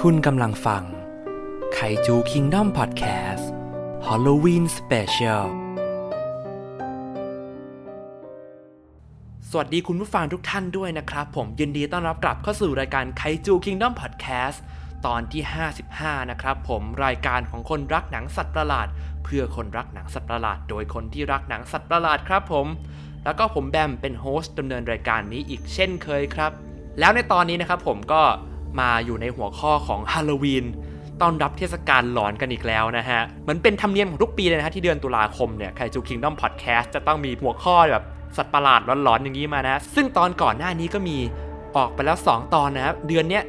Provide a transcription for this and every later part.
คุณกำลังฟัง Kaiju Kingdom Podcast Halloween Special สวัสดีคุณผู้ฟังทุกท่านด้วยนะครับ ผมยินดีต้อนรับกลับเข้าสู่รายการ Kaiju Kingdom Podcast ตอนที่ 55 นะครับผมรายการของคนรักหนังสัตว์ประหลาด เพื่อคนรักหนังสัตว์ประหลาด โดยคนที่รักหนังสัตว์ประหลาดครับผม แล้วก็ผมแบมเป็น host ดำเนินรายการนี้อีกเช่นเคยครับ แล้วในตอนนี้นะครับผมก็ มาอยู่ในหัวข้อของฮาโลวีนต้อนรับเทศกาลหลอนกันอีกแล้วนะฮะ เหมือนเป็นธรรมเนียมของทุกปีเลยนะฮะที่เดือนตุลาคมเนี่ย Kaiju Kingdom Podcast จะต้องมีหัวข้อแบบสัตว์ประหลาดหลอนๆอย่างนี้มานะ ซึ่งตอนก่อนหน้านี้ก็มีออกไปแล้ว 2 ตอนนะครับเดือนเนี้ย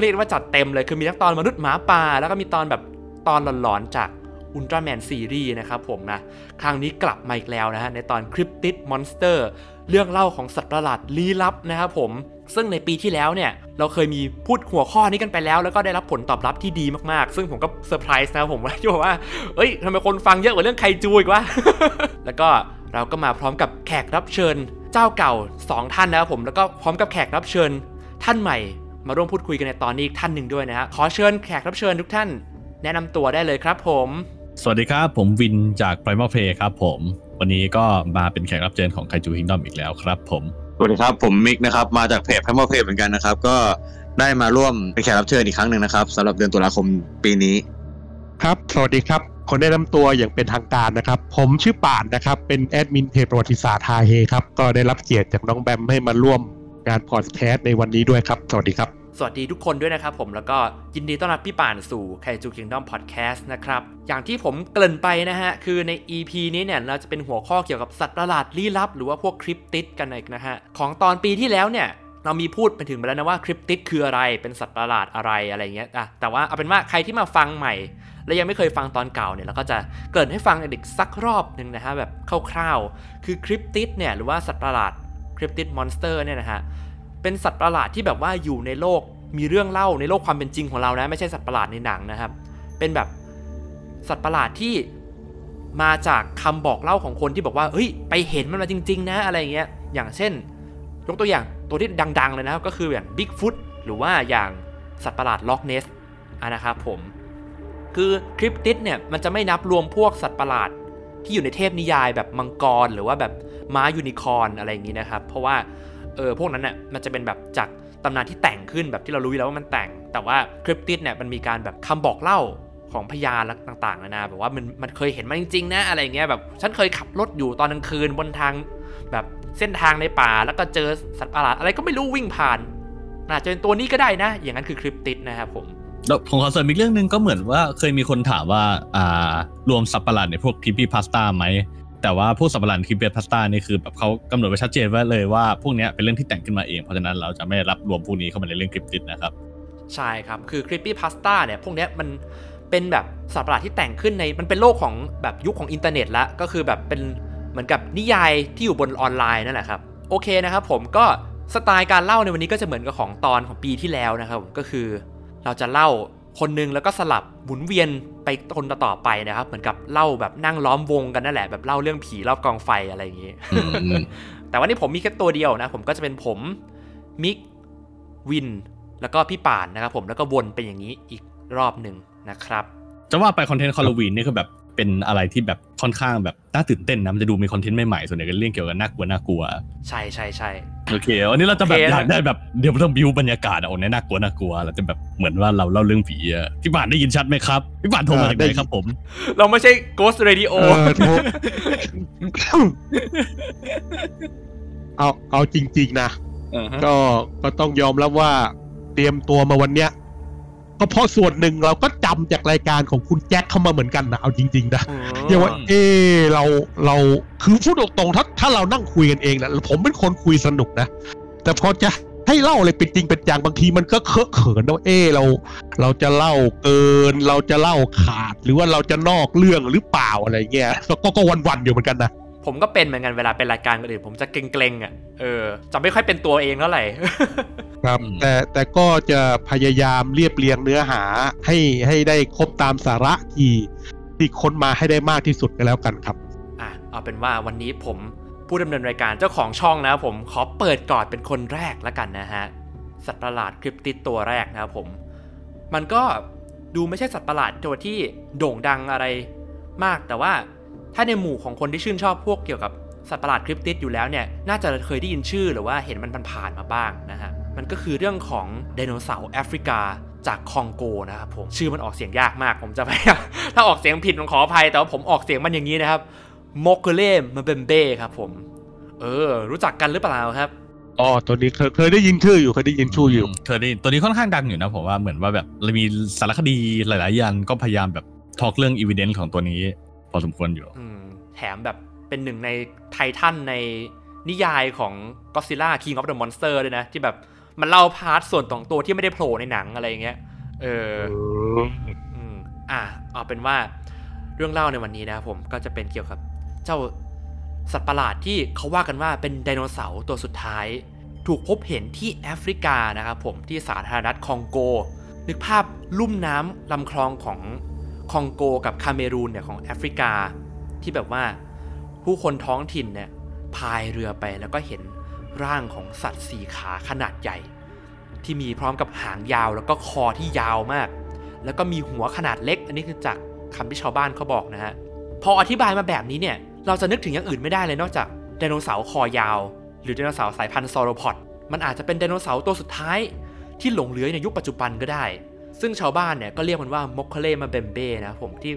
เรียกว่าจัดเต็มเลยคือมีทั้งตอนมนุษย์หมาป่า แล้วก็มีตอนแบบตอนหลอนๆจาก Ultraman Series นะครับผมนะ ครั้งนี้กลับมาอีกแล้วนะฮะในตอน Cryptid Monsterเรื่องเล่าของสัตว์ประหลาดลี้ลับนะครับผม ซึ่งในปีที่แล้วเนี่ยเราเคยมีพูดหัวข้อนี้กันไปแล้ว แล้วก็ได้รับผลตอบรับที่ดีมากๆ ซึ่งผมก็เซอร์ไพรส์นะผมว่าที่บอกว่าเอ้ยทำไมคนฟังเยอะกว่าเรื่องไคจูอีกวะแล้วก็เราก็มาพร้อมกับแขกรับเชิญ เจ้าเก่า 2 ท่านนะครับผมแล้วก็พร้อมกับแขกรับเชิญ ท่านใหม่ มาร่วมพูดคุยกันในตอนนี้อีกท่านหนึ่งด้วยนะฮะขอเชิญแขกรับเชิญทุกท่าน แนะนำตัวได้เลยครับผม สวัสดีครับ ผมวินจาก Primal Play ครับผม วันนี้ก็มาเป็นแขกรับเชิญของ Kaiju Kingdom อีกแล้วครับผม สวัสดีครับ ผมมิกนะครับ มาจากเพจแพมเมอร์เพจเหมือนกันนะครับ ก็ได้มาร่วมเป็นแขกรับเชิญอีกครั้งหนึ่งนะครับสำหรับเดือนตุลาคมปีนี้ ครับ สวัสดีครับ ขอแนะนำตัวอย่างเป็นทางการนะครับ ผมชื่อป่านนะครับ เป็นแอดมินเพจประวัติศาสตร์ฮาเฮครับ ก็ได้รับเกียรติจากน้องแบมให้มาร่วมงานพอดแคสต์ในวันนี้ด้วยครับ สวัสดีครับ สวัสดีทุกคนด้วยนะครับผมแล้วก็ยินดีต้อนรับพี่ป่านสู่ Kaiju Kingdom Podcast นะครับ อย่างที่ผมเกริ่นไปนะฮะ คือใน EP นี้เนี่ย เราจะเป็นหัวข้อเกี่ยวกับสัตว์ประหลาดลี้ลับ หรือว่าพวก cryptid กันอีกนะฮะ ของตอนปีที่แล้วเนี่ยเรามีพูดไปถึงไปแล้วนะว่า cryptid คืออะไร เป็นสัตว์ประหลาดอะไรอะไรเงี้ยอะแต่ว่าเอาเป็นว่าใครที่มาฟังใหม่ และยังไม่เคยฟังตอนเก่าเนี่ยเราก็จะเกริ่นให้ฟังอีกสักรอบหนึ่งนะฮะแบบคร่าวๆ คือ cryptid เนี่ยหรือว่าสัตว์ประหลาด cryptid monster เนี่ยนะฮะ เป็นสัตว์ประหลาดที่แบบว่าอยู่ในโลกมีเรื่องเล่าในโลกความเป็นจริงของเรานะ ไม่ใช่สัตว์ประหลาดในหนังนะครับ เป็นแบบสัตว์ประหลาดที่มาจากคำบอกเล่าของคนที่บอกว่าเฮ้ยไปเห็นมันมาจริง ๆ นะอะไรเงี้ยอย่างเช่น ยกตัวอย่างตัวที่ดัง ๆ เลยนะครับก็คืออย่างบิ๊กฟุตหรือว่าอย่างสัตว์ประหลาดล็อกเนสนะครับผมคือคริปติดเนี่ยมันจะไม่นับรวมพวกสัตว์ประหลาดที่อยู่ในเทพนิยายแบบมังกร หรือว่าแบบม้ายูนิคอร์นอะไรอย่างนี้นะครับ เพราะว่า เออพวกนั้นเนี่ยมันจะเป็นแบบจากตำนานที่แต่งขึ้นแบบที่เรารู้ยแล้วว่ามันแต่ง แต่ว่าคริปติดเนี่ยมันมีการแบบคำบอกเล่าของพยานและต่างๆนานาแบบว่ามันมันเคยเห็นมาจริงๆนะอะไรเงี้ยแบบฉันเคยขับรถอยู่ตอนกลางคืนบนทางแบบเส้นทางในป่า แล้วก็เจอสัตว์ประหลาดอะไรก็ไม่รู้วิ่งผ่านอาจจะเป็นตัวนี้ก็ได้นะ อย่างนั้นคือคริปติดนะครับผมแล้วผมขอเสริมอีกเรื่องหนึ่งก็เหมือนว่าเคยมีคนถามว่าอ่ารวมสัตว์ประหลาดในพวก creepypasta ไหม แต่ว่าพวกสัตว์ประหลาด creepypasta นี่คือแบบเขากำหนดไว้ชัดเจนไว้เลยว่าพวกนี้เป็นเรื่องที่แต่งขึ้นมาเองเพราะฉะนั้นเราจะไม่รับรวมพวกนี้เข้ามาในเรื่อง cryptid นะครับ ใช่ครับ คือ creepypasta เนี่ยพวกนี้มันเป็นแบบสัตว์ประหลาดที่แต่งขึ้นในมันเป็นโลกของแบบยุคของอินเทอร์เน็ตแล้วก็คือแบบเป็นเหมือนกับนิยายที่อยู่บนออนไลน์นั่นแหละครับโอเคนะครับผมก็สไตล์การเล่าในวันนี้ก็จะเหมือนกับของตอนของปีที่แล้วนะครับก็คือเราจะเล่า คนนึงแล้วก็สลับหมุนเวียนไปคนต่อๆไปนะครับ เหมือนกับเล่าแบบนั่งล้อมวงกันนั่นแหละแบบเล่าเรื่องผีรอบกองไฟอะไรอย่างงี้อืมแต่วันนี้ผมมีแค่ตัวเดียวนะ ผมก็จะเป็นผมมิกวิน แล้วก็พี่ป่านนะครับผมแล้วก็วนเป็นอย่างนี้อีกรอบหนึ่งนะครับจะว่าไปคอนเทนต์ฮอลโลวีนนี่คือแบบ เป็นอะไรที่แบบค่อนข้างแบบน่าตื่นเต้นนะมันจะดูมีคอนเทนต์ใหม่ๆส่วนใหญ่ก็เรื่องเกี่ยวกับน่ากลัวน่ากลัว ใช่ใช่ใช่โอเควันนี้เราจะแบบโอเคนะอยากได้แบบเดี๋ยวเราบิวบรรยากาศเอาเนี่ยน่ากลัวน่ากลัวเราจะแบบเหมือนว่าเราเล่าเรื่องผีอะพี่ป่านได้ยินชัดไหมครับพี่ป่านโทรมาจากไหนครับผม เราไม่ใช่ Ghost Radio เออโทรเอาเอาจริง ๆ นะก็ก็ต้องยอมรับว่าเตรียมตัวมาวันเนี้ย ก็เพราะส่วนหนึ่งเราก็จำจากรายการของคุณแจ็คเข้ามาเหมือนกันนะเอาจริงๆนะอืมอย่างว่าเออเราเราคือพูดตรงๆถ้าถ้าเรานั่งคุยกันเองนะผมเป็นคนคุยสนุกนะ แต่พอจะให้เล่าอะไรเป็นจริงเป็นจังบางทีมันก็เคอะเขินนะว่าเออเรา เราจะเล่าเกิน เราจะเล่าขาดหรือว่าเราจะนอกเรื่องหรือเปล่าอะไรเงี้ยก็ก็ก็วันๆอยู่เหมือนกันนะ ผมก็เป็นเหมือนกันเวลาเป็นรายการคนอื่นผมจะเกรงๆอะเออจะไม่ค่อยเป็นตัวเองเท่าไหร่ครับอืมแต่แต่ก็จะพยายามเรียบเรียงเนื้อหาให้ให้ได้ครบตามสาระที่ที่ค้นมาให้ได้มากที่สุดก็แล้วกันครับอะเอาเป็นว่าวันนี้ผมผู้ดำเนินรายการเจ้าของช่องนะครับผมขอเปิดก่อนเป็นคนแรกแล้วกันนะฮะสัตว์ประหลาดคริปติดตัวแรกนะครับผม มันก็ดูไม่ใช่สัตว์ประหลาดตัวที่โด่งดังอะไรมากแต่ว่า ถ้าในหมู่ของคนที่ชื่นชอบพวกเกี่ยวกับสัตว์ประหลาดคริปติดอยู่แล้วเนี่ย น่าจะเคยได้ยินชื่อหรือว่าเห็นมันผ่านๆมาบ้างนะฮะ มันก็คือเรื่องของไดโนเสาร์แอฟริกาจากคองโกนะครับผม ชื่อมันออกเสียงยากมาก ผมจะพยายามถ้าออกเสียงผิดผมขออภัย แต่ว่าผมออกเสียงมันอย่างนี้นะครับมกเล่มันเป็นเบ้ครับผม เออ รู้จักกันหรือเปล่าครับอ๋อตัวนี้เคยเคยได้ยินชื่ออยู่เคยได้ยินชื่ออยู่ เคยได้ยินตัวนี้ค่อนข้างดังอยู่นะผมว่าเหมือนว่าแบบมีสารคดีหลายๆยันก็พยายามแบบทอกเรื่องอีเวนต์ของตัวนี้ พอสมควรอยู่อืมแถมแบบเป็นหนึ่งในไททันในนิยายของ Godzilla King of the Monster เลยนะ ที่แบบมันเล่า part ส่วนของตัวที่ไม่ได้โผล่ในหนังอะไรอย่างเงี้ย เอออืมอะเอาเป็นว่าเรื่องเล่าในวันนี้นะครับผมก็จะเป็นเกี่ยวกับเจ้าสัตว์ประหลาดที่เขาว่ากันว่าเป็นไดโนเสาร์ตัวสุดท้าย ถูกพบเห็นที่แอฟริกานะครับผมที่สาธารณรัฐคองโก นึกภาพลุ่มน้ำลำคลองของ คองโกกับคาเมรูนเนี่ยของแอฟริกา ที่แบบว่าผู้คนท้องถิ่นเนี่ยพายเรือไปแล้วก็เห็นร่างของสัตว์สี่ขาขนาดใหญ่ ที่มีพร้อมกับหางยาวแล้วก็คอที่ยาวมาก แล้วก็มีหัวขนาดเล็ก อันนี้คือจากคำที่ชาวบ้านเขาบอกนะฮะพออธิบายมาแบบนี้เนี่ยเราจะนึกถึงอย่างอื่นไม่ได้เลยนอกจากไดโนเสาร์คอยาว หรือไดโนเสาร์สายพันธุ์ซอโรพอดมันอาจจะเป็นไดโนเสาร์ตัวสุดท้าย ที่หลงเหลือในยุคปัจจุบันก็ได้ ซึ่งชาวบ้านเนี่ยก็เรียกมันว่ามอคเคเลมาเบมเบ้นะผมที่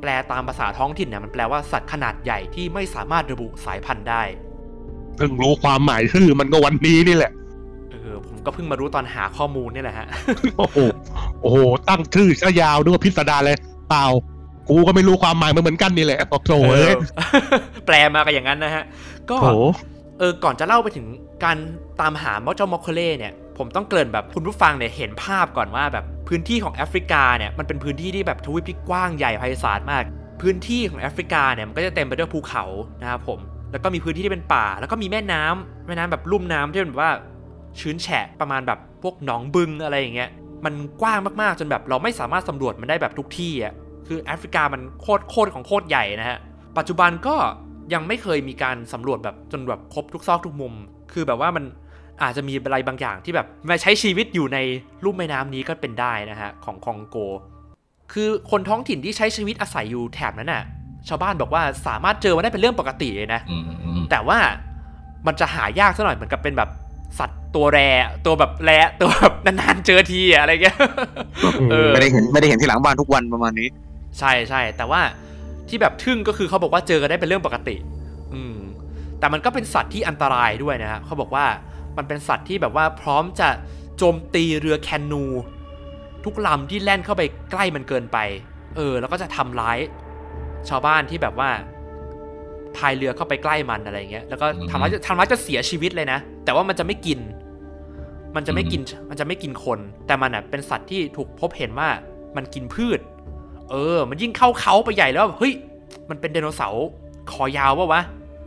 แปลตามภาษาท้องถิ่นเนี่ยมันแปลว่าสัตว์ขนาดใหญ่ที่ไม่สามารถระบุสายพันธุ์ได้ เพิ่งรู้ความหมายชื่อมันก็วันนี้นี่แหละ เออผมก็เพิ่งมารู้ตอนหาข้อมูลเนี่ยแหละฮะ โอ้โห โอ้โห ตั้งชื่อซะยาวด้วยพิสดารเลย เปล่า กูก็ไม่รู้ความหมายมันเหมือนกันนี่แหละโถ่เอ้ยเออแปลมาก็อย่างนั้นนะฮะ ก็โถเออ ก่อนจะเล่าไปถึงการตามหามอเจ้ามอคเคเล่เนี่ย ผมต้องเกริ่นแบบคุณผู้ฟังเนี่ยเห็นภาพก่อนว่าแบบพื้นที่ของแอฟริกาเนี่ยมันเป็นพื้นที่ที่แบบทวีปที่กว้างใหญ่ไพศาลมาก พื้นที่ของแอฟริกาเนี่ยมันก็จะเต็มไปด้วยภูเขานะครับผมแล้วก็มีพื้นที่ที่เป็นป่า แล้วก็มีแม่น้ำแม่น้ำแบบลุ่มน้ำที่แบบว่าชื้นแฉะประมาณแบบพวกหนองบึงอะไรอย่างเงี้ยมันกว้างมากๆจนแบบเราไม่สามารถสำรวจมันได้แบบทุกที่อะคือแอฟริกามันโคตรโคตรของโคตรใหญ่นะฮะปัจจุบันก็ยังไม่เคยมีการสำรวจแบบจนแบบครบทุกซอกทุกมุม คือแบบว่ามัน อาจจะมีอะไรบางอย่างที่แบบมาใช้ชีวิตอยู่ในลุ่มแม่น้ำนี้ก็เป็นได้นะฮะของคองโก คือคนท้องถิ่นที่ใช้ชีวิตอาศัยอยู่แถบนั้นน่ะ ชาวบ้านบอกว่าสามารถเจอมันได้เป็นเรื่องปกติเลยนะอืมอืมแต่ว่ามันจะหายากซะหน่อยเหมือนกับเป็นแบบสัตว์ตัวแรตัวแบบแรตัวแบบนานๆเจอทีอะอะไรเงี้ยเออไม่ได้เห็นไม่ได้เห็นที่หลังบ้านทุกวันประมาณนี้ ใช่ใช่แต่ว่าที่แบบทึ่งก็คือเขาบอกว่าเจอกันได้เป็นเรื่องปกติ อืมแต่มันก็เป็นสัตว์ที่อันตรายด้วยนะฮะเขาบอกว่า มันเป็นสัตว์ที่แบบว่าพร้อมจะโจมตีเรือแคนู ทุกลำที่แล่นเข้าไปใกล้มันเกินไป เออ แล้วก็จะทำร้าย ชาวบ้านที่แบบว่าพายเรือเข้าไปใกล้มันอะไรเงี้ย แล้วก็ทำร้ายทำร้ายจะเสียชีวิตเลยนะ แต่ว่ามันจะไม่กิน มันจะไม่กิน มันจะไม่กินคน แต่มันอะเป็นสัตว์ที่ถูกพบเห็นว่ามันกินพืช เออ มันยิ่งเข้าเค้าไปใหญ่แล้วแบบเฮ้ย มันเป็นไดโนเสาร์คอยาวปะวะ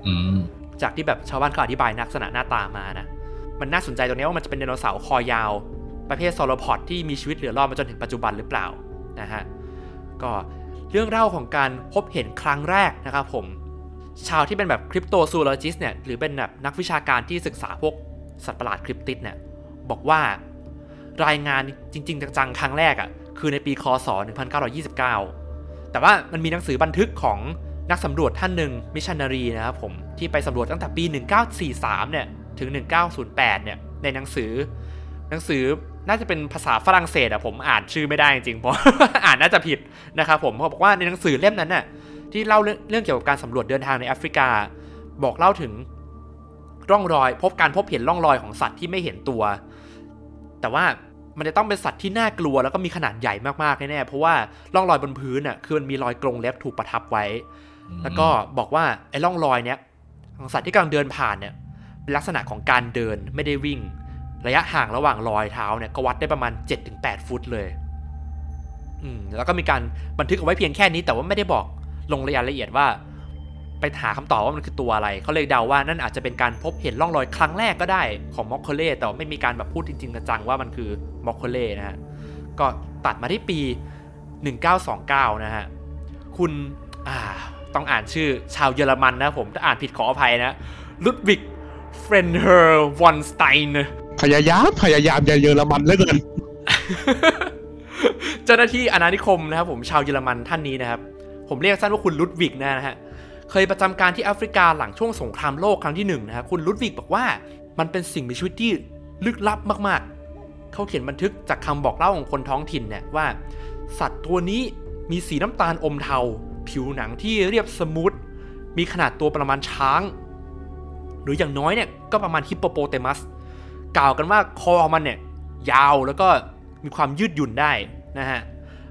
อืมจากที่แบบชาวบ้านเขาอธิบายลักษณะหน้าตามานะ มันน่าสนใจตรงนี้ว่ามันจะเป็นไดโนเสาร์คอยาว ประเภท sauropod ที่มีชีวิตเหลือรอดมาจนถึงปัจจุบันหรือเปล่านะฮะก็เรื่องเล่าของการพบเห็นครั้งแรกนะครับผม ชาวที่เป็นแบบ cryptozoologist เนี่ยหรือเป็นแบบนักวิชาการที่ศึกษาพวกสัตว์ประหลาดคริปติดเนี่ยบอกว่ารายงานจริง ๆ จังๆ ครั้งแรกอะ่ะคือในปีคศ 1929 แต่ว่ามันมีหนังสือบันทึกของนักสำรวจท่านหนึ่งมิชชันนารีนะครับผมที่ไปสำรวจตั้งแต่ปี 1943 เนี่ย ถึง 1908 เนี่ย ในหนังสือ หนังสือน่าจะเป็นภาษาฝรั่งเศสอะผมอ่านชื่อไม่ได้จริงเพราะอ่านน่าจะผิดนะครับผมเขาบอกว่าในหนังสือเล่มนั้นน่ะที่เล่าเรื่องเรื่องเกี่ยวกับการสำรวจเดินทางในแอฟริกา บอกเล่าถึงร่องรอย พบการพบเห็นร่องรอยของสัตว์ที่ไม่เห็นตัว แต่ว่ามันจะต้องเป็นสัตว์ที่น่ากลัวแล้วก็มีขนาดใหญ่มากๆแน่ๆเพราะว่าร่องรอยบนพื้นน่ะคือมันมีรอยกรงเล็บถูกประทับไว้ แล้วก็บอกว่าไอ้ร่องรอยเนี้ยของสัตว์ที่กำลังเดินผ่านเนี่ย ลักษณะของการเดินไม่ได้วิ่ง ระยะห่างระหว่างรอยเท้าเนี่ยก็วัดได้ประมาณ 7-8 ฟุตเลยอืมแล้วก็มีการบันทึกเอาไว้เพียงแค่นี้แต่ว่าไม่ได้บอกลงรายละเอียดว่า ไปหาคำตอบว่ามันคือตัวอะไร เขาเลยเดาว่านั่นอาจจะเป็นการพบเห็นร่องรอยครั้งแรกก็ได้ของ Mokele แต่ว่าไม่มีการแบบพูดจริงๆจังๆว่ามันคือ Mokele นะฮะก็ตัดมาที่ปี 1929 นะฮะคุณอ่าต้องอ่านชื่อชาวเยอรมันนะผมถ้าอ่านผิดขออภัยนะ Ludwig Freiherr von Steinพยายามพยายามจะเยอรมันเหลือเกินเจ้าหน้าที่อาณานิคมนะครับผมชาวเยอรมันท่านนี้นะครับ ผมเรียกสั้นว่าคุณ Ludwig นะฮะเคยประจำการที่แอฟริกาหลังช่วงสงครามโลกครั้งที่หนึ่งนะฮะคุณ Ludwig บอกว่ามันเป็นสิ่งมีชีวิตที่ลึกลับมากๆ เขาเขียนบันทึกจากคำบอกเล่าของคนท้องถิ่นเนี่ยว่า สัตว์ตัวนี้มีสีน้ำตาลอมเทา ผิวหนังที่เรียบ smooth มีขนาดตัวประมาณช้าง หรืออย่างน้อยเนี่ยก็ประมาณฮิปโปโปเตมัสกล่าวกันว่าคอมันเนี่ยยาวแล้วก็มีความยืดหยุ่นได้นะฮะ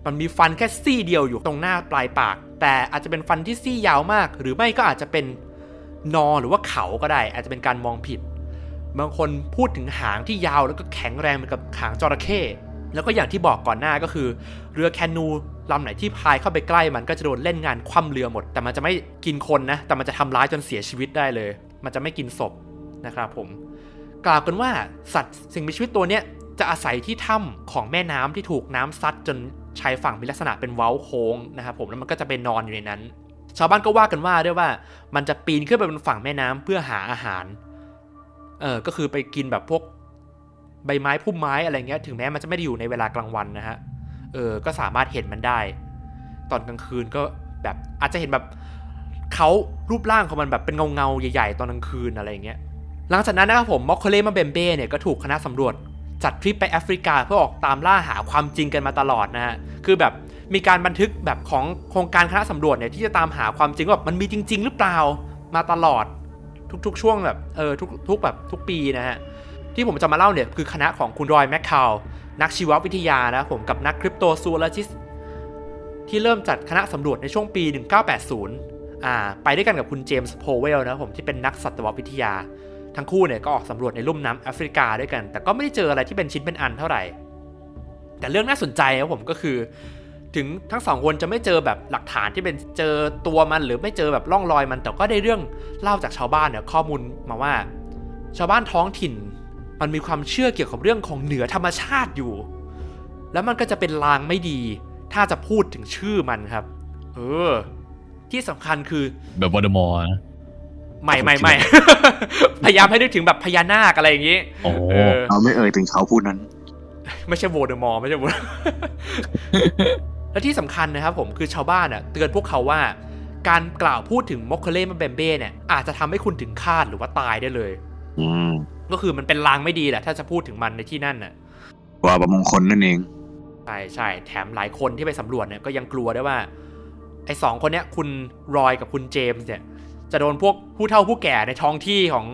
มันมีฟันแค่ซี่เดียวอยู่ตรงหน้าปลายปาก แต่อาจจะเป็นฟันที่ซี่ยาวมาก หรือไม่ก็อาจจะเป็นนอหรือว่าเขาก็ได้ อาจจะเป็นการมองผิด บางคนพูดถึงหางที่ยาวแล้วก็แข็งแรงเหมือนกับหางจระเข้แล้วก็อย่างที่บอกก่อนหน้าก็คือ เรือแคนูลำไหนที่พายเข้าไปใกล้มันก็จะโดนเล่นงานคว่ำเรือหมด แต่มันจะไม่กินคนนะ แต่มันจะทำร้ายจนเสียชีวิตได้เลย มันจะไม่กินศพนะครับผม กล่าวกันว่าสัตว์สิ่งมีชีวิตตัวเนี้ยจะอาศัยที่ถ้ำของแม่น้ำที่ถูกน้ำซัดจนชายฝั่งมีลักษณะเป็นเว้าโค้งนะครับผมแล้วมันก็จะไปนอนอยู่ในนั้น ชาวบ้านก็ว่ากันว่าด้วยว่า มันจะปีนขึ้นไปบนฝั่งแม่น้ำเพื่อหาอาหาร เออก็คือไปกินแบบพวกใบไม้พุ่มไม้อะไรเงี้ยถึงแม้มันจะไม่ได้อยู่ในเวลากลางวันนะฮะเออก็สามารถเห็นมันได้ ตอนกลางคืนก็แบบอาจจะเห็นแบบ เขารูปร่างของมันแบบเป็นเงาเงาๆใหญ่ๆ ตอนกลางคืนอะไรเงี้ย หลังจากนั้นนะครับผมมอคเคเลมาเบมเบ้เนี่ยก็ถูกคณะสำรวจจัดทริปไปแอฟริกาเพื่อออกตามล่าหาความจริงกันมาตลอดนะฮะ คือแบบมีการบันทึกแบบของโครงการคณะสำรวจเนี่ยที่จะตามหาความจริงว่าแบบมันมีจริง ๆ หรือเปล่ามาตลอดทุกๆ ช่วงแบบเออทุกทุกแบบทุกปีนะฮะที่ผมจะมาเล่าเนี่ยคือคณะของคุณรอยแมคคาวนักชีววิทยานะผมกับนัก cryptozoologistที่เริ่มจัดคณะสำรวจในช่วงปี 1980อ่า ไปด้วยกันกับคุณเจมส์โพเวลนะผมที่เป็นนักสัตววิทยา ทั้งคู่เนี่ยก็ออกสำรวจในลุ่มน้ำแอฟริกาด้วยกัน แต่ก็ไม่ได้เจออะไรที่เป็นชิ้นเป็นอันเท่าไหร่ แต่เรื่องน่าสนใจนะผมก็คือ ถึงทั้งสองคนจะไม่เจอแบบหลักฐานที่เป็นเจอตัวมันหรือไม่เจอแบบร่องรอยมัน แต่ก็ได้เรื่องเล่าจากชาวบ้านเนี่ยข้อมูลมาว่า ชาวบ้านท้องถิ่น มันมีความเชื่อเกี่ยวกับเรื่องของเหนือธรรมชาติอยู่ แล้วมันก็จะเป็นลางไม่ดี ถ้าจะพูดถึงชื่อมันครับ เออ ที่สำคัญคือแบบวอร์ดมอร์นะไม่ไม่ไม่พยายามให้นึกถึงแบบพญานาคอะไรอย่างนี้โอ้เออเราไม่เอ่ยถึงเขาพูดนั้น ไม่ใช่โวลเดอมอร์ไม่ใช่โวลและที่สำคัญนะครับผมคือชาวบ้านอะเตือนพวกเขาว่าการกล่าวพูดถึงมอคเคเล่มาเบมเบ้เนี่ยอาจจะทำให้คุณถึงฆาตหรือว่าตายได้เลยอืมก็คือมันเป็นลางไม่ดีแหละถ้าจะพูดถึงมันในที่นั่นน่ะว่าประมงคลนั่นเองใช่ใช่แถมหลายคนที่ไปสำรวจเนี่ยก็ยังกลัวได้วยว่า ไอ้สองคนเนี้ยคุณรอยกับคุณเจมส์เนี่ยจะโดนพวกผู้เฒ่าผู้แก่ในท้องที่ของ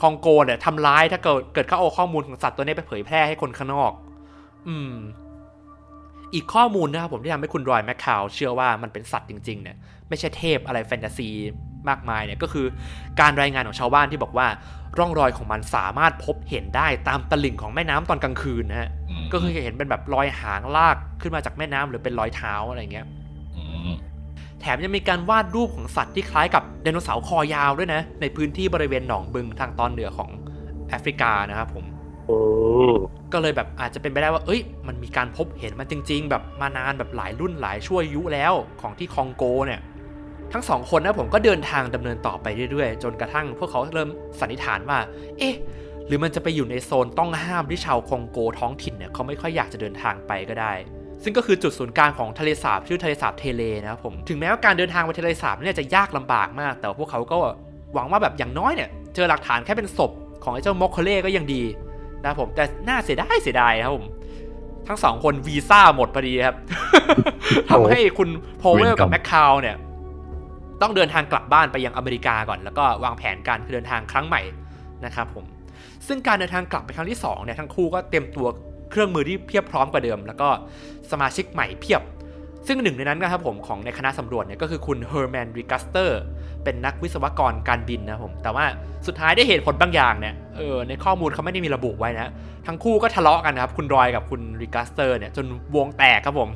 คองโกเนี่ยทำร้ายถ้าเกิดเกิดเขาเอาข้อมูลของสัตว์ตัวนี้ไปเผยแพร่ให้คนข้างนอก อืม อีกข้อมูลนะครับผมที่ทำให้คุณรอยแมคคาวเชื่อว่ามันเป็นสัตว์จริงๆเนี่ยไม่ใช่เทพอะไรแฟนตาซีมากมายเนี่ยก็คือการรายงานของชาวบ้านที่บอกว่า ร่องรอยของมันสามารถพบเห็นได้ตามตลิ่งของแม่น้ำตอนกลางคืนนะฮะก็คือเห็นเป็นแบบรอยหางลากขึ้นมาจากแม่น้ำหรือเป็นรอยเท้าอะไรเงี้ย แถมยังมีการวาดรูปของสัตว์ที่คล้ายกับไดโนเสาร์คอยาวด้วยนะ ในพื้นที่บริเวณหนองบึงทางตอนเหนือของแอฟริกานะครับผมก็เลยแบบอาจจะเป็นไปได้ว่า เอ้ย มันมีการพบเห็นมันจริง ๆ แบบมานานแบบหลายรุ่นหลายชั่วอายุแล้วของที่คองโกเนี่ยทั้งสองคนนะผมก็เดินทางดำเนินต่อไปเรื่อยๆ จนกระทั่งพวกเขาเริ่มสันนิษฐานว่า เอ๊ะ หรือมันจะไปอยู่ในโซนต้องห้ามที่ชาวคองโกท้องถิ่นเนี่ยเขาไม่ค่อยอยากจะเดินทางไปก็ได้ ซึ่งก็คือจุดศูนย์กลางของทะเลสาบชื่อทะเลสาบเทเลนะครับผมถึงแม้ว่าการเดินทางไปทะเลสาบเนี่ยจะยากลำบากมาก แต่ว่าพวกเขาก็หวังว่าแบบอย่างน้อยเนี่ยเจอหลักฐานแค่เป็นศพของไอ้เจ้ามอคเคเล่ก็ยังดีนะครับผมแต่น่าเสียดายเสียดายนะครับผมทั้งสองคนวีซ่าหมดพอดีครับทำให้คุณโพเวลกับแมคคาวเนี่ย ต้องเดินทางกลับบ้านไปยังอเมริกาก่อน แล้วก็วางแผนการเดินทางครั้งใหม่นะครับผมซึ่งการเดินทางกลับไปครั้งที่สองเนี่ยทั้งคู่ก็เตรียมตัว เครื่องมือที่เพียบพร้อมกว่าเดิม แล้วก็สมาชิกใหม่เพียบ ซึ่งหนึ่งในนั้นนะครับผมของในคณะสำรวจเนี่ยก็คือคุณเฮอร์แมนริกัสเตอร์เป็นนักวิศวกรการบินนะครับผมแต่ว่าสุดท้ายได้เหตุผลบางอย่างเนี่ยเออในข้อมูลเขาไม่ได้มีระบุไว้นะ ทั้งคู่ก็ทะเลาะกันนะครับ คุณรอยกับคุณริกัสเตอร์เนี่ยจนวงแตกครับผม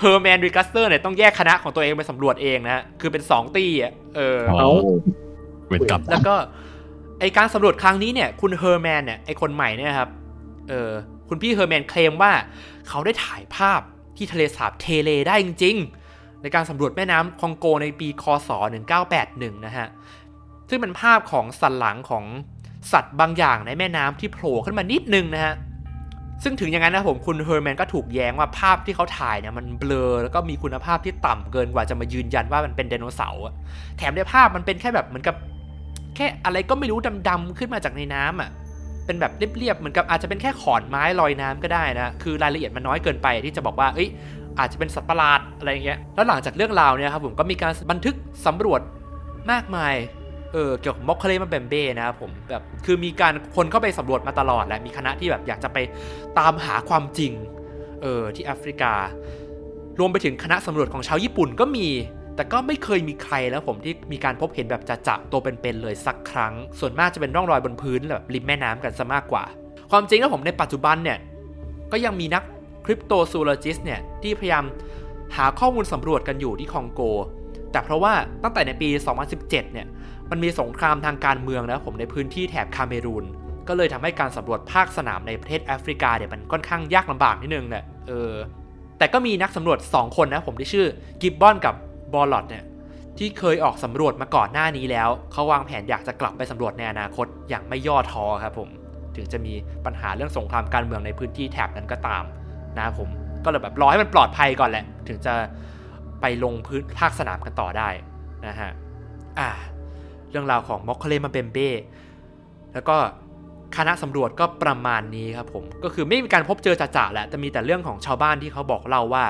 เฮอร์แมนริกัสเตอร์เนี่ยต้องแยกคณะของตัวเองไปสำรวจเองนะฮะคือเป็นสองตี้อะเออเอาเวรกรรมแล้วก็ไอการสำรวจครั้งนี้เนี่ย คุณเฮอร์แมนเนี่ยไอคนใหม่เนี่ยครับเออ คุณพี่เฮอร์แมนเคลมว่าเขาได้ถ่ายภาพที่ทะเลสาบเทเลได้จริง ๆ ในการสำรวจแม่น้ำคองโกในปีคศ 1981 นะฮะ ซึ่งเป็นภาพของสันหลังของสัตว์บางอย่างในแม่น้ำที่โผล่ขึ้นมานิดนึงนะฮะ ซึ่งถึงอย่างนั้นนะผมคุณเฮอร์แมนก็ถูกแย้งว่าภาพที่เขาถ่ายเนี่ยมันเบลอแล้วก็มีคุณภาพที่ต่ำเกินกว่าจะมายืนยันว่ามันเป็นไดโนเสาร์แถมในภาพมันเป็นแค่แบบเหมือนกับแค่อะไรก็ไม่รู้ดำๆขึ้นมาจากในน้ำอะ เป็นแบบเรียบๆเหมือนกับอาจจะเป็นแค่ขอนไม้ลอยน้ำก็ได้นะ คือรายละเอียดมันน้อยเกินไปที่จะบอกว่าเอ้ยอาจจะเป็นสัตว์ประหลาดอะไรอย่างเงี้ย แล้วหลังจากเรื่องราวเนี่ยครับผมก็มีการบันทึกสำรวจมากมาย เออเกี่ยวกับมอคเคเลมาเบมเบ้นะครับผมแบบคือมีการคนเข้าไปสำรวจมาตลอดแหละมีคณะที่แบบอยากจะไปตามหาความจริงเออที่แอฟริกา รวมไปถึงคณะสำรวจของชาวญี่ปุ่นก็มี แต่ก็ไม่เคยมีใครแล้วผมที่มีการพบเห็นแบบจะๆตัวเป็นๆเลยสักครั้ง ส่วนมากจะเป็นร่องรอยบนพื้นแบบริมแม่น้ำกันซะมากกว่า ความจริงแล้วผมในปัจจุบันเนี่ยก็ยังมีนัก cryptozoologist เนี่ยที่พยายามหาข้อมูลสำรวจกันอยู่ที่คองโก แต่เพราะว่าตั้งแต่ในปี 2017 เนี่ย มันมีสงครามทางการเมืองนะผมในพื้นที่แถบคาเมรูน ก็เลยทำให้การสำรวจภาคสนามในประเทศแอฟริกาเนี่ยมันค่อนข้างยากลำบากนิดนึงเนี่ยเออ แต่ก็มีนักสำรวจ 2 คนนะผมที่ชื่อกิบบอนกับ บอลลอดเนี่ยที่เคยออกสำรวจมาก่อนหน้านี้แล้วเขาวางแผนอยากจะกลับไปสำรวจในอนาคตอย่างไม่ย่อท้อครับผม ถึงจะมีปัญหาเรื่องสงครามการเมืองในพื้นที่แถบนั้นก็ตามนะครับผมก็เลยแบบรอให้มันปลอดภัยก่อนแหละ ถึงจะไปลงพื้นภาคสนามกันต่อได้นะฮะอ่าเรื่องราวของมอคเคเลมาเบมเบ้แล้วก็คณะสำรวจก็ประมาณนี้ครับผมก็คือไม่มีการพบเจอจ่าๆแหละแต่มีแต่เรื่องของชาวบ้านที่เขาบอกเล่าว่า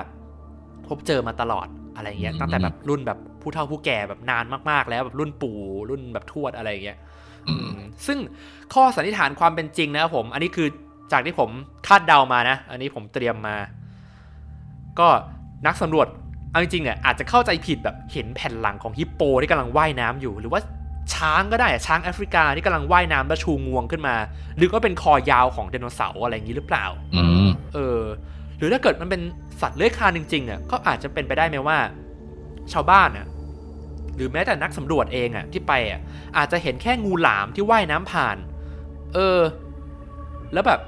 พบเจอมาตลอด อะไรเงี้ยอืมตั้งแต่แบบรุ่นแบบผู้เฒ่าผู้แก่แบบนานมากๆ แล้วแบบรุ่นปู่รุ่นแบบทวดอะไรเงี้ยอืมอืมซึ่งข้อสันนิษฐานความเป็นจริงนะครับผม อันนี้คือจากที่ผมคาดเดามานะ อันนี้ผมเตรียมมา ก็นักสำรวจเอาจริงๆเนี่ยอาจจะเข้าใจผิดแบบเห็นแผ่นหลังของฮิปโปที่กำลังว่ายน้ำอยู่ หรือว่าช้างก็ได้อะช้างแอฟริกาที่กำลังว่ายน้ำแล้วชูงวงขึ้นมา หรือก็เป็นคอยาวของไดโนเสาร์อะไรอย่างนี้หรือเปล่าอืมเออ หรือถ้าเกิดมันเป็น สัตว์เลื้อยคลานจริงๆเนี่ยก็อาจจะเป็นไปได้ไหมว่า ชาวบ้านอะหรือแม้แต่นักสำรวจเองอะที่ไปอะอาจจะเห็นแค่งูหลามที่ว่ายน้ำผ่าน เออ แล้วแบบ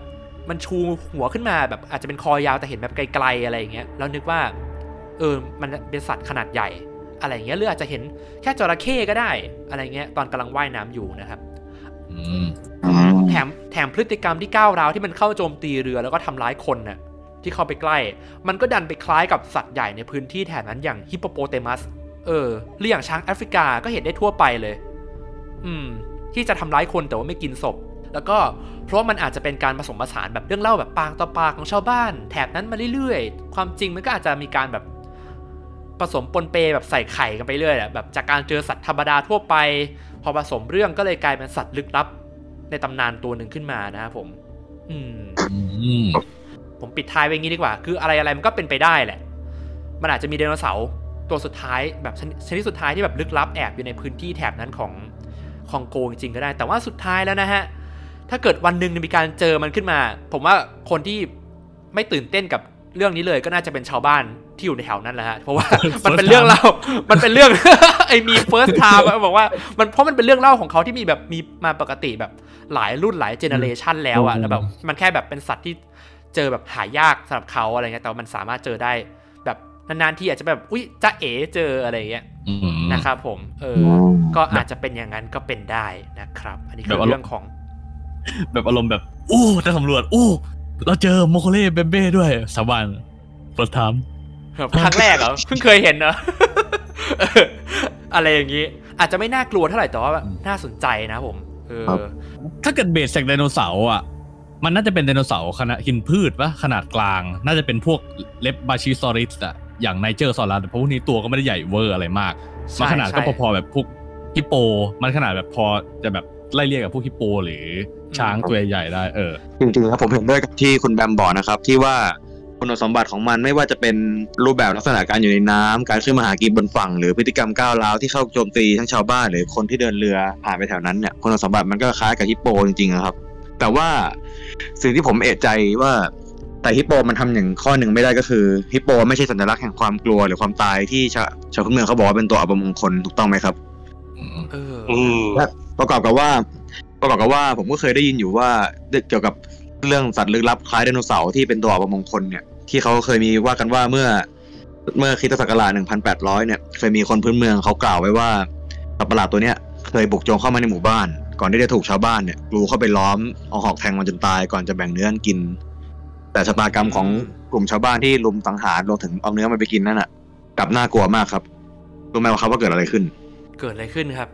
มันชูหัวขึ้นมาแบบอาจจะเป็นคอยาวแต่เห็นแบบไกลๆอะไรอย่างเงี้ยแล้วนึกว่า เออมันเป็นสัตว์ขนาดใหญ่ อะไรอย่างเงี้ยหรืออาจจะเห็นแค่จระเข้ก็ได้ อะไรเงี้ยตอนกำลังว่ายน้ำอยู่นะครับอืมแถมแถมพฤติกรรมที่ก้าวร้าวที่มันเข้าโจมตีเรือแล้วก็ทำร้ายคนน่ะ ที่เข้าไปใกล้ มันก็ดันไปคล้ายกับสัตว์ใหญ่ในพื้นที่แถบนั้นอย่างฮิปโปโปเตมัส เออหรืออย่างช้างแอฟริกาก็เห็นได้ทั่วไปเลย อืม ที่จะทำร้ายคนแต่ว่าไม่กินศพ แล้วก็เพราะมันอาจจะเป็นการผสมผสานแบบเรื่องเล่าแบบปากต่อปากของชาวบ้าน แถบนั้นมาเรื่อยๆ ความจริงมันก็อาจจะมีการแบบผสมปนเปแบบใส่ไข่กันไปเรื่อยแหละแบบจากการเจอสัตว์ธรรมดาทั่วไป พอผสมเรื่องก็เลยกลายเป็นสัตว์ลึกลับ ในตำนานตัวหนึ่งขึ้นมานะครับผม อืม ผมปิดท้ายไว้งี้ดีกว่า คืออะไรอะไรมันก็เป็นไปได้แหละ มันอาจจะมีไดโนเสาร์ตัวสุดท้ายแบบชนิดชนิดสุดท้ายที่แบบลึกลับแอบอยู่ในพื้นที่แถบนั้นของคองโกจริงๆก็ได้ แต่ว่าสุดท้ายแล้วนะฮะ ถ้าเกิดวันหนึ่งมีการเจอมันขึ้นมา ผมว่าคนที่ไม่ตื่นเต้นกับเรื่องนี้เลยก็น่าจะเป็นชาวบ้านที่อยู่ในแถวนั้นแหละฮะ เพราะว่ามันเป็นเรื่องเล่า มันเป็นเรื่องไอ้มี first time อะบอกว่ามันเพราะมันเป็นเรื่องเล่าของเขาที่มีแบบมีมาปกติแบบหลายรุ่นหลายเจเนเรชันแล้วอะแล้วแบบมันแค่แบบเป็นสัตว์ที่ เจอแบบหายากสำหรับเขาอะไรเงี้ยแต่ว่ามันสามารถเจอได้ แบบนานๆทีอาจจะแบบอุ้ยจ้าเอ๋เจออะไรเงี้ยอืมนะครับผม เออ ก็อาจจะเป็นอย่างนั้นก็เป็นได้นะครับ อันนี้คือแบบว่าเรื่องของ แบบอารมณ์แบบอู้จะสำรวจอู้เราเจอโมโคเล่เบมเบ้ด้วยสาบาน first time แบบครั้งแรกเหรอเพิ่งเคยเห็นเนอะเอออะไรอย่างนี้ อาจจะไม่น่ากลัวเท่าไหร่แต่ว่าแบบอืมน่าสนใจนะผม เออครับถ้าเกิด base จากไดโนเสาร์อะ มันน่าจะเป็นไดโนเสาร์ขนาดกินพืชปะขนาดกลาง น่าจะเป็นพวก Rebbachisaurus อะอย่าง Nigersaurus เพราะพวกนี้ตัวก็ไม่ได้ใหญ่เวอร์อะไรมากใช่มันขนาดก็ใช่พอๆแบบพวกฮิปโป มันขนาดแบบพอจะแบบไล่เลี่ยกับพวกฮิปโป หรือช้างตัวใหญ่ๆได้เออ จริงๆแล้วผมเห็นด้วยกับที่คุณแบมบอกนะครับ ที่ว่าคุณสมบัติของมันไม่ว่าจะเป็นรูปแบบลักษณะการอยู่ในน้ำการขึ้นมาหากินบนฝั่ง หรือพฤติกรรมก้าวร้าวที่เข้าโจมตีทั้งชาวบ้านหรือคนที่เดินเรือผ่านไปแถวนั้นเนี่ยคุณสมบัติมันก็คล้ายกับฮิปโปจริงๆนะครับ แต่ว่าสิ่งที่ผมเอะใจว่าแต่ฮิปโปมันทำอย่างข้อหนึ่งไม่ได้ก็คือฮิปโปไม่ใช่สัญลักษณ์แห่งความกลัวหรือความตายที่ชาวชาวพื้นเมืองเขาบอกว่าเป็นตัวอัปมงคลถูกต้องไหมครับเออและประกอบกับว่า ประกอบกับว่า ผมก็เคยได้ยินอยู่ว่าเกี่ยวกับเรื่องสัตว์ลึกลับคล้ายไดโนเสาร์ที่เป็นตัวอัปมงคลเนี่ยที่เขาเคยมีว่ากันว่าเมื่อ เมื่อคริสตศักราช1,800 เนี่ย เคยมีคนพื้นเมืองเขากล่าวไว้ว่าสัตว์ประหลาดตัวเนี้ย เคยบุกโจรเข้ามาในหมู่บ้าน ก่อนที่จะถูกชาวบ้านเนี่ยกลูเข้าไปล้อมเอาหอกแทงมันจนตายก่อนจะแบ่งเนื้อกันกิน แต่ชะตากรรมของกลุ่มชาวบ้านที่ลุมสังหารรวมถึงเอาเนื้อมันไปกินนั่นน่ะ กลับน่ากลัวมากครับรู้ไหมว่าครับว่าเกิดอะไรขึ้น เกิดอะไรขึ้นครับ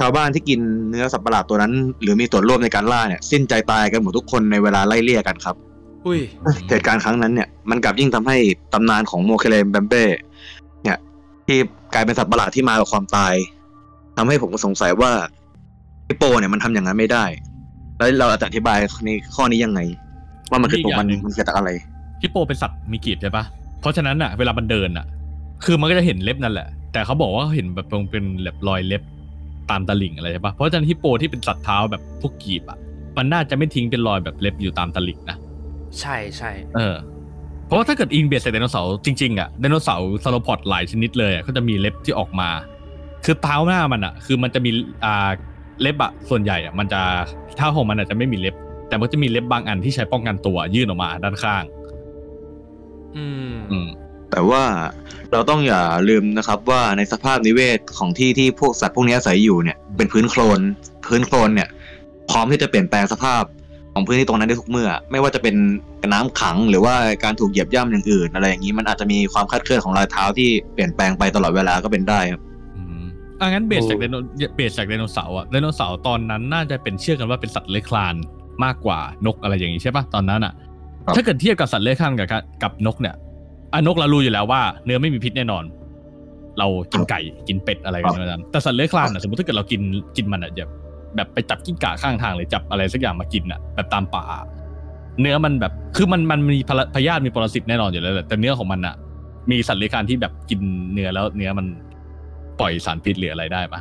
ชาวบ้านที่กินเนื้อสัตว์ประหลาดตัวนั้น หรือมีส่วนร่วมในการล่าเนี่ยสิ้นใจตายกันหมดทุกคนในเวลาไล่เลี่ยกันครับอุ้ยเหตุการณ์ครั้งนั้นเนี่ยมันกลับยิ่งทำให้ตำนานของโมเคเลมแบมเบ้เนี่ยที่กลายเป็นสัตว์ประหลาดที่มากับความตาย ทำให้ผมก็สงสัยว่าฮิปโปเนี่ยมันทำอย่างนั้นไม่ได้ แล้วเราจะอธิบายในข้อนี้ยังไง ว่ามันคือตัวมันมันเกิดจากอะไรฮิปโปเป็นสัตว์มีกีบใช่ปะเพราะฉะนั้นอะ เวลามันเดินอะ คือมันก็จะเห็นเล็บนั่นแหละ แต่เขาบอกว่าเขาเห็นแบบเป็นแบบรอยเล็บตามตลิ่งอะไรใช่ปะเพราะฉะนั้นฮิปโปที่เป็นสัตว์เท้าแบบพวกกีบอะ มันน่าจะไม่ทิ้งเป็นรอยแบบเล็บอยู่ตามตลิ่งนะ ใช่ใช่ เออ เพราะว่าถ้าเกิดอิงเบียดใส่ไดโนเสาร์จริงๆอะไดโนเสาร์ซาโลพอดหลายชนิดเลยอะก็จะมีเล็บที่ออกมา คือเท้าหน้ามันอะ คือมันจะมีอ่าเล็บอะส่วนใหญ่อะมันจะเท้าของมันอาจจะไม่มีเล็บ แต่มันจะมีเล็บบางอันที่ใช้ป้องกันตัวยื่นออกมาด้านข้างอืมอืมแต่ว่าเราต้องอย่าลืมนะครับ ว่าในสภาพนิเวศของที่ที่พวกสัตว์พวกนี้อาศัยอยู่เนี่ยเป็นพื้นโคลนพื้นโคลนเนี่ย พร้อมที่จะเปลี่ยนแปลงสภาพของพื้นที่ตรงนั้นได้ทุกเมื่อ ไม่ว่าจะเป็นน้ำขังหรือว่าการถูกเหยียบย่ำอย่างอื่น อะไรอย่างนี้มันอาจจะมีความคลาดเคลื่อนของรอยเท้าที่เปลี่ยนแปลงไปตลอดเวลาก็เป็นได้ครับ อืมอะงั้นเบสโอ้จากไดโนเบสจากไดโนเสาร์อะไดโนเสาร์ตอนนั้นน่าจะเป็นเชื่อกันว่าเป็นสัตว์เลื้อยคลานมากกว่านกอะไรอย่างนี้ใช่ปะตอนนั้นอะครับถ้าเกิดเทียบกับสัตว์เลื้อยคลานกับกับนกเนี่ยอะนกเรารู้อยู่แล้วว่าเนื้อไม่มีพิษแน่นอน เรากินไก่กินเป็ดอะไรกันนั้นแต่สัตว์เลื้อยคลานอะสมมติถ้าเกิดเรากินกินมันอะแบบแบบไปจับกิ้งก่าข้างทางหรือจับอะไรสักอย่างมากินอะแบบตามป่า เนื้อมันแบบคือมันมันมีพละพยาธิมีปรสิตแน่นอนอยู่แล้วแหละแต่เนื้อของมันอะมีสัตว์เลื้อยคลานที่แบบกินเนื้อแล้วเนื้อมัน ปล่อยสารพิษหรืออะไรได้ปะ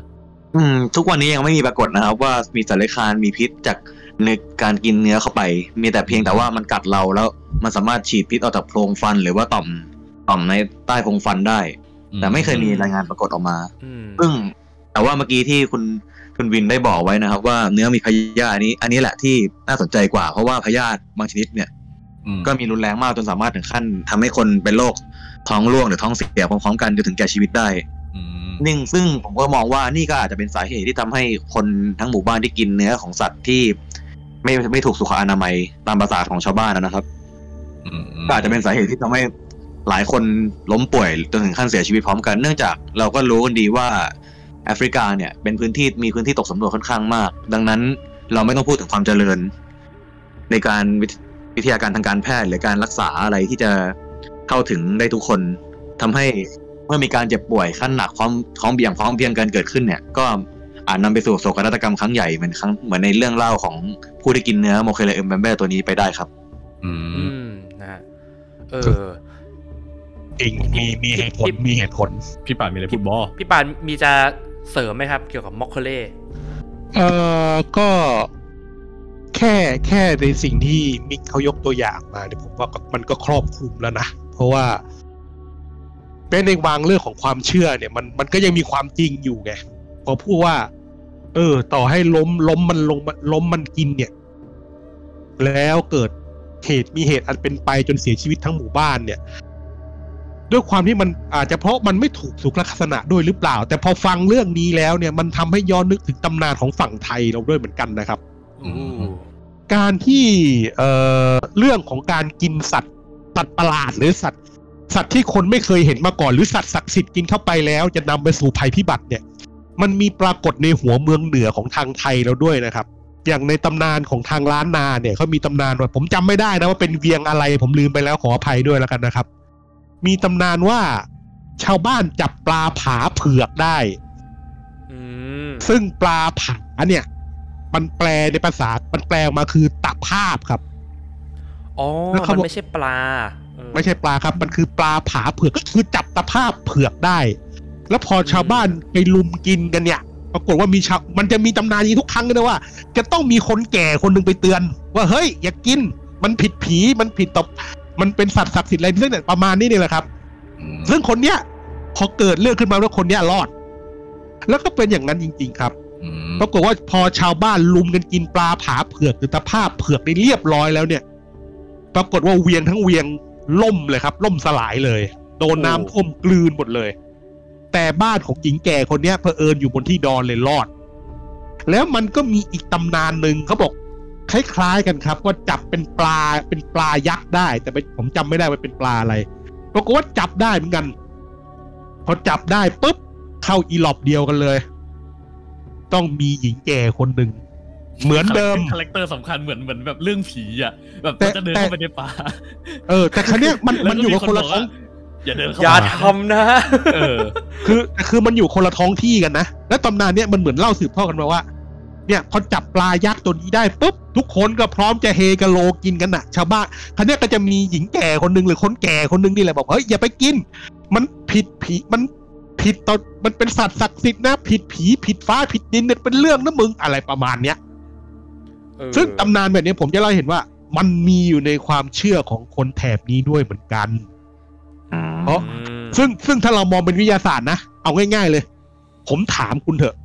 อืม ทุกวันนี้ยังไม่มีปรากฏนะครับ ว่ามีสัตว์เลื้อยคลานมีพิษจากในการกินเนื้อเข้าไป มีแต่เพียงแต่ว่ามันกัดเราแล้ว มันสามารถฉีดพิษออกจากโพรงฟันหรือว่าต่อมต่อมในใต้โพรงฟันได้ แต่ไม่เคยมีรายงานปรากฏออกมาอืมซึ่งแต่ว่าเมื่อกี้ที่คุณคุณวินได้บอกไว้นะครับ ว่าเนื้อมีพยาธิอันนี้ อันนี้แหละที่น่าสนใจกว่า เพราะว่าพยาธิบางชนิดเนี่ยอืมก็มีรุนแรงมากจนสามารถถึงขั้นทำให้คนเป็นโรคท้องร่วงหรือท้องเสียพร้อมๆกันจนถึงแก่ชีวิตได้อืม นึ่งซึ่งผมก็มองว่านี่ก็อาจจะเป็นสาเหตุที่ทำให้คนทั้งหมู่บ้านที่กินเนื้อของสัตว์ที่ไม่ไม่ถูกสุขอนามัยตามภาษาของชาวบ้านนะครับอืมก็อาจจะเป็นสาเหตุที่ทำให้หลายคนล้มป่วยจนถึงขั้นเสียชีวิตพร้อมกันเนื่องจากเราก็รู้กันดีว่าแอฟริกาเนี่ยเป็นพื้นที่มีพื้นที่ตกสำรวจค่อนข้างมาก ดังนั้นเราไม่ต้องพูดถึงความเจริญ ในการวิทวิทยาการทางการแพทย์หรือการรักษาอะไรที่จะเข้าถึงได้ทุกคนทำให้ เมื่อมีการเจ็บป่วยขั้นหนักพร้อมพร้อมเบี่ยงพร้อมเพรียงกันเกิดขึ้นเนี่ยก็อาจนำไปสู่โศกนาฏกรรมครั้งใหญ่เหมือนครั้งเหมือนในเรื่องเล่าของผู้ที่กินเนื้อโมเคเลเอมแบมเบ้ตัวนี้ไปได้ครับ อือืมมนะฮะเออจริงมีมีเหตุผลมีเหตุผล พี่ป่านมีอะไรพูดบอพี่ปานมีจะเสริมไหมครับ เกี่ยวกับมอคเคเล่เอ่อก็แค่แค่ในสิ่งที่มิกเขายกตัวอย่างมาเนี่ยผมว่าก็มันก็ครอบคลุมแล้วนะ เพราะว่า เป็นในบางเรื่องของความเชื่อเนี่ยมันมันก็ยังมีความจริงอยู่ไงพอพูดว่า เออ ต่อให้ล้มล้มมันลงล้มมันกินเนี่ย แล้วเกิดเหตุมีเหตุอันเป็นไปจนเสียชีวิตทั้งหมู่บ้านเนี่ย ด้วยความที่มันอาจจะเพราะมันไม่ถูกสุขลักษณะด้วยหรือเปล่า แต่พอฟังเรื่องนี้แล้วเนี่ย มันทำให้ย้อนนึกถึงตำนานของฝั่งไทยเราด้วยเหมือนกันนะครับอู้การที่เอ่อเรื่องของการกินสัตว์สัตว์ประหลาดหรือสัตว์ สัตว์ที่คนไม่เคยเห็นมาก่อนหรือสัตว์ศักดิ์สิทธิ์กินเข้าไปแล้วจะนำไปสู่ภัยพิบัติเนี่ย มันมีปรากฏในหัวเมืองเหนือของทางไทยเราด้วยนะครับ อย่างในตำนานของทางล้านนาเนี่ยเขามีตำนานว่าผมจำไม่ได้นะว่าเป็นเวียงอะไรผมลืมไปแล้วขออภัยด้วยแล้วกันนะครับ มีตำนานว่าชาวบ้านจับปลาผาเผือกได้อืมซึ่งปลาผาเนี่ย มันแปลในภาษามันแปลออกมาคือตะภาพครับ อ๋อแล้วเขามันบอกไม่ใช่ปลาเออ ไม่ใช่ปลาครับ มันคือปลาผาเผือกก็คือจับตะภาพเผือกได้ แล้วพอชาวบ้านไปลุมกินกันเนี่ย ปรากฏว่ามีชาวมันจะมีตำนานนี้ทุกครั้งเลยนะว่า จะต้องมีคนแก่คนหนึ่งไปเตือน ว่าเฮ้ย อย่ากิน มันผิดผีมันผิดตบมันเป็นสัตว์ศักดิ์สิทธิ์อะไรซึ่งเนี่ยประมาณนี้นี่แหละครับ ซึ่งคนเนี้ยพอเกิดเรื่องขึ้นมาแล้วคนเนี้ยรอด แล้วก็เป็นอย่างนั้นจริง ๆ ครับอืมปรากฏว่าพอชาวบ้านลุมกันกินปลาผาเผือกหรือตะภาพเผือกได้เรียบร้อยแล้วเนี่ย ปรากฏว่าเวียงทั้งเวียง ล่มเลยครับ ล่มสลายเลย โดนน้ำท่วมกลืนหมดเลย แต่บ้านของหญิงแก่คนเนี้ยเผอิญอยู่บนที่ดอนเลยรอด แล้วมันก็มีอีกตำนานหนึ่งเขาบอกคล้ายๆกันครับ ว่าจับเป็นปลาเป็นปลายักษ์ได้ แต่ไม่ผมจำไม่ได้ว่าเป็นปลาอะไรปรากฏว่าจับได้เหมือนกันพอจับได้ปุ๊บเข้าอีหลอบเดียวกันเลย ต้องมีหญิงแก่คนหนึ่ง เหมือนเดิมคาแรคเตอร์สำคัญเหมือนเหมือนแบบเรื่องผีอะแบบแต่มันจะเดินแต่เข้าไปในป่าเออ แต่ครั้งนี้ยมันแล้วมันอยู่กับคนละบท้องว่าอย่าเดินเข้าอย่ามาทำนะเออ คือคือมันอยู่คนละท้องที่กันนะและตำนานเนี้ยมันเหมือนเล่าสืบทอดกันมาว่า เนี่ยพอจับปลายักษ์ตัวนี้ได้ปุ๊บทุกคนก็พร้อมจะเฮกะโลกินกันน่ะ ชาวบ้านครั้นี้ยก็จะมีหญิงแก่คนหนึ่งหรือคนแก่คนหนึ่งนี่แหละบอกเฮ้ยอย่าไปกิน มันผิดผีมันผิดตอนมันเป็นสัตว์ศักดิ์สิทธิ์นะ ผิดผีผิดฟ้าผิดดินเนี่ยเป็นเรื่องนะมึงอะไรประมาณเนี้ยเออ ซึ่งตำนานแบบนี้ผมจะเล่าให้เห็นว่า มันมีอยู่ในความเชื่อของคนแถบนี้ด้วยเหมือนกันเพราะอืมซึ่งซึ่งถ้าเรามองเป็นวิทยาศาสตร์นะ เอาง่าย ๆ เลย ผมถามคุณเถอะ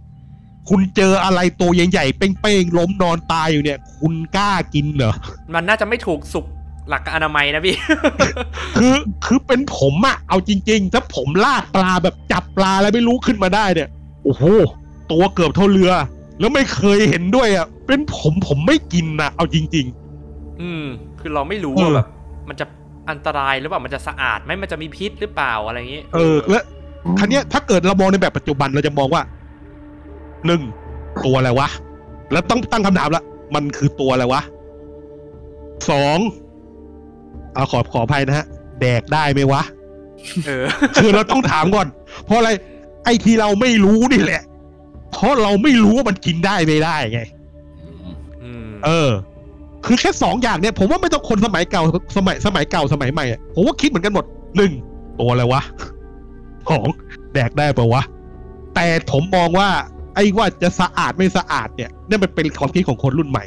คุณเจออะไรตัวใหญ่ๆเป้งๆล้มนอนตายอยู่เนี่ย คุณกล้ากินเหรอ มันน่าจะไม่ถูกสุขหลักอนามัยนะพี่ คือคือเป็นผมอะเอาจริง ๆ ถ้าผมลากปลาแบบจับปลาแล้วไม่รู้ขึ้นมาได้เนี่ย โอ้โห ตัวเกือบเท่าเรือ แล้วไม่เคยเห็นด้วยอะเป็นผมผมไม่กินนะเอาจริงอืม คือเราไม่รู้เออว่าแบบมันจะอันตรายหรือเปล่ามันจะสะอาดไหมมันจะมีพิษหรือเปล่าอะไรอย่างงี้ๆเออ และคันนี้ยถ้าเกิดเรามองในแบบปัจจุบันเราจะมองว่าหนึ่งตัวอะไรวะ แล้วต้องตั้งคำถามละมันคือตัวอะไรวะสองเอาขอขออภัยนะฮะ แดกได้ไหมวะ เออ คือเราต้องถามก่อน เพราะอะไร ไอ้ที่เราไม่รู้นี่แหละ เพราะเราไม่รู้ว่ามันกินได้ไม่ได้ไงอืมเออ คือแค่สองอย่างเนี่ย ผมว่าไม่ต้องคนสมัยเก่าสมัยสมัยเก่าสมัยใหม่อะผมว่าคิดเหมือนกันหมดหนึ่งตัวอะไรวะสองแดกได้ปะวะ แต่ผมมองว่า ไอ้ว่าจะสะอาดไม่สะอาดเนี่ยนั่นมันเป็นความคิดของคนรุ่นใหม่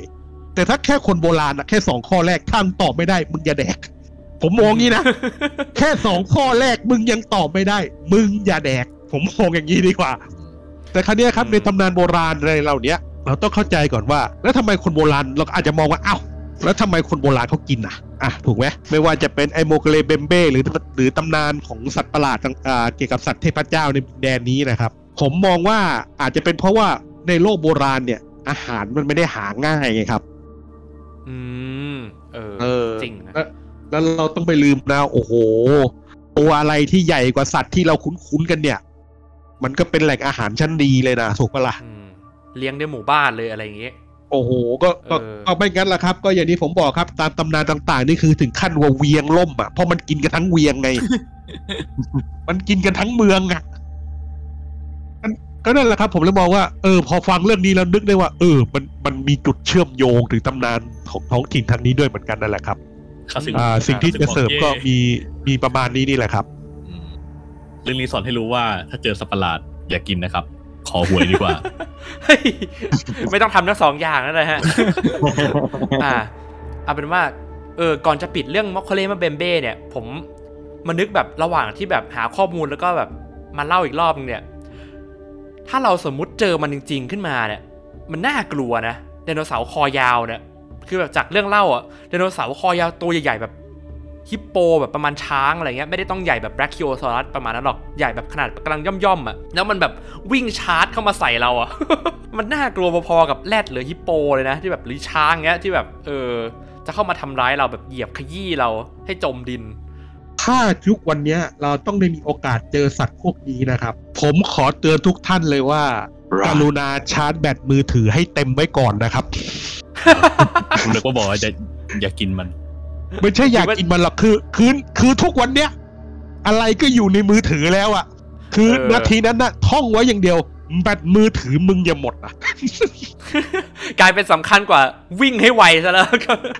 แต่ถ้าแค่คนโบราณอะแค่สองข้อแรกถ้ามึงตอบไม่ได้ มึงอย่าแดก ผมมองงี้นะ แค่สองข้อแรกมึงยังตอบไม่ได้ มึงอย่าแดก ผมมองอย่างนี้ดีกว่า แต่ครั้นี้ยครับอืมในตำนานโบราณอะไรเหล่าเนี้ยเราต้องเข้าใจก่อนว่า แล้วทำไมคนโบราณเราก็อาจจะมองว่าอ้าวแล้วทำไมคนโบราณเขากินอะอะถูกไหมไม่ว่าจะเป็นไอโมเกเลเบมเบ้หรือหรือตำนานของสัตว์ประหลาดต่างอ่าเกี่ยวกับสัตว์เทพเจ้าในแดนนี้นะครับ ผมมองว่าอาจจะเป็นเพราะว่าในโลกโบราณเนี่ย อาหารมันไม่ได้หาง่ายไงครับ อืม เออเออจริงนะแล้วแล้วเราต้องไปลืมนะโอ้โหตัวอะไรที่ใหญ่กว่าสัตว์ที่เราคุ้นๆกันเนี่ย มันก็เป็นแหล่งอาหารชั้นดีเลยนะถูกปะล่ะอืมเลี้ยงในหมู่บ้านเลยอะไรอย่างงี้โอ้โหก็ก็เออก็ไม่งั้นล่ะครับ ก็อย่างที่ผมบอกครับ ตามตำนานต่างๆ นี่คือถึงขั้นว่าเวียงล่มอะเพราะมันกินกันทั้งเวียงไง มันกินกันทั้งเมืองอะมันก็นั่นแหละครับ ผมเลยมองว่าเออพอฟังเรื่องนี้แล้วนึกได้ว่า เออ มันมันมีจุดเชื่อมโยงถึงตำนานของท้องถิ่นทางนี้ด้วยเหมือนกันนั่นแหละครับคลาสสิกอ่าสิ่งที่จะเสริมก็มีมีประมาณนี้นี่แหละครับอืม เรื่องนี้สอนให้รู้ว่าถ้าเจอสัตว์ประหลาดอย่ากินนะครับ ขอหวยดีกว่า ไม่ต้องทำทั้งสองอย่างนั่นเลยฮะ อ่าเอาเป็นว่า เออ ก่อนจะปิดเรื่องมอคเคเลมาเบมเบ้เนี่ย ผมมานึกแบบระหว่างที่แบบหาข้อมูลแล้วก็แบบมาเล่าอีกรอบนึงเนี่ย ถ้าเราสมมุติเจอมันจริง ๆ ขึ้นมาเนี่ย มันน่ากลัวนะไดโนเสาร์คอยาวเนี่ย คือแบบจากเรื่องเล่าอะไดโนเสาร์คอยาวตัวใหญ่ๆแบบ ฮิปโปแบบประมาณช้างอะไรเงี้ยไม่ได้ต้องใหญ่แบบ Brachiosaurus ประมาณนั้นหรอกใหญ่แบบขนาดกำลังย่อมๆอะแล้วมันแบบวิ่งชาร์จเข้ามาใส่เราอะมันน่ากลัวพอๆกับแรดหรือฮิปโปเลยนะ ที่แบบหรือช้างเงี้ยที่แบบเออ จะเข้ามาทำร้ายเราแบบเหยียบขยี้เราให้จมดิน ถ้าสักวันเนี้ยเราต้องได้มีโอกาสเจอสัตว์พวกนี้นะครับ ผมขอเตือนทุกท่านเลยว่า Right กรุณาชาร์จแบตมือถือให้เต็มไว้ก่อนนะครับผมนึกว่าบอกว่าจะอย่ากินมัน ไม่ใช่อยากกินมันหรอกคือคือคือทุกวันเนี้ยอะไรก็อยู่ในมือถือแล้วอะคือเออนาทีนั้นนะท่องไว้อย่างเดียวแบตมือถือมึงอย่าหมดอะกลายเป็นสำคัญกว่าวิ่งให้ไวซะแล้ว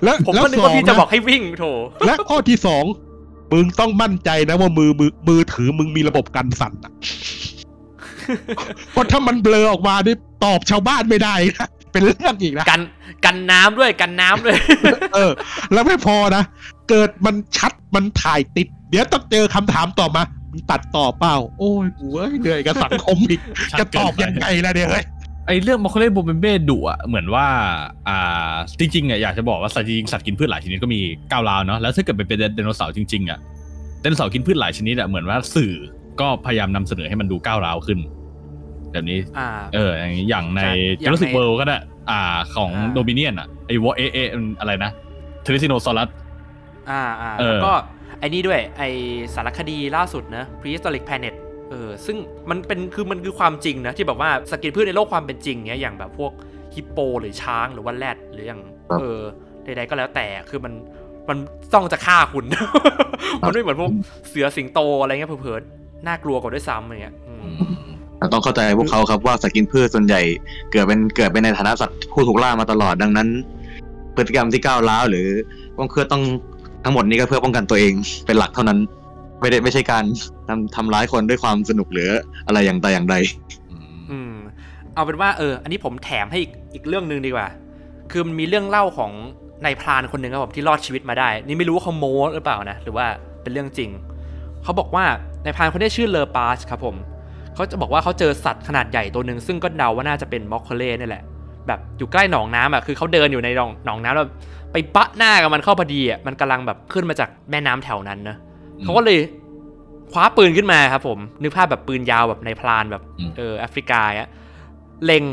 แล้วผมแล้วก็นึกสอว่างพี่จะนะบอกให้วิ่งโถและข้อที่สองมึงต้องมั่นใจนะว่ามือมือมือถือมึงมีระบบกันสั่นอะเพราะถ้ามันเบลอออกมานี่ตอบชาวบ้านไม่ได้นะ เป็นเรื่องอีกนะกันกันน้ำด้วยกันน้ำด้วย เออ แล้วไม่พอนะ เกิดมันชัดมันถ่ายติด เดี๋ยวต้องเจอคำถามต่อมามึงตัดต่อเปล่า โอ้ยกูเอ้ยเหนื่อยกับสังคมอีกชัดจะเกินไปตอบยังไงล่ะเนี่ยเฮ้ยไอเรื่องมอคเคเลโบเบมเบ้ดุอะเหมือนว่า อ่า จริงๆอะอยากจะบอกว่าสัตว์จริงๆสัตว์กินพืชหลายชนิดก็มีก้าวร้าวเนาะแล้วถ้าเกิดเป็นไดโนเสาร์จริงๆอะไดโนเสาร์กินพืชหลายชนิดอะเหมือนว่าสื่อก็พยายามนำเสนอให้มันดูก้าวร้าวขึ้น แบบนี้ อ่า เออ อย่างอย่างในใช่อย่าง Jurassic ใน World ก็ได้ อ่า ของอ่า Dominion อะ ไออ้วอเอเออะไรนะ Therizinosaurus อ่าอ่าเออแล้วก็ไอ้นี่ด้วย ไอสารคดีล่าสุดนะ Prehistoric Planet เออ ซึ่งมันเป็น คือมันคือความจริงนะ ที่แบบว่าสัตว์กินพืชในโลกความเป็นจริงเนี้ย อย่างแบบพวกฮิปโป หรือช้าง หรือว่าแรด หรืออย่างครับเออ ใดๆก็แล้วแต่ คือมัน มันต้องจะฆ่าคุณ มันไม่เหมือนพวกเสือสิงโตอะไรเงี้ยเผลอๆน่ากลัวกว่าด้วยซ้ำอะไรเงี้ย ต้องเข้าใจพวกเขาครับว่าสัตว์กินพืชส่วนใหญ่เกิดเป็นเกิดเป็นในฐานะสัตว์ผู้ถูกล่ามาตลอดดังนั้น พฤติกรรมที่ก้าวร้าวหรือป้องเพื่อต้องทั้งหมดนี้ก็เพื่อป้องกันตัวเองเป็นหลักเท่านั้น ไม่ได้ไม่ใช่การทำทำร้ายคนด้วยความสนุกหรืออะไรอย่างใดอย่างใดอืมเอาเป็นว่าเออ อันนี้ผมแถมให้อีกอีกเรื่องหนึ่งดีกว่า คือมันมีเรื่องเล่าของนายพรานคนหนึ่งครับผมที่รอดชีวิตมาได้ นี่ไม่รู้ว่าเขาโม้หรือเปล่านะ หรือว่าเป็นเรื่องจริง เขาบอกว่านายพรานคนนี้ชื่อเลอปาสครับผม เขาจะบอกว่าเขาเจอสัตว์ขนาดใหญ่ตัวหนึ่งซึ่งก็เดาว่าน่าจะเป็นมอคเคเล่นี่แหละ แบบอยู่ใกล้หนองน้ำอะคือเขาเดินอยู่ในหนองหนองน้ำแล้วไปปะหน้ากับมันเข้าพอดีอะมันกำลังแบบขึ้นมาจากแม่น้ำแถวนั้นนะเขาก็เลยคว้าปืนขึ้นมาครับผมนึกภาพแบบปืนยาวแบบในพลานแบบอืมเออแอฟริกาอะเล็ง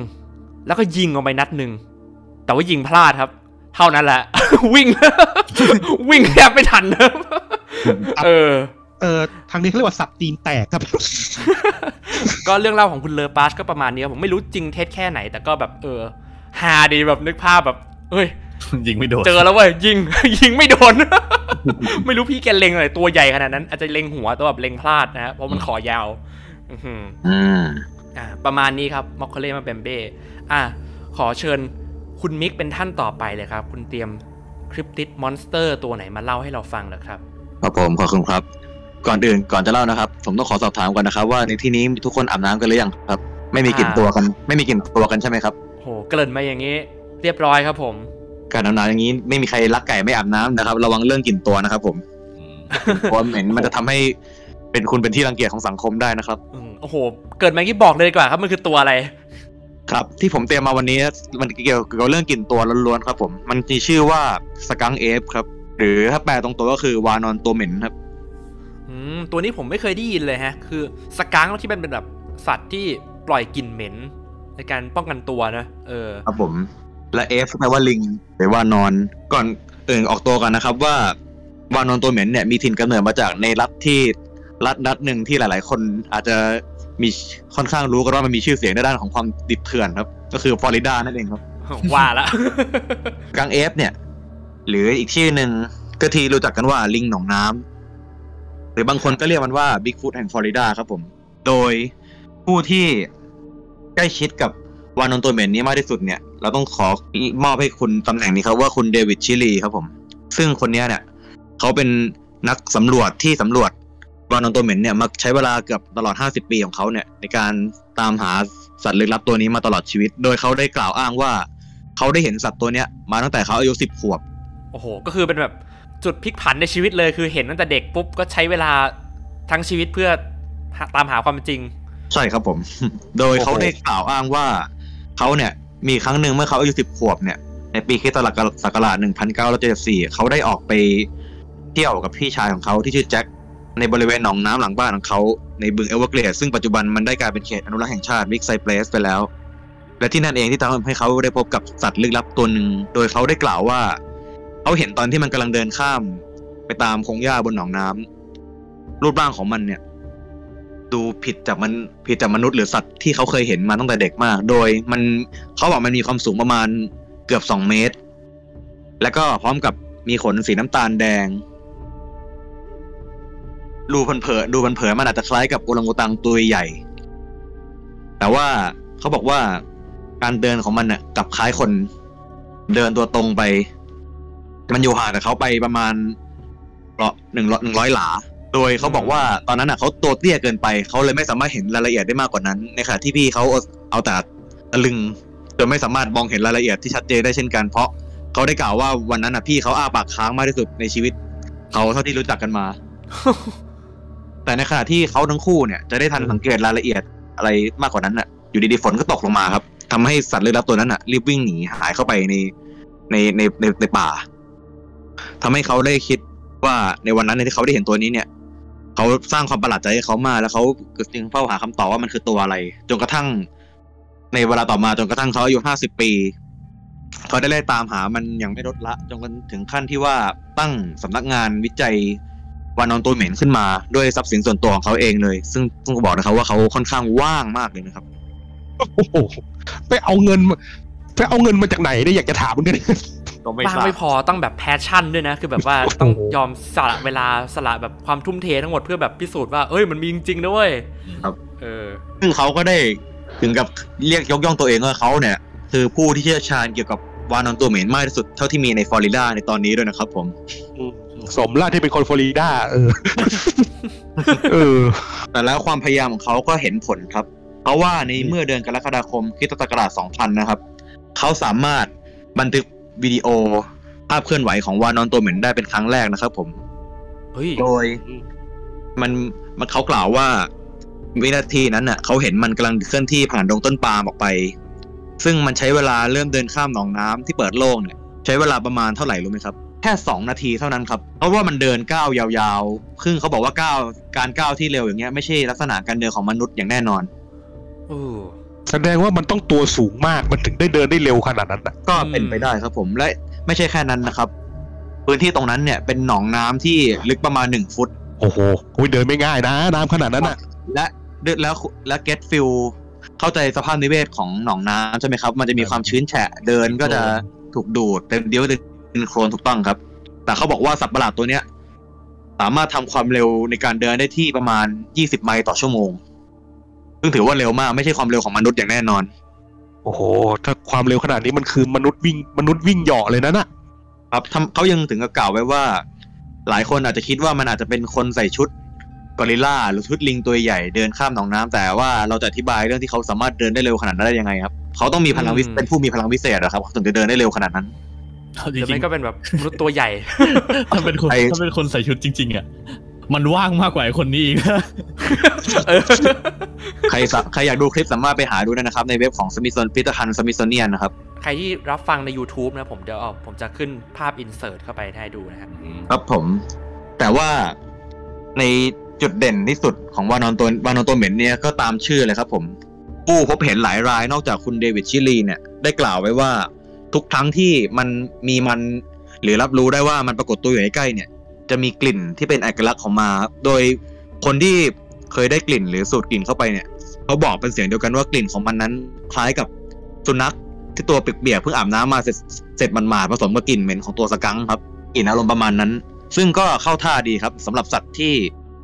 แล้วก็ยิงออกไปนัดหนึ่งแต่ว่ายิงพลาดครับ เท่านั้นแหละ วิ่ง วิ่งแทบไม่ทันครับเออ เออทางนี้เขาเรียกว่าสับตีนแตกครับ ก็เรื่องเล่าของคุณเลอปาสก็ประมาณนี้ครับผมไม่รู้จริงเท็จแค่ไหน แต่ก็แบบเออฮาดีแบบนึกภาพแบบ เอ้ย ยิงไม่โดน เจอแล้วเว้ยยิง ยิงไม่โดน ไม่รู้พี่แกเล็งอะไรตัวใหญ่ขนาดนั้น อาจจะเล็งหัวแต่แบบเล็งพลาดนะฮะเพราะมันคอยาวอื้อหืออืมอ่าประมาณนี้ครับมอคเคเล่มาเบมเบ้อะขอเชิญคุณมิกเป็นท่านต่อไปเลยครับ คุณเตรียม cryptid monster ตัวไหนมาเล่าให้เราฟังเหรอครับครับผมขอบคุณครับ ก่อนอื่นก่อนจะเล่านะครับ ผมต้องขอสอบถามก่อนนะครับ ว่าในที่นี้ทุกคนอาบน้ำกันหรือยังครับ ไม่มีกลิ่นอ่าตัวกัน ไม่มีกลิ่นตัวกันใช่ไหมครับโหเกริ่นมาอย่างนี้ เรียบร้อยครับผม การอาบน้ำอย่างนี้ไม่มีใครรักไก่ไม่อาบน้ำนะครับ ระวังเรื่องกลิ่นตัวนะครับ ผมอืมเพราะว่าเหม็นมันจะทำให้เป็นคุณเป็นที่รังเกียจของสังคมได้นะครับ อืมโอ้โห เกิดมากี้บอกเลยดีกว่าครับมันคือตัวอะไร ครับ ที่ผมเตรียมมาวันนี้มันเกี่ยวกับเรื่องกลิ่นตัวล้วนๆครับ ผม มันมีชื่อว่าสกังเอฟครับ หรือถ้าแปลตรงตัวก็คือวานอนตัวเหม็นครับ อืมตัวนี้ผมไม่เคยได้ยินเลยฮะ คือสกังค์ที่มันเป็นแบบสัตว์ที่ปล่อยกลิ่นเหม็น ในการป้องกันตัวนะเออ ครับผม และเอฟแปลว่าลิงหรือว่านอนก่อนอื่นออกตัวกันนะครับว่าวานอนตัวเหม็นเนี่ยมีถิ่นกำเนิดมาจากในรัฐที่รัฐรัฐหนึ่งที่หลาย ๆ คนอาจจะมีค่อนข้างรู้กันว่ามันมีชื่อเสียงในด้านของความดิบเถื่อนครับ ก็คือฟลอริดานั่นเองครับว่าละกังเอฟเนี่ย หรืออีกชื่อหนึ่งก็ที่รู้จักกันว่าลิงหนองน้ำห รือบางคนก็เรียกมันว่าบิ๊กฟุตแห่งฟลอริดาครับผม โดยผู้ที่ใกล้ชิดกับวานอนตัวเหม็นนี้มากที่สุดเนี่ย เราต้องขอมอบให้คุณตำแหน่งนี้ครับว่าคุณเดวิดชิลีครับผม ซึ่งคนนี้เนี่ย เขาเป็นนักสำรวจที่สำรวจวานอนตัวเหม็นเนี่ยมาใช้เวลาเกือบตลอด 50 ปีของเขาเนี่ย ในการตามหาสัตว์ลึกลับตัวนี้มาตลอดชีวิต โดยเขาได้กล่าวอ้างว่า เขาได้เห็นสัตว์ตัวเนี้ยมาตั้งแต่เขาอายุ10ขวบ โอ้โห ก็คือเป็นแบบ จุดพลิกผันในชีวิตเลยคือเห็นตั้งแต่เด็กปุ๊บก็ใช้เวลาทั้งชีวิตเพื่อตามหาความจริง ใช่ครับผม โดยเขาได้กล่าวอ้างว่าเขาเนี่ยมีครั้งหนึ่งเมื่อเขาอายุ10ขวบเนี่ยในปีคริสตศักราช1974เก้าร้อยเจ็ดสี่เขาได้ออกไปเที่ยวกับพี่ชายของเขาที่ชื่อแจ็คในบริเวณหนองน้ำหลังบ้านของเขาในบึงเอเวอร์เกรดซึ่งปัจจุบันมันได้กลายเป็นเขตอนุรักษ์แห่งชาติบิ๊กไซเปรสไปแล้ว และที่นั่นเองที่ทำให้เขาได้พบกับสัตว์ลึกลับตัวหนึ่ง โดยเขาได้กล่าวว่า เขาเห็นตอนที่มันกำลังเดินข้าม ไปตามพงหญ้าบนหนองน้ำรูปร่างของมันเนี่ย ดูผิดจากมันผิดจากมนุษย์หรือสัตว์ที่เขาเคยเห็นมาตั้งแต่เด็กมาก โดยมันเขาบอกมันมีความสูงประมาณเกือบสองเมตร แล้วก็พร้อมกับมีขนสีน้ำตาลแดงดูเผินๆดูเผินๆมันอาจจะคล้ายกับโอรังอุตังตัวใหญ่ แต่ว่าเขาบอกว่าการเดินของมันน่ะกับคล้ายคนเดินตัวตรงไป มันอยู่ห่างจากเขาไปประมาณหนึ่งหนึ่งร้อยหลา โดยเขาบอกว่าตอนนั้นน่ะเขาตัวเตี้ยเกินไปเขาเลยไม่สามารถเห็นรายละเอียดได้มากกว่านั้น ในขณะที่พี่เขาเอาเอาแต่ตะลึงจนไม่สามารถมองเห็นรายละเอียดที่ชัดเจนได้เช่นกันเพราะเขาได้กล่าวว่าวันนั้นน่ะพี่เขาอ้าปากค้างมากที่สุดในชีวิตเขาเท่าที่รู้จักกันมา แต่ในขณะที่เขาทั้งคู่เนี่ยจะได้ทันสังเกตรายละเอียดอะไรมากกว่านั้นน่ะ อยู่ดีๆฝนก็ตกลงมาครับทำให้สัตว์ลึกลับตัวนั้นน่ะรีบวิ่งหนีหายเข้าไปในในในในในป่า ทำให้เขาได้คิดว่าในวันนั้นเนี่ยที่เขาได้เห็นตัวนี้เนี่ยเขาสร้างความประหลาดใจให้เขามากแล้วเขาจึงเฝ้าหาคำตอบว่ามันคือตัวอะไร จนกระทั่ง ในเวลาต่อมาจนกระทั่งเขาอายุห้าสิบปีเขาได้ไล่ตามหามันอย่างไม่ลดละ จนถึงขั้นที่ว่าตั้งสำนักงานวิจัยวานรตัวเหม็นขึ้นมาด้วยทรัพย์สินส่วนตัวของเขาเองเลย ซึ่งต้องบอกนะครับว่าเขาค่อนข้างว่างมากเลยนะครับโอ้โหไปเอาเงิน มาไปเอาเงินมาจากไหนเนี่ยอยากจะถามเหมือนกันก็ไม่บ้างทราบไม่พอต้องแบบ passion ด้วยนะ คือแบบว่าโอ้โหต้องยอมสละเวลาสละแบบความทุ่มเททั้งหมดเพื่อแบบพิสูจน์ว่าเอ้ยมันมีจริงๆนะเว้ยครับ เออ ซึ่งเขาก็ได้ถึงกับเรียกยกย่องตัวเองว่าเขาเนี่ย คือผู้ที่เชี่ยวชาญเกี่ยวกับวานอนตัวเหม็นมากที่สุดเท่าที่มีในฟลอริดาในตอนนี้ด้วยนะครับผม สมแล้วที่เป็นคนฟลอริดาเออ เออ แต่แล้วความพยายามของเขาก็เห็นผลครับ เพราะว่าในเมื่อเดือนกรกฎาคมคริสตศักราช2000 นะครับ เขาสามารถบันทึกวิดีโอภาพเคลื่อนไหวของวานอนตัวเหม็นได้เป็นครั้งแรกนะครับผม เฮ้ย โดย มันมันเขากล่าวว่า วินาทีนั้นน่ะเขาเห็นมันกำลังเคลื่อนที่ผ่านดงต้นปาล์มออกไป ซึ่งมันใช้เวลาเริ่มเดินข้ามหนองน้ำที่เปิดโล่งเนี่ยใช้เวลาประมาณเท่าไหร่รู้ไหมครับ แค่สองนาทีเท่านั้นครับ เพราะว่ามันเดินก้าวยาวๆซึ่งเขาบอกว่าก้าวการก้าวที่เร็วอย่างเงี้ยไม่ใช่ลักษณะการเดินของมนุษย์อย่างแน่นอนโอ้ แสดงว่ามันต้องตัวสูงมากมันถึงได้เดินได้เร็วขนาดนั้นอะก็เป็นไปได้ครับผมและไม่ใช่แค่นั้นนะครับ พื้นที่ตรงนั้นเนี่ยเป็นหนองน้ำที่ลึกประมาณหนึ่งฟุต โอ้โหโอ้ยเดินไม่ง่ายนะ น้ำขนาดนั้นอะ และแล้วและเกตฟิลเข้าใจสภาพนิเวศของหนองน้ำใช่ไหมครับ มันจะมีความชื้นแฉะเดินก็จะถูกดูดเต็มเดียวเป็นโคลนถูกต้องครับ แต่เขาบอกว่าสัตว์ประหลาดตัวเนี้ย สามารถทำความเร็วในการเดินได้ที่ประมาณ 20 ไมล์ต่อชั่วโมง ซึ่งถือว่าเร็วมากไม่ใช่ความเร็วของมนุษย์อย่างแน่นอน โอ้โห ถ้าความเร็วขนาดนี้มันคือมนุษย์วิ่งมนุษย์วิ่งเหยาะเลยนะน่ะ ครับทำเขายังถึงกับกล่าวไว้ว่า หลายคนอาจจะคิดว่ามันอาจจะเป็นคนใส่ชุดกอริลลาหรือชุดลิงตัวใหญ่เดินข้ามหนองน้ำแต่ว่าเราจะอธิบายเรื่องที่เขาสามารถเดินได้เร็วขนาดนั้นได้ยังไงครับเขาต้องมีพลังวิเป็นผู้มีพลังวิเศษอะครับเขาถึงจะเดินได้เร็วขนาดนั้นเอาจหรือริไม่งก็เป็นแบบมนุษย์ตัวใหญ่ๆถ้าเป็นคนไอ้ถ้าเป็นคนใส่ชุดจริง ๆอะ มันว่างมากกว่าไอ้คนนี้อีกเออใครสะใครอยากดูคลิปสามารถไปหาดูได้นะครับ ในเว็บของสมิ t ซ o นพิพิธภัณฑ์สมิ t ซ o เนียนนะครับ ใครที่รับฟังใน YouTube นะผมเดี๋ยวเอาผมจะขึ้นภาพอินเสิร์ตเข้าไปให้ดูนะครับครับผม แต่ว่าในจุดเด่นที่สุดของวานอนตัววานอนตัวเหม็นเนี่ยก็ตามชื่อเลยครับผม ผู้พบเห็นหลายรายนอกจากคุณเดวิดชิลีเนี่ยได้กล่าวไว้ว่าทุกครั้งที่มันมีมันหรือรับรู้ได้ว่ามันปรากฏตัวอยู่ใกล้ๆเนี่ย จะมีกลิ่นที่เป็นเอกลักษณ์ของมาครับโดยคนที่เคยได้กลิ่นหรือสูดกลิ่นเข้าไปเนี่ยเขาบอกเป็นเสียงเดียวกันว่ากลิ่นของมันนั้น คล้ายกับสุนัขที่ตัวเปียกๆเพิ่งอาบน้ำมาเสร็จเสร็จมันมาดๆผสมกับกลิ่นเหม็นของตัวสกังค์ครับกลิ่นอารมณ์ประมาณนั้น ซึ่งก็เข้าท่าดีครับสำหรับสัตว์ที่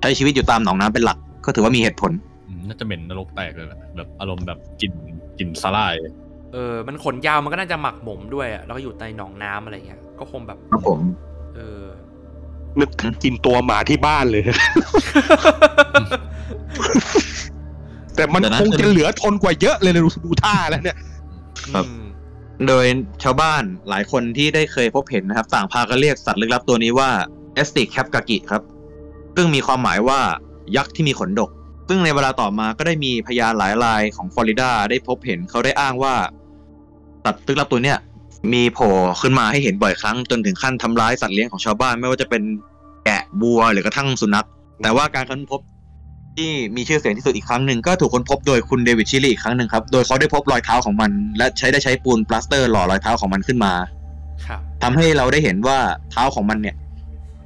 ใช้ชีวิตอยู่ตามหนองน้ำเป็นหลัก ก็ถือว่ามีเหตุผลอืมน่าจะเหม็นนรกแตกเลยแหละแบบอารมณ์แบบกลิ่นกลิ่นสาลายเออ มันขนยาวมันก็น่าจะหมักหมมด้วยอะแล้วก็อยู่ในหนองน้ำอะไรเงี้ย ก็คงแบบ ครับผม เออ นึกถึงกินตัวหมาที่บ้านเลย แต่มันแต่น่าคงจะจะเหลือทนกว่าเยอะเลยนะดูดูท่าแล้วเนี่ยครับอืมโดยชาวบ้านหลายคนที่ได้เคยพบเห็นนะครับ ต่างพากันเรียกสัตว์ลึกลับตัวนี้ว่าเอสติกแคปกากิครับ ซึ่งมีความหมายว่ายักษ์ที่มีขนดก ซึ่งในเวลาต่อมาก็ได้มีพยานหลายรายของฟลอริดาได้พบเห็นเขาได้อ้างว่าสัตว์ลึกลับตัวเนี้ย มีโผล่ขึ้นมาให้เห็นบ่อยครั้งจนถึงขั้นทำร้ายสัตว์เลี้ยงของชาวบ้านไม่ว่าจะเป็นแกะบัวหรือกระทั่งสุนัข แต่ว่าการค้นพบที่มีชื่อเสียงที่สุดอีกครั้งหนึ่งก็ถูกค้นพบโดยคุณเดวิดชิลีอีกครั้งหนึ่งครับ โดยเขาได้พบรอยเท้าของมัน และใช้ได้ใช้ปูนปลาสเตอร์หล่อรอยเท้าของมันขึ้นมาครับทำให้เราได้เห็นว่าเท้าของมันเนี่ย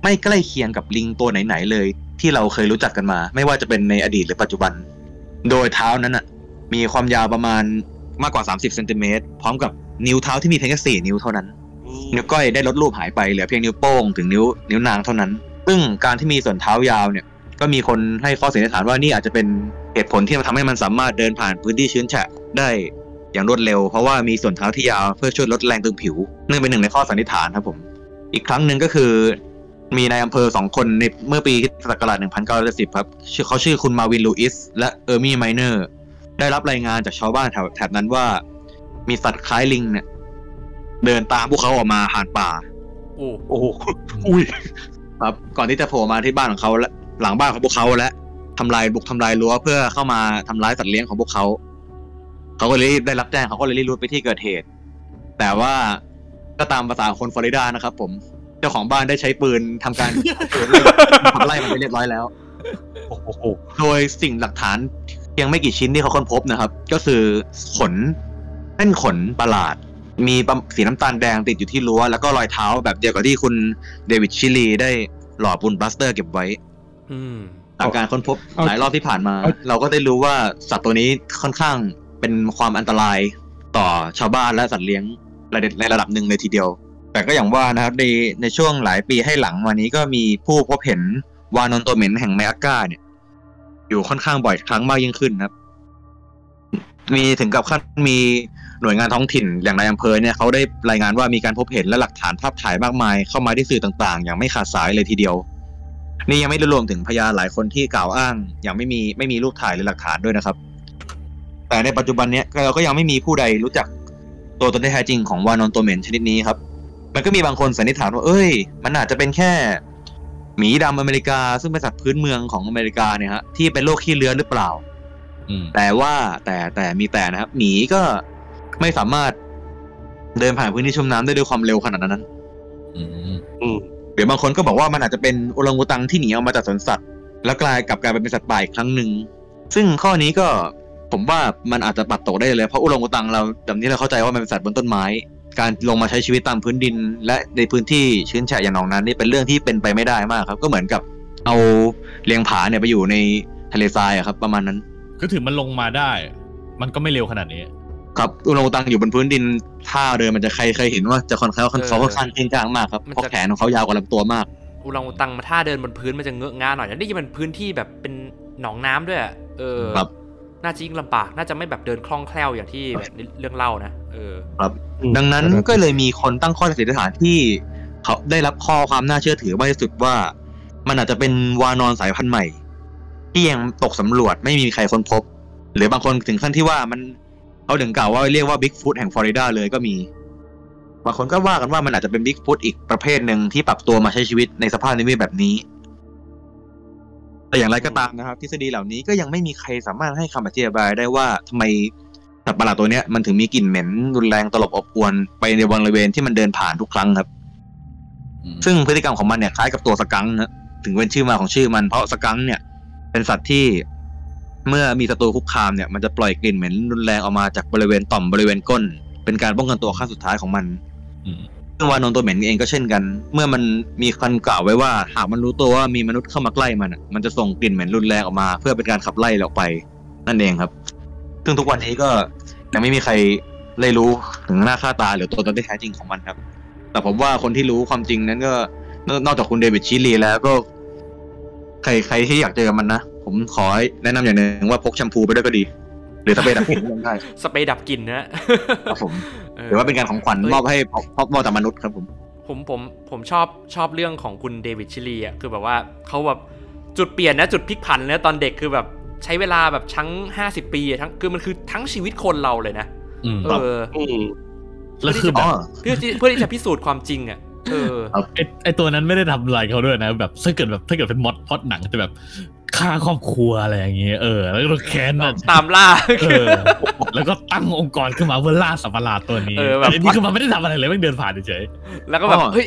ไม่ใกล้เคียงกับลิงตัวไหนๆเลย ที่เราเคยรู้จักกันมา ไม่ว่าจะเป็นในอดีตหรือปัจจุบัน โดยเท้านั้นอะ มีความยาวประมาณมากกว่า 30เซนติเมตรพร้อมกับ นิ้วเท้าที่มีเพียงแค่4นิ้วเท่านั้น นิ้วก้อยได้ลดรูปหายไปเหลือเพียงนิ้วโป้งถึงนิ้วนิ้วนางเท่านั้น ซึ่งการที่มีส่วนเท้ายาวเนี่ยก็มีคนให้ข้อสันนิษฐานว่านี่อาจจะเป็นเหตุผลที่ทำให้มันสามารถเดินผ่านพื้นที่ชื้นแฉะได้อย่างรวดเร็ว เพราะว่ามีส่วนเท้าที่ยาวเพื่อช่วยลดแรงตึงผิวนั่นเป็นหนึ่งในข้อสันนิษฐานครับผม อีกครั้งหนึ่งก็คือ มีนายอำเภอสองคนในเมื่อปีคริสตศักราช1910ครับชื่อเขาชื่อคุณมาวินลูอิสและเออร์มี่ไมเนอร์ได้รับรายงานจากชาวบ้านแถวแถบนั้นว่า มีสัตว์คล้ายลิงเนี่ย เดินตามพวกเขาออกมาผ่านป่า โอ้โอ้โหอุ้ยครับ ก่อนที่จะโผล่มาที่บ้านของเขาและหลังบ้านของพวกเขาและทำลายบุกทำลายรั้วเพื่อเข้ามาทำร้ายสัตว์เลี้ยงของพวกเขา เขาก็เลยรีบได้รับแจ้งเขาก็เลยรีบรุดไปที่เกิดเหตุ แต่ว่าก็ตามภาษาคนฟลอริดานะครับ ผม เจ้าของบ้านได้ใช้ปืนทำการขับไล่มันไปเรียบร้อยแล้วโอ้โหโดยสิ่งหลักฐานเพียงไม่กี่ชิ้นที่เขาค้นพบนะครับ ก็คือขน เส้นขนประหลาด มีปั๊มสีน้ำตาลแดงติดอยู่ที่รั้ว แล้วก็รอยเท้าแบบเดียวกับที่คุณเดวิดชิลีได้หล่อปูนปลาสเตอร์เก็บไว้อืมตามการค้นพบเอาหลายรอบที่ผ่านมาเอาเราก็ได้รู้ว่าสัตว์ตัวนี้ค่อนข้างเป็นความอันตรายต่อชาวบ้านและสัตว์เลี้ยงระดับในระดับหนึ่งเลยทีเดียว แต่ก็อย่างว่านะครับในในช่วงหลายปีให้หลังมานี้ก็มีผู้พบเห็นวานอนตัวเหม็นแห่งไมอาก้าเนี่ย อยู่ค่อนข้างบ่อยครั้งมากยิ่งขึ้นครับ มีถึงกับขั้นมี หน่วยงานท้องถิ่นอย่างนายอำเภอเนี่ยเขาได้รายงานว่ามีการพบเห็นและหลักฐานภาพถ่ายมากมาย เข้ามาที่สื่อต่างๆ อย่างไม่ขาดสายเลยทีเดียว นี่ยังไม่ได้รวมถึงพยานหลายคนที่กล่าวอ้าง อย่างไม่มีไม่มีรูปถ่ายหรือหลักฐานด้วยนะครับ แต่ในปัจจุบันเนี้ยเราก็ยังไม่มีผู้ใดรู้จักตัวตนที่แท้จริงของวานอนตัวเหม็นชนิดนี้ครับ มันก็มีบางคนสันนิษฐานว่าเอ้ย มันอาจจะเป็นแค่หมีดำอเมริกา ซึ่งเป็นสัตว์พื้นเมืองของอเมริกาเนี่ยฮะที่เป็นโรคขี้เลื้อนหรือเปล่าอืมแต่ว่าแต่แต่มีแต่นะครับหมีก็ ไม่สามารถเดินผ่านพื้นที่ชุ่มน้ำได้ด้วยความเร็วขนาดนั้นอืมอืมหรือบางคนก็บอกว่ามันอาจจะเป็นโอรังอุตังที่หนีออกมาจากสวนสัตว์ แล้วกลายกลับกลายเป็นสัตว์ป่าอีกครั้งหนึ่ง ซึ่งข้อนี้ก็ผมว่ามันอาจจะปัดตกได้เลย เพราะโอรังอุตังเราแบบนี้เราเข้าใจว่ามันเป็นสัตว์บนต้นไม้ การลงมาใช้ชีวิตตามพื้นดิน และในพื้นที่ชื้นแฉะอย่างหนองนั้นนี่เป็นเรื่องที่เป็นไปไม่ได้มากครับ ก็เหมือนกับเอาเลียงผาเนี่ยไปอยู่ในทะเลทรายอะครับ ประมาณนั้น ก็ถึงมันลงมาได้ มันก็ไม่เร็วขนาดนี้ ครับอุรังอุตังอยู่บนพื้นดินท่าเดินมันจะใครเคยเห็นว่าจะค่อนข้างเขาเออเขาค่อนข้างเก่งกลางมากครับมันเพราะจะแขนของเขายาวกว่าลำตัวมากอุรังอุตังมาท่าเดินบนพื้นมันจะเงอะงาหน่อยแล้วนี่มันพื้นที่แบบเป็นหนองน้ำด้วยอะเออครับน่าจะยิ่งลำบากน่าจะไม่แบบเดินคล่องแคล่วอย่างที่แบบในเรื่องเล่านะเออดังนั้นก็เลยมีคนตั้งข้อสันนิษฐานที่ เขาได้รับข้อความน่าเชื่อถือมากที่สุดว่า มันอาจจะเป็นวานอนสายพันธุ์ใหม่ ที่ยังตกสำรวจไม่มีใครค้นพบ หรือบางคนถึงขั้นที่ว่ามัน เขาถึงกล่าวว่าเรียกว่าบิ๊กฟุตแห่งฟลอริดาเลยก็มีบางคนก็ว่ากันว่ามันอาจจะเป็นบิ๊กฟุตอีกประเภทหนึ่งที่ปรับตัวมาใช้ชีวิตในสภาพนิเวศแบบนี้ แต่อย่างไรก็ตามนะครับ ทฤษฎีเหล่านี้ก็ยังไม่มีใครสามารถให้คำอธิบายได้ว่าทำไมสัตว์ประหลาดตัวเนี้ยมันถึงมีกลิ่นเหม็นรุนแรงตลบอบอวนไปในบริเวณที่มันเดินผ่านทุกครั้งครับอืมซึ่งพฤติกรรมของมันเนี่ยคล้ายกับตัวสกังค์นะถึงเป็นชื่อมาของชื่อมันเพราะสกังค์เนี่ย เป็นสัตว์ที่ เมื่อมีศัตรูคุกคามเนี่ยมันจะปล่อยกลิ่นเหม็นรุนแรงออกมาจากบริเวณต่อมบริเวณก้น เป็นการป้องกันตัวขั้นสุดท้ายของมันอืมซึ่งวานอนตัวเหม็นเองก็เช่นกัน เมื่อมันมีคันกล่าวไว้ว่าหากมันรู้ตัวว่ามีมนุษย์เข้ามาใกล้มันมันจะส่งกลิ่นเหม็นรุนแรงออกมา เพื่อเป็นการขับไล่ออกไป นั่นเองครับ ซึ่งทุกวันนี้ก็ยังไม่มีใครเลยรู้ถึงหน้าค่าตาหรือตัวตนที่แท้จริงของมันครับ แต่ผมว่าคนที่รู้ความจริงนั้นก็นอกนอกจากคุณเดวิดชิลีแล้วก็ ใครใครที่อยากเจอมันนะ ผมขอแนะนำอย่างหนึ่งว่าพกแชมพูไปด้วยก็ดี หรือสเปรย์ดับกลิ่นก็ได้สเปรย์ดับกลิ่นนะครับผมเออหรือว่าเป็นการของขวัญเอ้ยมอบให้พอบมอบจากมนุษย์ครับผม ผมผมผมชอบชอบเรื่องของคุณเดวิดชิลีอะคือแบบว่าเขาแบบจุดเปลี่ยนนะจุดพลิกผันนะตอนเด็กคือแบบใช้เวลาแบบทั้ง50ปีอะทั้งคือมันคือทั้งชีวิตคนเราเลยนะอืมเอออืมแล้วคือแบบเพื่อที่เพื่อที่จะพิสูจน์ความจริงอะเออ ไอไอตัวนั้นไม่ได้ทำอะไรเขาด้วยนะ แบบถ้าเกิดแบบถ้าเกิดเป็นมอดพอดหนังจะแบบฆ่าครอบครัวอะไรอย่างเงี้ยเออ แล้วก็แค้นน่ะตามล่าเออแล้วก็ตั้งองค์กรขึ้นมาเพื่อล่าสัตว์ประหลาดตัวนี้เออแบบแต่อันนี้คือมันไม่ได้ทำอะไรเลยไม่งเดินผ่านเฉยแล้วก็แบบอ๋อเฮ้ย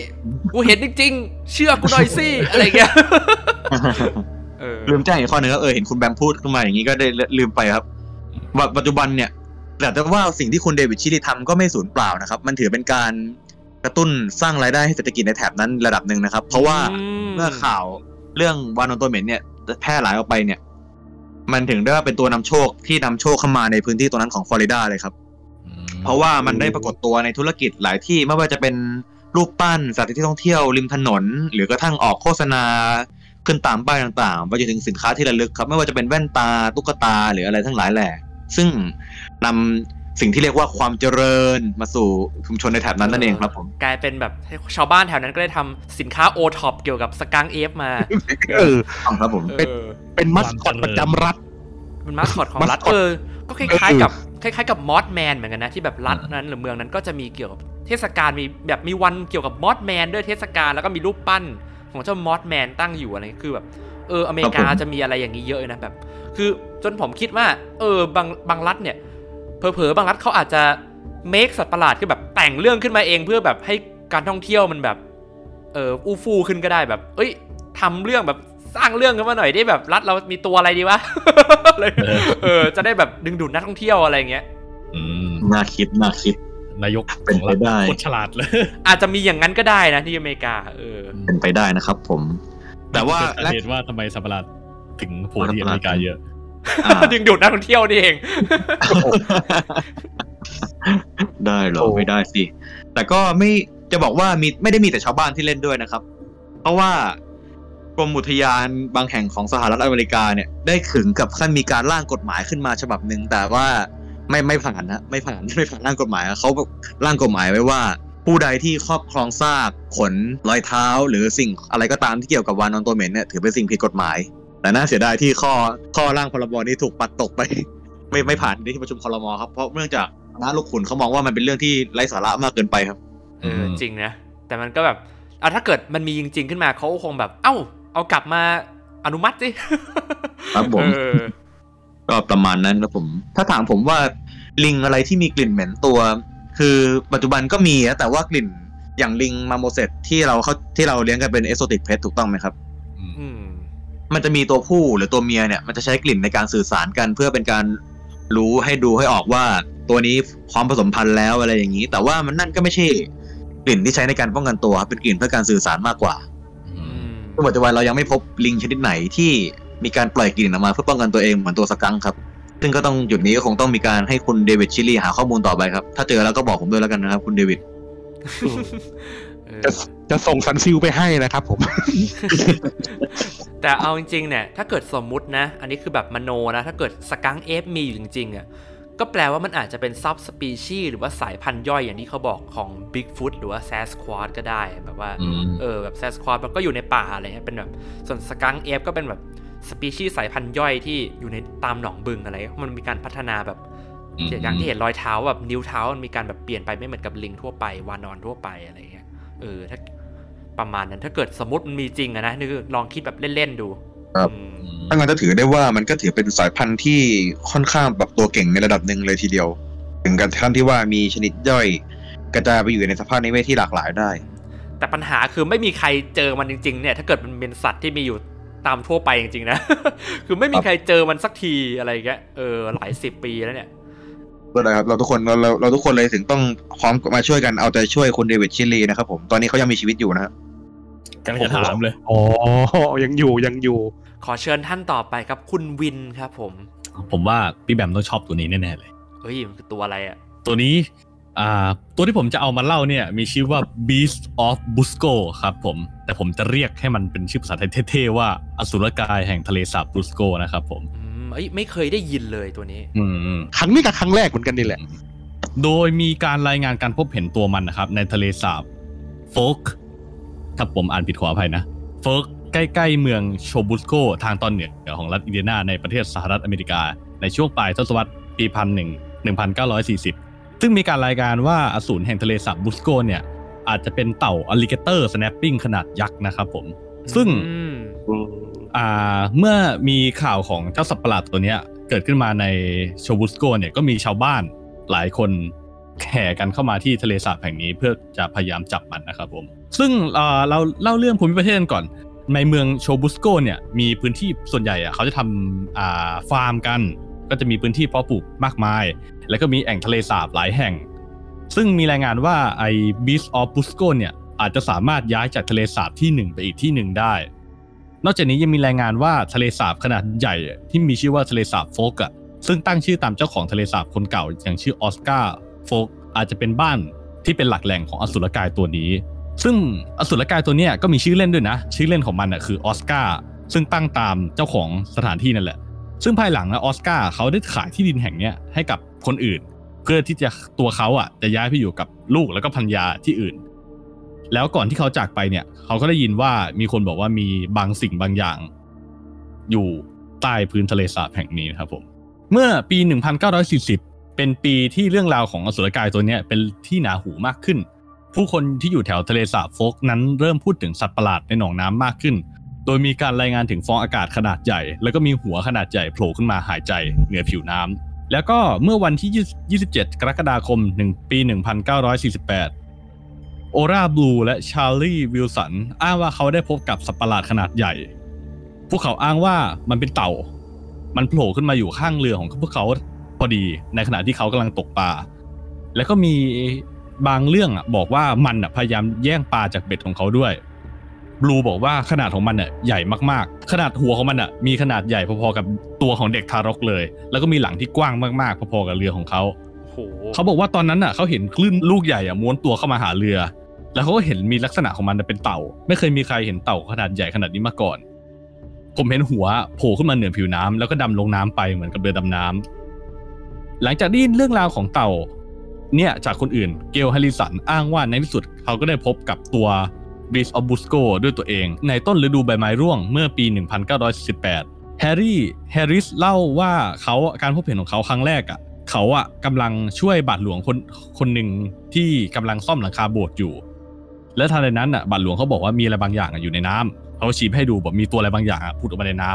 กูเห็นจริงๆเชื่อกูหน่อยสิอะไรเงี้ยเออลืมแจ้งอีกข้อหนึ่งก็เออเห็นคุณแบมพูดขึ้นมาอย่างนี้ก็ได้ลืมไปครับว่าปัจจุบันเนี่ยแต่ว่าสิ่งที่คุณเดวิดชิลีทำก็ไม่สูญเปล่านะครับ มันถือเป็นการ กระตุ้นสร้างรายได้ให้เศรษฐกิจในแถบนั้นระดับหนึ่งนะครับ เพราะว่าเมื่อข่าวเรื่องวานอนตัวเหม็นเนี่ยแพร่หลายออกไปเนี่ย มันถึงได้ว่าเป็นตัวนำโชคที่นำโชคเข้ามาในพื้นที่ตรงนั้นของฟลอริดาเลยครับๆอืมเพราะว่ามันได้ปรากฏตัวในธุรกิจหลายที่ไม่ว่าจะเป็นรูปปั้นสถานที่ท่องเที่ยวริมถนน หรือกระทั่งออกโฆษณาขึ้นตามป้ายต่างๆไปจนถึงสินค้าที่ระลึกครับ ไม่ว่าจะเป็นแว่นตาตุ๊กตาหรืออะไรทั้งหลายแหละซึ่งนำ สิ่งที่เรียกว่าความเจริญมาสู่ชุมชนในแถบนั้นนั่นเองครับผมกลายเป็นแบบให้ชาวบ้านแถวนั้นก็ได้ทำสินค้าโอท็อปเกี่ยวกับ Skunk Ape มาเออต้องครับผมเออเป็นมัสคอตประจำรัฐเป็นมาสคอตของรัฐ mascot เออก็คล้ายๆกับคล้ายๆกับ Mothman เหมือนกันนะที่แบบรัฐนั้นหรือเมืองนั้นก็จะมีเกี่ยวกับเทศกาลมีแบบมีวันเกี่ยวกับ Mothman ด้วยเทศกาลแล้วก็มีรูปปั้นของเจ้า Mothman ตั้งอยู่อะไรคือแบบเอออเมริกาครับผมจะมีอะไรอย่างนี้เยอะนะแบบ คือจนผมคิดว่า เออบางบางรัฐเนี่ย เผลอๆบางรัฐเขาอาจจะเมคสัตว์ประหลาดคือแบบแต่งเรื่องขึ้นมาเองเพื่อแบบให้การท่องเที่ยวมันแบบเอออู้ฟู่ขึ้นก็ได้แบบ เอ้ยทำเรื่องแบบสร้างเรื่องขึ้นมาหน่อยได้แบบรัฐเรามีตัวอะไรดีวะอะไรเออ จะได้แบบดึงดูดนักท่องเที่ยวอะไรอย่างเงี้ยอืมน่าคิดน่าคิดนายกเป็นของไปรัฐได้โคตรฉลาดเลย อาจจะมีอย่างนั้นก็ได้นะที่อเมริกา เออ เป็นไปได้นะครับผม แต่ว่าเป็นสาเหตุว่าทำไมสัตว์ประหลาดถึงโผล่ที่อเมริกาเยอะอ่า ดึงดูดนักท่องเที่ยวนี่เอง ได้เหรอโอ้ไม่ได้สิ แต่ก็ไม่จะบอกว่ามีไม่ได้มีแต่ชาวบ้านที่เล่นด้วยนะครับ เพราะว่ากรมอุทยานบางแห่งของสหรัฐอเมริกาเนี่ย ได้ถึงกับขั้นมีการร่างกฎหมายขึ้นมาฉบับหนึ่งแต่ว่าไม่ไม่ผ่านนะไม่ผ่านไม่ผ่านร่างกฎหมายเขาร่างกฎหมายไว้ว่า ผู้ใดที่ครอบครองซากขนรอยเท้า หรือสิ่งอะไรก็ตามที่เกี่ยวกับวานอนตัวเหม็นเนี่ยถือเป็นสิ่งผิดกฎหมาย แต่น่าเสียดายที่ข้อข้อร่างพรบนี้ถูกปัดตกไป ไม่ไม่ผ่านที่ประชุมครมครับเพราะเนื่องจากคณะลูกขุนเขามองว่ามันเป็นเรื่องที่ไร้สาระมากเกินไปครับเอออืมจริงนะแต่มันก็แบบอะถ้าเกิดมันมีจริง ๆ ขึ้นมาเขาคงแบบ เอ้า เอากลับมาอนุมัติสิครับผมเออก็ประมาณนั้นครับผม ถ้าถามผมว่าลิงอะไรที่มีกลิ่นเหม็นตัว คือปัจจุบันก็มีนะแต่ว่ากลิ่นอย่างลิงมาโมเสสที่เราเขาที่เราเลี้ยงกันเป็นเอ o โ i ติกเพ t ถูกต้องไหมครับ อืม มันจะมีตัวผู้หรือตัวเมียเนี่ยมันจะใช้กลิ่นในการสื่อสารกัน เพื่อเป็นการรู้ให้ดูให้ออกว่าตัวนี้พร้อมผสมพันธุ์แล้วอะไรอย่างนี้ แต่ว่ามันนั่นก็ไม่ใช่กลิ่นที่ใช้ในการป้องกันตัวครับเป็นกลิ่นเพื่อการสื่อสารมากกว่าอืมซึ่งปัจจุบันเรายังไม่พบลิงชนิดไหนที่มีการปล่อยกลิ่นออกมาเพื่อป้องกันตัวเองเหมือนตัว skunk ครับ ซึ่งก็ต้องจุดนี้ก็คงต้องมีการให้คุณเดวิดชิลลี่หาข้อมูลต่อไปครับ ถ้าเจอแล้วก็บอกผมด้วยแล้วกันนะครับ คุณเดวิด จะจะส่ง Sunsilk ไปให้นะครับผม แต่เอาจริงๆเนี่ย ถ้าเกิดสมมุตินะ อันนี้คือแบบมโนนะ ถ้าเกิด Skunk Ape มีอยู่จริงๆอะก็แปลว่ามันอาจจะเป็น subspecies หรือว่าสายพันธุ์ย่อยอย่างที่เขาบอกของ Bigfoot หรือว่า Sasquatch ก็ได้แบบว่าอืมเออแบบ Sasquatch มันก็อยู่ในป่าอะไรเงี้ยเป็นแบบส่วนสกังเอฟก็เป็นแบบสปีชีส์สายพันธุ์ย่อยที่อยู่ในตามหนองบึงอะไรเงี้ยมันมีการพัฒนาแบบอืมอย่างที่เห็นรอยเท้าแบบนิ้วเท้ามันมีการแบบเปลี่ยนไปไม่เหมือนกับลิงทั่วไปวานอนทั่วไปอะไร เงี้ยเออถ้าประมาณนั้นถ้าเกิดสมมติมันมีจริงอะนะนี่คือลองคิดแบบเล่นๆดูครับอืมถ้างั้นจะถือได้ว่ามันก็ถือเป็นสายพันธุ์ที่ค่อนข้างแบบตัวเก่งในระดับหนึ่งเลยทีเดียว ถึงกับขั้นที่ว่ามีชนิดย่อย กระจายไปอยู่ในสภาพนิเวศที่หลากหลายได้ แต่ปัญหาคือไม่มีใครเจอมันจริง ๆ เนี่ย ถ้าเกิดมันเป็นสัตว์ที่มีอยู่ตามทั่วไปจริงๆนะ คือไม่มีใครเจอมันสักทีอะไรเงี้ยเออหลายสิบปีแล้วเนี่ย ก็เลยครับเราทุกคนเราเราเราทุกคนเลยถึงต้องพร้อมมาช่วยกันเอาใจช่วยคุณเดวิดชิลลีนะครับผมตอนนี้เขายังมีชีวิตอยู่นะฮะกำลังจะถามเลยอ๋อยังอยู่ยังอยู่ ขอเชิญท่านต่อไปครับคุณวินครับผม ผมว่าพี่แบมต้องชอบตัวนี้แน่ๆเลยเฮ้ยมันคือตัวอะไรอะตัวนี้อ่าตัวที่ผมจะเอามาเล่าเนี่ย มีชื่อว่า Beast of Busco ครับผม แต่ผมจะเรียกให้มันเป็นชื่อภาษาไทยเท่ๆว่าอสุรกายแห่งทะเลสาบบุสโกนะครับผมอืม เอ้ยไม่เคยได้ยินเลยตัวนี้อืมครั้งนี้กับครั้งแรกเหมือนกันนี่แหละ โดยมีการรายงานการพบเห็นตัวมันนะครับ ในทะเลสาบโฟกถ้าผมอ่านผิดขออภัยนะโฟกใกล้ๆเมืองโชบุสโกทางตอนเหนือของรัฐอินเดียนาในประเทศสหรัฐอเมริกา ในช่วงปลายทศวรรษปีพันหนึ่งหนึ่งพันเก้าร้อยสี่สิบซึ่งมีการรายงานว่าอสูรแห่งทะเลสาบบุสโกเนี่ยอาจจะเป็นเต่าอ l ลิเกเตอร์สแนปปิ้งขนาดยักษ์นะครับผม ซึ่ง อ่าเมื่อมีข่าวของเจ้าสัตว์ประหลาดตัวเนี้ย เกิดขึ้นมาในโชบุสโกเนี่ยก็มีชาวบ้านหลายคนแห่กันเข้ามาที่ทะเลสาบแห่งนี้เพื่อจะพยายามจับมันนะครับผม ซึ่งเราเล่าเรื่องภูมิประเทศกันก่อน ในเมืองโชบุสโกเนี่ยมีพื้นที่ส่วนใหญ่อะเขาจะทำาฟาร์มกัน ก็จะมีพื้นที่เพาะปลูกมากมาย แล้วก็มีแอ่งทะเลสาบหลายแห่ง ซึ่งมีรายงานว่าไอ้ Beast of Busco เนี่ยอาจจะสามารถย้ายจากทะเลสาบที่หนึ่งไปอีกที่หนึ่งได้ นอกจากนี้ยังมีรายงานว่าทะเลสาบขนาดใหญ่ที่มีชื่อว่าทะเลสาบโฟกอะซึ่งตั้งชื่อตามเจ้าของทะเลสาบคนเก่า อย่างชื่อออสการ์โฟกอาจจะเป็นบ้านที่เป็นหลักแหล่งของอสุรกายตัวนี้ ซึ่งอสุรกายตัวนี้ก็มีชื่อเล่นด้วยนะ ชื่อเล่นของมันอะคือออสการ์ซึ่งตั้งตามเจ้าของสถานที่นั่นแหละ ซึ่งภายหลังนะออสการ์เขาได้ขายที่ดินแห่งนี้ให้กับคนอื่น เพื่อที่จะตัวเขาอะจะย้ายไปอยู่กับลูกแล้วก็พันยาที่อื่น แล้วก่อนที่เขาจากไปเนี่ย เขาก็ได้ยินว่ามีคนบอกว่ามีบางสิ่งบางอย่าง อยู่ใต้พื้นทะเลสาบแห่งนี้นะครับผม เมื่อปี 1940 เป็นปีที่เรื่องราวของอสุรกายตัวนี้เป็นที่หนาหูมากขึ้น ผู้คนที่อยู่แถวทะเลสาบโฟกนั้นเริ่มพูดถึงสัตว์ประหลาดในหนองน้ำมากขึ้น โดยมีการรายงานถึงฟองอากาศขนาดใหญ่ แล้วก็มีหัวขนาดใหญ่โผล่ขึ้นมาหายใจเหนือผิวน้ำแล้วก็เมื่อวันที่ 27 กรกฎาคม 1 ปี 1948 โอราบลูและชาร์ลีวิลสันอ้างว่าเขาได้พบกับสัตว์ประหลาดขนาดใหญ่ พวกเขาอ้างว่ามันเป็นเต่า มันโผล่ขึ้นมาอยู่ข้างเรือของพวกเขาพอดีในขณะที่เขากำลังตกปลา แล้วก็มีบางเรื่องอะบอกว่ามันอะพยายามแย่งปลาจากเบ็ดของเขาด้วย บลูบอกว่าขนาดของมันอะใหญ่มากๆ ขนาดหัวของมันอะมีขนาดใหญ่พอๆกับตัวของเด็กทารกเลย แล้วก็มีหลังที่กว้างมากๆ พอๆกับเรือของเขาโอ้โหเขาบอกว่าตอนนั้นอะเขาเห็นคลื่นลูกใหญ่อะม้วนตัวเข้ามาหาเรือ แล้วเขาก็เห็นมีลักษณะของมันเป็นเต่า ไม่เคยมีใครเห็นเต่าขนาดใหญ่ขนาดนี้มาก่อน ผมเห็นหัวโผล่ขึ้นมาเหนือผิวน้ำแล้วก็ดำลงน้ำไปเหมือนกับเรือดำน้ำหลังจากได้ยินเรื่องราวของเต่า เนี่ยจากคนอื่นเกลฮาริสันอ้างว่าในที่สุดเขาก็ได้พบกับตัวบิสออบุสโกด้วยตัวเอง ในต้นฤดูใบไม้ร่วงเมื่อปี 1918แฮร์รี่แฮร์ริสเล่าว่าเขาการพบเห็นของเขาครั้งแรกอะเขาอะกำลังช่วยบาทหลวงคนคนหนึ่งที่กำลังซ่อมหลังคาโบสถ์อยู่ และทันใดนั้นอะบาทหลวงเขาบอกว่ามีอะไรบางอย่างอยู่ในน้ำเขาชี้ให้ดูบอกมีตัวอะไรบางอย่างพุดออกมาในน้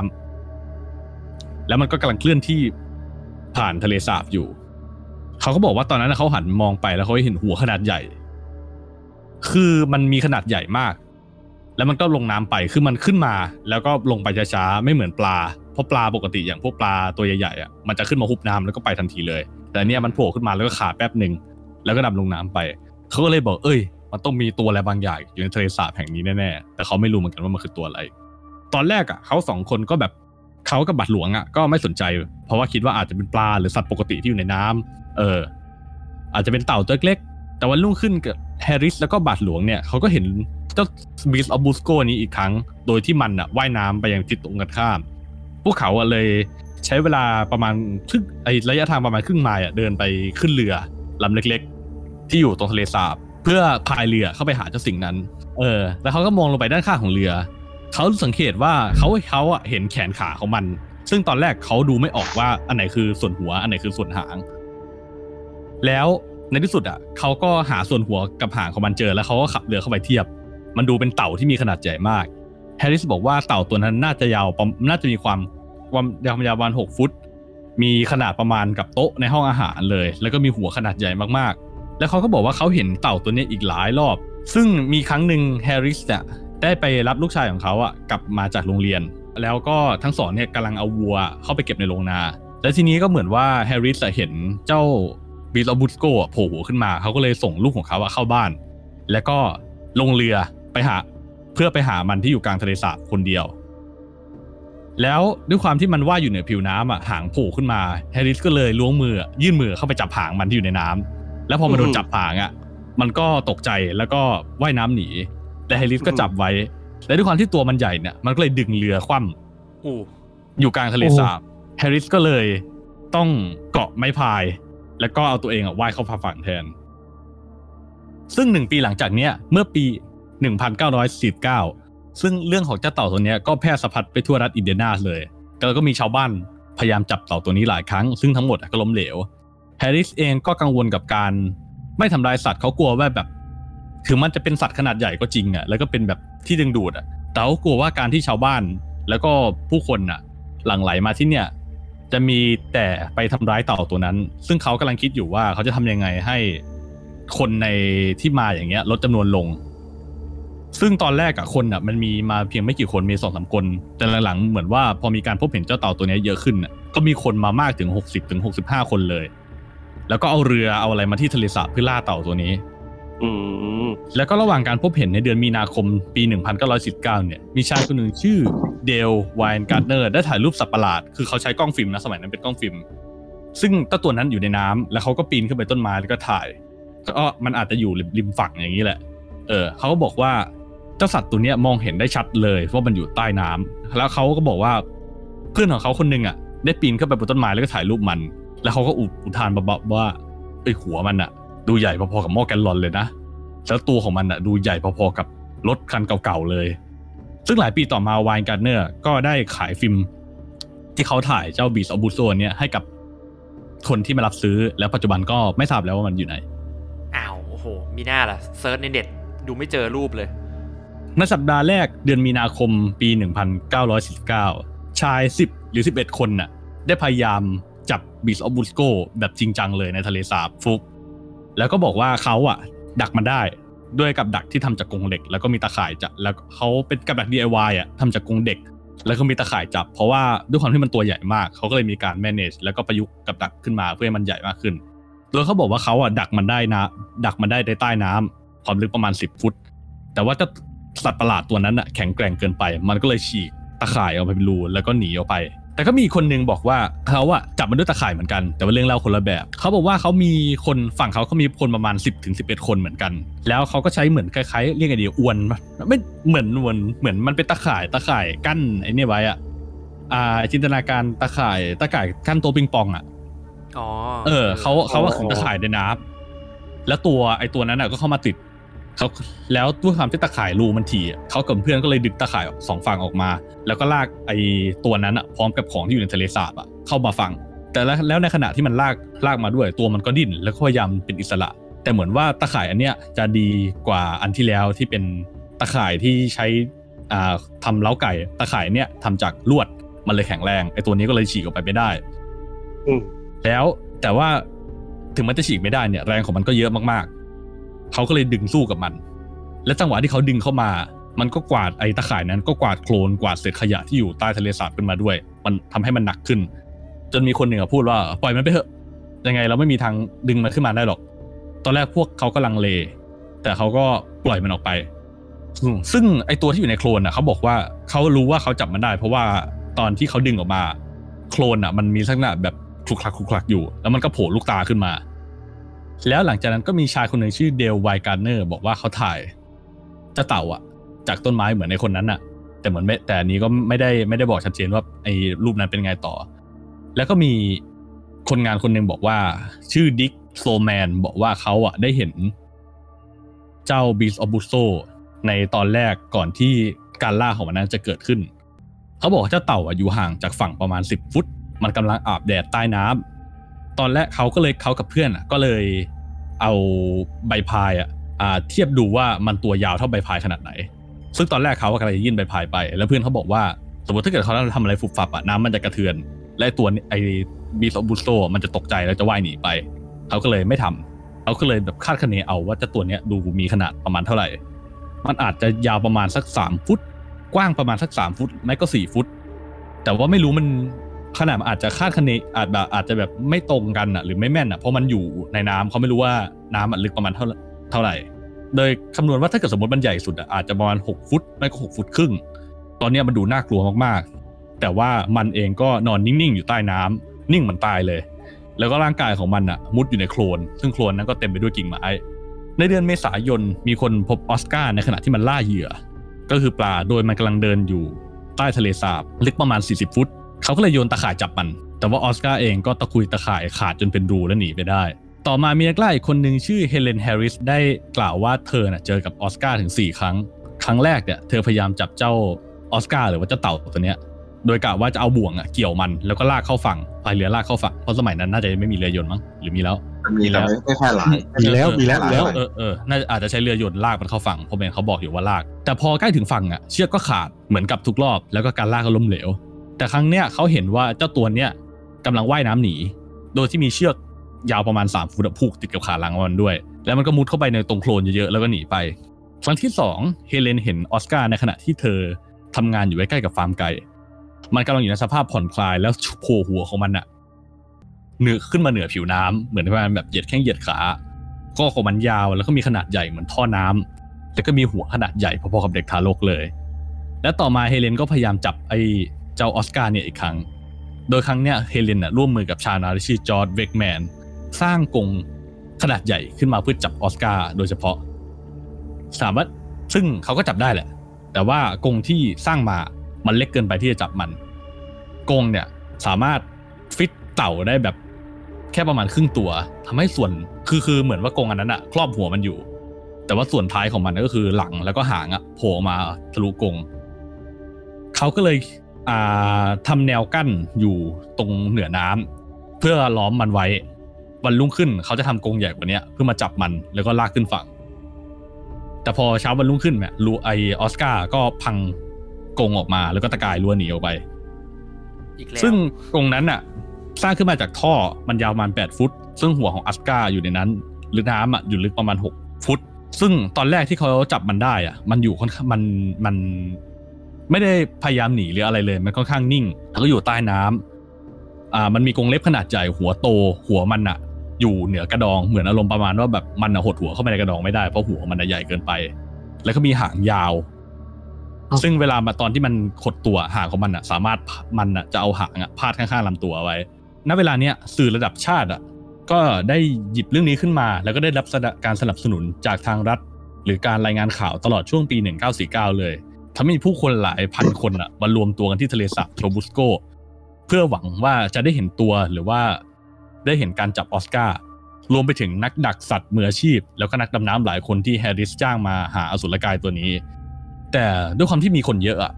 ำแล้วมันก็กำลังเคลื่อนที่ผ่านทะเลสาบอยู่ เขาก็บอกว่าตอนนั้นเขาหันมองไปแล้วเขาเห็นหัวขนาดใหญ่ คือมันมีขนาดใหญ่มาก แล้วมันก็ลงน้ำไปคือมันขึ้นมา แล้วก็ลงไปช้าๆไม่เหมือนปลาเพราะปลาปกติอย่างพวกปลาตัวใหญ่ๆอะมันจะขึ้นมาฮุบน้ำแล้วก็ไปทันทีเลย แต่เนี้ยมันโผล่ขึ้นมาแล้วก็ขาแป๊บหนึ่งแล้วก็ดำลงน้ำไป เขาก็เลยบอก เอ้ย มันต้องมีตัวอะไรบางอย่างอยู่ในทะเลสาบแห่งนี้แน่ๆแต่เขาไม่รู้เหมือนกันว่ามันคือตัวอะไร ตอนแรกอะเขาสองคนก็แบบเขากับบัตรหลวงอะก็ไม่สนใจ เพราะว่าคิดว่าอาจจะเป็นปลาหรือสัตว์ปกติที่อยู่ในน้ำเออ อาจจะเป็นเต่าตัวเล็กแต่วันรุ่งขึ้นกับแฮร์ริสแล้วก็บาทหลวงเนี่ยเขาก็เห็นเจ้าบิสออบูสโกนี้อีกครั้ง โดยที่มันอะว่ายน้ำไปยังทิศตรงกันข้าม พวกเขาอะเลยใช้เวลาประมาณครึ่งไอระยะทางประมาณครึ่งไมล์อะเดินไปขึ้นเรือลำเล็ก ๆ ที่อยู่ตรงทะเลสาบ เพื่อพายเรือเข้าไปหาเจ้าสิ่งนั้น เออ แล้วเขาก็มองลงไปด้านข้างของเรือ เขาสังเกตว่าเขาเขาอะเห็นแขนขาของมัน ซึ่งตอนแรกเขาดูไม่ออกว่าอันไหนคือส่วนหัว อันไหนคือส่วนหาง แล้วในที่สุดอะเขาก็หาส่วนหัวกับหางของมันเจอ แล้วเขาก็ขับเรือเข้าไปเทียบ มันดูเป็นเต่าที่มีขนาดใหญ่มากแฮร์ริสบอกว่าเต่าตัวนั้นน่าจะยาวน่าจะมีความความยาวความยาวประมาณหกฟุต มีขนาดประมาณกับโต๊ะในห้องอาหารเลย แล้วก็มีหัวขนาดใหญ่มากๆ แล้วเขาก็บอกว่าเขาเห็นเต่าตัวนี้อีกหลายรอบ ซึ่งมีครั้งหนึ่งแฮร์ริสเนี่ยได้ไปรับลูกชายของเขาอะกลับมาจากโรงเรียน แล้วก็ทั้งสองเนี่ยกำลังเอาวัวเข้าไปเก็บในโรงนา และทีนี้ก็เหมือนว่าแฮร์ริสเห็นเจ้า Beast of Busco โผล่หัวขึ้นมา เขาก็เลยส่งลูกของเขาเข้าบ้าน แล้วก็ลงเรือไปหาเพื่อไปหามันที่อยู่กลางทะเลสาบคนเดียว แล้วด้วยความที่มันว่ายอยู่เหนือผิวน้ำอะหางโผล่ขึ้นมาแฮร์ริสก็เลยล้วงมือยื่นมือเข้าไปจับหางมันที่อยู่ในน้ำ แล้วพอมันโดนจับหางอะ มันก็ตกใจแล้วก็ว่ายน้ำหนีแต่แฮร์ริสก็จับไว้ และด้วยความที่ตัวมันใหญ่เนี่ยมันก็เลยดึงเรือคว่ำอู้อยู่กลางทะเลสาบแฮร์ริสก็เลยต้องเกาะไม้พาย แล้วก็เอาตัวเองอะว่ายเข้าฝั่งแทน ซึ่งหนึ่งปีหลังจากเนี้ยเมื่อปี 1949 ซึ่งเรื่องของเจ้าเต่าตัวเนี้ยก็แพร่สะพัดไปทั่วรัฐอินเดียนาเลยแล้วก็มีชาวบ้านพยายามจับเต่าตัวนี้หลายครั้ง ซึ่งทั้งหมดอะก็ล้มเหลว แฮร์ริสเองก็กังวลกับการ ไม่ทำลายสัตว์เขากลัวว่าแบบถึงมันจะเป็นสัตว์ขนาดใหญ่ก็จริงอะแล้วก็เป็นแบบที่ดึงดูดอะแต่เขากลัวว่าการที่ชาวบ้านแล้วก็ผู้คนอะ หลั่งไหลมาที่เนี่ย จะมีแต่ไปทำร้ายเต่าตัวนั้น ซึ่งเขากำลังคิดอยู่ว่าเขาจะทำยังไงให้คนในที่มาอย่างเงี้ย ลดจำนวนลง ซึ่งตอนแรกอะคนอะมันมีมาเพียงไม่กี่คนมีสองสามคน แต่หลังๆเหมือนว่าพอมีการพบเห็นเจ้าเต่าตัวเนี้ยเยอะขึ้นอะก็มีคนมามากถึงหกสิบถึงหกสิบห้าคนเลย แล้วก็เอาเรือเอาอะไรมาที่ทะเลสาบเพื่อล่าเต่าตัวนี้อืมแล้วก็ระหว่างการพบเห็นในเดือนมีนาคมปี 1919 เนี่ย มีชายคนหนึ่งชื่อเดลไวน์การ์เนอร์ได้ถ่ายรูปสัตว์ประหลาด คือเขาใช้กล้องฟิล์มนะ สมัยนั้นเป็นกล้องฟิล์ม ซึ่งเจ้าตัวนั้นอยู่ในน้ำแล้วเขาก็ปีนขึ้นไปต้นไม้แล้วก็ถ่าย ก็มันอาจจะอยู่ริมฝั่งอย่างนี้แหละ เออ เขาก็บอกว่าเจ้าสัตว์ตัวเนี้ยมองเห็นได้ชัดเลยว่ามันอยู่ใต้น้ำแล้วเขาก็บอกว่าเพื่อนของเขาคนหนึ่งอะ ได้ปีนขึ้นไปบนต้นไม้แล้วก็ถ่ายรูปมัน แล้วเขาก็อุอุทานเบาๆว่าไอยหัวมันอะดูใหญ่พอๆกับหม้อแกลลอนเลยนะแล้วตัวของมันอะดูใหญ่พอๆกับรถคันเก่าๆเลย ซึ่งหลายปีต่อมาวายการ์เนอร์ก็ได้ขายฟิล์มที่เขาถ่ายเจ้า Beast of Busco เนี่ยให้กับคนที่มารับซื้อแล้วปัจจุบันก็ไม่ทราบแล้วว่ามันอยู่ไหนอ้าวโอ้โหมิน่าล่ะ search ในเน็ตดูไม่เจอรูปเลยในสัปดาห์แรกเดือนมีนาคมปี 1949 ชาย 10 หรือ 11 คนน่ะได้พยายามจั บีสอฟบูสโกแบบจริงจังเลยในทะเลสาบฟุก แล้วก็บอกว่าเขาอะ ดักมันได้ด้วยกับดักที่ทำจากกรงเหล็ก แล้วก็มีตะข่ายจับแล้วเขาเป็นกับดัก DIY อะทำจากกรงเด็ก แล้วก็มีตะข่ายจับ เพราะว่าด้วยความที่มันตัวใหญ่มากเขาก็เลยมีการ manage แล้วก็ประยุกต์กับดักขึ้นมาเพื่อให้มันใหญ่มากขึ้นโดยเขาบอกว่าเขาอะดักมันได้นะ ดักมันได้ในใต้น้ำความลึกประมาณ 10 ฟุต แต่ว่าจ้าสัตว์ประหลาดตัวนั้นอะแข็งแกร่งเกินไป มันก็เลยฉีกตะข่ายออกไปเป็นรูแล้วก็หนีออกไป แต่ก็มีคนหนึงบอกว่าเขาอะจับมันด้วยตะข่ายเหมือนกัน แต่ว่าเรื่องเล่าคนละแบบ เขาบอกว่าเขามีคนฝั่งเขาเขามีคนประมาณ 10ถึง11 คนเหมือนกัน แล้วเขาก็ใช้เหมือนคล้ายๆเรียกไงดีอวนปะไม่เหมือนอวนเหมือนมันเป็นตะข่ายตะข่ายกั้นไอ้เนี่ยไว้อะอ่าจินตนาการตะข่ายตะข่ายกั้นโต๊ะปิงปองอะอ๋อเออเขาเขาว่าขึงตะข่ายในน้ำแล้วตัวไอ้ตัวนั้นอะก็เข้ามาติด เขาแล้วด้วยความที่ตะข่ายรูมันถี่อะเขากับเพื่อนก็เลยดึงตะข่ายสองฝั่งออกมา แล้วก็ลากไอ้ตัวนั้นอะพร้อมกับของที่อยู่ในทะเลสาบอะเข้ามาฝั่งแต่แล้วแล้วในขณะที่มันลากลากมาด้วย ตัวมันก็ดิ้นแล้วก็พยายามเป็นอิสระ แต่เหมือนว่าตะข่ายอันเนี้ยจะดีกว่าอันที่แล้วที่เป็นตะข่ายที่ใช้อ่าทำเล้าไก่ ตะข่ายเนี้ยทำจากลวดมันเลยแข็งแรงไอ้ตัวนี้ก็เลยฉีกออกไปไม่ได้อืมแล้วแต่ว่าถึงมันจะฉีกไม่ได้เนี่ยแรงของมันก็เยอะมากๆ เขาก็เลยดึงสู้กับมัน และจังหวะที่เขาดึงเข้ามา มันก็กวาดไอ้ตะข่ายนั้นก็กวาดโคลนกวาดเศษขยะที่อยู่ใต้ทะเลสาบขึ้นมาด้วย มันทำให้มันหนักขึ้น จนมีคนหนึ่งพูดว่าปล่อยมันไปเถอะยังไงเราไม่มีทางดึงมันขึ้นมาได้หรอก ตอนแรกพวกเขาก็ลังเล แต่เขาก็ปล่อยมันออกไป ซึ่งไอตัวที่อยู่ในโคลนอะเขาบอกว่าเขารู้ว่าเขาจับมันได้ เพราะว่าตอนที่เขาดึงออกมา โคลนอะ มันมีลักษณะแบบคลุกคลักคลุกคลักอยู่ แล้วมันก็โผล่ลูกตาขึ้นมา แล้วหลังจากนั้นก็มีชายคนหนึ่งชื่อเดลไวการ์เนอร์บอกว่าเขาถ่ายเจ้าเต่าอะจากต้นไม้เหมือนในคนนั้นอะแต่เหมือนแต่อันนี้ก็ไม่ได้ไม่ได้บอกชัดเจนว่าไอ้รูปนั้นเป็นไงต่อ แล้วก็มีคนงานคนหนึ่งบอกว่า ชื่อดิกโซแมนบอกว่าเขาอะได้เห็น เจ้าบีสออบุโซในตอนแรกก่อนที่การล่าของมันนั้นจะเกิดขึ้น เขาบอกว่าเจ้าเต่าอะอยู่ห่างจากฝั่งประมาณ 10 ฟุต มันกำลังอาบแดดใต้น้ำ ตอนแรกเขาก็เลยเขากับเพื่อนอะก็เลยเอาใบพายอะเทียบดูว่ามันตัวยาวเท่าใบพายขนาดไหน ซึ่งตอนแรกเขาก็กำลังจะยื่นใบพายไป แล้วเพื่อนเขาบอกว่าสมมติถ้าเกิดเขาทำอะไรฟุบฟับอะน้ำมันจะกระเทือน และตัวไอ้บีสออบุโซมันจะตกใจแล้วจะว่ายหนีไป เขาก็เลยไม่ทำเขาก็เลยแบบคาดคะเนเอาว่าเจ้าตัวเนี้ยดูมีขนาดประมาณเท่าไหร่ มันอาจจะยาวประมาณสักสามฟุต กว้างประมาณสักสามฟุตไม่ก็สี่ฟุต แต่ว่าไม่รู้มัน ขนาดอาจจะคาดคะเนอาจแบบอาจจะแบบไม่ตรงกันอะหรือไม่แม่นอะเพราะมันอยู่ในน้ำเขาไม่รู้ว่าน้ำมันลึกประมาณเท่าเท่าไหร่ โดยคำนวณว่าถ้าเกิดสมมติมันใหญ่สุดอะอาจจะประมาณหกฟุตไม่ก็หกฟุตครึ่ง ตอนนี้มันดูน่ากลัวมากๆ แต่ว่ามันเองก็นอนนิ่งๆอยู่ใต้น้ำนิ่งเหมือนตายเลย แล้วก็ร่างกายของมันอะมุดอยู่ในโคลนซึ่งโคลนนั้นก็เต็มไปด้วยกิ่งไม้ในเดือนเมษายนมีคนพบออสการ์ในขณะที่มันล่าเหยื่อ ก็คือปลาโดยมันกำลังเดินอยู่ใต้ทะเลสาบลึกประมาณ 40 ฟุต เขาก็เลยโยนตะข่ายจับมัน แต่ว่าออสการ์เองก็ตะคุยตะข่ายขาดจนเป็นรูและหนีไปได้ ต่อมามีนักล่าอีกคนหนึ่งชื่อเฮเลนแฮร์ริสได้กล่าวว่าเธอน่ะเจอกับออสการ์ถึง 4 ครั้ง ครั้งแรกเนี่ยเธอพยายามจับเจ้าออสการ์หรือว่าเจ้าเต่าตัวเนี้ยโดยกะว่าจะเอาบ่วงอะเกี่ยวมันแล้วก็ลากเข้าฝั่งพายเรือลากเข้าฝั่งเพราะสมัยนั้นน่าจะไม่มีเรือยนต์มั้งหรือมีแล้วมีแล้วไม่แค่หลายมีแล้วมีแล้วมีแล้วเออเออน่าจะอาจจะใช้เรือยนต์ลากมันเข้าฝั่งเพราะเบนเขาบอกอยู่ว่าลาก แต่พอใกล้ถึงฝั่งอะเชือกก็ขาดเหมือนกับทุกรอบแล้วก็การลากก็ล้มเหลว แต่ครั้งเนี้ยเขาเห็นว่าเจ้าตัวเนี้ยกำลังว่ายน้ำหนี โดยที่มีเชือกยาวประมาณ3ฟุตผูกติดกับขาหลังมันด้วย แล้วมันก็มุดเข้าไปในตรงโคลนเยอะๆแล้วก็หนีไป ครั้งที่สองเฮเลนเห็นออสการ์ในขณะที่เธอทำงานอยู่ใกล้ๆกับฟาร์มไก่มันกำลังอยู่ในสภาพผ่อนคลายแล้วโผล่หัวของมันอะเหนือขึ้นมาเหนือผิวน้ำเหมือนประมาณแบบเหยียดแข้งเหยียดขาก็ของมันยาวแล้วก็มีขนาดใหญ่เหมือนท่อน้ำแล้วก็มีหัวขนาดใหญ่พอๆกับเด็กทารกเลย และต่อมาเฮเลนก็พยายามจับไอ้ เจ้าออสการ์เนี่ยอีกครั้ง โดยครั้งเนี้ยเฮเลนน่ะร่วมมือกับชาวนาที่ชื่อจอร์ดเวกแมนสร้างกรงขนาดใหญ่ขึ้นมาเพื่อจับออสการ์โดยเฉพาะ สามารถซึ่งเขาก็จับได้แหละ แต่ว่ากรงที่สร้างมามันเล็กเกินไปที่จะจับมันกรงเนี่ยสามารถฟิตเต่าได้แบบแค่ประมาณครึ่งตัวทำให้ส่วนคือคือเหมือนว่ากรงอันนั้นอะครอบหัวมันอยู่ แต่ว่าส่วนท้ายของมันก็คือหลังแล้วก็หางอะโผล่มาทะลุกรงเขาก็เลย อ่าทำแนวกั้นอยู่ตรงเหนือน้ำเพื่อล้อมมันไว้ วันรุ่งขึ้นเขาจะทำกรงใหญ่กว่าเนี้ยเพื่อมาจับมันแล้วก็ลากขึ้นฝั่ง แต่พอเช้าวันรุ่งขึ้นเนี่ยลูไอออสการ์ก็พังกรงออกมาแล้วก็ตะกายล้วนหนีออกไปอีกแล้วซึ่งกรงนั้นน่ะ สร้างขึ้นมาจากท่อมันยาวประมาณ8ฟุต ซึ่งหัวของออสการ์อยู่ในนั้นลึกน้ำอะอยู่ลึกประมาณ 6 ฟุตซึ่งตอนแรกที่เขาจับมันได้อะ มันอยู่ค่อนข้างมันมัน ไม่ได้พยายามหนีหรืออะไรเลย มันค่อนข้างนิ่ง แล้วก็อยู่ใต้น้ำอ่า มันมีกรงเล็บขนาดใหญ่หัวโต หัวมันอะอยู่เหนือกระดองเหมือนอารมณ์ประมาณว่าแบบมันอะหดหัวเข้าไปในกระดองไม่ได้เพราะหัวมันอะใหญ่เกินไป แล้วก็มีหางยาว ซึ่งเวลามาตอนที่มันขดตัวหางของมันอะสามารถมันอะจะเอาหางอะพาดข้างๆลำตัวเอาไว้ ณเวลาเนี้ยสื่อระดับชาติอะก็ได้หยิบเรื่องนี้ขึ้นมา แล้วก็ได้รับการสนับสนุนจากทางรัฐ หรือการรายงานข่าวตลอดช่วงปี 1949 เลย ทำให้มีผู้คนหลายพันคนอะมารวมตัวกันที่ทะเลสาบโทรบุสโก เพื่อหวังว่าจะได้เห็นตัวหรือว่าได้เห็นการจับออสการ์รวมไปถึงนักดักสัตว์มืออาชีพ แล้วก็นักดำน้ำหลายคนที่แฮร์ริสจ้างมาหาอสุรกายตัวนี้ แต่ด้วยความที่มีคนเยอะอะ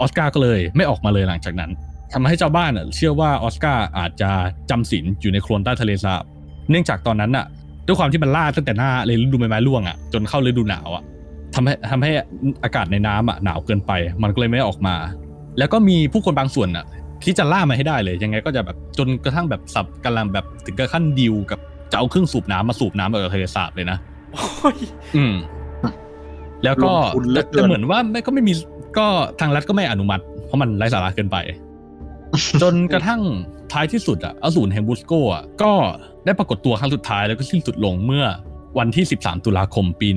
ออสการ์ก็เลยไม่ออกมาเลยหลังจากนั้นทำให้เจ้าบ้านเชื่อว่าออสการ์อาจจะจำศีลอยู่ในโคลนใต้ทะเลสาบ เนื่องจากตอนนั้นอะด้วยความที่มันล่าตั้งแต่หน้าเลยฤดูใบไม้ร่วงอะจนเข้าฤดูหนาวอะ ทำให้ทำให้อากาศในน้ำอะหนาวเกินไป มันก็เลยไม่ออกมา แล้วก็มีผู้คนบางส่วนอะที่จะล่ามาให้ได้เลยยังไงก็จะแบบจนกระทั่งแบบสับกำลังแบบถึงกระขั้นดิวกับจะเอาเครื่องสูบน้ำมาสูบน้ำออกจากทะเลสาบเลยนะโอ้ยอืม แล้วก็ลงทุนเหลืแต่อเกินแต่เหมือนว่าไม่ก็ไม่มีก็ทางรัฐก็ไม่อนุมัติ เพราะมันไร้สาระเกินไป จนกระทั่งท้ายที่สุดอะอสูรแห่งบุสโกอะก็ได้ปรากฏตัวครั้งสุดท้ายแล้วก็สิ้นสุดลงเมื่อ วันที่ 13 ตุลาคมปี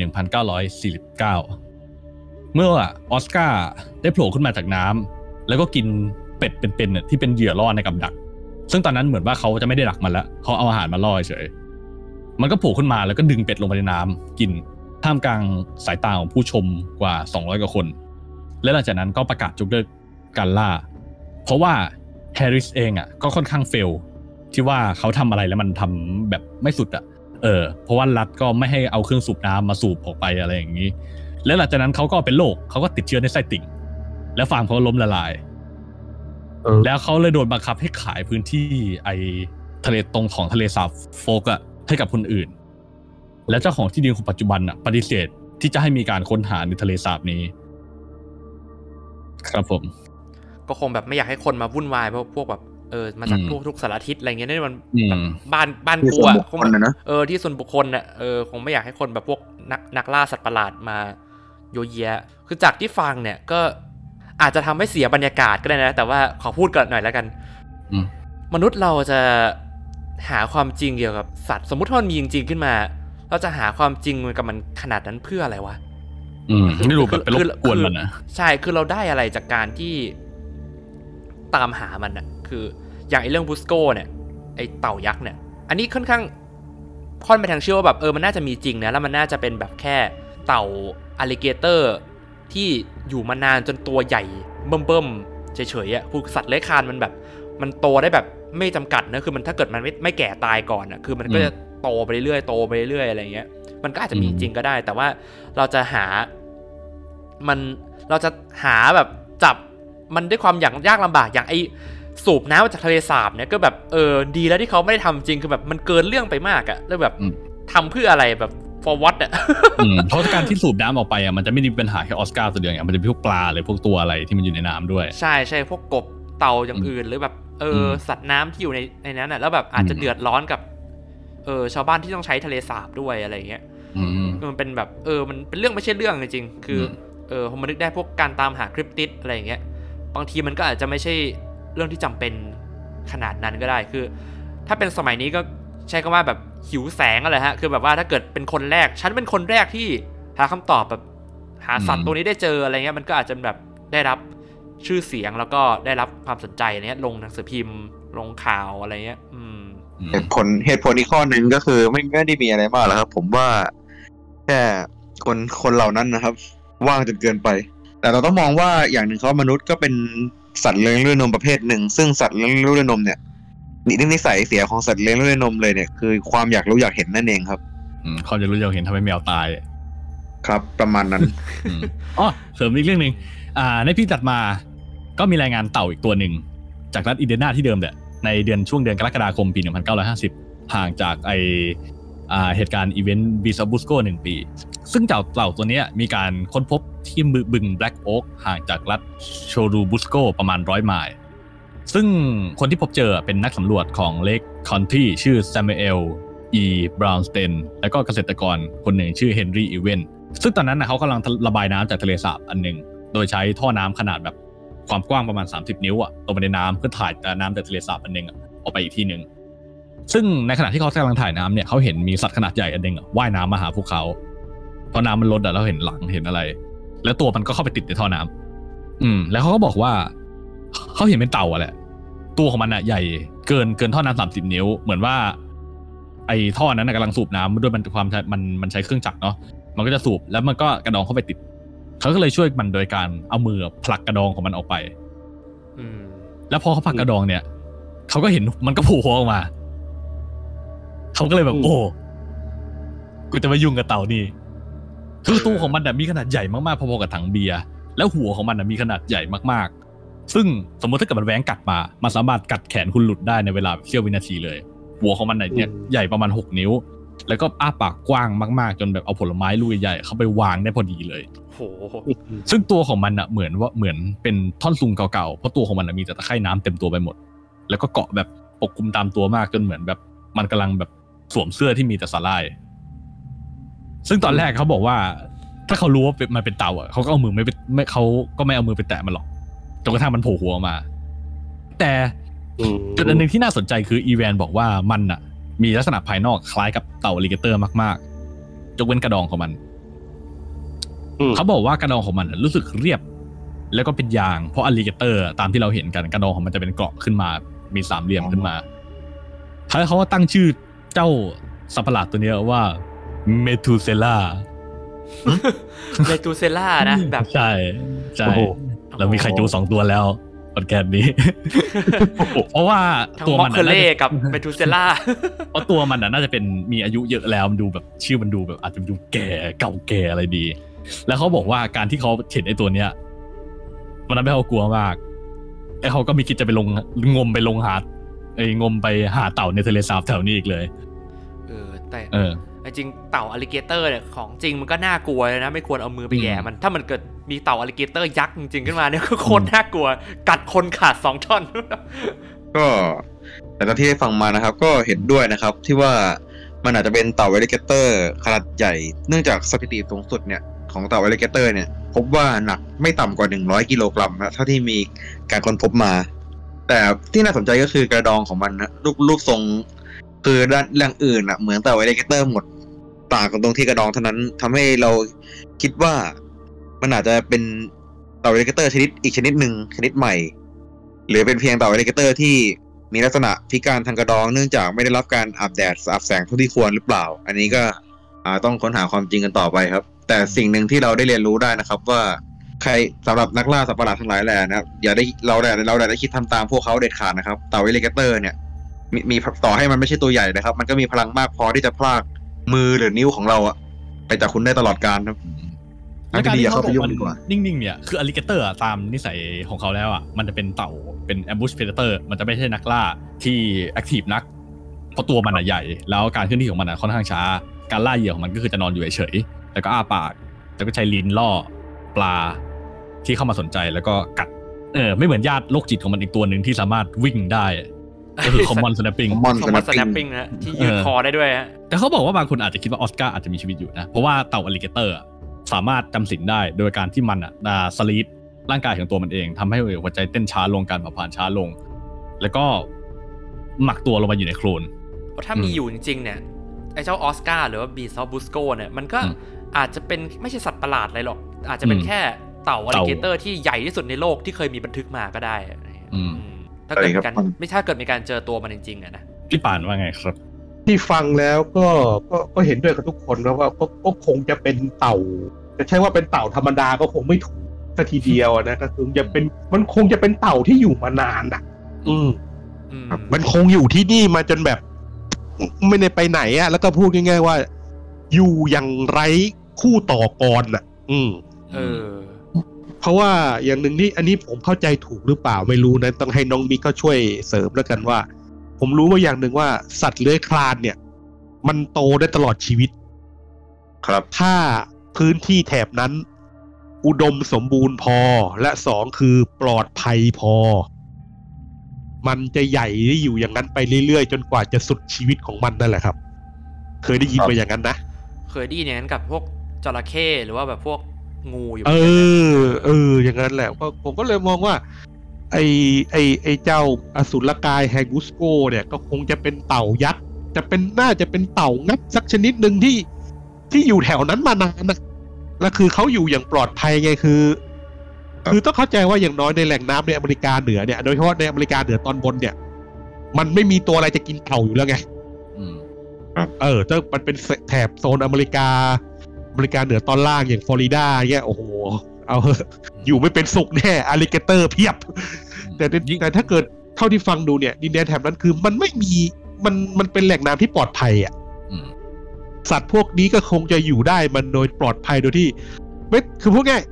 1949 เมื่อออสการ์ได้โผล่ขึ้นมาจากน้ำแล้วก็กินเป็ดเป็นๆน่ะที่เป็นเหยื่อล่อในกับดัก ซึ่งตอนนั้นเหมือนว่าเขาจะไม่ได้ดักมันแล้วเขาเอาอาหารมาล่อเฉยมันก็โผล่ขึ้นมาแล้วก็ดึงเป็ดลงไปในน้ำกินท่ามกลางสายตาของผู้ชมกว่า 200 กว่าคน และหลังจากนั้นก็ประกาศยกเลิกการล่า เพราะว่าแฮร์ริสเองอะก็ค่อนข้างเฟลที่ว่าเขาทำอะไรแล้วมันทำแบบไม่สุดอะ เออเพราะว่ารัฐก็ไม่ให้เอาเครื่องสูบน้ำมาสูบออกไปอะไรอย่างนี้ และหลังจากนั้นเขาก็เป็นโรคเขาก็ติดเชื้อในไส้ติ่ง แล้วฟาร์มเขาก็ล้มละลายเออแล้วเขาเลยโดนบังคับให้ขายพื้นที่ไอทะเลตรงของทะเลสาบโฟกอะให้กับคนอื่น และเจ้าของที่ดินคนปัจจุบันอะปฏิเสธที่จะให้มีการค้นหาในทะเลสาบนี้ ครับผม ก็คงแบบไม่อยากให้คนมาวุ่นวายเพราะพวกแบบ เออมาจากอืมทั่วทุกสารทิศอะไรเงี้ยนี่มันอืมแบบบ้านบ้านที่กูส่วนอะบุคคงคลนะนะเออที่ส่วนบุคคลน่ะเออคงไม่อยากให้คนแบบพวกนักนักล่าสัตว์ประหลาดมาโยเยะคือจากที่ฟังเนี่ยก็อาจจะทำให้เสียบรรยากาศก็ได้นะ แต่ว่าขอพูดก่อนหน่อยแล้วกันอืมมนุษย์เราจะหาความจริงเกี่ยวกับสัตว์สมมุติถ้ามันมีจริงๆขึ้นมา เราจะหาความจริงกับมันขนาดนั้นเพื่ออะไรวะอืมไม่รู้แบบไปรบคือกวนคือมันนะใช่คือเราได้อะไรจากการที่ตามหามันอะ คืออย่างไอ้เรื่องบุสโกเนี่ยไอ้เต่ายักษ์เนี่ยอันนี้ค่อนข้างค่อนไปทางเชื่อว่าแบบเออมันน่าจะมีจริงนะแล้วมันน่าจะเป็นแบบแค่เต่าอ l ลิเกเตอร์ที่อยู่มานานจนตัวใหญ่เบิ่มๆเฉยๆอะคือสัตว์เลื้อยคลานมันแบบ มันโตได้แบบไม่จำกัดนะคือมันถ้าเกิดมันไม่ไม่แก่ตายก่อนอะคือมันก็จะโตไปเรื่อยๆโตไปเรื่อยๆอะไรเงี้ย มันก็อาจจะมีจริงก็ได้ แต่ว่าเราจะหามันเราจะหาแบบจับมันด้วยความอย่างยากลำบากอย่างไอ สูบน้ำมาจากทะเลสาบเนี่ยก็แบบเออดีแล้วที่เขาไม่ได้ทำจริงคือแบบมันเกินเรื่องไปมากอะแล้วแบบอืมทำเพื่ออะไรแบบ for what อะอืมเพราะการที่สูบน้ำออกไปอะมันจะไม่ได้มีปัญหาแค่ออสการ์ตัวเดียวไงมันจะมีพวกปลาหรือพวกตัวอะไรที่มันอยู่ในน้ำด้วย ใช่ใช่พวกกบเต่าอย่างอื่นหรือแบบเอออมสัตว์น้ำที่อยู่ในในนั้นอะแล้วแบบอาจจะอืมเดือดร้อนกับเออชาวบ้านที่ต้องใช้ทะเลสาบด้วยอะไรเงี้ยอืมมันเป็นแบบเออมันเป็นเรื่องไม่ใช่เรื่องจริงๆคืออมเออผมมานึกได้พวกการตามหาคริปติดอะไรอย่างเงี้ยบางทีมันก็อาจจะไม่ใช่ เรื่องที่จำเป็นขนาดนั้นก็ได้คือ ถ้าเป็นสมัยนี้ก็ใช้คำว่าแบบหิวแสงอะไรฮะคือแบบว่าถ้าเกิดเป็นคนแรก ฉันเป็นคนแรกที่หาคำตอบแบบหาสัตว์ตัวนี้ได้เจออะไรเงี้ยมันก็อาจจะแบบได้รับชื่อเสียงแล้วก็ได้รับความสนใจเนี้ยลงหนังสือพิมพ์ ลงข่าวอะไรเงี้ย อืมเหตุผลเหตุผลอีกข้อหนึ่งก็คือไม่ไม่ได้มีอะไรมากหรอกครับ ผมว่าแค่คนคนเหล่านั้นนะครับ ว่างจนเกินไป แต่เราต้องมองว่าอย่างหนึ่งเขามนุษย์ก็เป็น สัตว์เลี้ยงด้วยนมประเภทหนึ่ง ซึ่งสัตว์เลี้ยงด้วยนมเนี่ยนินิสัยเสียของสัตว์เลี้ยงด้วยนมเลยเนี่ยคือความอยากรู้อยากเห็นนั่นเองครับอืมเขาจะรู้จะเห็นทำให้แมวตาย ครับประมาณนั้นอืมอ๋อเสริมอีกเรื่องหนึ่งอ่า ในพี่ตัดมา ก็มีรายงานเต่าอีกตัวหนึ่งจากรัฐอินเดียนาที่เดิมแหละในเดือนช่วงเดือนกรกฎาคมปี 1950ห่างจากไออ่า เหตุการณ์อีเวนต์บีซาบุสโกหนึ่งปี ซึ่งเต่าเต่าตัวเนี้ยมีการค้นพบที่มือบึงแบล็กโอ๊กห่างจากรัฐโชรูบุสโกประมาณร้อยไมล์ซึ่งคนที่พบเจอเป็นนักสำรวจของเลกคอนที่ชื่อแซมเอลอีบราวน์สเตนและก็เกษตรกรคนหนึ่งชื่อเฮนรี่อีเวนซึ่งตอนนั้นนะเขากำลังระบายน้ำจากทะเลสาบอันหนึ่งโดยใช้ท่อน้ำขนาดแบบความกว้างประมาณ 30 นิ้วอะลงไปในน้ำเพื่อถ่ายน้ำจากทะเลสาบอันหนึ่งออกไปอีกที่หนึ่ง ซึ่งในขณะที่เขากำลังถ่ายน้ำเนี่ยเขาเห็นมีสัตว์ขนาดใหญ่อันหนึ่งอะว่ายน้ำมาหาพวกเขาเพราะน้ำมันลดอะแล้วเห็นหลังเห็นอะไร แล้วตัวมันก็เข้าไปติดในท่อน้ำอืม แล้วเขาก็บอกว่าเขาเห็นเป็นเต่าอะแหละ ตัวของมันอะใหญ่เกินเกินท่อน้ำสามสิบนิ้ว เหมือนว่า ไอ้ท่อนั้นนะกำลังสูบน้ำด้วยมันความใช้มันมันใช้เครื่องจักรเนาะมันก็จะสูบแล้วมันก็กระดองเข้าไปติดเขาก็เลยช่วยมันโดยการเอามือผลักกระดองของมันออกไปอืมแล้วพอเขาผลักกระดองเนี่ยเขาก็เห็นมันก็โผล่หัวออกมา เขาก็เลยแบบอืมโอ้กูจะมายุ่งกับเต่านี่คือตัวของมันน่ะมีขนาดใหญ่มากๆพอๆกับถังเบียร์แล้วหัวของมันน่ะมีขนาดใหญ่มากๆ ซึ่งสมมติถ้าเกิดมันแหวงกัดมา มันสามารถกัดแขนคุณหลุดได้ในเวลาเสี้ยววินาทีเลย หัวของมันน่ะเนี่ยใหญ่ประมาณหกนิ้ว แล้วก็อ้าปากกว้างมากๆ จนแบบเอาผลไม้ลูกใหญ่ๆเข้าไปวางได้พอดีเลยโหซึ่งตัวของมันอะเหมือนว่าเหมือนเป็นท่อนซุงเก่าๆเพราะตัวของมันอะมีแต่ตะไคร่น้ำเต็มตัวไปหมด แล้วก็เกาะแบบปกคลุมตามตัวมากจนเหมือนแบบมันกำลังแบบ สวมเสื้อที่มีแต่สาลาย ซึ่งตอนแรกเขาบอกว่า ถ้าเขารู้ว่าเป็นมันเป็นเต่าอะเขาก็เอามือไม่ไปไม่เขาก็ไม่เอามือไปแตะมันหรอกจนกระทั่งมันโผล่หัวออกมา แต่อืมจุดอันหนึ่งที่น่าสนใจคืออีแวนบอกว่ามันอะมีลักษณะภายนอกคล้ายกับเต่า alligator มากๆยกเว้นกระดองของมันอืมเขาบอกว่ากระดองของมันน่ะรู้สึกเรียบ แล้วก็เป็นยาง เพราะ alligator ตามที่เราเห็นกันกระดองของมันจะเป็นเกราะขึ้นมา มีสามเหลี่ยมขึ้นมาท้ายเขาก็ตั้งชื่อเจ้าสัตว์ประหลาดตัวเนี้ยว่าเมทูเซล่าเมตูเซล่านะแบบใช่ใช่โอ้โหเรามีไคจูสองตัวแล้วพอดแคสต์นี้ เพราะว่าทั้งตัวมอมัคนเคน่ะน่าเล่จะกับเมตูเซล่าเพราะตัวมันน่ะน่าจะเป็นมีอายุเยอะแล้วมันดูแบบชื่อมันดูแบบ อาจจะดูแก่เก่าแก่อะไรดี แล้วเขาบอกว่าการที่เขาเห็นไอ้ตัวเนี้ยมันทำให้เขากลัวมากไอ้เขาก็มีคิดจะไปลงงมไปลงหาไอ้งมไปหาเต่าในทะเลสาบแถวนี้อีกเลยเออ แต่เออจริงเต่าอ l ลิเกเตอร์เนี่ยของจริงมันก็น่ากลัวเลยนะ ไม่ควรเอามือไปแหย่มัน ถ้ามันเกิดมีเต่าอ l ลิเกเตอร์ยักษ์จริงๆขึ้นมาเนี่ยก็โคตรน่ากลัว กัดคนขาดสองท่อน ก็แต่ตอนที่ได้ฟังมานะครับ ก็เห็นด้วยนะครับที่ว่ามันอาจจะเป็นเต่า alligator ขนาดใหญ่ เนื่องจากสถิติสูงสุดเนี่ยของเต่า alligator เนี่ย พบว่าหนักไม่ต่ำกว่า 100 กิโลกรัมนะเท่าที่มีการค้นพบมา แต่ที่น่าสนใจก็คือกระดองของมันนะรูปรูปทรง คือด้านเรื่องอื่นอะเหมือนเต่า alligator หมดต่างกันตรงที่กระดองเท่านั้นทำให้เราคิดว่ามันอาจจะเป็นเต่า alligator ชนิดอีกชนิดหนึ่งชนิดใหม่ หรือเป็นเพียงเต่า alligator ที่มีลักษณะพิการทางกระดองเนื่องจากไม่ได้รับการอาบแดดอาบแสงเท่าที่ควรหรือเปล่า อันนี้ก็ต้องค้นหาความจริงกันต่อไปครับ แต่สิ่งหนึ่งที่เราได้เรียนรู้ได้นะครับ ว่าใครสำหรับนักล่าสัตว์ประหลาดทั้งหลายแหล่นะครับอย่าได้เราได้เราได้คิดทำตามพวกเขาเด็ดขาดนะครับเต่า alligator เนี่ย มีมีต่อให้มันไม่ใช่ตัวใหญ่นะครับ มันก็มีพลังมากพอที่จะพรากมือหรือนิ้วของเราอะไปจากคุณได้ตลอดการครับแล้วการดีที่อย่าเขาเข้าบไปอกยุ่งมันดีกว่านิ่งๆเนี่ยคือ alligator ตามนิสัยของเขาแล้วอะมันจะเป็นเต่าเป็น ambush predator มันจะไม่ใช่นักล่าที่ active นักเพราะตัวมันอะใหญ่ แล้วการเคลื่อนที่ของมันอะค่อนข้างช้า การล่าเหยื่อของมันก็คือจะนอนอยู่เฉยๆแล้วก็อ้าปาก แล้วก็ใช้ลิ้นล่อปลาที่เข้ามาสนใจแล้วก็กัดเออไม่เหมือนญาติโรคจิตของมันอีกตัวหนึ่งที่สามารถวิ่งได้ ก็คือ common snapping นะที่ยืดคอได้ด้วยฮะแต่เขาบอกว่าบางคนอาจจะคิดว่าออสการ์อาจจะมีชีวิตอยู่นะ เพราะว่าเต่า alligator อะสามารถจำศีลได้โดยการที่มันอะ deep sleep ร่างกายของตัวมันเองทำให้หัวใจเต้นช้าลงการเผาผลาญช้าลง แล้วก็หมกตัวลงไปอยู่ในโคลนเพราะถ้ามีอยู่จริงๆเนี่ยไอ้เจ้าออสการ์หรือว่า Beast of Busco เนี่ยมันก็อืมอาจจะเป็นไม่ใช่สัตว์ประหลาดอะไรหรอก อาจจะเป็นอืมแค่เต่าเต่า alligator ที่ใหญ่ที่สุดในโลกที่เคยมีบันทึกมาก็ได้อะไรอย่างเงี้ยอืมอืม ถ้าเกิดใช่ครับมีการมันไม่ถ้าเกิดมีการเจอตัวมันจริงๆอะนะพี่ป่านว่าไงครับ ที่ฟังแล้วก็ก็ก็เห็นด้วยกับทุกคนนะว่าก็ก็คงจะเป็นเต่าจะใช่ว่าเป็นเต่าธรรมดาก็คงไม่ถูกสัทีเดียวอะนะก็คือจะเป็นมันคงจะเป็นเต่าที่อยู่มานานอะ อืมอืมมันคงอยู่ที่นี่มาจนแบบ ไม่ได้ไปไหนอะแล้วก็พูดง่ายๆว่า อยู่อย่างไร้คู่ต่อกรอะ อืม เออ เพราะว่าอย่างหนึ่งนี่อันนี้ผมเข้าใจถูกหรือเปล่าไม่รู้นะต้องให้น้องมิกก็ช่วยเสริมแล้วกันว่า ผมรู้ว่าอย่างหนึ่งว่าสัตว์เลื้อยคลานเนี่ย มันโตได้ตลอดชีวิต ครับ ถ้าพื้นที่แถบนั้น อุดมสมบูรณ์พอและสองคือปลอดภัยพอ มันจะใหญ่ได้อยู่อย่างนั้นไปเรื่อยๆ จนกว่าจะสุดชีวิตของมันนั่นแหละครับ เคยได้ยินมาอย่างนั้นนะ เคยได้ยินอย่างนั้นกับพวกจระเข้หรือว่าแบบพวก งูอยู่เอหมืนกันนะอเออ อย่างนั้นแหละก็ผมก็เลยมองว่า ไอ้ไอ้ไอ้เจ้าอสุรกายแฮกุสโกเนี่ยก็คงจะเป็นเต่ายักษ์จะเป็นน่าจะเป็นเต่างับสักชนิดหนึ่งที่ที่อยู่แถวนั้นมานานนะแล้วคือเขาอยู่อย่างปลอดภัยไงคือ คือต้องเข้าใจว่าอย่างน้อยในแหล่งน้ำในอเมริกาเหนือเนี่ยโดยเฉพาะในอเมริกาเหนือตอนบนเนี่ย มันไม่มีตัวอะไรจะกินเต่าอยู่แล้วไงอืมเออถ้ามันเป็นแถบโซนอเมริกา อเมริกาเหนือตอนล่างอย่างฟลอริดาเงี้ยโอ้โหเอาเถอะอยู่ไม่เป็นสุขแน่อ l ลิเกเตอร์เพียบ แต่ในยิ่งแต่ถ้าเกิดเท่าที่ฟังดูเนี่ยดินแดนแถบนั้นคือมันไม่มีมันมันเป็นแหล่งน้ำที่ปลอดภัยอะอืมสัตว์พวกนี้ก็คงจะอยู่ได้มันโดยปลอดภัยโดยที่ไม่คือพูดง่าย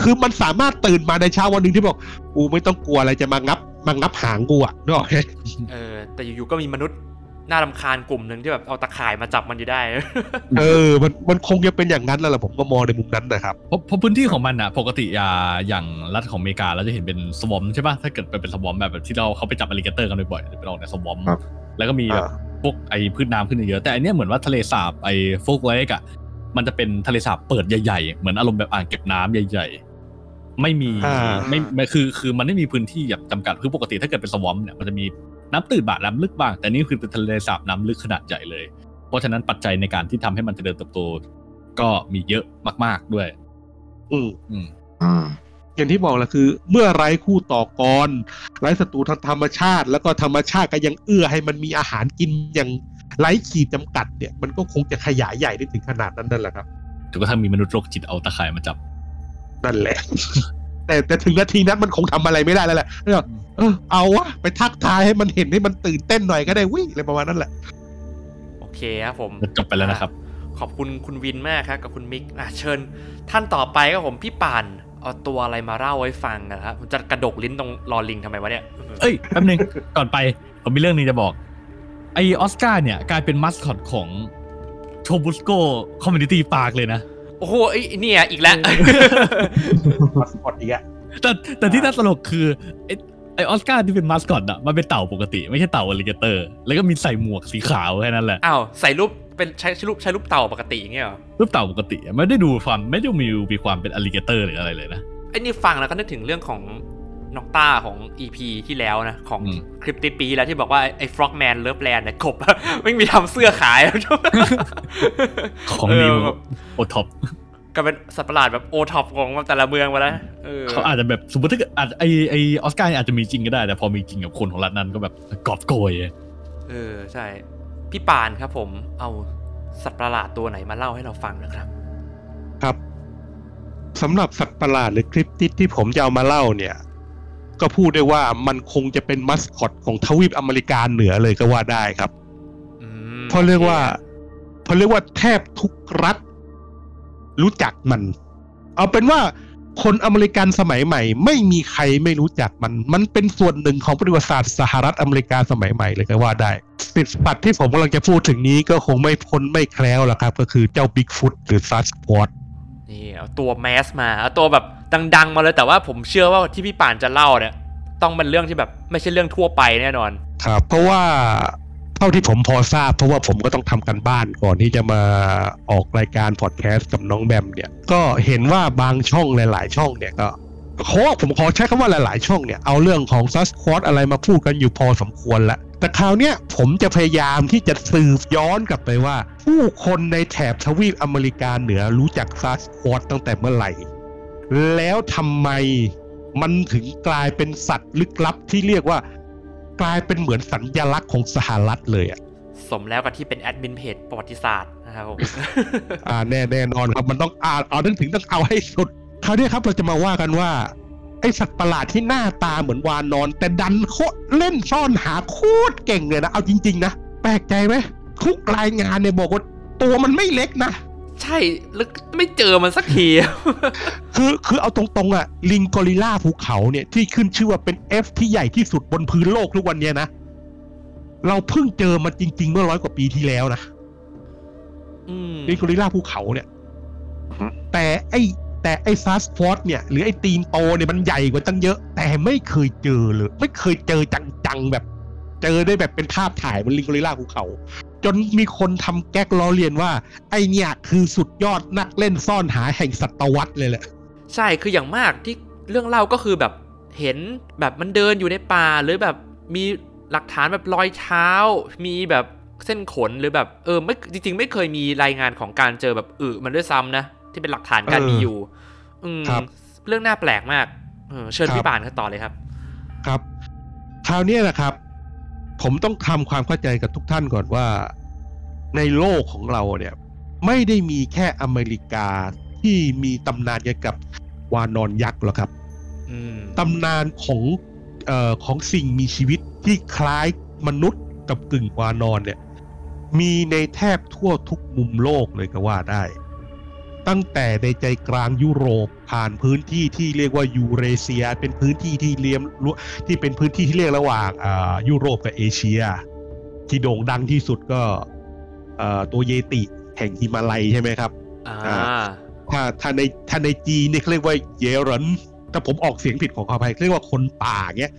คือมันสามารถตื่นมาในเช้าวันหนึ่งที่บอกกูไม่ต้องกลัวอะไรจะมางับ มางับหางกูอะนึกออกไหมเออแต่อยู่ๆก็มีมนุษย์ น่ารำคาญกลุ่มหนึ่งที่แบบเอาตะข่ายมาจับมันอยู่ได้ เออ มันมันคงจะเป็นอย่างนั้นแล้วล่ะผมก็มองในมุมนั้นนะครับ เพราะเพราะพื้นที่ของมันอะ ปกติอ่าอย่างรัฐของอเมริกาเราจะเห็นเป็น swamp ใช่ป่ะ ถ้าเกิดเป็น swamp แบบแบบที่เราเขาไปจับ alligator กันบ่อยๆจะเป็นออกใน swamp ครับแล้วก็มีแบบอ่าพวกไอ้พืชน้ำขึ้นเยอะ แต่อันเนี้ยเหมือนว่าทะเลสาบไอ้ Fulk Lake อะ มันจะเป็นทะเลสาบเปิดใหญ่ๆ เหมือนอารมณ์แบบอ่างเก็บน้ำใหญ่ ๆไม่มีอ่าไม่ไม่คือคือมันไม่มีพื้นที่แบบจำกัดคือปกติถ้าเกิดเป็น swamp เนี่ยมันจะมี น้ำตื้นบ้างน้ำลึกบ้าง แต่นี่คือเป็นทะเลสาบน้ำลึกขนาดใหญ่เลย เพราะฉะนั้นปัจจัยในการที่ทำให้มันเจริญเติบโตก็มีเยอะมาก ๆด้วย อืมอืมอ่าอย่างที่บอกแหละคือ เมื่อไร้คู่ต่อกรไร้ศัตรูทางธรรมชาติ แล้วก็ธรรมชาติก็ยังเอื้อให้มันมีอาหารกินอย่างไร้ขีดจำกัดเนี่ย มันก็คงจะขยายใหญ่ได้ถึงขนาดนั้นนั่นแหละครับจนกระทั่งมีมนุษย์โรคจิตเอาตะข่ายมาจับนั่นแหละ แต่แต่ถึงนาทีนั้นมันคงทำอะไรไม่ได้แล้วแหละแล้วก็เออเอาวะไปทักทายให้มันเห็นให้มันตื่นเต้นหน่อยก็ได้วิ่งอะไรประมาณนั้นแหละ โอเคครับผมจบไปแล้วนะครับ ขอบคุณคุณวินมากครับกับคุณมิกอะเชิญ ท่านต่อไปครับผมพี่ป่านเอาตัวอะไรมาเล่าให้ฟังนะครับผมจะกระดกลิ้นตรงร ลิงทำไมวะเนี่ยเอ้ยแป๊บนึงก่อนไปผมมีเรื่องหนึ่งจะบอกไอออสการ์เนี่ยกลายเป็นมัสคอตของ Churubusco Community Park เลยนะ โอ้โหไอ้เนี่ยอีกแล้วมาสปอตอีกอะแต่แต่ที่น่าตลกคือไอไอออสการ์ที่เป็นมัสคอตอะมันเป็นเต่าปกติ ไม่ใช่เต่า alligator แล้วก็มีใส่หมวกสีขาวแค่นั้นแหละอ้าวใส่รูปเป็นใช้รูปใช้รูปเต่าปกติอย่างเงี้ยเหรอรูปเต่าปกติ ไม่ได้ดูความไม่ได้มีมีความเป็นอลิเกเตอร์หรืออะไรเลยนะไอ้นี่ฟังแล้วก็นึกถึงเรื่องของ นอกต้าของ EP ที่แล้วนะ ของอืมคลิปติดปีแล้วที่บอกว่าไอ้ฟล็อกแมนเลิฟแลนด์เนี่ยกบไม่มีทำเสื้อขายของเอนิอวแบบโอท็อปก็เป็นสัตว์ประหลาดแบบโอท็อปของแต่ละเมืองไปแล้วเออเขาอาจจะแบบสมมติถ้าเกิดอาจไอไอออสการ์อาจจะมีจริงก็ได้ แต่พอมีจริงกับคนของรัฐนั้นก็แบบกอบโกยเออใช่ พี่ปานครับผมเอาสัตว์ประหลาดตัวไหนมาเล่าให้เราฟังนะครับ ครับสำหรับสัตว์ประหลาดหรือคลิปติดที่ผมจะเอามาเล่าเนี่ย ก็พูดได้ว่ามันคงจะเป็นมัสคอตของทวีปอเมริกาเหนือเลยก็ว่าได้ครับอืมเพราะเรียกว่าเพราะเรียกว่าแทบทุกรัฐ รู้จักมัน เอาเป็นว่าคนอเมริกันสมัยใหม่ ไม่มีใครไม่รู้จักมัน มันเป็นส่วนหนึ่งของประวัติศาสตร์สหรัฐอเมริกาสมัยใหม่เลยก็ว่าได้สิทธิ์สัตว์ที่ผมกำลังจะพูดถึงนี้ก็คงไม่พ้นไม่แคล้วละครับ ก็คือเจ้าบิ๊กฟุตหรือ Sasquatch นี่เอาตัว mass มาเอาตัวแบบดัง ๆ มาเลยแต่ว่าผมเชื่อว่าที่พี่ป่านจะเล่าเนี่ย ต้องเป็นเรื่องที่แบบไม่ใช่เรื่องทั่วไปแน่นอน ครับ เพราะว่าเท่าที่ผมพอทราบเพราะว่าผมก็ต้องทำการบ้านก่อนที่จะมาออกรายการพอดแคสต์กับน้องแบมเนี่ย ก็เห็นว่าบางช่องหลาย ๆ ช่องเนี่ยก็ ขอผมขอใช้คำว่าหลายๆ ช่องเนี่ย เอาเรื่องของ Sasquatch อะไรมาพูดกันอยู่พอสมควรละแต่คราวเนี้ยผมจะพยายามที่จะสืบย้อนกลับไปว่า ผู้คนในแถบทวีปอเมริกาเหนือรู้จักซัสควอตตั้งแต่เมื่อไหร่ แล้วทำไมมันถึงกลายเป็นสัตว์ลึกลับที่เรียกว่า กลายเป็นเหมือนสัญลักษณ์ของสหรัฐเลยอะสมแล้วกับที่เป็นแอดมินเพจประวัติศาสตร์นะครับผมอ่าแน่แน่นอนครับมันต้องอ่านเอานึกถึงต้องเอาให้สุด คราวนี้ครับเราจะมาว่ากันว่า ไอสัตว์ประหลาดที่หน้าตาเหมือนวานอน แต่ดันโคตรเล่นซ่อนหาโคตรเก่งเลยนะ เอาจริง ๆ นะ แปลกใจไหมทุกรายงานเนี่ยบอกว่าตัวมันไม่เล็กนะ ใช่แล้วไม่เจอมันสักที คือคือเอาตรงๆอะลิงกอริลล่าภูเขาเนี่ยที่ขึ้นชื่อว่าเป็น F ที่ใหญ่ที่สุดบนพื้นโลกทุกวันเนี้ยนะเราเพิ่งเจอมันจริง ๆ เมื่อร้อยกว่าปีที่แล้วนะอืมลิงกอริลล่าภูเขาเนี่ยอือฮึแต่ไอ แต่ไอ้ซัสฟอร์เนี่ยหรือไอ้ตีนโตเนี่ยมันใหญ่กว่าตั้งเยอะ แต่ไม่เคยเจอเลย ไม่เคยเจอจังๆแบบ เจอได้แบบเป็นภาพถ่ายบนลิงกอริล่าภูเขา จนมีคนทำแก๊กล้อเลียนว่า ไอเนี่ยคือสุดยอดนักเล่นซ่อนหาแห่งศตวรรษเลยแหละใช่คืออย่างมากที่เรื่องเล่าก็คือแบบเห็นแบบมันเดินอยู่ในป่าหรือแบบมีหลักฐานแบบรอยเท้า มีแบบเส้นขนหรือแบบเออไม่จริง ๆ ไม่เคยมีรายงานของการเจอแบบอึมันด้วยซ้ำนะ ที่เป็นหลักฐานการเออมีอยู่ อืมครับเรื่องน่าแปลกมากเออเชิญครับพี่ป่านครับต่อเลยครับ ครับ คราวเนี้ยนะครับ ผมต้องทำความเข้าใจกับทุกท่านก่อนว่า ในโลกของเราเนี่ย ไม่ได้มีแค่อเมริกาที่มีตำนานเกี่ยวกับวานอนยักษ์หรอกครับอืมตำนานของเอ่อของสิ่งมีชีวิตที่คล้ายมนุษย์กับกึ่งวานอนเนี่ย มีในแทบทั่วทุกมุมโลกเลยก็ว่าได้ ตั้งแต่ในใจกลางยุโรปผ่านพื้นที่ที่เรียกว่ายูเรเซีย เป็นพื้นที่ที่เลียมที่เป็นพื้นที่ที่เรียกระหว่างอ่ายุโรปกับเอเชีย ที่โด่งดังที่สุดก็เอ่อตัวเยติแห่งฮิมาลัยใช่ไหมครับอ่าอ่าถ้าถ้าในถ้าในจีนเนี่ยเขาเรียกว่าเยรันถ้าผมออกเสียงผิดของขออภัยเรียกว่าคนป่าเงี้ย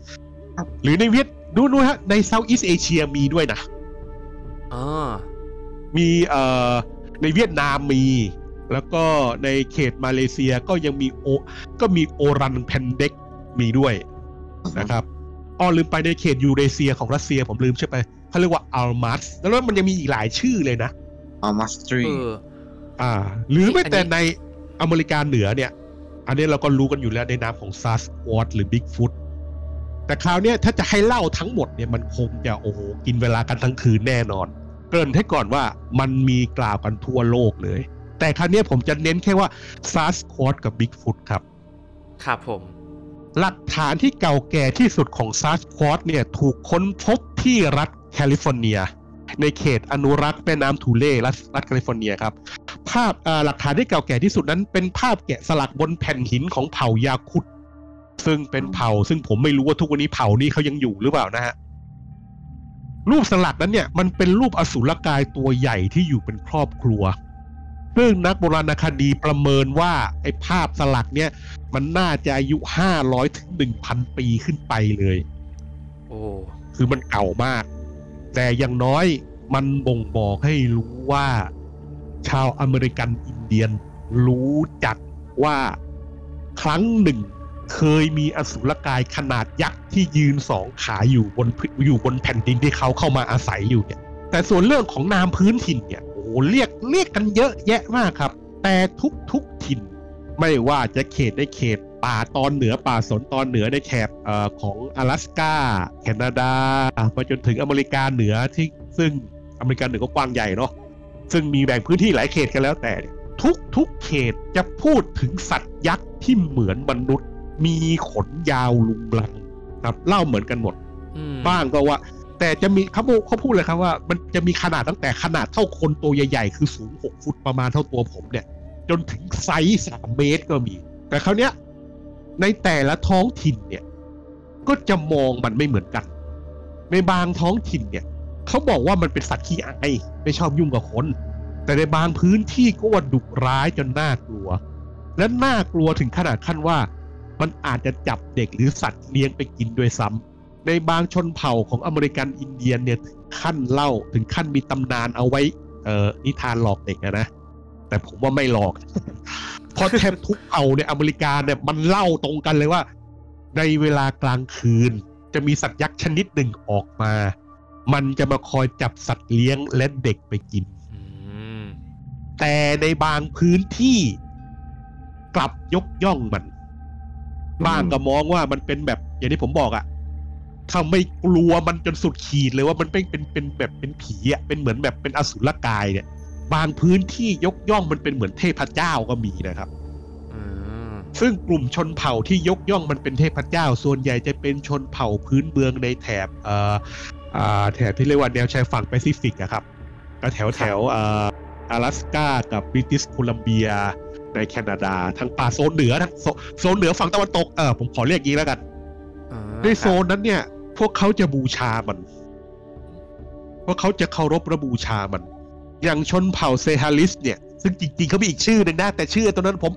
หรือในเวียดดูดูฮะในเซาท์อีสเอเชียมีด้วยนะอ่ามีเอ่อในเวียดนามมี แล้วก็ในเขตมาเลเซียก็ยังมีโอ ก็มี Orang Pendek มีด้วยนะครับอ้อลืมไปในเขตยูเรเซียของรัสเซียผมลืมใช่ไหมเขาเรียกว่า Almas แล้วมันยังมีอีกหลายชื่อเลยนะ Almasty เอออ่า หรือแม้แต่อันนี้ในอเมริกาเหนือเนี่ย อันนี้เราก็รู้กันอยู่แล้วในนามของ Sasquatch หรือบิ๊กฟุตแต่คราวเนี้ยถ้าจะให้เล่าทั้งหมดเนี่ยมันคงจะโอ้โหกินเวลากันทั้งคืนแน่นอน เกริ่นให้ก่อนว่ามันมีกล่าวกันทั่วโลกเลย แต่คราวเนี้ยผมจะเน้นแค่ว่า Sasquatch กับบิ๊กฟุตครับ ครับผม หลักฐานที่เก่าแก่ที่สุดของ Sasquatch เนี่ยถูกค้นพบที่รัฐแคลิฟอร์เนีย ในเขตอนุรักษ์แม่น้ำ Tule รัฐรัฐแคลิฟอร์เนียครับ ภาพเอ่อหลักฐานที่เก่าแก่ที่สุดนั้น เป็นภาพแกะสลักบนแผ่นหินของเผ่า Yokutsซึ่งเป็นเผ่า ซึ่งผมไม่รู้ว่าทุกวันนี้เผ่านี้เขายังอยู่หรือเปล่านะฮะรูปสลักนั้นเนี่ยมันเป็นรูปอสุรกายตัวใหญ่ที่อยู่เป็นครอบครัว ซึ่งนักโบราณคดีประเมินว่าไอ้ภาพสลักเนี่ยมันน่าจะอายุ500ถึง1,000ปีขึ้นไปเลย โอ้คือมันเก่ามาก แต่อย่างน้อยมันบ่งบอกให้รู้ว่า ชาวอเมริกันอินเดียนรู้จักว่าครั้งหนึ่งเคยมีอสุรกายขนาดยักษ์ที่ยืนสองขาอยู่บนพื้นอยู่บนแผ่นดินที่เขาเข้ามาอาศัยอยู่เนี่ย แต่ส่วนเรื่องของนามพื้นถิ่นเนี่ยโอ้โห เรียกเรียกกันเยอะแยะมากครับ แต่ทุกทุกๆถิ่น ไม่ว่าจะเขตในเขตป่าตอนเหนือป่าสนตอนเหนือในแถบเอ่อของ阿拉สกาแคนาดาไปจนถึงอเมริกาเหนือที่ซึ่งอเมริกาเหนือก็กว้างใหญ่เนาะซึ่งมีแบ่งพื้นที่หลายเขตกันแล้วแต่เนี่ยทุกทุกเขตจะพูดถึงสัตว์ยักษ์ที่เหมือนมนุษย์ มีขนยาวลุงลังครับเล่าเหมือนกันหมดอืมบ้างก็ว่า แต่จะมีเขาเขาพูดเลยครับว่า มันจะมีขนาดตั้งแต่ขนาดเท่าคนตัวใหญ่ ๆ คือสูงหกฟุตประมาณเท่าตัวผมเนี่ย จนถึงไซส์สามเมตรก็มี แต่คราวเนี้ย ในแต่ละท้องถิ่นเนี่ย ก็จะมองมันไม่เหมือนกัน ในบางท้องถิ่นเนี่ยเขาบอกว่ามันเป็นสัตว์ขี้อายไม่ชอบยุ่งกับคน แต่ในบางพื้นที่ก็ว่าดุร้ายจนน่ากลัว และน่ากลัวถึงขนาดขั้นว่า มันอาจจะจับเด็กหรือสัตว์เลี้ยงไปกินด้วยซ้ำ ในบางชนเผ่าของอเมริกันอินเดียนเนี่ยถึงขั้นเล่าถึงขั้นมีตำนานเอาไว้เอ่อนิทานหลอกเด็กอะนะแต่ผมว่าไม่หลอกเพราะแทบทุกเผ่าในอเมริกาเนี่ยมันเล่าตรงกันเลยว่า ในเวลากลางคืน จะมีสัตว์ยักษ์ชนิดหนึ่งออกมา มันจะมาคอยจับสัตว์เลี้ยงและเด็กไปกินอืมแต่ในบางพื้นที่กลับยกย่องมัน บ้างก็มองว่ามันเป็นแบบอย่างที่ผมบอกอะ ถ้าไม่กลัวมันจนสุดขีดเลยว่ามันเป็นเป็นเป็นแบบเป็นผีอะเป็นเหมือนแบบเป็นอสุรกายเนี่ย บางพื้นที่ยกย่องมันเป็นเหมือนเทพเจ้าก็มีนะครับอืมซึ่งกลุ่มชนเผ่าที่ยกย่องมันเป็นเทพเจ้า ส่วนใหญ่จะเป็นชนเผ่าพื้นเมืองในแถบเอ่ออ่าแถบที่เรียกว่าแนวชายฝั่งแปซิฟิกอะครับก็แถวแถวเอ่ออลาสกากับบริติชโคลัมเบีย ในแคนาดา ทั้งป่าโซนเหนือทั้งโซโซนเหนือฝั่งตะวันตกเออผมขอเรียกอย่างนี้แล้วกันอ่าในโซนนั้นเนี่ย พวกเขาจะบูชามัน พวกเขาจะเคารพและบูชามัน อย่างชนเผ่าเซฮาลิสเนี่ย ซึ่งจริงๆเขามีอีกชื่อหนึ่งนะ แต่ชื่อตัวนั้นผม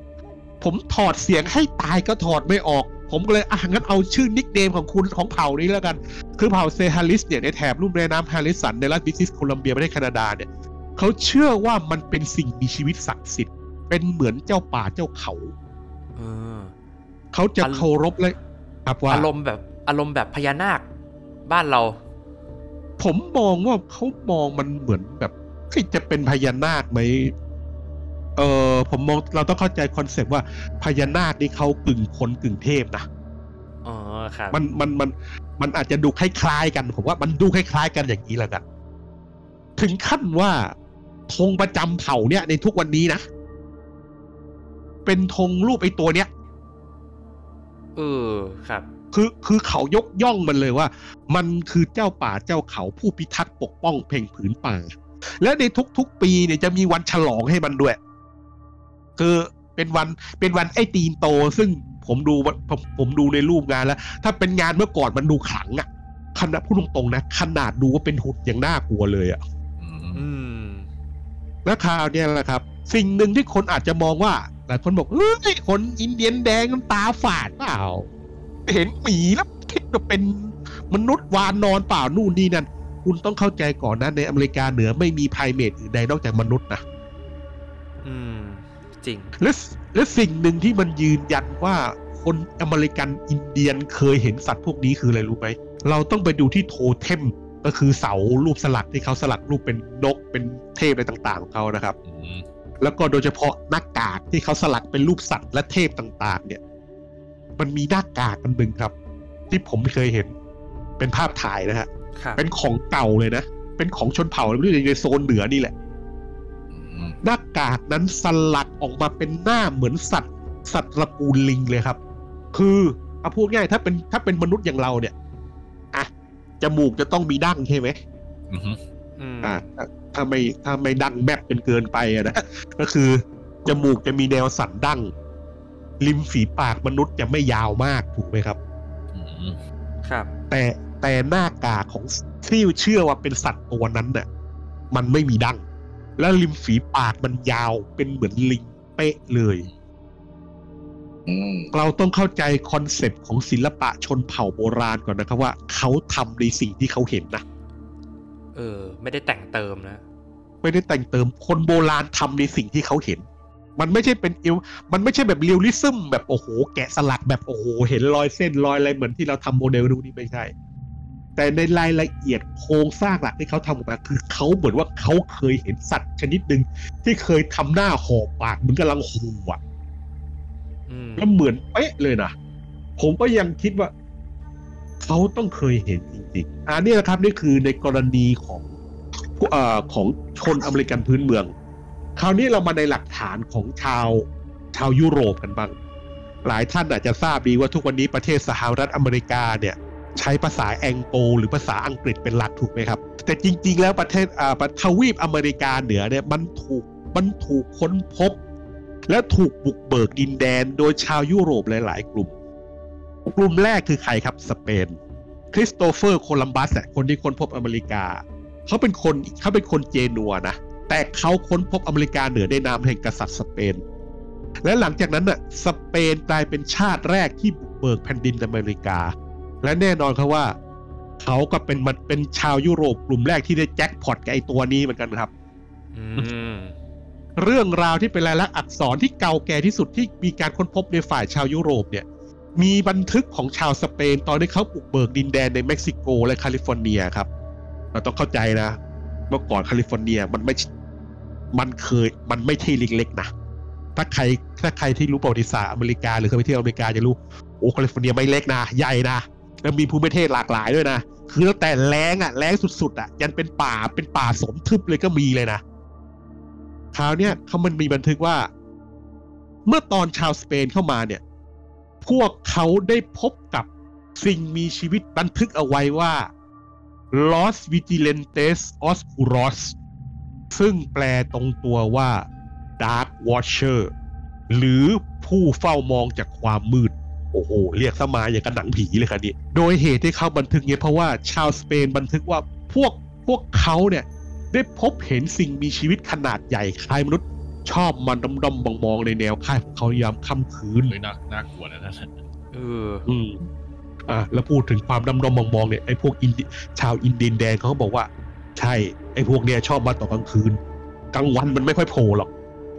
ผมถอดเสียงให้ตายก็ถอดไม่ออก ผมก็เลย อะ งั้นเอาชื่อ nickname ของคุณของเผ่านี้แล้วกัน คือเผ่าเซฮาลิสเนี่ยในแถบลุ่มแม่น้ำฮาริสันในรัฐบริติชโคลัมเบียประเทศแคนาดาเนี่ยเขาเชื่อว่ามันเป็นสิ่งมีชีวิตศักดิ์สิทธิ์ เป็นเหมือนเจ้าป่าเจ้าเขาเออเขาจะอันเคารพและครับว่าอารมณ์แบบอารมณ์แบบพญานาค บ้านเรา ผมมองว่าเขามองมันเหมือนแบบเฮ้ยจะเป็นพญานาคไหมเออผมมองเราต้องเข้าใจคอนเซปต์ว่าพญานาคนี่เขากึ่งคนกึ่งเทพนะอ๋อครับมันมันมันมันอาจจะดูคล้ายๆกันผมว่ามันดูคล้ายๆกันอย่างนี้แหละกัน ถึงขั้นว่าธงประจำเผ่าเนี่ยในทุกวันนี้นะเป็นธงรูปไอ้ตัวเนี้ยเออครับ คือคือเขายกย่องมันเลยว่า มันคือเจ้าป่าเจ้าเขาผู้พิทักษ์ปกป้องเพ่งผืนป่า และในทุกๆ ปีเนี่ยจะมีวันฉลองให้มันด้วย คือเป็นวันเป็นวันไอ้ตีนโต ซึ่งผมดูผมผมดูในรูปงานแล้ว ถ้าเป็นงานเมื่อก่อนมันดูขลังอะขนาดพูดตรงๆนะขนาดดูว่าเป็นหุ่นยังน่ากลัวเลยอะอืมอืมแล้วคราวเนี่ยแหละครับ สิ่งหนึ่งที่คนอาจจะมองว่าหลายคนบอกเฮ้ยคนอินเดียนแดงมันตาฝาดเปล่า เห็นหมีแล้วคิดว่าเป็นมนุษย์วานนอนเปล่านู่นนี่นั่นคุณต้องเข้าใจก่อนนะในอเมริกาเหนือไม่มีไพรเมทอื่นใดนอกจากมนุษย์นะอืม จริง และและสิ่งหนึ่งที่มันยืนยันว่าคนอเมริกันอินเดียนเคยเห็นสัตว์พวกนี้คืออะไรรู้ไหมเราต้องไปดูที่โทเทมก็คือเสารูปสลักที่เขาสลักรูปเป็นนกเป็นเทพอะไรต่างๆของเขานะครับอืมแล้วก็โดยเฉพาะหน้ากากที่เขาสลักเป็นรูปสัตว์และเทพต่าง ๆ เนี่ย มันมีหน้ากากอันหนึ่งครับ ที่ผมเคยเห็น เป็นภาพถ่ายนะฮะครับเป็นของเก่าเลยนะ เป็นของชนเผ่าในโซนเหนือนี่แหละอืมหน้ากากนั้นสลักออกมาเป็นหน้าเหมือนสัตว์สัตว์ตระกูลลิงเลยครับ คือเอาพูดง่ายถ้าเป็นถ้าเป็นมนุษย์อย่างเราเนี่ยอะจมูกจะต้องมีดั้งใช่ไหมอืมอืมอ่าถ้าถ้าไม่ถ้าไม่ดั้งแมบจนเกินไปอะนะก็คือจมูกจะมีแนวสันดั้ง ริมฝีปากมนุษย์จะไม่ยาวมากถูกไหมครับอืมครับ แต่แต่หน้ากากของที่เชื่อว่าเป็นสัตว์ตัวนั้นน่ะ มันไม่มีดั้งแล้วริมฝีปากมันยาวเป็นเหมือนลิงเป๊ะเลยอืมเราต้องเข้าใจคอนเซปต์ของศิลปะชนเผ่าโบราณก่อนนะครับว่าเขาทำในสิ่งที่เขาเห็นนะเออ ไม่ได้แต่งเติมนะ ไม่ได้แต่งเติมคนโบราณทำในสิ่งที่เขาเห็น มันไม่ใช่เป็นเอวมันไม่ใช่แบบ realism แบบโอ้โห แกะสลักแบบโอ้โห เห็นรอยเส้นรอยอะไรเหมือนที่เราทำโมเดลดูนี่ไม่ใช่ แต่ในรายละเอียดโครงสร้างหลักที่เขาทำออกมาคือเขาเหมือนว่าเขาเคยเห็นสัตว์ชนิดหนึ่งที่เคยทำหน้าหอบปากเหมือนกำลังหูอะอืมแล้วเหมือนเป๊ะเลยนะผมก็ยังคิดว่าเขาต้องเคยเห็นจริงๆอันนี้นะครับนี่คือในกรณีของผู้เอ่อของชนอเมริกันพื้นเมือง คราวนี้เรามาในหลักฐานของชาวชาวยุโรปกันบ้าง หลายท่านอาจจะทราบดีว่าทุกวันนี้ประเทศสหรัฐอเมริกาเนี่ยใช้ภาษาแองโกลหรือภาษาอังกฤษเป็นหลักถูกไหมครับ แต่จริง ๆ แล้วประเทศอ่าทวีปอเมริกาเหนือเนี่ยมันถูกมันถูกค้นพบ และถูกบุกเบิกดินแดนโดยชาวยุโรปหลายๆ กลุ่ม กลุ่มแรกคือใครครับสเปนคริสโตเฟอร์โคลัมบัสอะคนที่ค้นพบอเมริกา เขาเป็นคนเขาเป็นคนเจนัวนะ แต่เขาค้นพบอเมริกาเหนือในนามแห่งกษัตริย์สเปน และหลังจากนั้นน่ะสเปนกลายเป็นชาติแรกที่บุกเบิกแผ่นดินอเมริกา และแน่นอนครับว่า เขาก็เป็นมันเป็นชาวยุโรปกลุ่มแรกที่ได้แจ็คพอตกับไอตัวนี้เหมือนกันครับอืมเรื่องราวที่เป็นลายลักษณ์อักษรที่เก่าแก่ที่สุดที่มีการค้นพบในฝ่ายชาวยุโรปเนี่ย มีบันทึกของชาวสเปนตอนที่เขาบุกเบิกดินแดนในเม็กซิโกและแคลิฟอร์เนียครับ เราต้องเข้าใจนะ เมื่อก่อนแคลิฟอร์เนียมันไม่ มันเคยมันไม่ใช่เล็กๆนะถ้าใครถ้าใครที่รู้ประวัติศาสตร์อเมริกาหรือเคยไปเที่ยวอเมริกาจะรู้โอ้แคลิฟอร์เนียไม่เล็กนะ ใหญ่นะแล้วมีภูมิประเทศหลากหลายด้วยนะ คือตั้งแต่แรงอะแรงสุดๆอะยันเป็นป่าเป็นป่าสมทึบเลยก็มีเลยนะคราวเนี้ยเขามันมีบันทึกว่า เมื่อตอนชาวสเปนเข้ามาเนี่ย พวกเขาได้พบกับสิ่งมีชีวิตบันทึกเอาไว้ว่า Los Vigilantes Oscuros ซึ่งแปลตรงตัวว่า Dark Watcher หรือผู้เฝ้ามองจากความมืด โอ้โห เรียกสมาอย่างกับหนังผีเลยครับนี่โดยเหตุที่เขาบันทึกเนี่ยเพราะว่าชาวสเปนบันทึกว่าพวกพวกเขาเนี่ย ได้พบเห็นสิ่งมีชีวิตขนาดใหญ่คล้ายมนุษย์ชอบมันดำดำมองๆในแนวค่ายของเขายามค่ำคืนเลยน่าน่ากลัวนะนั่นน่ะเอออืมอะแล้วพูดถึงความดำดำมองๆเนี่ยไอ้พวกอินเดียชาวอินเดียนแดงเขาก็บอกว่า ใช่ ไอ้พวกเนี้ยชอบมาตอนกลางคืน กลางวันมันไม่ค่อยโผล่หรอก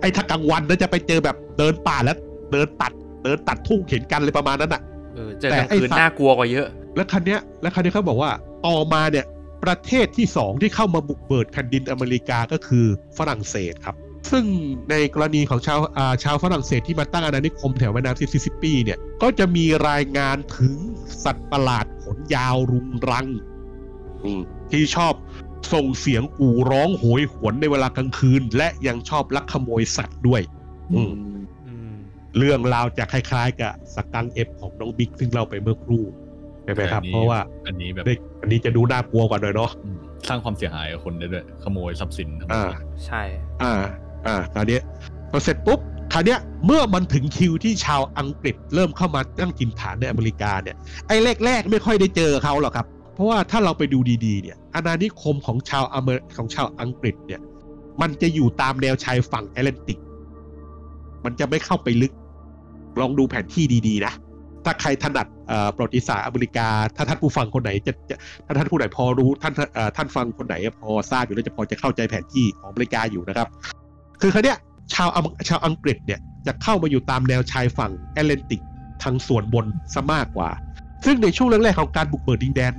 ไอ้ถ้ากลางวันน่าจะไปเจอแบบเดินป่าแล้ว เดินตัด เดินตัดทุ่งเห็นกันเลยประมาณนั้นอะเออเจอกลางคืนน่ากลัวกว่าเยอะ แล้วคันเนี้ย แล้วคันนี้เขาบอกว่าต่อมาเนี่ย ประเทศที่สองที่เข้ามาบุกเบิดแผ่นดินอเมริกาก็คือฝรั่งเศสครับ ซึ่งในกรณีของชาวอ่าชาวฝรั่งเศสที่มาตั้งอาณานิคมแถวแม่น้ำซิสซิปปีเนี่ย ก็จะมีรายงานถึงสัตว์ประหลาดขนยาวรุงรังอืมที่ชอบ ส่งเสียงกู่ร้องโหยหวนในเวลากลางคืน และยังชอบลักขโมยสัตว์ด้วยอืมอืมเรื่องราวจะคล้ายๆ กับสกังเอฟของน้องบิ๊กซึ่งเราไปเมื่อครู่ใช่ไหมครับอันนี้เพราะว่าอันนี้แบบเด็กอันนี้จะดูน่ากลัวกว่าหน่อยเนาะอืมสร้างความเสียหายกับคนได้ด้วย ขโมยทรัพย์สินทำไมอ่าใช่ อ่า อ่าคราวเนี้ยพอเสร็จปุ๊บคราวเนี้ยเมื่อมันถึงคิวที่ชาวอังกฤษเริ่มเข้ามาตั้งถิ่นฐานในอเมริกาเนี่ยไอ้แรกๆไม่ค่อยได้เจอเขาหรอกครับ เพราะว่าถ้าเราไปดูดีๆเนี่ยอาณานิคมของชาวอเมริของชาวอังกฤษเนี่ย มันจะอยู่ตามแนวชายฝั่งแอตแลนติก มันจะไม่เข้าไปลึก ลองดูแผนที่ดีๆนะ ถ้าใครถนัดประวัติศาสตร์อเมริกา ถ้าท่านผู้ฟังคนไหนจะจะถ้าท่านผู้ไหนพอรู้ท่านท่านฟังคนไหนพอทราบอยู่แล้วจะพอจะเข้าใจแผนที่ของอเมริกาอยู่นะครับ คือคราวเนี้ยชาวอังชาวอังกฤษเนี่ยจะเข้ามาอยู่ตามแนวชายฝั่งแอตแลนติกทางส่วนบนซะมากกว่า ซึ่งในช่วงแรกๆของการบุกเบิกดินแดน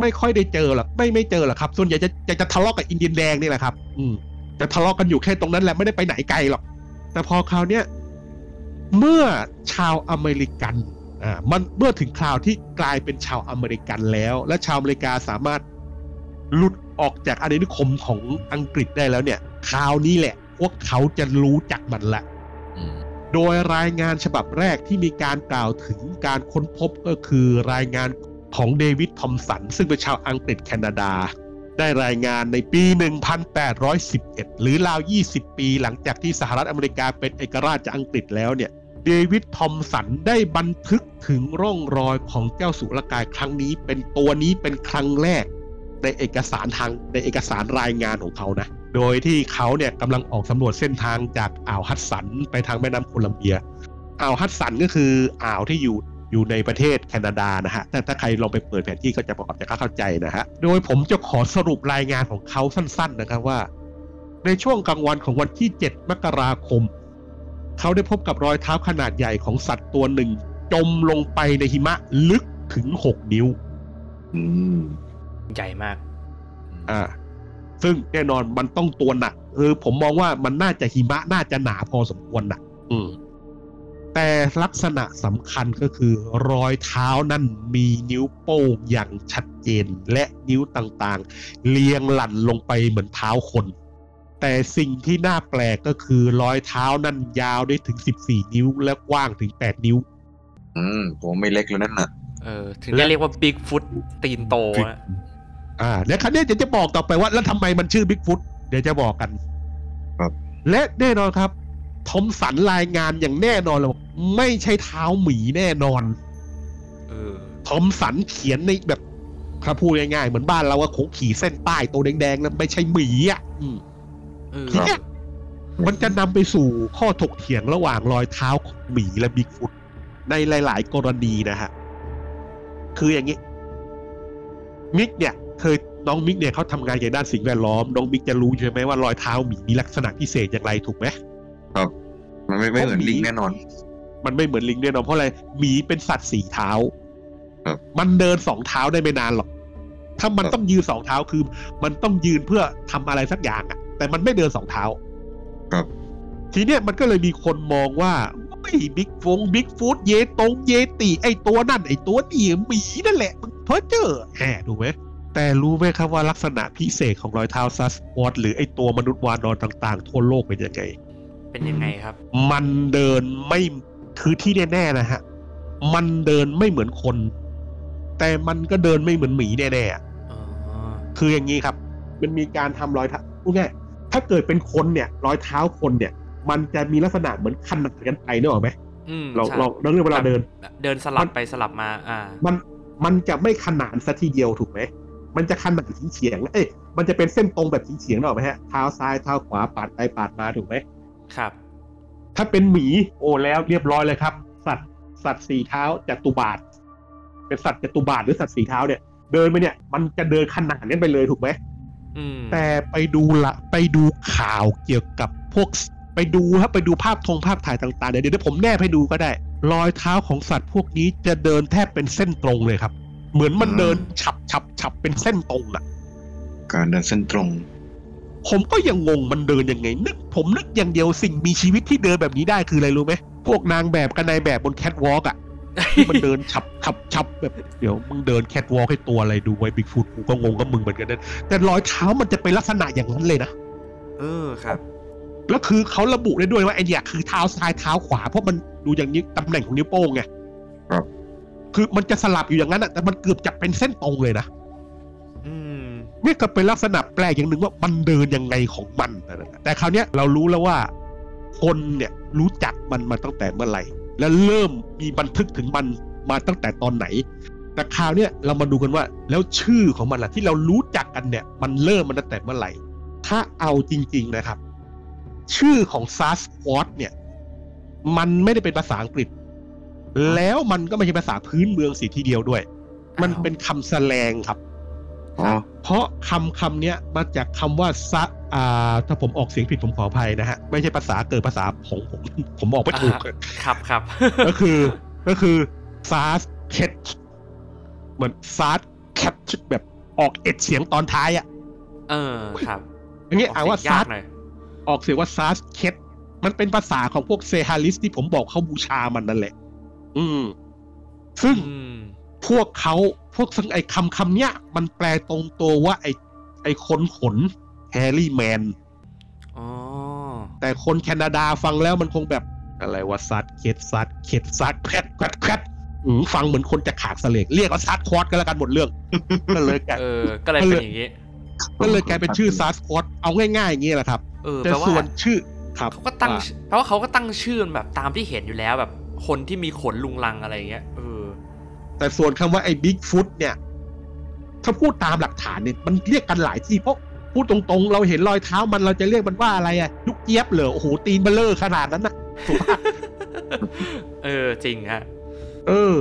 ไม่ค่อยได้เจอหรอกไม่ไม่เจอหรอกครับ ส่วนใหญ่จะจะจะทะเลาะกับอินเดียนแดงนี่แหละครับ อืมจะทะเลาะกันอยู่แค่ตรงนั้นแหละไม่ได้ไปไหนไกลหรอก แต่พอคราวเนี้ยเมื่อชาวอเมริกันอ่ามันเมื่อถึงคราวที่กลายเป็นชาวอเมริกันแล้ว และชาวอเมริกาสามารถหลุดออกจากอาณานิคมของอังกฤษได้แล้วเนี่ย คราวนี้แหละ พวกเขาจะรู้จักมันละอืมโดยรายงานฉบับแรกที่มีการกล่าวถึงการค้นพบก็คือรายงาน ของเดวิดทอมสัน ซึ่งเป็นชาวอังกฤษแคนาดา ได้รายงานในปี 1811 หรือราว 20 ปีหลังจากที่สหรัฐอเมริกาเป็นเอกราชจากอังกฤษแล้วเนี่ยเดวิดทอมสันได้บันทึกถึงร่องรอยของเจ้าสุรกายครั้งนี้ เป็นตัวนี้เป็นครั้งแรก ในเอกสารทางในเอกสารรายงานของเขานะโดยที่เขาเนี่ยกำลังออกสำรวจเส้นทางจากอ่าวฮัดสันไปทางแม่น้ำโคลัมเบีย อ่าวฮัดสันก็คืออ่าวที่อยู่ อยู่ในประเทศแคนาดานะฮะถ้าถ้าใครลองไปเปิดแผนที่ก็จะประกอบจะเข้าใจนะฮะโดยผมจะขอสรุปรายงานของเขาสั้น ๆ นะครับว่า ในช่วงกลางวันของวันที่ 7 มกราคม เขาได้พบกับรอยเท้าขนาดใหญ่ของสัตว์ตัวหนึ่ง จมลงไปในหิมะลึกถึง 6 นิ้วอืมใหญ่มาก อ่า ซึ่งแน่นอนมันต้องตัวหนักคือผมมองว่ามันน่าจะหิมะน่าจะหนาพอสมควรน่ะอืม แต่ลักษณะสำคัญก็คือ รอยเท้านั่นมีนิ้วโป้งอย่างชัดเจนและนิ้วต่างๆ เรียงหลั่นลงไปเหมือนเท้าคน แต่สิ่งที่น่าแปลกก็คือ รอยเท้านั่นยาวได้ถึง 14 นิ้วและกว้างถึง 8 นิ้ว อืมผมไม่เล็กแล้วนั่นน่ะเออถึงจะเรียกว่าบิ๊กฟุตตีนโตนะอ่าและคราวนี้เดี๋ยวจะบอกต่อไปว่า แล้วทำไมมันชื่อบิ๊กฟุตเดี๋ยวจะบอกกัน ครับ และแน่นอนครับ ทอมสันรายงานอย่างแน่นอนเลยบอกไม่ใช่เท้าหมีแน่นอนเออทอมสันเขียนในแบบถ้าพูดง่ายๆเหมือนบ้านเราว่าโขงขีดเส้นใต้ตัวแดงๆแล้วไม่ใช่หมีอะอืมเออทีเนี้ยมันจะนำไปสู่ข้อถกเถียงระหว่างรอยเท้าของหมีและบิ๊กฟุตในหลาย ๆ กรณีนะฮะ คืออย่างนี้ มิกเนี่ย เคยน้องมิกเนี่ยเขาทำงานเกี่ยวกับด้านสิ่งแวดล้อม น้องมิกจะรู้ใช่ไหมว่ารอยเท้าหมีมีลักษณะพิเศษอย่างไรถูกไหม มันไม่ไม่เหมือนลิงแน่นอน มันไม่เหมือนลิงแน่นอนเพราะอะไรหมีเป็นสัตว์สี่เท้าครับมันเดินสองเท้าได้ไม่นานหรอก ถ้ามันครับต้องยืนสองเท้าคือ มันต้องยืนเพื่อทำอะไรสักอย่างอะแต่มันไม่เดินสองเท้า ครับ ทีเนี้ยมันก็เลยมีคนมองว่าไม่บิ๊กฟงบิ๊กฟุตเยตงเยติไอตัวนั่นไอตัวนี่หมีนั่นแหละมึงเพ้อเจอแหมดูไหมแต่รู้ไหมครับว่าลักษณะพิเศษของรอยเท้าซัสควอตช์หรือไอตัวมนุษย์วานรต่างๆ ทั่วโลกเป็นยังไง เป็นยังไงครับ มันเดินไม่คือที่แน่ๆนะฮะ มันเดินไม่เหมือนคน แต่มันก็เดินไม่เหมือนหมีแน่ๆอะอ๋อคืออย่างนี้ครับ มันมีการทำรอยเท้าพูดง่ายถ้าเกิดเป็นคนเนี่ย รอยเท้าคนเนี่ย มันจะมีลักษณะเหมือนขนาดกันไปนึกออกไหมอืมเราใช่เราเราเรื่องเวลาเดิน เดินสลับไปสลับมา อ่า มันมันจะไม่ขนานซะทีเดียวถูกไหมมันจะขนานเฉียงๆเอ้ยมันจะเป็นเส้นตรงแบบเฉียงๆนึกออกไหมฮะเท้าซ้ายเท้าขวาปาดไปปาดมาถูกไหม ครับ ถ้าเป็นหมีโอ้แล้วเรียบร้อยเลยครับ สัตว์สัตว์สี่เท้าจัตุบาท เป็นสัตว์จัตุบาทหรือสัตว์สี่เท้าเนี่ย เดินไปเนี่ย มันจะเดินขนาดนี้ไปเลยถูกไหมอืมแต่ไปดูละไปดูข่าวเกี่ยวกับพวกไปดูครับไปดูภาพทงภาพถ่ายต่างๆ เดี๋ยวเดี๋ยวผมแนบให้ดูก็ได้ รอยเท้าของสัตว์พวกนี้จะเดินแทบเป็นเส้นตรงเลยครับ เหมือนมันอืมเดินฉับฉับฉับเป็นเส้นตรงอะการเดินเส้นตรง ผมก็ยังงงมันเดินยังไง นึก ผมนึกอย่างเดียวสิ่งมีชีวิตที่เดินแบบนี้ได้คืออะไรรู้ไหมพวกนางแบบกับนายแบบบนแคทวอล์กอะที่มันเดินฉับฉับฉับแบบเดี๋ยวมึงเดินแคทวอล์กให้ตัวอะไรดูไว้บิ๊กฟุตกูก็งงกับมึงเหมือนกันนะแต่รอยเท้ามันจะเป็นลักษณะอย่างนั้นเลยนะเออครับแล้วคือเขาระบุได้ด้วยว่าไอ้เนี่ยคือเท้าซ้ายเท้าขวาเพราะมันดูอย่างนี้ตำแหน่งของนิ้วโป้งไงครับ คือมันจะสลับอยู่อย่างนั้นอะแต่มันเกือบจะเป็นเส้นตรงเลยนะอืม นี่ก็เป็นลักษณะแปลกอย่างหนึ่งว่ามันเดินยังไงของมันแต่คราวนี้เรารู้แล้วว่าคนเนี่ยรู้จักมันมาตั้งแต่เมื่อไหร่ และเริ่มมีบันทึกถึงมันมาตั้งแต่ตอนไหน แต่คราวนี้เรามาดูกันว่า แล้วชื่อของมันล่ะที่เรารู้จักกันเนี่ย มันเริ่มมาตั้งแต่เมื่อไหร่ ถ้าเอาจริง ๆนะครับ ชื่อของซาสควอตเนี่ย มันไม่ได้เป็นภาษาอังกฤษ แล้วมันก็ไม่ใช่ภาษาพื้นเมืองซะทีเดียวด้วย มันเป็นคำสแลงครับอ๋อ เพราะคำคำเนี้ยมาจากคำว่าซักอ่าถ้าผมออกเสียงผิดผมขออภัยนะฮะ ไม่ใช่ภาษาเกิดภาษาของผม ผมออกไม่ถูกครับครับ ก็คือก็คือซาสเคทเหมือนซาสแคทแบบออกเอ็ดเสียงตอนท้ายอะ เออครับอย่างเงี้ยอ่านว่าซายาสออกเสียงว่าซาสเคทมันเป็นภาษาของพวกเซฮาริสที่ผมบอกเขาบูชามันนั่นแหละ อืม ซึ่ง พวกเขาพวกซึ่งไอ้คำคำเนี้ย มันแปลตรงตัวว่าไอ้ไอ้คนขน hairy man อ๋อแต่คนแคนาดาฟังแล้วมันคงแบบอะไรว่าซัดเคดซัดเคดซัดแคดแคดแคดอืมฟังเหมือนคนจะขากเสลกเรียกว่าซัสควอตช์กันแล้วกันหมดเรื่องก็เลยกลายเออก็เลยเป็นอย่างนี้ก็เลยกลายเป็นชื่อซัสควอตช์เอาง่ายๆอย่างนี้แหละครับเออแต่แปลว่าส่วนชื่อครับเขาก็ตั้งว่าแปลว่าเขาก็ตั้งชื่อแบบตามที่เห็นอยู่แล้วแบบคนที่มีขนรุงรังอะไรอย่างเงี้ยเออ แต่ส่วนคำว่าไอ้บิ๊กฟุตเนี่ย ถ้าพูดตามหลักฐานเนี่ยมันเรียกกันหลายที่เพราะพูดตรงๆ เราเห็นรอยเท้ามันเราจะเรียกมันว่าอะไรอะลูกเจี๊ยบเหรอโอ้โหตีนเบ้อเร่อขนาดนั้นนะถูกปะเออจริงฮะเออ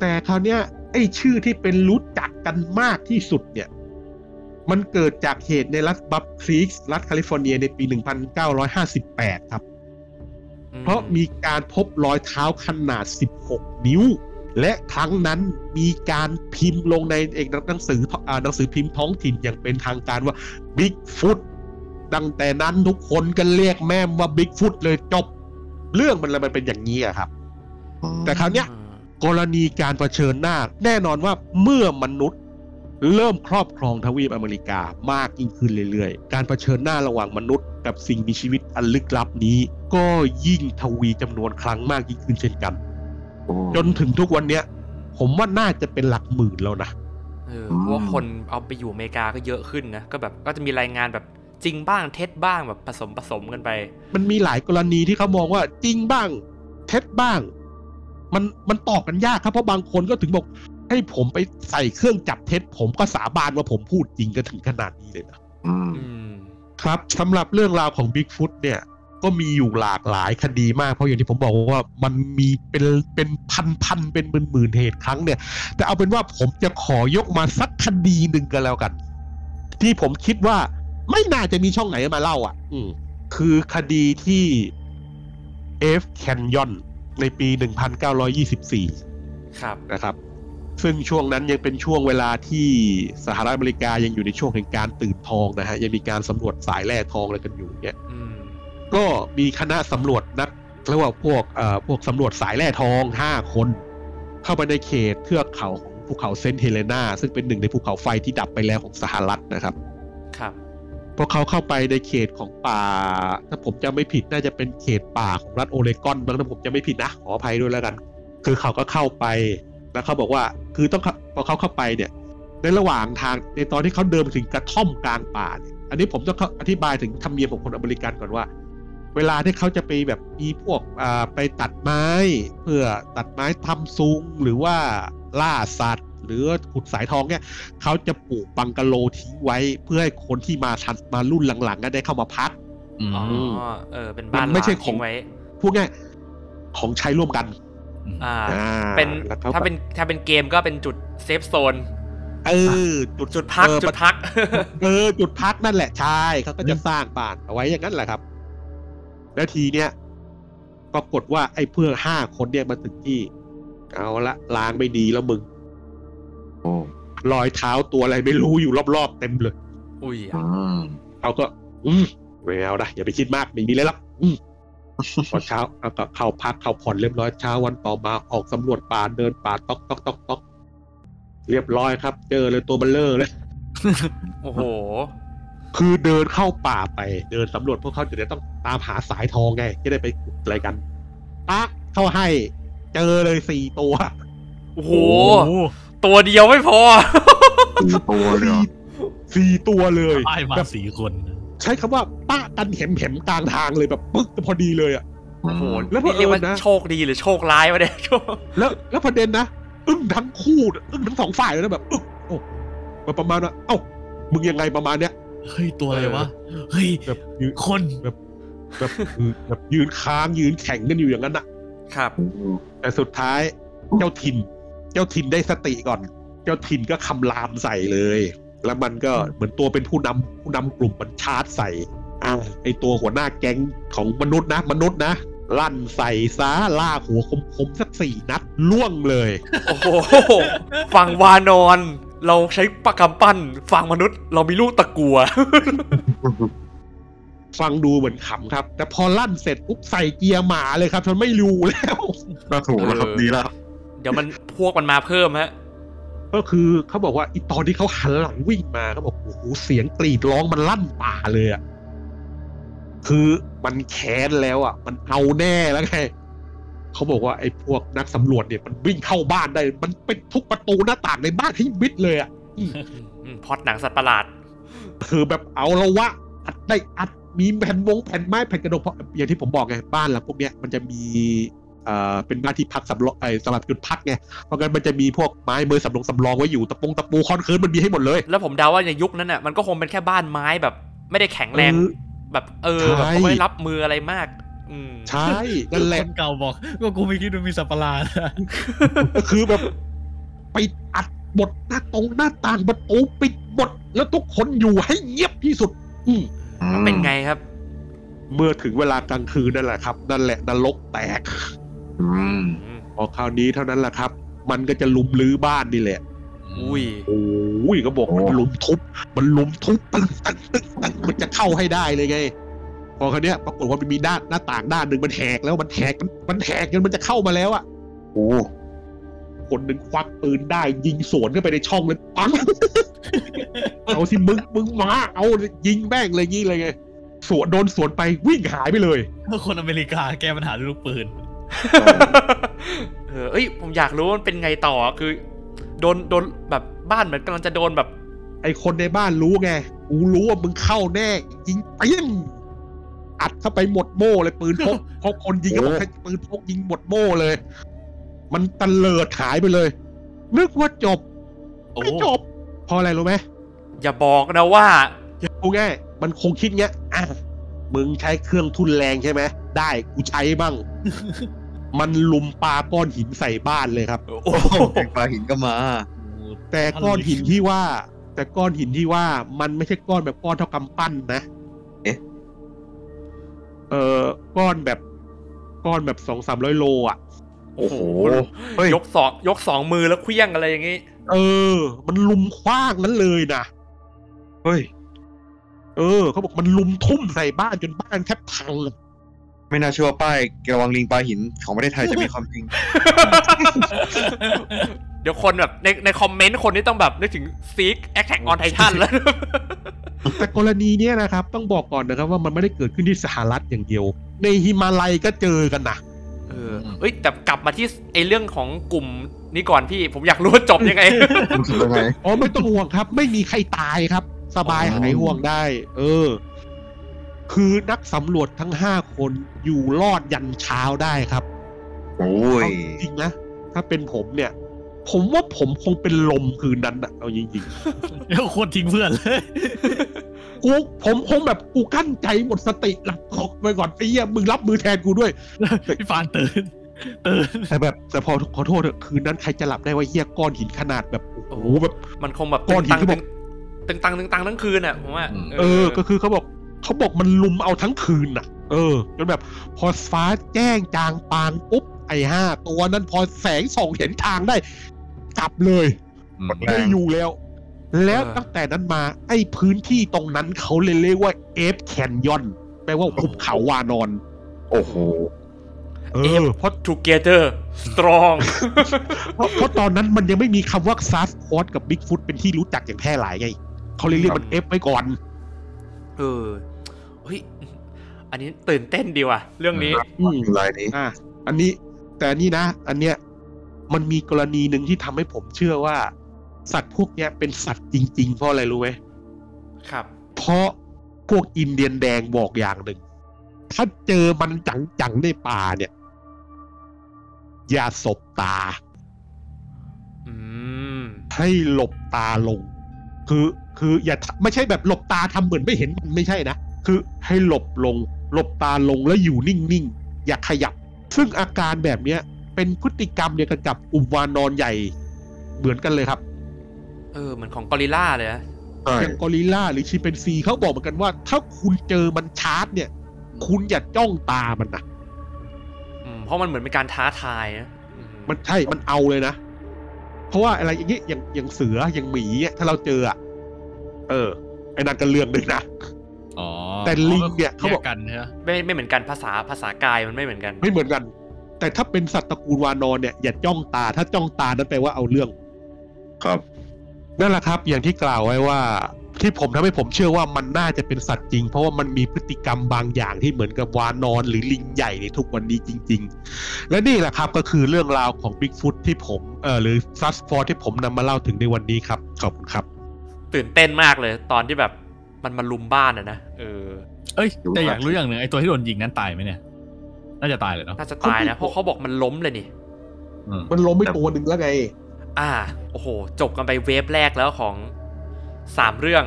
แต่คราวเนี้ยไอ้ชื่อที่เป็นรู้จักกันมากที่สุดเนี่ย มันเกิดจากเหตุในรัฐบัฟคลีกส์รัฐแคลิฟอร์เนียในปี 1958 ครับ เพราะมีการพบรอยเท้าขนาด 16 นิ้ว และครั้งนั้นมีการพิมพ์ลงในเอกหนังสือหนังสือพิมพ์ท้องถิ่นอย่างเป็นทางการว่า Bigfoot ดังแต่นั้นทุกคนก็เรียกแม่ว่า Bigfoot เลยจบ เรื่องมันเลยมันเป็นอย่างนี้ครับ แต่คราวเนี้ยกรณีการเผชิญหน้า แน่นอนว่าเมื่อมนุษย์เริ่มครอบครองทวีปอเมริกามากยิ่งขึ้นเรื่อยๆ การเผชิญหน้าระหว่างมนุษย์ กับสิ่งมีชีวิตอันลึกลับนี้ ก็ยิ่งทวีจำนวนครั้งมากยิ่งขึ้นเช่นกัน จนถึงทุกวันเนี้ย ผมว่าน่าจะเป็นหลักหมื่นแล้วนะเออเพราะว่าคนเอาไปอยู่อเมริกาก็เยอะขึ้นนะ ก็แบบก็จะมีรายงานแบบจริงบ้างเท็จบ้างแบบผสมผสมกันไป มันมีหลายกรณีที่เขามองว่าจริงบ้าง เท็จบ้าง มันมันตอบกันยากครับเพราะบางคนก็ถึงบอก ให้ผมไปใส่เครื่องจับเท็จ ผมก็สาบานว่าผมพูดจริงกันถึงขนาดนี้เลยนะอืมอืมครับสำหรับเรื่องราวของ Bigfoot เนี่ย ก็มีอยู่หลากหลายคดีมาก เพราะอย่างที่ผมบอกว่ามันมีเป็นเป็นพันพันๆเป็นหมื่นหมื่นๆเหตุครั้งเนี่ย แต่เอาเป็นว่าผมจะขอยกมาสักคดีหนึ่งกันแล้วกัน ที่ผมคิดว่าไม่น่าจะมีช่องไหนมาเล่าอะ อืมคือคดีที่ Ape Canyon ในปี 1924 ครับนะครับ ซึ่งช่วงนั้นยังเป็นช่วงเวลาที่สหรัฐอเมริกายังอยู่ในช่วงแห่งการตื่นทองนะฮะ ยังมีการสำรวจสายแร่ทองอะไรกันอยู่เนี่ยอืม ก็มีคณะสำรวจนักเรียกว่าพวกเอ่อพวกสำรวจสายแร่ทองห้าคน เข้าไปในเขตเทือกเขาของภูเขาเซนต์เฮเลนาซึ่งเป็นหนึ่งในภูเขาไฟที่ดับไปแล้วของสหรัฐนะครับ ครับพวกเขาเข้าไปในเขตของป่า ถ้าผมจำไม่ผิดน่าจะเป็นเขตป่าของรัฐโอเรกอนบ้างถ้าผมจำไม่ผิดนะขออภัยด้วยแล้วกัน คือเขาก็เข้าไป แล้วเขาบอกว่าคือต้องเข้าพอเขาเข้าไปเนี่ย ในระหว่างทางในตอนที่เขาเดินไปถึงกระท่อมกลางป่าเนี่ยอันนี้ผมต้องเข้าอธิบายถึงธรรมเนียมของคนอเมริกันก่อนว่า เวลาที่เขาจะไปแบบมีพวกอ่าไปตัดไม้ เพื่อตัดไม้ทำซุงหรือว่าล่าสัตว์ หรือขุดสายทองเนี่ยเขาจะปลูกบังกะโลทิ้งไว้ เพื่อให้คนที่มาทันมารุ่นหลังๆก็ได้เข้ามาพักอืมอ๋อเออเป็นบ้านมันไม่ใช่ล้างของทิ้งไว้พูดง่ายของใช้ร่วมกัน อ่าอ่าเป็นแล้วเขาถ้าเป็นถ้าเป็นเกมก็เป็นจุดเซฟโซน เออ จุดจุดพักเออจุดพัก เออ จุดพักนั่นแหละใช่เขาก็จะสร้างบ้านเอาไว้อย่างนั้นแหละครับใน แล้วทีเนี้ยปรากฏว่าไอ้เพื่อนห้าคนเนี่ยมาถึงที่ เอาละล้างไม่ดีแล้วมึงโอ้รอยเท้าตัวอะไรไม่รู้อยู่รอบๆเต็มเลย อุ้ยอืมเขาก็ อืมไม่เอานะอย่าไปคิดมากไม่มีเลยหรอกอืมพอเช้าเอาก็เข้าพักเข้าผ่อนเรียบร้อยเช้าวันต่อมาออกสำรวจป่าเดินป่าต๊อกต๊อกต๊อกต๊อกเรียบร้อยครับ เจอเลยตัวเบลเลอร์เลย โอ้โห คือเดินเข้าป่าไปเดินสำรวจพวกเขาจะได้ต้องตามหาสายทองไงจะได้ไปขุดอะไรกันปักเข้าให้ เจอเลยสี่ตัว โอ้โห ตัวเดียวไม่พอสี่ตัวเลยเหรสี่อสี่ตัวเลยป้ายมาแบบสี่คน ใช้คำว่าป้ากันเห็มเห็มๆกลางทางเลยแบบปึ๊กพอดีเลยอะโอ้โหแล้วเผอิญนี่เรียกว่านะโชคดีหรือโชคร้ายวะเนี่ยแล้วแล้วประเด็นนะอึ้งทั้งคู่นะอึ้งทั้งสองฝ่ายเลยนะแบบอึ้งโอ้แบบประมาณว่าเอ้ามึงยังไงประมาณเนี้ย เฮ้ยตัวอะไรวะเฮ้ยแบบยืนคนแบบคือแบบยืนค้างยืนแข่งกันอยู่อย่างนั้นอะ ครับ แต่สุดท้ายเจ้าถิ่น เจ้าถิ่นได้สติก่อน เจ้าถิ่นก็คำรามใส่เลย แล้วมันก็เหมือนตัวเป็นผู้นำผู้นำกลุ่มมันชาร์จใส่อ่าไอตัวหัวหน้าแก๊งของมนุษย์นะ มนุษย์นะลั่นใส่ซาล่ากหัวคมๆสักสี่นัดล่วงเลย โอ้โห ฝั่งวานอน เราใช้ปากกำปั้นฝั่งมนุษย์ เรามีลูกตะกัว ฟังดูเหมือนขำครับ แต่พอลั่นเสร็จปุ๊บใส่เกียร์หมาเลยครับจนไม่รู้แล้วก็ถูกแล้วครับเออดีแล้วเดี๋ยวมันพวกมันมาเพิ่มฮะ ก็คือเขาบอกว่าอีตอนที่เขาหันหลังวิ่งมาเขาบอกโอ้โหเสียงกรีดร้องมันลั่นป่าเลยอะคือมันแค้นแล้วอะ มันเอาแน่แล้วไง เขาบอกว่าไอ้พวกนักสำรวจเนี่ยมันวิ่งเข้าบ้านได้ มันเป็นทุกประตูหน้าต่างในบ้านให้มิดเลยอะอืมพล็อดหนังสัตว์ประหลาด คือแบบเอาละวะอัดได้อัดมีแผ่นวงแผ่นไม้แผ่นกระดกเพราะอย่างที่ผมบอกไงบ้านหลังพวกเนี้ยมันจะมีเอ่อเป็นบ้านที่พักสำรองไอ้สำหรับจุดพักไงเพราะงั้นมันจะมีพวกไม้เมอสำรองสำรองไว้อยู่ตะปงตะปูคอนเคิร์นมันมีให้หมดเลย แล้วผมเดาว่าในยุคนั้นน่ะมันก็คงเป็นแค่บ้านไม้แบบ ไม่ได้แข็งแรงเออแบบเออใช่แบบเขาไม่ได้รับมืออะไรมากอืม ใช่นั่นแหละคนเก่าบอกว่ากูไม่คิดว่ามีสัตว์ประหลาดก็คือแบบไปอัดบทหน้าตรงหน้าต่างประตูปิดหมดแล้วทุกคนอยู่ให้เงียบที่สุด อืมเป็นไงครับ เมื่อถึงเวลากลางคืนนั่นแหละครับ นั่นแหละนรกแตกอืมอืมพอคราวนี้เท่านั้นแหละครับ มันก็จะลุมลื้อบ้านนี่แหละ อุ้ยโอ้ยก็บอกมันลุมทุบ มันลุมทุบตึ้งตึ้งตึ้งตึ้งมันจะเข้าให้ได้เลยไง พอคราวเนี้ยปรากฏว่ามันมีด้านหน้าต่างด้านหนึ่งมันแหกแล้วมันแหกมันมันแหกจนมันจะเข้ามาแล้วอะโอ้คนหนึ่งควักปืนได้ยิงสวนเข้าไปในช่องเลยปังเอาสิมึงมึงมาเอายิงแม่งเลยงี้เลยไงสวนโดนสวนไปวิ่งหายไปเลยคนอเมริกาแก้ปัญหาด้วยลูกปืนเออเอ้ยผมอยากรู้ว่ามันเป็นไงต่อคือโดนโดนแบบบ้านเหมือนกำลังจะโดนแบบ ไอคนในบ้านรู้ไงกูรู้ว่ามึงเข้าแน่ยิงเปี้ยง อัดเข้าไปหมดโม่เลยปืนพกเพราะคนยิงก็บอกให้ปืนพกยิงหมดโม่เลย มันตะเลิดหายไปเลย นึกว่าจบโอ้ไม่จบเพราะอะไรรู้ไหมอย่าบอกนะว่ากูง่ายมันคงคิดเงี้ยอะมึงใช้เครื่องทุนแรงใช่ไหมได้กูใช้บ้าง มันลุมปาก้อนหินใส่บ้านเลยครับโอ้โหแตงปลาหินก็มา แต่ก้อนหินที่ว่า แต่ก้อนหินที่ว่ามันไม่ใช่ก้อนแบบก้อนเท่ากำปั้นนะเอ๊ะ เออก้อนแบบก้อนแบบสองสามร้อยโลอะ โอ้โหเฮ้ยยกสองยกสองมือแล้วเคลี้ยงอะไรอย่างงี้ เออ มันลุมคว้างนั้นเลยนะเฮ้ย เออเขาบอกมันลุมทุ่มใส่บ้านจนบ้านแทบพังอะ ไม่น่าเชื่อว่าป้ายระวังลิงปาหินของประเทศไทยจะมีความจริง เดี๋ยวคนแบบในในคอมเมนต์คนนี้ต้องแบบนึกถึงซีค Attack on Titan แล้ว แต่กรณีเนี้ยนะครับ ต้องบอกก่อนนะครับว่ามันไม่ได้เกิดขึ้นที่สหรัฐอย่างเดียว ในฮิมาลัยก็เจอกันนะเออเอ้ยแต่กลับมาที่ไอเรื่องของกลุ่มนี้ก่อนพี่ผมอยากรู้ว่าจบยังไงรู้สึกยังไงอ๋อไม่ต้องห่วงครับ ไม่มีใครตายครับ สบายอ๋อหายห่วงได้ เออ คือนักสำรวจทั้งห้าคนอยู่รอดยันเช้าได้ครับ โอ้ยเอาจริงๆนะถ้าเป็นผมเนี่ย ผมว่าผมคงเป็นลมคืนนั้นอะเอาจริงแล้วโคตรทิ้งเพื่อนเลยๆกูผมคงแบบกูกั้นใจหมดสติหลับขอกไปก่อนไอ้เหี้ยมึงรับมือแทนกูด้วยพี่ฟานตื่นตื่นแต่แบบแต่พอขอโทษเถอะคืนนั้นใครจะหลับได้ว่าเหี้ยก้อนหินขนาดแบบโอ้โหแบบมันคงแบบก้ตึอนงหินตังที่บตึอกงตึงตังตึงตังทั้งคืนอะผมว่าเออ ก็คือเขาบอก เขาบอกมันลุมเอาทั้งคืนน่ะ เออจนแบบพอฟ้าแจ้งจางปางปุ๊บไอ้ห้าตัวนั้นพอแสงส่องเห็นทางได้กลับเลยอืมไม่อยู่แล้ว แล้วเออตั้งแต่นั้นมา ไอ้พื้นที่ตรงนั้นเขาเลยเรียกว่าเอฟแคนยอนแปลว่าหุบเขาวานอน โอ้โหเออเพราะ together strong เพราะเพราะตอนนั้นมันยังไม่มีคำว่าซาร์ฟคอร์กับบิ๊กฟุตเป็นที่รู้จักอย่างแพร่หลายไงเขาเลยเรียกมัน ape ไว้ก่อน เออเฮ้ย อันนี้ตื่นเต้นดีว่ะ เรื่องนี้อืมรายนี้อะอันนี้แต่อันนี้นะ อันเนี้ยมันมีกรณีหนึ่งที่ทำให้ผมเชื่อว่า สัตว์พวกเนี้ยเป็นสัตว์จริง ๆ เพราะอะไรรู้ไหมครับ เพราะพวกอินเดียนแดงบอกอย่างหนึ่ง ถ้าเจอมันจังๆในป่าเนี่ย อย่าสบตาอืมให้หลบตาลง คือคืออย่าทไม่ใช่แบบหลบตาทำเหมือนไม่เห็นมันไม่ใช่นะ คือให้หลบลง หลบตาลงแล้วอยู่นิ่งๆ อย่าขยับ ซึ่งอาการแบบเนี้ยเป็นพฤติกรรมเนี่ยกันกับอุมวานอนใหญ่ เหมือนกันเลยครับ เออเหมือนของกอริลล่าเลยนะใช่อย่างกอริลลาหรือชิมเปนซีเขาบอกเหมือนกันว่า ถ้าคุณเจอมันชาร์จเนี่ย คุณอย่าจ้องตามันนะอืมเพราะมันเหมือนเป็นการท้าทายนะอืมมันใช่มันเอาเลยนะเพราะว่าอะไรอย่างเงี้ยอย่างอย่างเสืออย่างหมีเนี่ยถ้าเราเจออะเออไอ้นั่นก็เรื่องหนึ่งนะอ๋อ แต่ลิงเนี่ยเขาแยบอกกกันใช่ไหมไม่ไม่เหมือนกันภาษาภาษากายมันไม่เหมือนกัน ไม่เหมือนกัน แต่ถ้าเป็นสัตว์ตระกูลวานอนเนี่ยอย่าจ้องตา ถ้าจ้องตานั้นแปลว่าเอาเรื่อง ครับนั่นแหละครับ อย่างที่กล่าวไว้ว่า ที่ผมทำให้ผมเชื่อว่ามันน่าจะเป็นสัตว์จริง เพราะว่ามันมีพฤติกรรมบางอย่างที่เหมือนกับวานอนหรือลิงใหญ่ในทุกวันนี้จริง ๆ และนี่แหละครับก็คือเรื่องราวของ Bigfoot ที่ผมเออหรือ f a s t f o r ที่ผมนำมาเล่าถึงในวันนี้ครับขอบคุณครับ ตื่นเต้นมากเลย ตอนที่แบบ มันมาลุมบ้านอะนะเออ เอ้ยแต่อยากรู้อย่างหนึ่งไอ้ตัวที่โดนยิงนั้นตายไหมเนี่ย น่าจะตายเลยเนาะน่าจะตายนะเพราะเขาบอกมันล้มเลยนี่อืมมันล้มไปตัวหนึ่งแล้วไง อ่า โอ้โห จบกันไปเวฟแรกแล้วของสามเรื่อง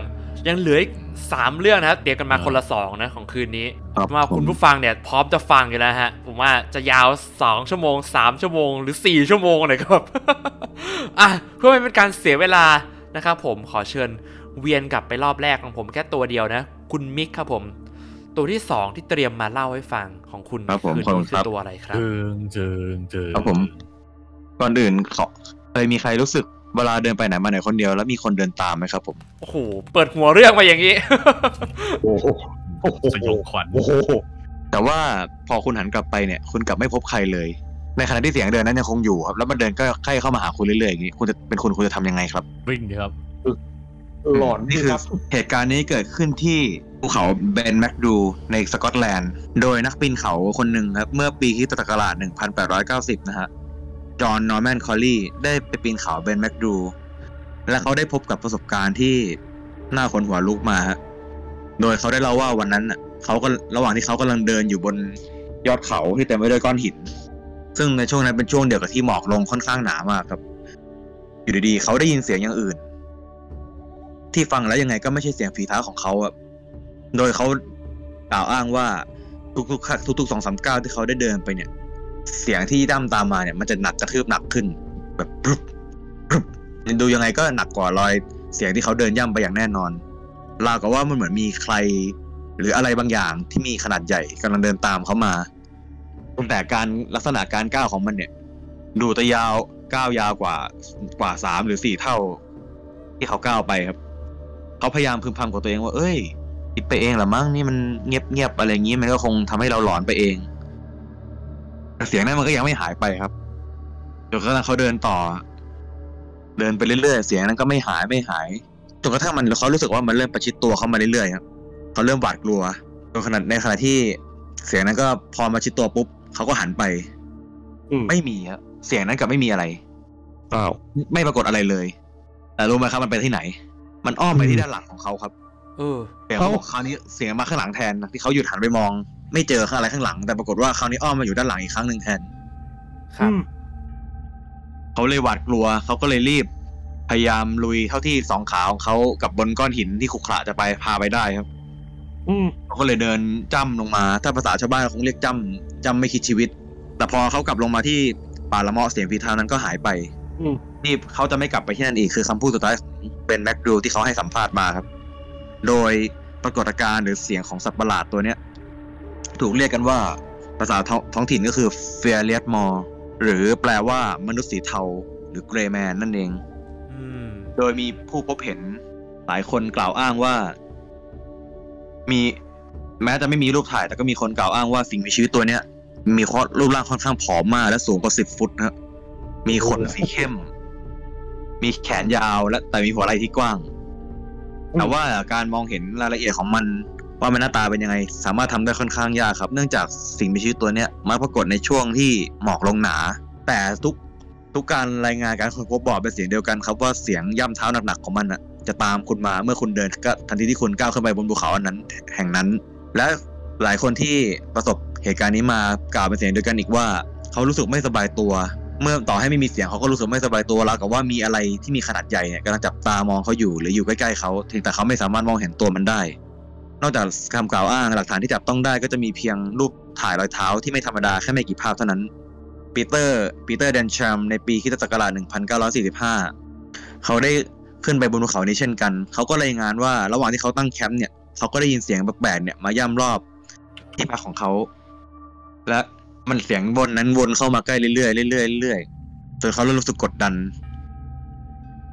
ยังเหลืออีกสามเรื่องนะครับเดี๋ยวกันมาคนละสองนะของคืนนี้ครับว่าคุณผมผู้ฟังเนี่ยพร้อมจะฟังอยู่แล้วฮะ ผมว่าจะยาว2ชั่วโมง3ชั่วโมงหรือ4ชั่วโมงเลยครับ อะเพื่อไม่เป็นการเสียเวลานะครับผมขอเชิญ เวียนกลับไปรอบแรกของผมแค่ตัวเดียวนะ คุณมิกครับผม ตัวที่2ที่เตรียมมาเล่าให้ฟังของคุณครับผมคืนขอบคุนี้ณคืครัอบ ตัวอะไรครับ เจิงเจิงเจิงครับผม ก่อนอื่นขอเคยมีใครรู้สึกเวลาเดินไปไหนมาไหนคนเดียวแล้วมีคนเดินตามไหมครับผม โอ้โห เปิดหัวเรื่องมาอย่างนี้ โอ้โห สยองขวัญ โอ้โห แต่ว่าพอคุณหันกลับไปเนี่ย คุณกลับไม่พบใครเลย ในขณะที่เสียงเดินนั้นยังคงอยู่ครับ แล้วมันเดินก็ใกล้เข้ามาหาคุณเรื่อยๆอย่างนี้ คุณจะเป็นคุณคุณจะทำยังไงครับ วิ่งดีครับ หลอนนี่คือครับเหตุการณ์นี้เกิดขึ้นที่ภูเขาเบนแมคดูในสกอตแลนด์ โดยนักปีนเขาคนหนึ่งครับ เมื่อปีคริสตศักราช 1890 นะฮะ จอห์นนอร์แมนคอลลี่ได้ไปปีนเขาเบนแมคดู และเขาได้พบกับประสบการณ์ที่น่าขนหัวลุกมาฮะ โดยเขาได้เล่าว่าวันนั้นน่ะเขาก็ระหว่างที่เขากำลังเดินอยู่บนยอดเขาที่เต็มไปด้วยก้อนหิน ซึ่งในช่วงนั้นเป็นช่วงเดียวกับที่หมอกลงค่อนข้างหนามากครับ อยู่ดีๆเขาได้ยินเสียงอย่างอื่น ที่ฟังแล้วยังไงก็ไม่ใช่เสียงฝีเท้าของเขาอะโดยเขากล่าวอ้างว่าทุกๆครั้งทุกๆสองสามก้าวที่เขาได้เดินไปเนี่ย เสียงที่ด้ามตามมาเนี่ยมันจะหนักกระทืบหนักขึ้น แบบปรึบปรึบดูยังไงก็หนักกว่ารอยเสียงที่เขาเดินย่ำไปอย่างแน่นอนราวกับว่ามันเหมือนมีใคร หรืออะไรบางอย่างที่มีขนาดใหญ่กำลังเดินตามเขามาแต่การลักษณะการก้าวของมันเนี่ย ดูแตะยาวก้าวยาวกว่ากว่าสามหรือสี่เท่า ที่เขาก้าวไปครับ เขาพยายามพึมพำกับตัวเองว่าเอ้ยคิดไปเองเหรอมั้งนี่มันเงียบเงียบๆอะไรอย่างนี้มันก็คงทำให้เราหลอนไปเองแต่เสียงนั้นมันก็ยังไม่หายไปครับจนกระทั่งเขาเดินต่อ เดินไปเรื่อยๆเสียงนั้นก็ไม่หายไม่หายจนกระทั่งมันเขารู้สึกว่ามันเริ่มประชิดตัวเขามาเรื่อยๆครับเขาเริ่มหวาดกลัวจนขนาดในขณะที่เสียงนั้นก็พอมาชิดตัวปุ๊บเขาก็หันไปอืมไม่มีครับเสียงนั้นกลับไม่มีอะไรอ้าวไม่ปรากฏอะไรเลยแต่รู้ไหมครับมันไปที่ไหน มันอ้อมไปอืมที่ด้านหลังของเขาครับ เออเสียงเขาบอกคราวนี้เสียงมาข้างหลังแทนที่เขาหยุดหันไปมอง ไม่เจอข้างอะไรข้างหลัง แต่ปรากฏว่าคราวนี้อ้อมมาอยู่ด้านหลังอีกครั้งหนึ่งแทน ครับอืมเขาเลยหวาดกลัวเขาก็เลยรีบ พยายามลุยเท่าที่สองขาของเขากับบนก้อนหินที่ขรุขระจะไปพาไปได้ครับ อืมเขาก็เลยเดินจ้ำลงมา ถ้าภาษาชาวบ้านคงเรียกจ้ำจ้ำไม่คิดชีวิต แต่พอเขากลับลงมาที่ป่าละเมาะเสียงฝีเท้านั้นก็หายไป อื มนี่เขาจะไม่กลับไปที่นั่นอีกคือคำพูดสุดท้ายของเบนแม็กดูที่เขาให้สัมภาษณ์มาครับ โดยปรากฏการณ์หรือเสียงของสัตว์ประหลาดตัวเนี้ย ถูกเรียกกันว่าภาษาท้องท้องถิ่นก็คือ f a i r l i a t m o r หรือแปลว่ามนุษย์สีเทาหรือ Grey Man นั่นเองอืมโดยมีผู้พบเห็นหลายคนกล่าวอ้างว่า มีแม้จะไม่มีรูปถ่าย แต่ก็มีคนกล่าวอ้างว่าสิ่งมีชีวิตตัวเนี้ยมีข้อรูปร่างค่อนข้างผอมมากและสูงกว่าสิบฟุตนะครับมีขนสีเข้ม มีแขนยาวและแต่มีหัวไหล่ที่กว้าง แต่ว่าการมองเห็นรายละเอียดของมันว่ามันหน้าตาเป็นยังไง สามารถทำได้ค่อนข้างยากครับ เนื่องจากสิ่งมีชีวิตตัวเนี้ยมักปรากฏในช่วงที่หมอกลงหนา แต่ทุกทุกการรายงานการค้นพบบอกเป็นเสียงเดียวกันครับว่าเสียงย่ำเท้าหนักๆของมันอะจะตามคุณมาเมื่อคุณเดินก็ทันทีที่คุณก้าวขึ้นไปบนภูเขาอันนั้นแห่งนั้น และหลายคนที่ประสบเหตุการณ์นี้มากล่าวเป็นเสียงเดียวกันอีกว่า เขารู้สึกไม่สบายตัว เมื่อต่อให้ไม่มีเสียงเขาก็รู้สึกไม่สบายตัวแล้วกับว่ามีอะไรที่มีขนาดใหญ่เนี่ยกำลังจับตามองเขาอยู่หรืออยู่ใกล้ๆเขาเพียงแต่เขาไม่สามารถมองเห็นตัวมันได้ นอกจากคำกล่าวอ้างหลักฐานที่จับต้องได้ก็จะมีเพียงรูปถ่ายรอยเท้าที่ไม่ธรรมดาแค่ไม่กี่ภาพเท่านั้นปีเตอร์ปีเตอร์เดนชัมในปีคิศักราช1945 เขาได้ขึ้นไปบนภูเขานี้เช่นกัน เขาก็รายงานว่าระหว่างที่เขาตั้งแคมป์เนี่ยเขาก็ได้ยินเสียงแปลกๆเนี่ยมาย่ำรอบที่พักของเขา และ มันเสียงวนนั้นวนเข้ามาใกล้เรื่อยๆเรื่อยๆเรื่อยๆจนเขาเริ่มรู้สึกกดดัน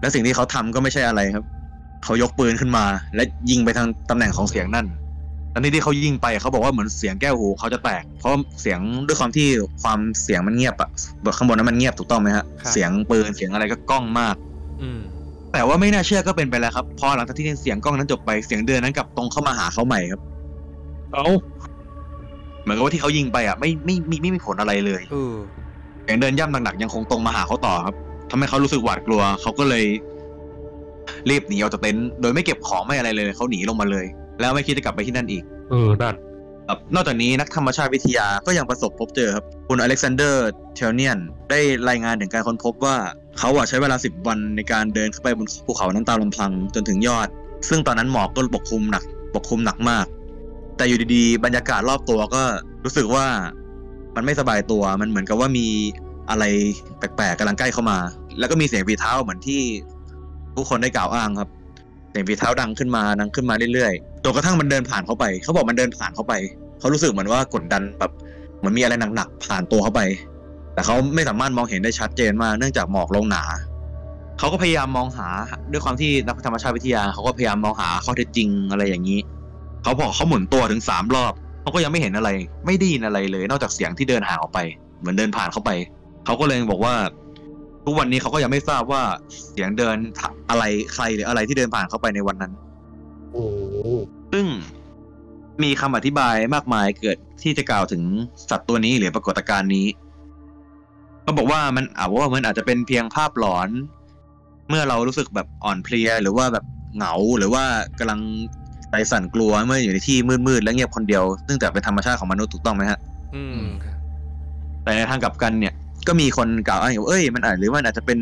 และสิ่งที่เขาทำก็ไม่ใช่อะไรครับ เขายกปืนขึ้นมา และยิงไปทางตำแหน่งของเสียงนั่นตอนนี้ที่เขายิงไปเขาบอกว่าเหมือนเสียงแก้วหูเขาจะแตก เพราะเสียงด้วยความที่ความเสียงมันเงียบอะข้างบนนั้นมันเงียบถูกต้องไหมฮะครับเสียงปืนเสียงอะไรก็ก้องมาก อืมแต่ว่าไม่น่าเชื่อก็เป็นไปแล้วครับ พอหลังจากที่เสียงกล้องนั้นจบไปเสียงเดินนั้นกลับตรงเข้ามาหาเขาใหม่ครับ เอา เหมือนกับว่าที่เขายิงไปอะไม่ไม่ไม่ไม่มีผลอะไรเลยเออเสียงเดินย่ำหนักๆยังคงตรงมาหาเขาต่อครับทำให้เขารู้สึกหวาดกลัว เขาก็เลยรีบหนีออกจากเต็นท์โดยไม่เก็บของไม่อะไรเลยเขาหนีลงมาเลย แล้วไม่คิดจะกลับไปที่นั่นอีก เออนั่นครับนอกจากนี้นักธรรมชาติวิทยาก็ยังประสบพบเจอครับ คุณอเล็กซานเดอร์เทลเนียน ได้รายงานถึงการค้นพบว่า เขาอะใช้เวลา 10 วันในการเดินขึ้นไปบนภูเขานั้นตามลำพังจนถึงยอด ซึ่งตอนนั้นหมอกก็ปกคลุมหนัก ปกคลุมหนักมาก แต่อยู่ดีๆ บรรยากาศรอบตัวก็รู้สึกว่ามันไม่สบายตัว มันเหมือนกับว่ามีอะไรแปลกๆกำลังใกล้เข้ามา แล้วก็มีเสียงฝีเท้าเหมือนที่ผู้คนได้กล่าวอ้างครับ เสียงฝีเท้าดังขึ้นมาดังขึ้นมาเรื่อยๆจนกระทั่งมันเดินผ่านเขาไป เขาบอกมันเดินผ่านเขาไป เขารู้สึกเหมือนว่ากดดันแบบเหมือนมีอะไรหนักๆผ่านตัวเขาไป แต่เขาไม่สามารถมองเห็นได้ชัดเจนมากเนื่องจากหมอกลงหนา เขาก็พยายามมองหาด้วยความที่นักธรรมชาติวิทยา เขาก็พยายามมองหาข้อเท็จจริงอะไรอย่างนี้ เขาบอกเขาหมุนตัวถึงสามรอบเขาก็ยังไม่เห็นอะไร ไม่ได้ยินอะไรเลย นอกจากเสียงที่เดินห่างออกไป เหมือนเดินผ่านเข้าไปเขาก็เลยบอกว่า ทุกวันนี้เขาก็ยังไม่ทราบว่าเสียงเดินอะไรใครหรืออะไรที่เดินผ่านเข้าไปในวันนั้นซึ่งมีคำอธิบายมากมายเกิดที่จะกล่าวถึงสัตว์ตัวนี้หรือปรากฏการณ์นี้ก็บอกว่ามันอาจว่ามันอาจจะเป็นเพียงภาพหลอน เมื่อเรารู้สึกแบบอ่อนเพลีย หรือว่าแบบเหงาหรือว่ากำลัง ใจสั่นกลัวเมื่ออยู่ในที่มืดๆและเงียบคนเดียวซึ่งแต่เป็นธรรมชาติของมนุษย์ถูกต้องไหมฮะ อืมครับแต่ในทางกลับกันเนี่ย ก็มีคนกล่าวอ้างอยู่ว่าเอ้ยมันอาจหรือมันอาจจะเป็น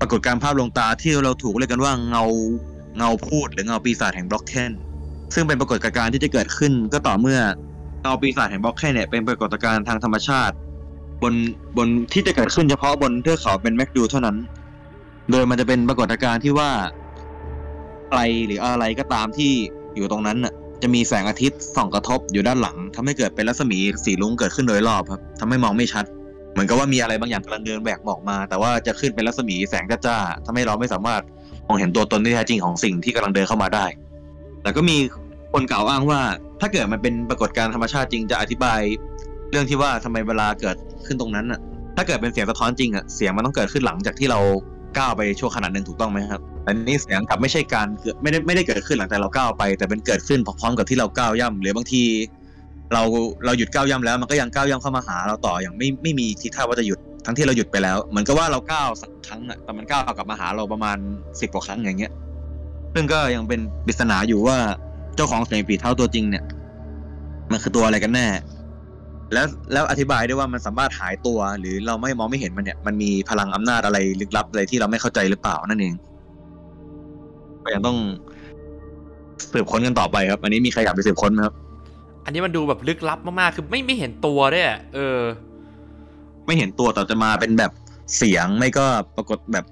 ปรากฏการณ์ภาพลวงตาที่เราถูกเรียกกันว่าเงาเงาพูดหรือเงาปีศาจแห่งบล็อกเคนซึ่งเป็นปรากฏการณ์ที่จะเกิดขึ้น ก็ต่อเมื่อเงาปีศาจแห่งบล็อกเคนเนี่ยเป็นปรากฏการณ์ทางธรรมชาติ บนบนที่จะเกิดขึ้นเฉพาะบนเทือกเขาเป็นแมกดูเท่านั้น โดยมันจะเป็นปรากฏการณ์ที่ว่าใครหรืออะไรก็ตามที่ อยู่ตรงนั้นน่ะจะมีแสงอาทิตย์ส่องกระทบอยู่ด้านหลังทำให้เกิดเป็นรัศมีสีรุ้งเกิดขึ้นโดยรอบครับทำให้มองไม่ชัด เหมือนกับว่ามีอะไรบางอย่างกำลังเดินแบกหมอกมา แต่ว่าจะขึ้นเป็นรัศมีแสงจ้าๆทำให้เราไม่สามารถมองเห็นตัวตนที่แท้จริงของสิ่งที่กำลังเดินเข้ามาได้ แต่ก็มีคนกล่าวอ้างว่า ถ้าเกิดมันเป็นปรากฏการณ์ธรรมชาติจริงจะอธิบาย เรื่องที่ว่าทำไมเวลาเกิดขึ้นตรงนั้นน่ะ ถ้าเกิดเป็นเสียงสะท้อนจริงอะเสียงมันต้องเกิดขึ้นหลังจากที่เรา ก้าวไปช่วงขนาดหนึ่งถูกต้องไหมครับแต่นี่เสียงกลับไม่ใช่การเกิดไม่ได้ไม่ได้เกิดขึ้นหลังจากเราก้าวไป แต่เป็นเกิดขึ้นพร้อมกับที่เราก้าวย่ำหรือบางที เราเราหยุดก้าวย่ำแล้ว มันก็ยังก้าวย่ำเข้ามาหาเราต่ออย่างไม่ไม่มีทีท่าว่าจะหยุดทั้งที่เราหยุดไปแล้วเหมือนกับว่าเราก้าวสักครั้งอะแต่มันก้าวกลับมาหาเราประมาณสิบกว่าครั้งอย่างเงี้ย ซึ่งก็ยังเป็นปริศนาอยู่ว่าเจ้าของเสียงปีเท้าตัวจริงเนี่ย มันคือตัวอะไรกันแน่ แล้วแล้วอธิบายด้วยว่ามันสามารถหายตัว หรือเราไม่มองไม่เห็นมันเนี่ยมันมีพลังอำนาจอะไรลึกลับอะไรที่เราไม่เข้าใจหรือเปล่านั่นเองก็ยังต้องสืบค้นกันต่อไปครับ อันนี้มีใครอยากไปสืบค้นไหมครับ อันนี้มันดูแบบลึกลับมากๆ คือไม่ไม่เห็นตัวด้วยอะเออ ไม่เห็นตัวแต่จะมาเป็นแบบเสียงไม่ก็ปรากฏแบบ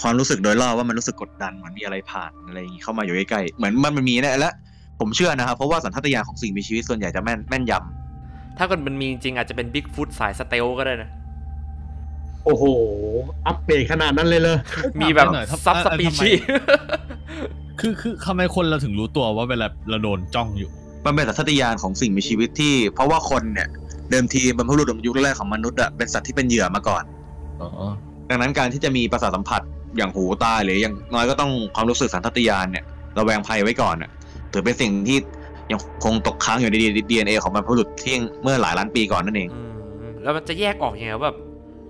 ความรู้สึกโดยรอบว่ามันรู้สึกกดดันเหมือนมีอะไรผ่านอะไรอย่างงี้เข้ามาอยู่ใกล้ๆเหมือนมันมันมีนะและผมเชื่อนะครับเพราะว่าสัญชาตญาณของสิ่งมีชีวิตส่วนใหญ่จะแม่นแม่นยำ ถ้าเกิดมันมีจริงๆอาจจะเป็นบิ๊กฟุตสายสเตลก็ได้นะ โอ้โห อัปเกรดขนาดนั้นเลยเลย มีแบบหน่อยทำซับเอ่อสปีทำไมชีคือคือทำไมคนเราถึงรู้ตัวว่าเวลาเราโดนจ้องอยู่ มันเป็นสัญชาตญาณของสิ่งมีชีวิตที่ เพราะว่าคนเนี่ย เดิมทีบรรพบุรุษยุคแรกของมนุษย์อะเป็นสัตว์ที่เป็นเหยื่อมาก่อนอ๋อดังนั้นการที่จะมีประสาทสัมผัสอย่างหูตาหรืออย่างน้อยก็ต้องความรู้สึกสัญชาตญาณเนี่ยระแวงภัยไว้ก่อนอะถือเป็นสิ่งที่ ยังคงตกค้างอยู่ในดีเอ็นเอของบรรพบุรุษที่เมื่อหลายล้านปีก่อนนั่นเองอืมแล้วมันจะแยกออกยังไงว่าแบบ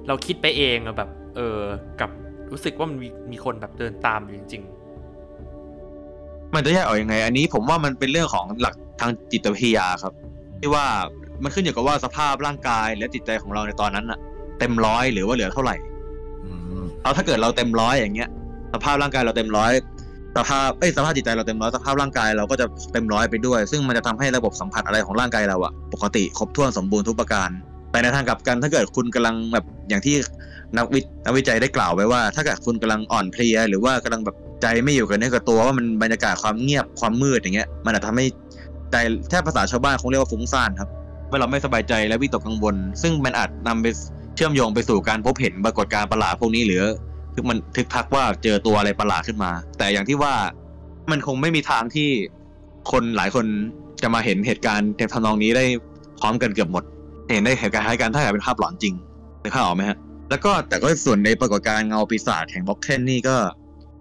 เราคิดไปเองอะแบบ เออกับรู้สึกว่ามันมีมีคนแบบเดินตามอยู่จริงมันจะแยกออกยังไง อันนี้ผมว่ามันเป็นเรื่องของหลักทางจิตวิทยาครับ ที่ว่ามันขึ้นอยู่กับว่าสภาพร่างกายและจิตใจของเราในตอนนั้นอะเต็มร้อยหรือว่าเหลือเท่าไหร่อืมเอาถ้าเกิดเราเต็มร้อยอย่างเงี้ย สภาพร่างกายเราเต็มร้อย สภาพเอ้ยสภาพจิตใจเราเต็มร้อยสภาพร่างกายเราก็จะเต็มร้อยไปด้วย ซึ่งมันจะทำให้ระบบสัมผัสอะไรของร่างกายเราอะปกติครบถ้วนสมบูรณ์ทุกประการ แต่ในทางกลับกันถ้าเกิดคุณกำลังแบบอย่างที่นักวินักวิจัยได้กล่าวไว้ว่า ถ้าเกิดคุณกำลังอ่อนเพลีย หรือว่ากำลังแบบใจไม่อยู่กับเนื้อกับตัวว่ามันบรรยากาศความเงียบความมืดอย่างเงี้ย มันอาจทำให้ใจแทบภาษาชาวบ้านคงเรียกว่าฟุ้งซ่านครับเมื่อเราไม่สบายใจและวิตกกังวล ซึ่งมันอาจนำไปเชื่อมโยงไปสู่การพบเห็นปรากฏการณ์ประหลาดพวกนี้หรือ คือมันทึกทักว่าเจอตัวอะไรประหลาดขึ้นมา แต่อย่างที่ว่ามันคงไม่มีทางที่คนหลายคนจะมาเห็นเหตุการณ์ในทำนองนี้ได้พร้อมกันเกือบหมด เห็นได้เหตุการณ์คล้ายกันถ้าเกิดเป็นภาพหลอนจริงนึกภาพออกไหมฮะ แล้วก็แต่ก็ส่วนในปรากฏการณ์เงาปีศาจแห่งบล็อกเทนนี่ก็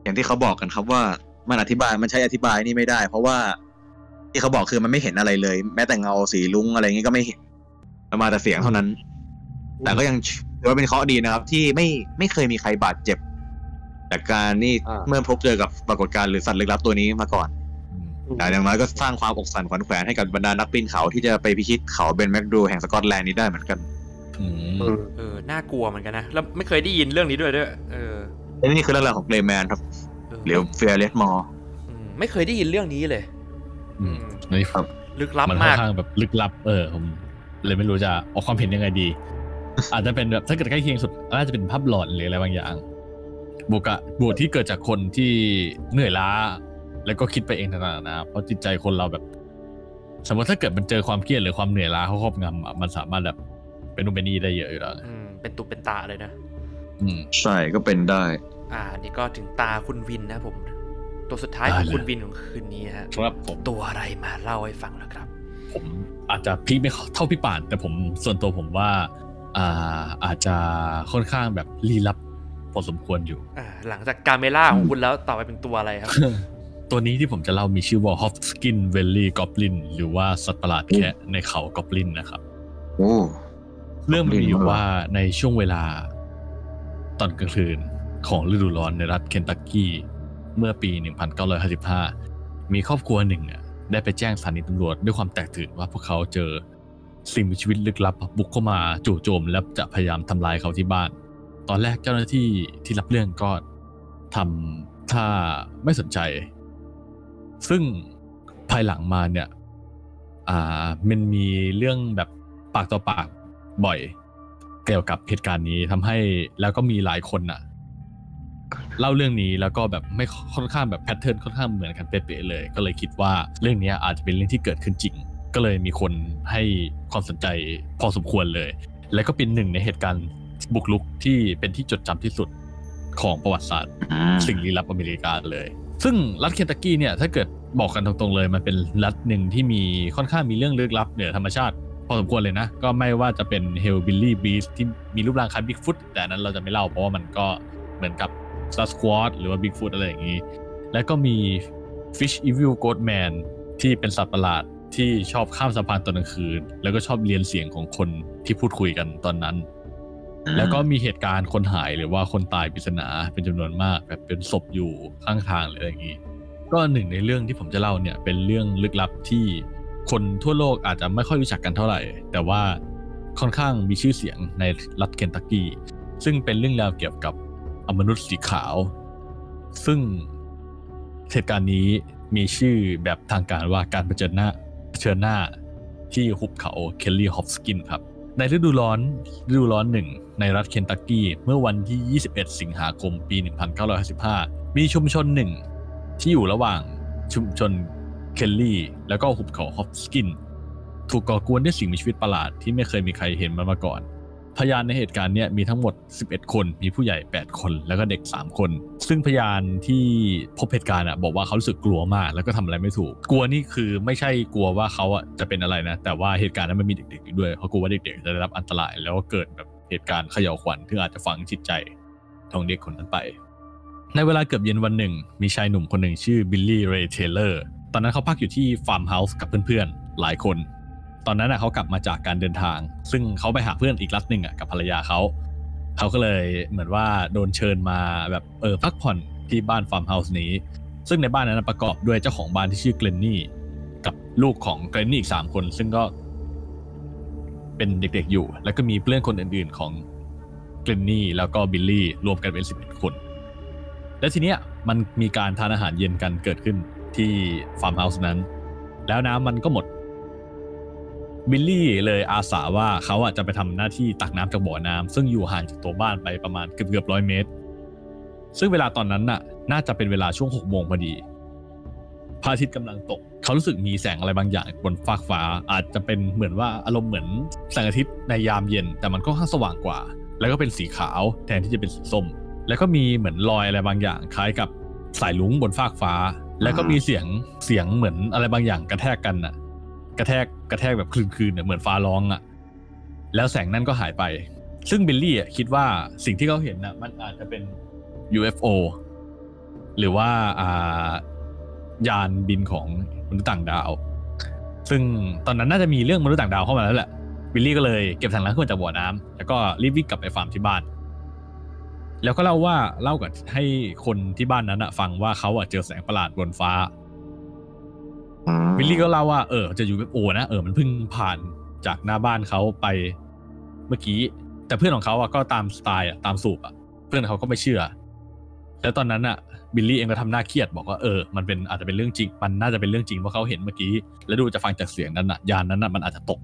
อย่างที่เขาบอกกันครับว่ามันอธิบายมันใช้อธิบายนี่ไม่ได้ เพราะว่าที่เขาบอกคือมันไม่เห็นอะไรเลย แม้แต่เงาสีลุ้งอะไรเงี้ยก็ไม่เห็นมาแต่เสียงเท่านั้น แต่ก็ยัง ถือว่าเป็นเคราะห์ดีนะครับ ที่ไม่ไม่เคยมีใครบาดเจ็บจากการนี่อ่า เมื่อพบเจอกับปรากฏการณ์หรือสัตว์ลึกลับตัวนี้มาก่อนแต่อย่างน้อยก็สร้างความอกสั่นขวัญแขวนให้กับบรรดานักปีนเขาที่จะไปพิชิตเขาเบนแมกดูแห่งสกอตแลนด์นี้ได้เหมือนกันอืมเออๆเออน่ากลัวเหมือนกันนะแล้วไม่เคยได้ยินเรื่องนี้ด้วยด้วยเออและนี่คือเรื่องราวของเกรย์แมนครับเออหรือเฟียร์เลสมอร์ อืมไม่เคยได้ยินเรื่องนี้เลยอืมนี่ครับ ลึกลับมันค่อมาก นข้างแบบลึกลับ เออผมเลยไม่รู้จะออกความเห็นยังไงดี อาจจะเป็นแบบถ้าเกิดใกล้เคียงสุดน่าจะเป็นภาพหลอนหรืออะไรบางอย่างบวกกับบวกที่เกิดจากคนที่เหนื่อยล้า แล้วก็คิดไปเองต่างๆนานาเพราะจิตใจคนเราแบบ สมมติถ้าเกิดมันเจอความเครียดหรือความเหนื่อยล้าเขาครอบงำอะมันสามารถแบบเป็นนู่นเป็นนี่ได้เยอะอยู่แล้วอืมเป็นตุเป็นตาเลยนะอืมใช่ก็เป็นได้ อ่า นี่ก็ถึงตาคุณวินนะผม ตัวสุดท้ายได้ของเลยคุณวินของคืนนี้ฮะครับผมตัวอะไรมาเล่าให้ฟังแล้วครับ ผมอาจจะพีคไม่เท่าพี่ป่าน แต่ผมส่วนตัวผมว่า อ่าอาจจะค่อนข้างแบบลี้ลับพอสมควรอยู่อ่าหลังจากการเมล่าของคุณแล้วต่อไปเป็นตัวอะไรครับ ตัวนี้ที่ผมจะเล่ามีชื่อว่า Hopskin Valley Goblin หรือว่าสัตว์ประหลาดแคะในเขากอบลินนะครับโอ้เรื่องมันมีอยู่ Goblin ว่าในช่วงเวลา ตอนกลางคืนของฤดูร้อนในรัฐเคนตักกี้เมื่อปี 1955 มีครอบครัวหนึ่งอะได้ไปแจ้งสถานีตำรวจด้วยความแตกตื่นว่าพวกเขาเจอ สิ่งมีชีวิตลึกลับบุกเข้ามาจู่โจมและจะพยายามทำลายเขาที่บ้าน ตอนแรกเจ้าหน้าที่ที่รับเรื่องก็ทำท่าไม่สนใจ ซึ่งภายหลังมาเนี่ยอ่ามันมีเรื่องแบบปากต่อปากบ่อยเกี่ยวกับเหตุการณ์นี้ทำให้แล้วก็มีหลายคนน่ะเล่าเรื่องนี้แล้วก็แบบไม่ค่อนข้างแบบแพทเทิร์นค่อนข้างเหมือนกันเป๊ะๆเลย ก็เลยคิดว่าเรื่องนี้อาจจะเป็นเรื่องที่เกิดขึ้นจริง ก็เลยมีคนให้ความสนใจพอสมควรเลย และก็เป็นหนึ่งในเหตุการณ์บุกรุกที่เป็นที่จดจำที่สุดของประวัติศาสตร์ สิ่งลี้ลับอเมริกาเลย ซึ่งรัฐเคนตักกี้เนี่ยถ้าเกิดบอกกันตรงๆเลย มันเป็นรัฐหนึ่งที่มีค่อนข้างมีเรื่องลึกลับเหนือธรรมชาติพอสมควรเลยนะ ก็ไม่ว่าจะเป็น Hillbilly Beast ที่มีรูปร่างคล้ายบิ๊กฟุตแต่อันนั้นเราจะไม่เล่าเพราะว่ามันก็เหมือนกับ Sasquatch หรือว่าบิ๊กฟุตอะไรอย่างนี้ แล้วก็มี Fisherville Goat Man ที่เป็นสัตว์ประหลาด ที่ชอบข้ามสะพานตอนกลางคืน แล้วก็ชอบเลียนเสียงของคนที่พูดคุยกันตอนนั้น แล้วก็มีเหตุการณ์คนหายหรือว่าคนตายปริศนาเป็นจำนวนมากแบบเป็นศพอยู่ข้างทางหรืออะไรอย่างนี้ก็หนึ่งในเรื่องที่ผมจะเล่าเนี่ยเป็นเรื่องลึกลับที่คนทั่วโลกอาจจะไม่ค่อยรู้จักกันเท่าไหร่ แต่ว่าค่อนข้างมีชื่อเสียงในรัฐเคนตักกี้ ซึ่งเป็นเรื่องราวเกี่ยวกับอมนุษย์สีขาว ซึ่งเหตุการณ์นี้มีชื่อแบบทางการว่าการเผชิญหน้า เชิญหน้าที่หุบเขาเคลลี่ฮอฟสกินครับ ในฤดูร้อนฤดูร้อนหนึ่งในรัฐเคนตักกี้เมื่อวันที่ 21 สิงหาคมปี 1955 มีชุมชนหนึ่งที่อยู่ระหว่างชุมชนเคลลี่แล้วก็หุบเขาฮอฟสกิน ถูกก่อกวนด้วยสิ่งมีชีวิตประหลาดที่ไม่เคยมีใครเห็นมันมาก่อน พยานในเหตุการณ์เนี้ยมีทั้งหมด 11 คน มีผู้ใหญ่ 8 คน แล้วก็เด็ก 3 คน ซึ่งพยานที่พบเหตุการณ์อะบอกว่าเขารู้สึกกลัวมาก แล้วก็ทำอะไรไม่ถูก กลัวนี่คือไม่ใช่กลัวว่าเขาอะจะเป็นอะไรนะ แต่ว่าเหตุการณ์นั้นมันมีเด็กๆด้วยเขากลัวว่าเด็กๆจะได้รับอันตราย แล้วก็เกิดแบบเหตุการณ์เขย่าวขวัญที่อาจจะฝังจิตใจของเด็กคนนั้นไป ในเวลาเกือบเย็นวันหนึ่ง มีชายหนุ่มคนหนึ่งชื่อบิลลี่ เรย์ เทเลอร์ ตอนนั้นเขาพักอยู่ที่ farmhouse กับเพื่อนๆ หลายคน ตอนนั้นน่ะเขากลับมาจากการเดินทาง ซึ่งเขาไปหาเพื่อนอีกรัฐหนึ่งอะกับภรรยาเขาเขาก็เลยเหมือนว่าโดนเชิญมาแบบเออพักผ่อนที่บ้าน farmhouse นี้ ซึ่งในบ้านนั้นประกอบด้วยเจ้าของบ้านที่ชื่อเกรนนี่กับลูกของเกรนนี่อีกสามคน ซึ่งก็ เป็นเด็กๆอยู่ แล้วก็มีเพื่อนคนอื่นๆของเกรนนี่แล้วก็บิลลี่รวมกันเป็นสิบเอ็ดคน และทีเนี้ยมันมีการทานอาหารเย็นกันเกิดขึ้นที่ farmhouse นั้น แล้วน้ำมันก็หมด บิลลี่เลยอาสาว่าเขาอะจะไปทำหน้าที่ตักน้ำจากบ่อน้ำซึ่งอยู่ห่างจากตัวบ้านไปประมาณเกือบเกือบร้อยเมตร ซึ่งเวลาตอนนั้นน่ะ น่าจะเป็นเวลาช่วงหกโมงพอดีพระอาทิตย์กำลังตก เขารู้สึกมีแสงอะไรบางอย่างบนฟากฟ้า อาจจะเป็นเหมือนว่าอารมณ์เหมือนแสงอาทิตย์ในยามเย็น แต่มันก็ค่อนข้างสว่างกว่า แล้วก็เป็นสีขาวแทนที่จะเป็นสีส้ม แล้วก็มีเหมือนรอยอะไรบางอย่าง คล้ายกับสายลุงบนฟากฟ้า แล้วก็มีเสียงเสียงเหมือนอะไรบางอย่างกระแทกกันน่ะ กระแทกกระแทกแบบคลืนๆเนี่ยเหมือนฟ้าร้องอะแล้วแสงนั่นก็หายไป ซึ่งบิลลี่อะคิดว่าสิ่งที่เขาเห็นน่ะมันอาจจะเป็น UFO หรือว่าอ่ายานบินของมนุษย์ต่างดาว ซึ่งตอนนั้นน่าจะมีเรื่องมนุษย์ต่างดาวเข้ามาแล้วแหละบิลลี่ก็เลยเก็บถังน้ำขึ้นมาจากบ่อน้ำแล้วก็รีบวิ่งกลับไปฟาร์มที่บ้าน แล้วก็เล่าว่าเล่ากับให้คนที่บ้านนั้นอะฟังว่าเขาอะเจอแสงประหลาดบนฟ้า วิลลี่ก็เล่าว่าเออจะอยู่แบบโอนะเออมันเพิ่งผ่านจากหน้าบ้านเขาไปเมื่อกี้ แต่เพื่อนของเขาอะก็ตามสไตล์อะตามสูบอะเพื่อนเขาก็ไม่เชื่อ แล้วตอนนั้นอะบิลลี่เองก็ทำหน้าเครียดบอกว่าเออมันเป็นอาจจะเป็นเรื่องจริง มันน่าจะเป็นเรื่องจริงเพราะเขาเห็นเมื่อกี้ แล้วดูจะฟังจากเสียงนั้นอะยานนั้นอะมันอาจจะตก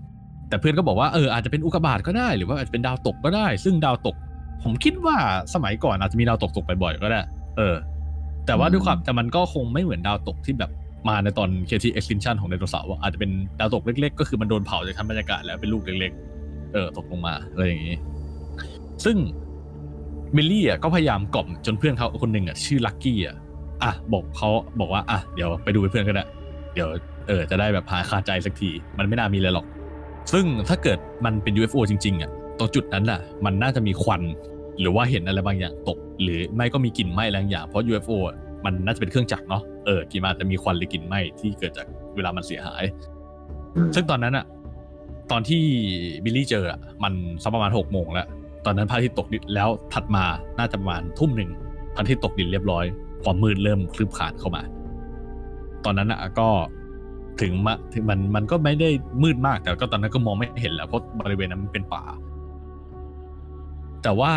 แต่เพื่อนก็บอกว่าเอออาจจะเป็นอุกกาบาตก็ได้หรือว่าอาจจะเป็นดาวตกก็ได้ ซึ่งดาวตก ผมคิดว่าสมัยก่อนอาจจะมีดาวตกตกบ่อยๆก็ได้ เออ แต่ว่าด้วยความแต่มันก็คงไม่เหมือนดาวตกที่แบบ มาในตอน KT extinction ของไดโนเสาร์อาจจะเป็นดาวตกเล็ก ๆ ก็คือมันโดนเผาจากชั้นบรรยากาศแล้วเป็นลูกเล็กๆ เออตกลงมาอะไรอย่างนี้ ซึ่งบิลลี่อะก็พยายามกล่อมจนเพื่อนเขาคนหนึ่งอะชื่อลักกี้อะอะบอกเขาบอกว่าอะเดี๋ยวไปดูเป็นเพื่อนก็ได้เดี๋ยวเออจะได้แบบหายคาใจสักที มันไม่น่ามีอะไรหรอก ซึ่งถ้าเกิดมันเป็น UFO จริงๆอะตรงจุดนั้นน่ะ มันน่าจะมีควัน หรือว่าเห็นอะไรบางอย่างตก หรือไม่ก็มีกลิ่นไหม้อะไรงอย่างเพราะ UFO อะ มันน่าจะเป็นเครื่องจักรเนาะเออกลิ่นมันอาจจะมีควันหรือกลิ่นไหม้ที่เกิดจากเวลามันเสียหาย ซึ่งตอนนั้นอะตอนที่บิลลี่เจออะมันสักประมาณหกโมงแล้ว ตอนนั้นพระอาทิตย์ตกดินแล้วถัดมาน่าจะประมาณทุ่มหนึ่งพระอาทิตย์ตกดินเรียบร้อยความมืดเริ่มคลืบคลานเข้ามา ตอนนั้นอะก็ถึงมาถึงมันมันก็ไม่ได้มืดมากแต่ก็ตอนนั้นก็มองไม่เห็นแล้วเพราะบริเวณนั้นมันเป็นป่า แต่ว่า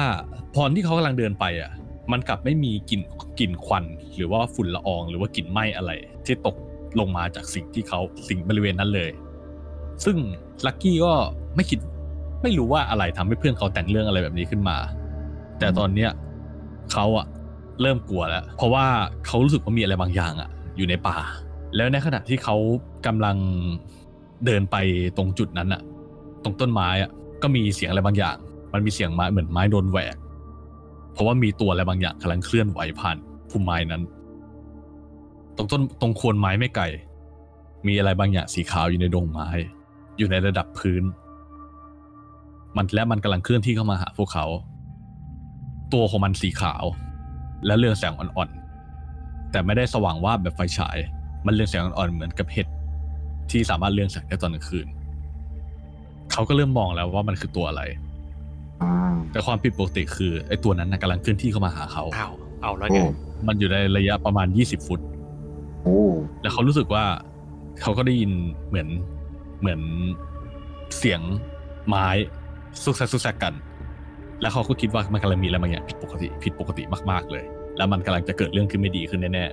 พอที่เขากำลังเดินไปอะ มันกลับไม่มีกลิ่นกลิ่นควัน หรือว่าฝุ่นละออง หรือว่ากลิ่นไหม้อะไร ที่ตกลงมาจากสิ่งที่เขาสิ่งบริเวณนั้นเลย ซึ่งลักกี้ก็ไม่คิดไม่รู้ว่าอะไรทำให้เพื่อนเขาแต่งเรื่องอะไรแบบนี้ขึ้นมา แต่ตอนเนี้ยเขาอะเริ่มกลัวแล้ว เพราะว่าเขารู้สึกว่ามีอะไรบางอย่างอะอยู่ในป่า แล้วในขณะที่เขากำลังเดินไปตรงจุดนั้นอะตรงต้นไม้อะก็มีเสียงอะไรบางอย่าง มันมีเสียงไม้เหมือนไม้โดนแหวก เพราะว่ามีตัวอะไรบางอย่างกำลังเคลื่อนไหวผ่านพุ่มไม้นั้น ตรงต้นตรงโคนไม้ไม่ไกลมีอะไรบางอย่างสีขาวอยู่ในดงไม้ อยู่ในระดับพื้น มันและมันกำลังเคลื่อนที่เข้ามาหาพวกเขา ตัวของมันสีขาว และเรืองแสงอ่อนๆ แต่ไม่ได้สว่างวาบแบบไฟฉาย มันเรืองแสงอ่อนๆเหมือนกับเห็ดที่สามารถเรืองแสงได้ตอนกลางคืน เขาก็เริ่มมองแล้วว่ามันคือตัวอะไร แต่ความผิดปกติคือไอ้ตัวนั้นนะกำลังเคลื่อนที่เข้ามาหาเขาอ้าวเอาแล้วโอ้ไงมันอยู่ในระยะประมาณ20ฟุตโอ้แล้วเขารู้สึกว่าเขาก็ได้ยินเหมือนเหมือนเสียงไม้ซุกแซกซุกแซกกัน แล้วเขาก็คิดว่ามันกำลังมีอะไรบางอย่างผิดปกติผิดปกติมาก ๆ เลย แล้วมันกำลังจะเกิดเรื่องขึ้นไม่ดีขึ้นแน่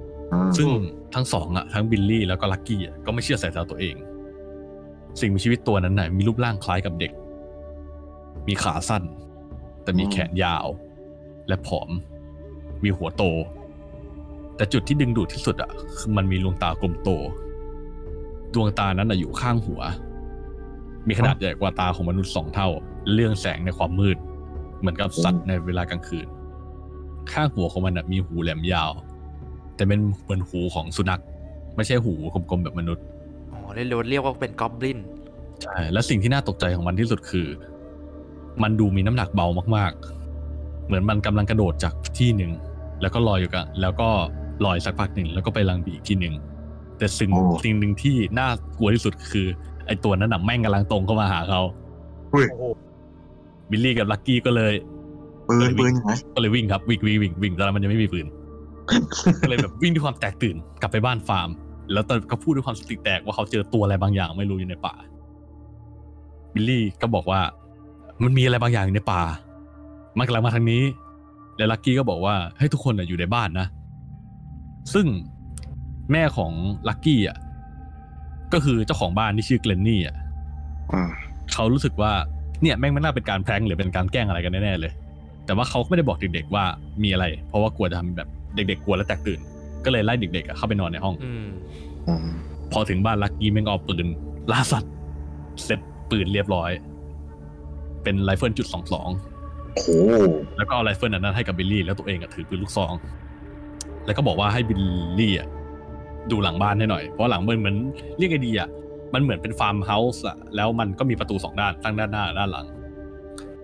ๆซึ่งทั้งสองอะทั้งบิลลี่แล้วก็ลักกี้อะก็ไม่เชื่อสายตาตัวเอง สิ่งมีชีวิตตัวนั้นน่ะมีรูปร่างคล้ายกับเด็ก มีขาสั้น แต่มีแขนยาว และผอม มีหัวโต แต่จุดที่ดึงดูดที่สุดอะคือมันมีดวงตากลมโต ดวงตานั้นนะอยู่ข้างหัว มีขนาดใหญ่กว่าตาของมนุษย์สองเท่า เรื่องแสงในความมืด เหมือนกับสัตว์ในเวลากลางคืน ข้างหัวของมันนะมีหูแหลมยาว แต่เป็นเหมือนหูของสุนัข ไม่ใช่หูกลมๆแบบมนุษย์อ๋อเรียกเรียกว่าเป็นกอบลินใช่และสิ่งที่น่าตกใจของมันที่สุดคือ มันดูมีน้ำหนักเบามากๆ เหมือนมันกำลังกระโดดจากที่หนึ่งแล้วก็ลอยอยู่กันแล้วก็ลอยสักพักหนึ่งแล้วก็ไปลังบีอีกที่หนึ่งแต่สิ่งโอ้สิ่งหนึ่งที่น่ากลัวที่สุดคือ ไอตัวนั้นน่ะแม่งกำลังตรงเข้ามาหาเขาโอ้โหบิลลี่กับลักกี้ก็เลยปืนปืนอยู่ไหนก็เลยวิ่งครับวิ่งวิ่งวิ่งวิ่งตอนนั้นมันยังไม่มีปืนก็เลยแบบวิ่งด้วยความแตกตื่นกลับไปบ้านฟาร์ม แล้วตอนก็พูดด้วยความสติแตกว่าเขาเจอตัวอะไรบางอย่างไม่รู้อยู่ในป่าบิลลี่ก็บอกว่า มันมีอะไรบางอย่างอยู่ในป่า มันกำลังมาทางนี้ แล้วลักกี้ก็บอกว่าให้ทุกคนน่ะอยู่ในบ้านนะ ซึ่งแม่ของลักกี้อะก็คือเจ้าของบ้านที่ชื่อเกลนนี่อะอ่าเขารู้สึกว่าเนี่ยแม่งไม่น่าเป็นการแพร้งหรือเป็นการแกล้งอะไรกันแน่ๆเลย แต่ว่าเขาก็ไม่ได้บอกเด็กๆว่ามีอะไร เพราะว่ากลัวจะทำแบบเด็ก ๆ กลัวแล้วแตกตื่น ก็เลยไล่เด็กๆอะเข้าไปนอนในห้องอืมอืมพอถึงบ้านลักกี้แม่งก็เอาปืนล่าสัตว์เซ็ตปืนเรียบร้อย เป็นไรเฟิลจุดสองสองโหแล้วก็เอาไรเฟิลอันนั้นให้กับบิลลี่แล้วตัวเองอะถือปืนลูกซอง แล้วก็บอกว่าให้บิลลี่อะดูหลังบ้านให้หน่อย เพราะหลังบ้านเหมือนเรียกไงดีอะมันเหมือนเป็น farmhouse อะแล้วมันก็มีประตูสองด้านทั้งด้านหน้าด้านหลัง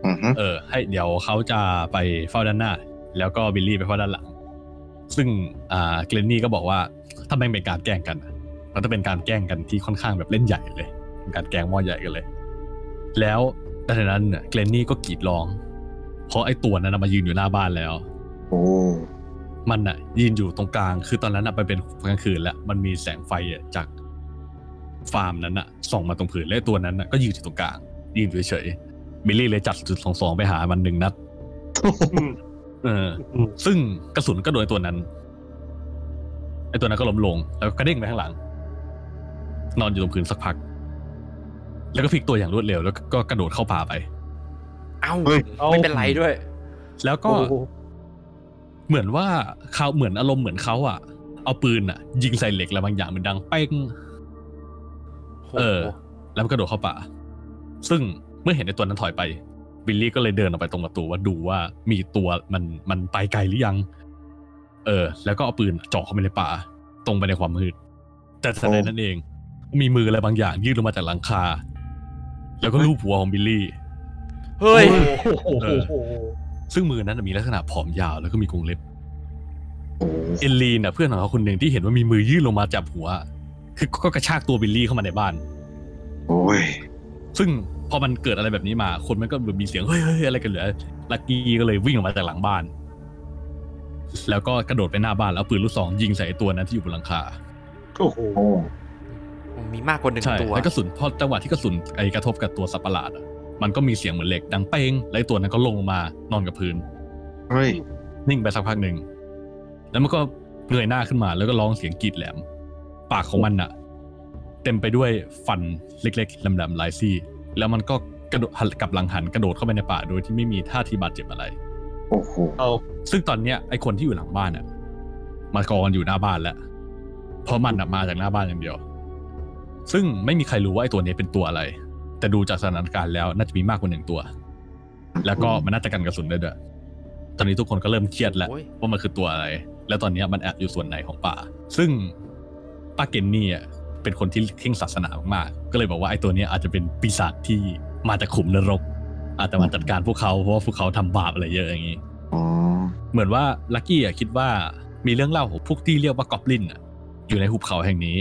อือฮึเออ ให้เดี๋ยวเขาจะไปเฝ้าด้านหน้า แล้วก็บิลลี่ไปเฝ้าด้านหลัง ซึ่งอ่าเกรนนี่ก็บอกว่าถ้าแม่งเป็นการแกล้งกันอะมันจะเป็นการแกล้งกันที่ค่อนข้างแบบเล่นใหญ่เลยเป็นการแกล้งหม้อใหญ่กันเลย แล้ว ดังนั้นเนี่ยเกรนนี่ก็กรีดร้อง เพราะไอ้ตัวนั้นนะมายืนอยู่หน้าบ้านแล้ว โอ้ มันอะยืนอยู่ตรงกลาง คือตอนนั้นอะไปเป็นกลางคืนแล้วมันมีแสงไฟอะจากฟาร์มนั้นอะส่องมาตรงผืนและไอ้ตัวนั้นอะก็ยืนอยู่ตรงกลาง ยืนอยู่เฉยๆบิลลี่เลยจัดจุดสองสองไปหามันหนึ่งนัดอืมเอออืมซึ่งกระสุนก็โดนไอ้ตัวนั้นไอ้ตัวนั้นก็ล้มลง แล้วก็กระเด้งไปข้างหลัง นอนอยู่ตรงพื้นสักพัก แล้วก็พลิกตัวอย่างรวดเร็วแล้วก็กระโดดเข้าป่าไป เอ้าเฮ้ยไม่เป็นไรด้วย แล้วก็โอ้โหเหมือนว่าเขาเหมือนอารมณ์เหมือนเขาอะ เอาปืนอะ ยิงใส่เหล็กอะไรบางอย่างมันดังเป้งเออ แล้วมันกระโดดเข้าป่า ซึ่งเมื่อเห็นไอ้ตัวนั้นถอยไปบิลลี่ก็เลยเดินออกไปตรงประตูว่าดูว่ามีตัวมันมันไปไกลหรือยัง เออ แล้วก็เอาปืนเจาะเข้าไปในป่า ตรงไปในความมืด แต่ทันใดนั้นเอง มีมืออะไรบางอย่างยื่นลงมาจากหลังคา แล้วก็ลูบหัวของบิลลี่ เฮ้ยโอ้โหเออ ซึ่งมือนั้นนะมีลักษณะผอมยาวแล้วก็มีกรงเล็บโอ้เอลลีนน่ะเพื่อนของเขาคนหนึ่งที่เห็นว่ามีมือยื่นลงมาจับหัว คือก็กระชากตัวบิลลี่เข้ามาในบ้าน โอ้ย ซึ่งพอมันเกิดอะไรแบบนี้มา คนมันก็แบบมีเสียงเฮ้ยเฮ้ยอะไรกันเหลือลักกี้ก็เลยวิ่งออกมาจากหลังบ้าน แล้วก็กระโดดไปหน้าบ้านแล้วเอาปืนลูกซองยิงใส่ไอ้ตัวนั้นที่อยู่บนหลังคา โอ้โหโอ้ มีมากกว่าหนึ่งใช่ตัวแล้วกระสุนพอจังหวะที่กระสุนไอกระทบกับตัวสัตว์ประหลาดอะมันก็มีเสียงเหมือนเหล็กดังเป้งแล้วไอ้ตัวนั้นก็ลงมานอนกับพื้นเฮ้ยนิ่งไปสักพักหนึ่งแล้วมันก็เงยหน้าขึ้นมาแล้วก็ร้องเสียงกรีดแหลม ปากของมันอะเต็มไปด้วยฟันเล็กๆแหลมๆหลายซี่ แล้วมันก็กระโดดหันกลับหลังหันกระโดดเข้าไปในป่าโดยที่ไม่มีท่าทีบาดเจ็บอะไรโอ้โหเอาซึ่งตอนเนี้ยไอคนที่อยู่หลังบ้านอะมากองกันอยู่หน้าบ้านแล้วเพราะมันอะมาจากหน้าบ้านอย่างเดียว ซึ่งไม่มีใครรู้ว่าไอตัวนี้เป็นตัวอะไร แต่ดูจากสถานการณ์แล้วน่าจะมีมากกว่าหนึ่งตัว แล้วก็มันน่าจะกันกระสุนได้ด้วยตอนนี้ทุกคนก็เริ่มเครียดแล้วโอ้ยว่ามันคือตัวอะไร แล้วตอนเนี้ยมันแอบอยู่ส่วนไหนของป่า ซึ่งป้าเกนนี่อะเป็นคนที่เข่งศาสนามากๆ ก็เลยบอกว่าไอ้ตัวเนี้ยอาจจะเป็นปีศาจที่มาจากขุมนรก อาจจะมาจัดการพวกเขาเพราะว่าพวกเขาทำบาปอะไรเยอะอย่างนี้อ๋อเหมือนว่าลักกี้อะคิดว่ามีเรื่องเล่าของพวกที่เรียกว่ากอบลินอะอยู่ในหุบเขาแห่งนี้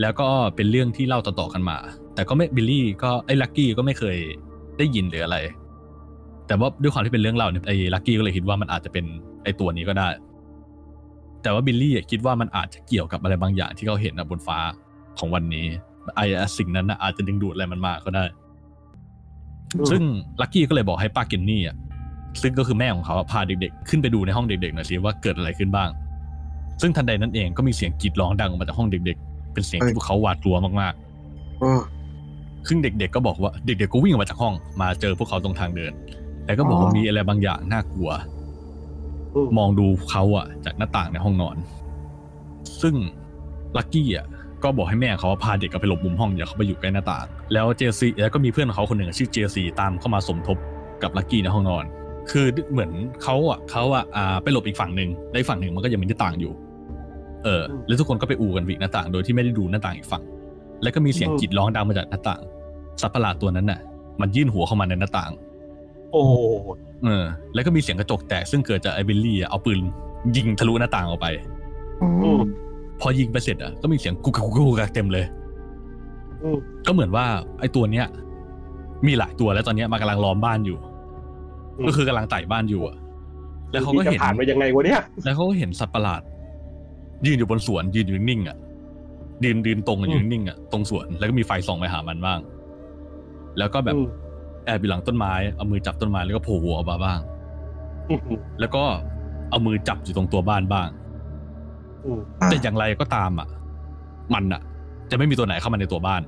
แล้วก็เป็นเรื่องที่เล่าต่อๆกันมา แต่ก็ไม่บิลลี่ก็ไอ้ลักกี้ก็ไม่เคยได้ยินหรืออะไร แต่ว่าด้วยความที่เป็นเรื่องเล่าเนี่ยไอ้ลักกี้ก็เลยคิดว่ามันอาจจะเป็นไอ้ตัวนี้ก็ได้ แต่ว่าบิลลี่อะคิดว่ามันอาจจะเกี่ยวกับอะไรบางอย่างที่เขาเห็นนะบนฟ้าของวันนี้ไอ้สิ่งนั้นนะอาจจะดึงดูดอะไรมันมาก็ได้ ซึ่งลักกี้ก็เลยบอกให้ป้าเกรนนี่อะซึ่งก็คือแม่ของเขาอะพาเด็กๆ ขึ้นไปดูในห้องเด็กๆหน่อยสิว่าเกิดอะไรขึ้นบ้าง ซึ่งทันใดนั้นเองก็มีเสียงกรีดร้องดังออกมาจากห้องเด็กๆ เป็นเสียงที่พวกเขาหวาดกลัวมากโอ้ๆซึ่งเด็ก ๆ ก็บอกว่าเด็ก ๆ ก็วิ่งออกมาจากห้อง มาเจอพวกเขาตรงทางเดินแล้วก็บอกว่ามีอะไรบางอย่างน่ากลัว มองดูเขาอะจากหน้าต่างในห้องนอน ซึ่งลักกี้อะก็บอกให้แม่เขาพาเด็กเอาไปหลบมุมห้องอย่าเขาไปอยู่ใกล้หน้าต่าง แล้วเจซีแล้วก็มีเพื่อนของเขาคนหนึ่งชื่อเจซีตามเข้ามาสมทบกับลักกี้ในห้องนอน คือเหมือนเขาอะเขาอะอ่าไปหลบอีกฝั่งหนึ่งแล้วอีกฝั่งหนึ่งมันก็ยังมีหน้าต่างอยู่ เออแล้วทุกคนก็ไปอูกันวิกหน้าต่างโดยที่ไม่ได้ดูหน้าต่างอีกฝั่ง แล้วก็มีเสียงกรีดร้องดังมาจากหน้าต่าง สัตว์ประหลาดตัวนั้นน่ะ มันยื่นหัวเข้ามาในหน้าต่าง โอ้เออ แล้วก็มีเสียงกระจกแตกซึ่งเกิดจากไอ้บิลลี่อะเอาปืนยิงทะลุหน้าต่างออกไปอืมพอยิงไปเสร็จอะก็มีเสียงกุกกักกุกกักกุกกักเต็มเลยอืมก็เหมือนว่า ไอ้ตัวเนี้ย มีหลายตัวแล้วตอนเนี้ยมันกำลังล้อมบ้านอยู่ ก็คือกำลังไต่บ้านอยู่อะแล้วเขาก็จะเห็นผ่านไปยังไงวะเนี่ย แล้วเขาก็เห็นสัตว์ประหลาด ยืนอยู่บนสวนยืนอยู่นิ่งๆอะยืนยืนตรงอะอืมยืนนิ่งๆอะตรงสวนแล้วก็มีไฟส่องไปหามันบ้าง แล้วก็แบบอืมแอบอยู่หลังต้นไม้เอามือจับต้นไม้แล้วก็โผล่หัวออกมาบ้างอืมแล้วก็เอามือจับอยู่ตรงตัวบ้านบ้างอืมแต่อย่างไรก็ตามอะ มันอะ จะไม่มีตัวไหนเข้ามาในตัวบ้าน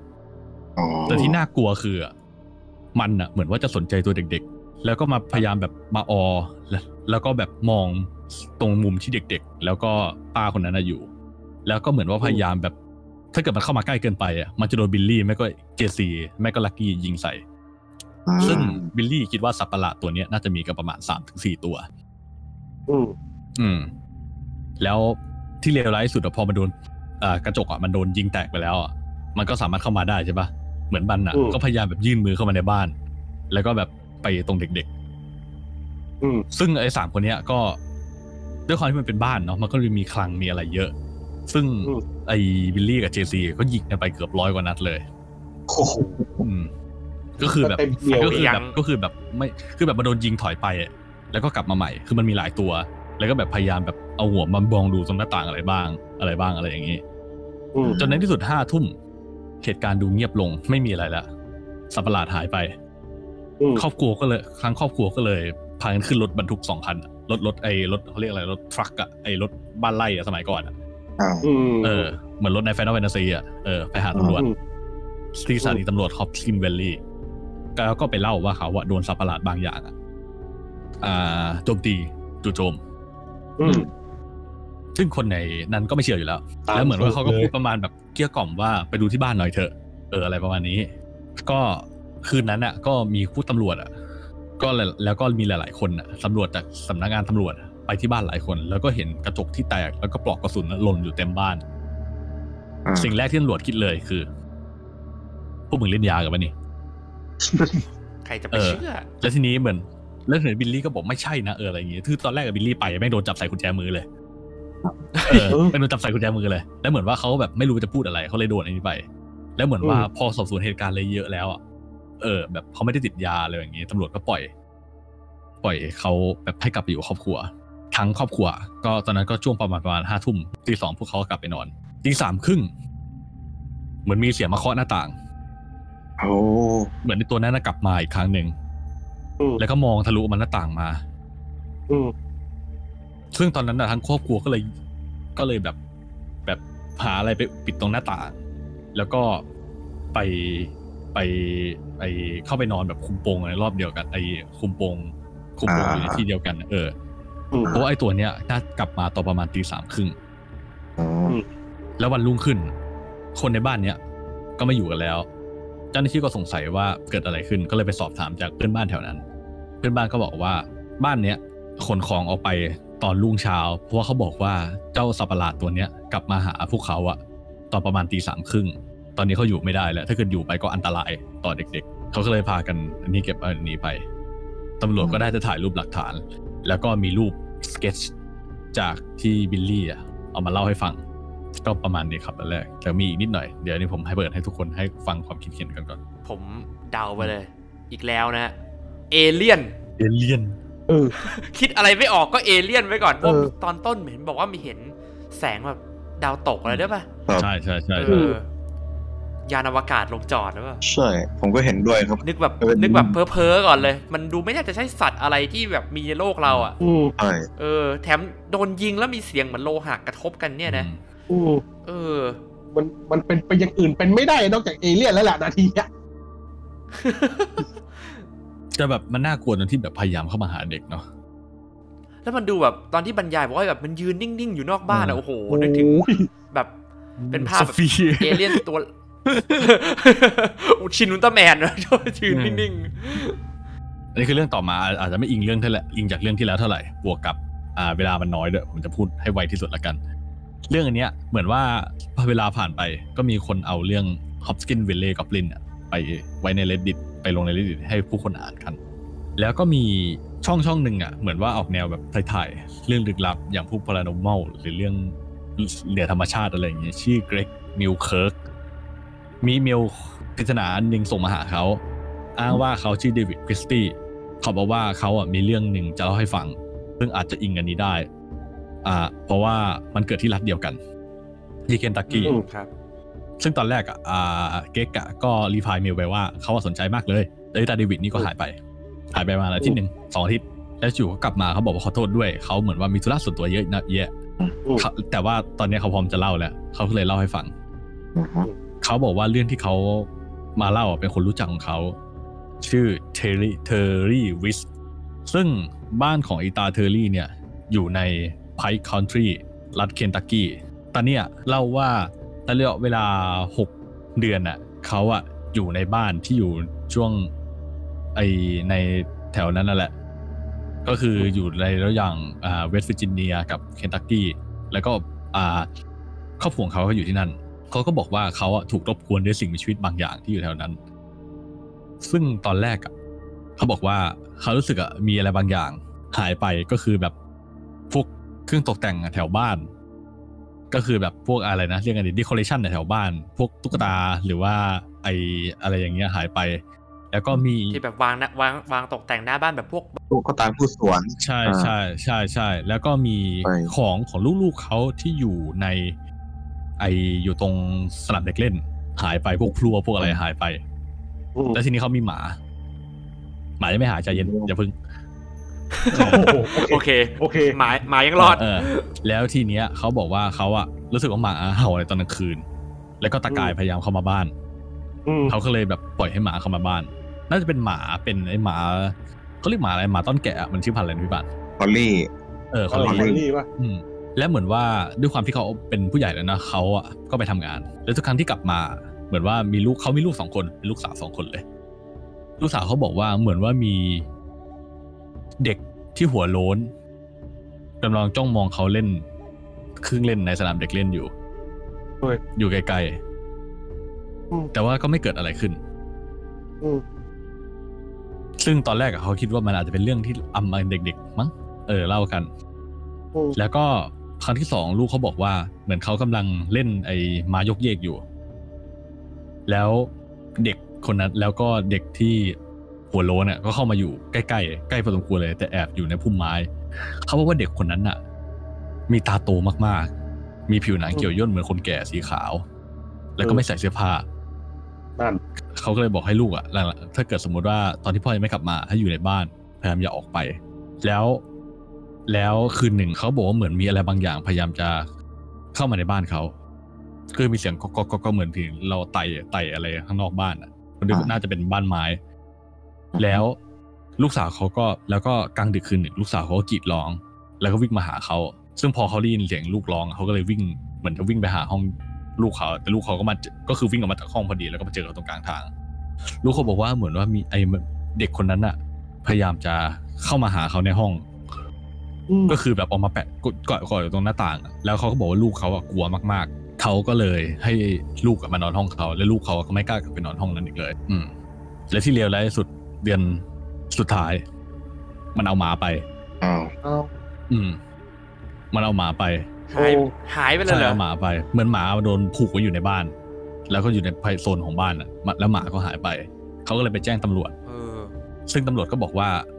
อ๋อแต่ที่น่ากลัวคืออะมันอะ เหมือนว่าจะสนใจตัวเด็ก ๆ แล้วก็มาพยายามแบบมาออ แล้วแล้วก็แบบมองตรงมุมที่เด็ก ๆ แล้วก็ป้าคนนั้นน่ะอยู่ แล้วก็เหมือนว่าพยายามแบบ ถ้าเกิดมันเข้ามาใกล้เกินไปอะมันจะโดนบิลลี่ไม่ก็เจซีไม่ก็ลักกี้ยิงใส่ ซึ่งบิลลี่คิดว่าสัตว์ประหลาดตัวเนี้ยน่าจะมีกันประมาณสามถึงสี่ตัว อืมอืม แล้วที่เลวร้ายที่สุดอะพอมันโดนอ่ากระจกอะมันโดนยิงแตกไปแล้วอะมันก็สามารถเข้ามาได้ใช่ปะเหมือนบันอะอืมก็พยายามแบบยื่นมือเข้ามาในบ้าน แล้วก็แบบไปตรงเด็กอืมๆ ซึ่งไอ้สามคนเนี้ยก็ด้วยความที่มันเป็นบ้านเนาะมันก็เลยมีคลังมีอะไรเยอะ ซึ่งอืมไอ้บิลลี่กับเจซีก็ยิงกันไปเกือบร้อยกว่านัดเลยโอ้โหอืมก็คือแบบเต็มเหนียวก็คือยัแบบงก็คือแบบไม่คือแบบมาโดนยิงถอยไปอะแล้วก็กลับมาใหม่ คือมันมีหลายตัว แล้วก็แบบพยายามแบบเอาหัวมามองดูตรงหน้าต่างอะไรบ้าง อะไรบ้างอะไรอย่างนี้อืมจนในที่สุดห้าทุ่มเหตุการณ์ดูเงียบลงไม่มีอะไรละสัตว์ประหลาดหายไปอืมครอบครัวก็เลยครั้งครอบครัวก็เลย พากันขึ้นรถบรรทุกสองคันอะรถรถไอ้รถเขาเรียกอะไรรถทรัคอะไอ้รถบ้านไร่อะสมัยก่อนอะอ้าวอืมเออเหมือนรถในแฟนตาแฟนตาซีอะเออไปหาตำรวจอืมที่สถานีตำรวจฮอปคินเวลลี่แล้วก็ไปเล่าว่าเขาว่าโดนสัตว์ประหลาดบางอย่างอะอ่าโจมตีจู่โจม อืมซึ่งคนในนั้นก็ไม่เชื่ออยู่แล้วตามแล้วเหมือนว่าเขาก็สูตรเลยพูดประมาณแบบเกลี้ยกล่อมว่าไปดูที่บ้านหน่อยเถอะ เอออะไรประมาณนี้ ก็คืนนั้นอะ ก็มีผู้ตำรวจอะ ก็แล้วแล้วก็มีหลาย ๆ คนอะตำรวจจากสำนักงานตำรวจอะไปที่บ้านหลายคน แล้วก็เห็นกระจกที่แตกแล้วก็ปลอกกระสุนหล่นอยู่เต็มบ้านอ่าสิ่งแรกที่ตำรวจคิดเลยคือพวกมึงเล่นยากันปะนี่ใครจะไปเออเชื่อแล้วทีนี้เหมือนแล้วเห็นบิลลี่ก็บอกไม่ใช่นะเอออะไรอย่างงี้คือตอนแรกกับบิลลี่ไปแม่งโดนจับใส่กุญแจมือเลยเออเป็นโดนจับใส่กุญแจมือเลย แล้วเหมือนว่าเขาแบบไม่รู้จะพูดอะไรเขาเลยโดนอันนี้ไป แล้วเหมือนว่าอืมพอสอบสวนเหตุการณ์อะไรเยอะแล้วอะ เออแบบเขาไม่ได้ติดยาอะไรอย่างงี้ตำรวจก็ปล่อย ปล่อยเขาแบบให้กลับไปอยู่กับครอบครัว ทั้งครอบครัว ก็ตอนนั้นก็ช่วงประมาณประมาณห้าทุ่มตีสองพวกเขาก็กลับไปนอนตีสามครึ่งเหมือนมีเสียงมาเคาะหน้าต่างโอ้เหมือนในตัวนั้นนะกลับมาอีกครั้งหนึ่งอืมแล้วก็มองทะลุมันหน้าต่างมาอืมซึ่งตอนนั้นนะทั้งครอบครัวก็เลย ก็เลยแบบ แบบหาอะไรไปปิดตรงหน้าต่าง แล้วก็ไป ไปไปเข้าไปนอนแบบคุมโปงในรอบเดียวกันไอ้คุมโปงคุมโปงอยู่ในที่เดียวกัน เอออืมเพราะว่าไอ้ตัวเนี้ยน่ากลับมาตอนประมาณตีสามครึ่งอ๋อแล้ววันรุ่งขึ้น คนในบ้านเนี้ยก็ไม่อยู่กันแล้ว เจ้าหน้าที่ก็สงสัยว่าเกิดอะไรขึ้นก็เลยไปสอบถามจากเพื่อนบ้านแถวนั้น เพื่อนบ้านก็บอกว่าบ้านเนี้ยขนของออกไปตอนรุ่งเช้า เพราะว่าเขาบอกว่าเจ้าสัตว์ประหลาดตัวเนี้ยกลับมาหาพวกเขาอะตอนประมาณตีสามครึ่ง ตอนนี้เขาอยู่ไม่ได้แล้ว ถ้าเกิดอยู่ไปก็อันตรายต่อเด็ก ๆ เขาก็เลยพากันอันนี้เก็บอันนี้ไปตำรวจก็ได้จะถ่ายรูปหลักฐาน แล้วก็มีรูปสเก็ตชจากที่บิลลี่อะเอามาเล่าให้ฟัง ก็ประมาณนี้ครับอันแรกแต่มีอีกนิดหน่อย เดี๋ยวนี้ผมให้เปิดให้ทุกคนให้ฟังความคิดเห็นกันก่อน ผมเดาไปเลย อีกแล้วนะฮะเอเลี่ยนเอเลียนเออคิดอะไรไม่ออกก็เอเลี่ยนไว้ก่อนเพราะเออตอนต้นเห็นบอกว่ามีเห็นแสงแบบดาวตกอะไรด้วยป่ะครับใช่ใช่ใช่เออ ยานอวกาศลงจอดหรือเปล่าใช่ ผมก็เห็นด้วยครับ นึกแบบเออนึกแบบเพ้อเพ้อๆก่อนเลย มันดูไม่น่าจะใช่สัตว์อะไรที่แบบมีในโลกเราอะอืมใช่เออ แถมโดนยิงแล้วมีเสียงเหมือนโลหะกระทบกันเนี่ยนะอืมเออ มันมันเป็นไปอย่างอื่นเป็นไม่ได้นอกจากเอเลี่ยนแล้วล่ะนาทีเนี้ยจะแบบมันน่ากลัวตรงที่แบบพยายามเข้ามาหาเด็กเนาะแล้วมันดูแบบตอนที่บรรยายบอกว่าแบบมันยืนนิ่งๆอยู่นอกบ้านเออะอโอ้โหนึกถึงโอ้ยแบบเป็นภาพโซแบบฟีเอเลี่ยนตัวอุ ชินอุลตร้าแมนนะชอบยืนนิ่งๆอันนี้คือเรื่องต่อมาอาจจะไม่อิงเรื่องเท่าไหร่อิงจากเรื่องที่แล้วเท่าไหร่บวกกับอ่าเวลามันน้อยด้วยผมจะพูดให้ไวที่สุดละกัน เรื่องอันเนี้ยเหมือนว่าพอเวลาผ่านไปก็มีคนเอาเรื่อง Hopkins Valley Goblin อะไปไว้ใน Reddit ไปลงใน Reddit ให้ผู้คนอ่านกัน แล้วก็มีช่องช่องหนึ่งอะเหมือนว่าออกแนวแบบถ่ายๆเรื่องลึกลับอย่างพวก paranormal หรือเรื่องเหนือธรรมชาติอะไรอย่างเงี้ยชื่อเกรกมิลเคิร์ก มีเมลปริศนาอันหนึ่งส่งมาหาเขา อ้างว่าเขาชื่อเดวิดคริสตี้เขาบอกว่าเขาอะมีเรื่องหนึ่งจะเล่าให้ฟัง ซึ่งอาจจะอิงอันนี้ได้ อ่า เพราะว่ามันเกิดที่รัฐเดียวกัน ที่เคนตักกี้อืมๆครับ ซึ่งตอนแรกอะอ่าเกรกอะก็ reply mail ไปว่าเขาอะสนใจมากเลยแต่แต่เดวิดนี่ก็หายไป หายไปประมาณอาทิตย์หนึ่งสองอาทิตย์แล้วจู่ก็กลับมาเขาบอกว่าขอโทษด้วยเขาเหมือนว่ามีธุระส่วนตัวเยอะนะเยอะอืมเขาแต่ว่าตอนนี้เขาพร้อมจะเล่าแล้วเขาก็เลยเล่าให้ฟัง เขาบอกว่าเรื่องที่เขามาเล่าเป็นคนรู้จักของเขา ชื่อเทอรี่เทอรี่วิสซึ่งบ้านของอีตาเทอรี่เนี่ย อยู่ใน Pike County รัฐเคนตักกี้ตอนเนี้ยเล่าว่าตระยะเวลา 6 เดือนอะเขาอะอยู่ในบ้านที่อยู่ช่วงไอในแถวนั้นนั่นแหละ ก็คืออยู่ในระหว่างอ่าเวสต์เวอร์จิเนียกับเคนตักกี้แล้วก็อ่าครอบครัวของเขาก็อยู่ที่นั่น เขาก็บอกว่าเขาอะถูกรบกวนด้วยสิ่งมีชีวิตบางอย่างที่อยู่แถวนั้น ซึ่งตอนแรกอะเขาบอกว่าเขารู้สึกอะมีอะไรบางอย่าง หายไปก็คือแบบพวกเครื่องตกแต่งอะแถวบ้าน ก็คือแบบพวกอะไรนะเรียกกันดิ decoration แถวบ้าน พวกตุ๊กตาหรือว่าไออะไรอย่างเงี้ยหายไป แล้วก็มีที่แบบวางนะวางวางตกแต่งหน้าบ้านแบบพวกพวกก็ตามผู้สวน ใช่อ่าใช่ใช่ใช่แล้วก็มีไปของของลูกๆเขาที่อยู่ใน ไออยู่ตรงสนามเด็กเล่น หายไปพวกพลัวพวกอะไรหายไปอืมแล้วทีนี้เขามีหมา หมายังไม่หายใจเย็นอย่าเพึ่งโอ้โหโอโอเคเคโอเคหมาหมายังรอดเออแล้วทีเนี้ยเขาบอกว่าเขาอะรู้สึกว่าหมาเห่าในตอนกลางคืน แล้วก็ตะกายอืมพยายามเข้ามาบ้านอืมเขาก็เลยแบบปล่อยให้หมาเข้ามาบ้าน น่าจะเป็นหมาเป็นไอหมาเขาเรียกหมาอะไรหมาต้นแกะอะมันชื่อพันธุ์อะไรนะพี่บัตพอลลี่เออคอเขาลเรียกลี่ป่ะอืม และเหมือนว่าด้วยความที่เขาเป็นผู้ใหญ่แล้วนะเขาอะก็ไปทำงาน แล้วทุกครั้งที่กลับมาเหมือนว่ามีลูกเขามีลูกสองคนเป็นลูกสาวสองคนเลย ลูกสาวเขาบอกว่าเหมือนว่ามีเด็กที่หัวโล้นกำลังจ้องมองเขาเล่นเครื่องเล่นในสนามเด็กเล่นอยู่เฮ้ยอยู่ไกลอืมๆแต่ว่าก็ไม่เกิดอะไรขึ้นอืมซึ่งตอนแรกอะเขาคิดว่ามันอาจจะเป็นเรื่องที่อำมาเด็ก ๆ มั้งเออเล่ากันอืมแล้วก็ ครั้งที่สองลูกเขาบอกว่าเหมือนเขากำลังเล่นไอ้มายกเยกอยู่ แล้วเด็กคนนั้นแล้วก็เด็กที่หัวโลนเนี่ยก็เข้ามาอยู่ใกล้ๆใกล้พอสมควรเลย แต่แอบอยู่ในพุ่มไม้ เขาบอกว่าเด็กคนนั้นน่ะ มีตาโตมากๆ มีผิวหนังเกี่ยวย่นเหมือนคนแก่สีขาว แล้วก็ไม่ใส่เสื้อผ้านั่นเขาก็เลยบอกให้ลูกอะหลังๆถ้าเกิดสมมุติว่าตอนที่พ่อยังไม่กลับมาให้อยู่ในบ้านพยายามอย่าออกไป แล้ว แล้วคืนหนึ่งเขาบอกว่าเหมือนมีอะไรบางอย่างพยายามจะเข้ามาในบ้านเขาคือมีเสียงก็ก็ก็เหมือนถึงเราไต่ไต่อะไรข้างนอกบ้านอะมันดูน่าจะเป็นบ้านไม้ แล้วลูกสาวเขาก็แล้วก็กลางดึกคืนหนึ่งลูกสาวเขาก็กรีดร้อง แล้วก็วิ่งมาหาเขา ซึ่งพอเขาได้ยินเสียงลูกร้องเขาก็เลยวิ่งเหมือนจะวิ่งไปหาห้องลูกเขาแต่ลูกเขาก็มาก็คือวิ่งออกมาจากห้องพอดีแล้วก็มาเจอเขาตรงกลางทาง ลูกเขาบอกว่าเหมือนว่ามีไอเด็กคนนั้นอะพยายามจะเข้ามาหาเขาในห้อง ก็คือแบบออกมาแปะกดเกาะเกาะอยู่ตรงหน้าต่างอะแล้วเขาก็บอกว่าลูกเขาอะกลัวมากๆเขาก็เลยให้ลูกอะมานอนห้องเขาแล้วลูกเขาก็ไม่กล้ากลับไปนอนห้องนั้นอีกเลย อืม และที่เลวร้ายที่สุดเดือนสุดท้าย มันเอาหมาไปอ้าวเอาอืม มันเอาหมาไปหายโอ้หายไปเลยใช่เหรอเอาหมาไป เหมือนหมาโดนผูกไว้อยู่ในบ้าน แล้วก็อยู่ในโซนของบ้านอะมาแล้วหมาก็หายไป เขาก็เลยไปแจ้งตำรวจเออซึ่งตำรวจก็บอกว่าอ่า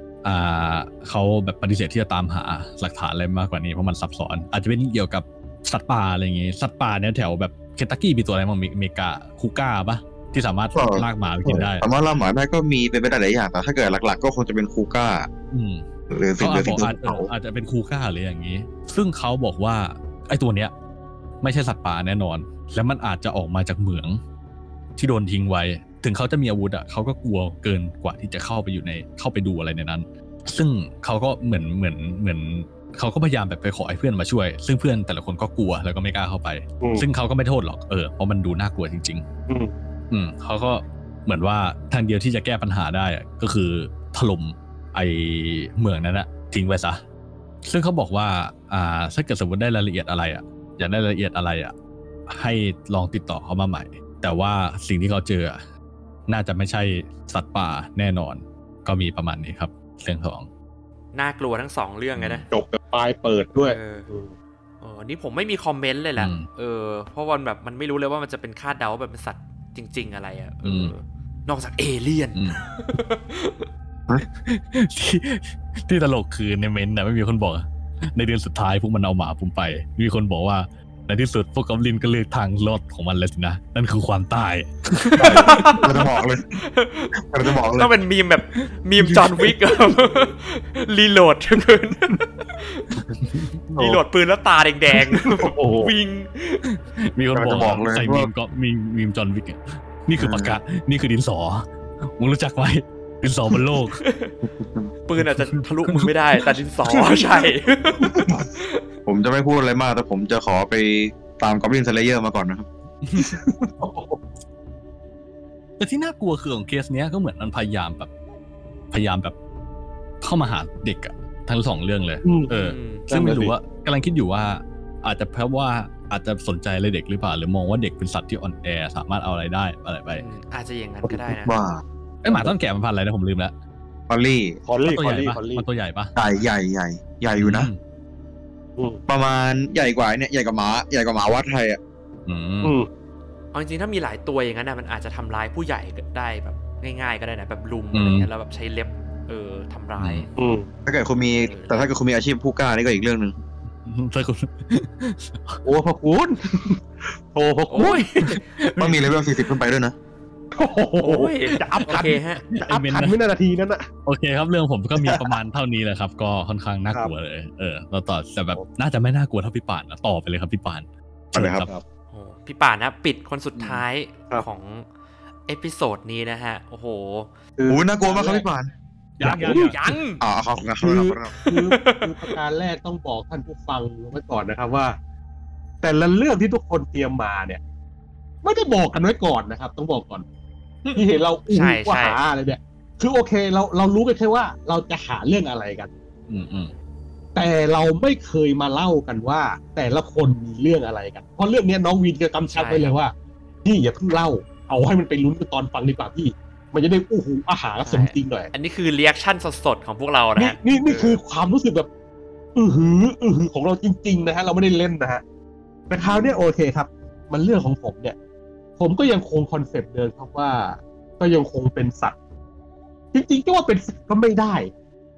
เขาแบบปฏิเสธที่จะตามหาหลักฐานอะไรมากกว่านี้เพราะมันซับซ้อน อาจจะเป็นเกี่ยวกับสัตว์ป่าอะไรอย่างงี้สัตว์ป่าเนี่ยแถวแบบเคนตักกี้มีตัวอะไรบ้างมีอเมริกาคูก้าปะที่สามารถลากหมาไปกินได้สามารถล่าหมาได้ก็มีเป็นไปได้หลายอย่างแต่ถ้าเกิดหลัก ๆ ก็คงจะเป็นคูก้าอืมหรือสิ่งเขาหรืออาจสิ่งบอกที่อาจเออเขาอาจจะเป็นคูก้าหรืออย่างนี้ ซึ่งเขาบอกว่าไอ้ตัวเนี้ย ไม่ใช่สัตว์ป่าแน่นอน และมันอาจจะออกมาจากเหมืองที่โดนทิ้งไว้ ถึงเขาจะมีอาวุธอะเขาก็กลัวเกินกว่าที่จะเข้าไปอยู่ในเข้าไปดูอะไรในนั้น ซึ่งเขาก็เหมือนเหมือนเหมือนเขาก็พยายามแบบไปขอให้เพื่อนมาช่วย ซึ่งเพื่อนแต่ละคนก็กลัวแล้วก็ไม่กล้าเข้าไปอืมซึ่งเขาก็ไม่โทษหรอกเออเพราะมันดูน่ากลัวจริงอืมๆอืมเขาก็เหมือนว่าทางเดียวที่จะแก้ปัญหาได้อะก็คือถล่มไอเมืองนั้นอะทิ้งไว้ซะซึ่งเขาบอกว่าอ่าถ้าเกิดสมมติได้รายละเอียดอะไรอะอยากได้รายละเอียดอะไรอะให้ลองติดต่อเขามาใหม่ แต่ว่าสิ่งที่เขาเจออะ น่าจะไม่ใช่สัตว์ป่าแน่นอน ก็มีประมาณนี้ครับ เรื่องของน่ากลัวทั้งสองเรื่องเลยนะจบแบบปลายเปิดด้วยเอออืมเออนี่ผมไม่มีคอมเมนต์เลยแหละอืมเออเพราะวันแบบมันไม่รู้เลยว่ามันจะเป็นคาดเดาว่าแบบเป็นสัตว์จริง ๆ อะไรอะเอออมนอกจากเอเลี่ยนอืมที่ที่ตลกคือในเมนต์นะไม่มีคนบอก ในเดือนสุดท้ายพวกมันเอาหมาผมไป มีคนบอกว่า ในที่สุดพวกกอบลินก็เลือกทางรอดของมันแล้วสินะ นั่นคือความตายเราจะบอกเลยเราจะบอกเลยต้องเป็นมีมแบบมีมจอห์นวิกรีโหลดทั้งคืนรีโหลดปืนแล้วตาแดงโอ้โหๆวิ่งมีคนบอกจะบอกเลยใส่ว่ามีมก็มีมีมจอห์นวิกเนี่ยนี่คือปากกานี่คือดินสอมึงรู้จักไหมดินสอบนโลก ปืนอาจจะทะลุมือไม่ได้ แต่ดินสอใช่ ผมจะไม่พูดอะไรมาก แต่ผมจะขอไปตาม Goblin Slayer มาก่อนนะครับ แต่ที่น่ากลัวคือของเคสเนี้ยก็เหมือนมันพยายามแบบ พยายามแบบ เข้ามาหาเด็กอะทั้งสองเรื่องเลยอืมเอออืมซึ่งไม่รู้ว่ากำลังคิดอยู่ว่า อาจจะเพราะว่าอาจจะสนใจอะไรเด็กหรือเปล่า หรือมองว่าเด็กเป็นสัตว์ที่อ่อนแอสามารถเอาอะไรได้อะไรไปอืมอาจจะอย่างนั้นก็ได้นะว่าไอยหมาต้นแก่มันพันธุ์อะไรนะผมลืมแล้ว คอลลี่คอลลี่มันตัวคอใหลญ่ลี่ปะคอลลี่มันตัวใหญ่ปะใหญ่ใหญ่ใหญ่ใหญ่อยู่นะมอืมประมาณใหญ่กว่าเนี่ยใหญ่กว่าหมาใหญ่กว่าหมาวัดไทยอะอืมอืมเอาจริงๆถ้ามีหลายตัวอย่างนั้นนะมันอาจจะทำร้ายผู้ใหญ่ก็ได้แบบง่าย ๆ ก็ได้นะแบบลุมอะไรเงี้ยแล้วแบบใช้เล็บเออทำร้าย อืมถ้าเกิดคุณมีแต่ถ้าเกิดคุณมีอาชีพผู้กล้านี่ก็อีกเรื่องหนึ่งถ้าคุณโอ้พระคุณโอ้พระคุโอ้ณย ต้องมีเลเวล40ขึ้นไปด้วยนะ โอ้โหโอ้ยจะอัพโอทันเคฮะ จะอัพทันไม่นาทีนั้นอะ โอเคครับเรื่องผมก็มีประมาณเท่านี้แหละครับ ก็ค่อนข้างน่ากลัวเลย เออเราต่อแต่แบบน่าจะไม่น่ากลัวเท่าพี่ป่านนะต่อไปเลยครับพี่ป่านเอาเลยครับชิญโอ้พี่ป่านนะปิดคนสุดท้ายครับ ของเอพิโซดนี้นะฮะ โอ้โหคือโอ้ยน่ากลัวมากครับพี่ปานยังยังอุ๊ยยัง ยังอ่าครับครับคือครับคือคือประการแรกต้องบอกท่านผู้ฟังไว้ก่อนนะครับว่า แต่ละเรื่องที่ทุกคนเตรียมมาเนี่ย ไม่ได้บอกกันไว้ก่อนนะครับ ต้องบอกก่อน ที่เห็นเราอู้ใช่ว่าใช่ หาอะไรเนี่ย คือโอเคเราเรารู้กันแค่ว่าเราจะหาเรื่องอะไรกัน อืมอืมแต่เราไม่เคยมาเล่ากันว่า แต่ละคนมีเรื่องอะไรกัน เพราะเรื่องเนี้ยน้องวินจะกำชับไว้เลยว่าพี่อย่าเพิ่งเล่า เอาให้มันไปลุ้นกันตอนฟังดีกว่าพี่ มันจะได้อู้หูอาหารสมจริงหน่อย อันนี้คือ reaction สดๆของพวกเรานะนี่ฮะ นี่นี่คือความรู้สึกแบบอือหืออือหือของเราจริง ๆ นะฮะ เราไม่ได้เล่นนะฮะแต่คราวเนี้ยโอเคครับ มันเรื่องของผมเนี่ย ผมก็ยังคงคอนเซปต์เดิมครับว่า ก็ยังคงเป็นสัตว์จริงๆก็ว่าเป็นสัตว์ก็ไม่ได้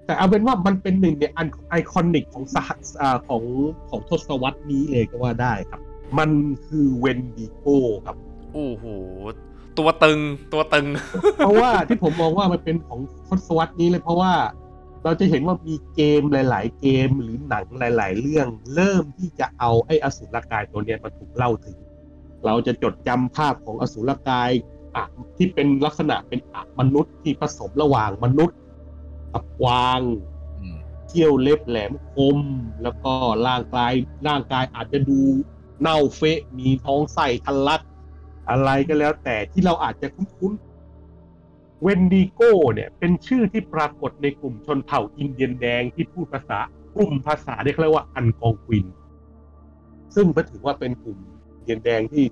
แต่เอาเป็นว่ามันเป็นหนึ่งในอัน iconic ของสหอ่าของของทศวรรษนี้เลยก็ว่าได้ครับ มันคือเวนดิโกครับโอ้โหตัวตึงตัวตึง เพราะว่าที่ผมมองว่ามันเป็นของทศวรรษนี้เลยเพราะว่าเราจะเห็นว่ามีเกมหลาย ๆ เกมหรือหนังหลาย ๆ เรื่อง เริ่มที่จะเอาไอ้อสูรกายตัวเนี้ยมาถูกเล่าถึง เราจะจดจำภาพของอสูรกายอะที่เป็นลักษณะเป็นอะมนุษย์ที่ผสมระหว่างมนุษย์กับกวางอืมเขี้ยวเล็บแหลมคม แล้วก็ร่างกายร่างกายอาจจะดูเน่าเฟะมีท้องไส้ทะลัก อะไรก็แล้ว แต่ที่เราอาจจะคุ้นๆเวนดิโกเนี่ย เป็นชื่อที่ปรากฏในกลุ่มชนเผ่าอินเดียนแดงที่พูดภาษากลุ่มภาษาที่เขาเรียกว่าอัลกอนควิน ซึ่งก็ถือว่าเป็นกลุ่มอินเดี ยนแดงที่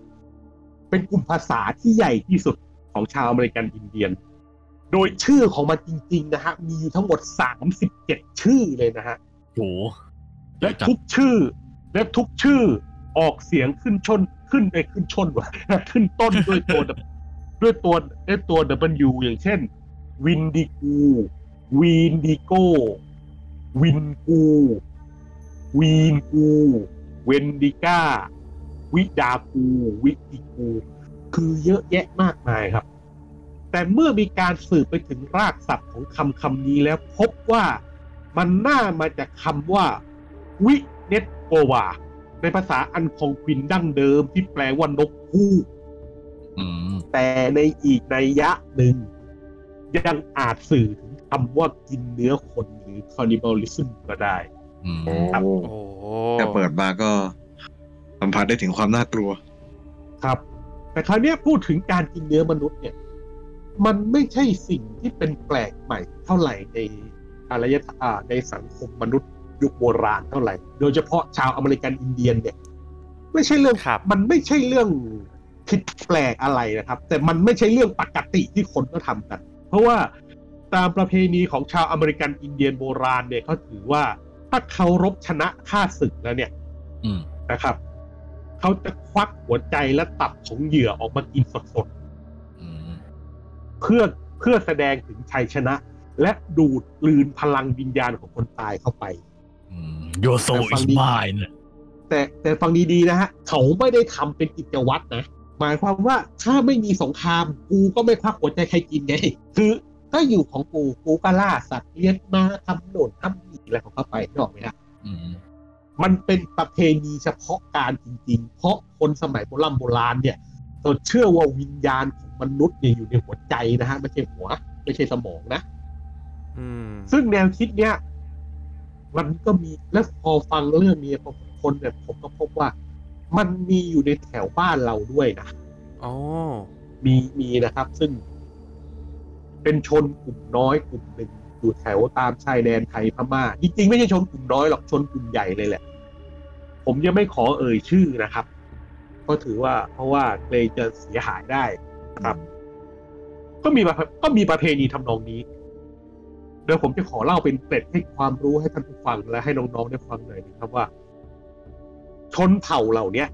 เป็นกลุ่มภาษาที่ใหญ่ที่สุดของชาวอเมริกันอินเดียน โดยชื่อของมันจริง ๆ นะฮะ มีอยู่ทั้งหมด37ชื่อเลยนะฮะโหและทุกชื่อ และทุกชื่อออกเสียงขึ้นชนขึ้นไอ้ยขึ้นชนวะขึ้นต้นด้วยตัวด้วยตัวด้วยตัว W อย่างเช่น วินดิกูวีนดิโก วินกู วีนกู เวนดิก้า วิดากูวิดิกู คือเยอะแยะมากมายครับ แต่เมื่อมีการสืบไปถึงรากศัพท์ของคำคำนี้แล้วพบว่ามันน่ามาจากคำว่า วิเนตโกวา ในภาษาอันคองควินดั้งเดิมที่แปลว่านกฮูกอืมแต่ในอีกนัยยะหนึ่ง ยังอาจสื่อถึงคำว่ากินเนื้อคนหรือ cannibalism ก็ได้อืมโอ้โอ้แค่เปิดมาก็ สัมผัสได้ถึงความน่ากลัว ครับ แต่คราวเนี้ยพูดถึงการกินเนื้อมนุษย์เนี่ย มันไม่ใช่สิ่งที่เป็นแปลกใหม่เท่าไหร่ในอารยธรรมอ่าในสังคมมนุษย์ยุคโบราณเท่าไหร่ โดยเฉพาะชาวอเมริกันอินเดียนเนี่ย ไม่ใช่เรื่องครับมันไม่ใช่เรื่องผิดแปลกอะไรนะครับ แต่มันไม่ใช่เรื่องปกติที่คนก็ทำกัน เพราะว่าตามประเพณีของชาวอเมริกันอินเดียนโบราณเนี่ยเขาถือว่าถ้าเขารบชนะฆ่าศึกแล้วเนี่ยอืมนะครับ เขาจะควักหัวใจและตับของเหยื่อออกมากินสดอืมๆเพื่อเพื่อแสดงถึงชัยชนะ และดูดกลืนพลังวิญญาณของคนตายเข้าไปอืม your soul is mine แต่แต่ฟังดีๆนะฮะ เขาไม่ได้ทำเป็นกิจวัตรนะ หมายความว่าถ้าไม่มีสงครามกูก็ไม่ควักหัวใจใครกินไงคือถ้าอยู่ของกูกูก็ล่าสัตว์เลี้ยงมาทำโน่นทำนี่อะไรของเขาไปนกออกไหมฮะอื มมันเป็นประเพณีเฉพาะการจริง ๆ เพราะคนสมัยโบราณโบราณเนี่ยเราเชื่อว่าวิญญาณของมนุษย์เนี่ยอยู่ในหัวใจนะฮะไม่ใช่หัว ไม่ใช่สมองนะอืมซึ่งแนวคิดเนี้ยมันก็มีแล้วพอฟังเรื่องนี้พอคนเนี่ยผมก็พบว่า มันมีอยู่ในแถวบ้านเราด้วยนะอ๋อมีมีนะครับ ซึ่ง เป็นชนกลุ่มน้อยกลุ่มหนึ่งอยู่แถวตามชายแดนไทยพม่าจริงๆไม่ใช่ชนกลุ่มน้อยหรอกชนกลุ่มใหญ่เลยแหละ ผมยังไม่ขอเอ่ยชื่อนะครับ ก็ถือว่าเพราะว่าเกรงจะเสียหายได้นะครับ ก็มีก็มีประเพณีทำนองนี้เดี๋ยวผมจะขอเล่าเป็นเกร็ดให้ความรู้ให้ท่านผู้ฟังและให้น้องๆได้ฟังหน่อยนะครับว่า ชนเผ่าเหล่าเนี้ย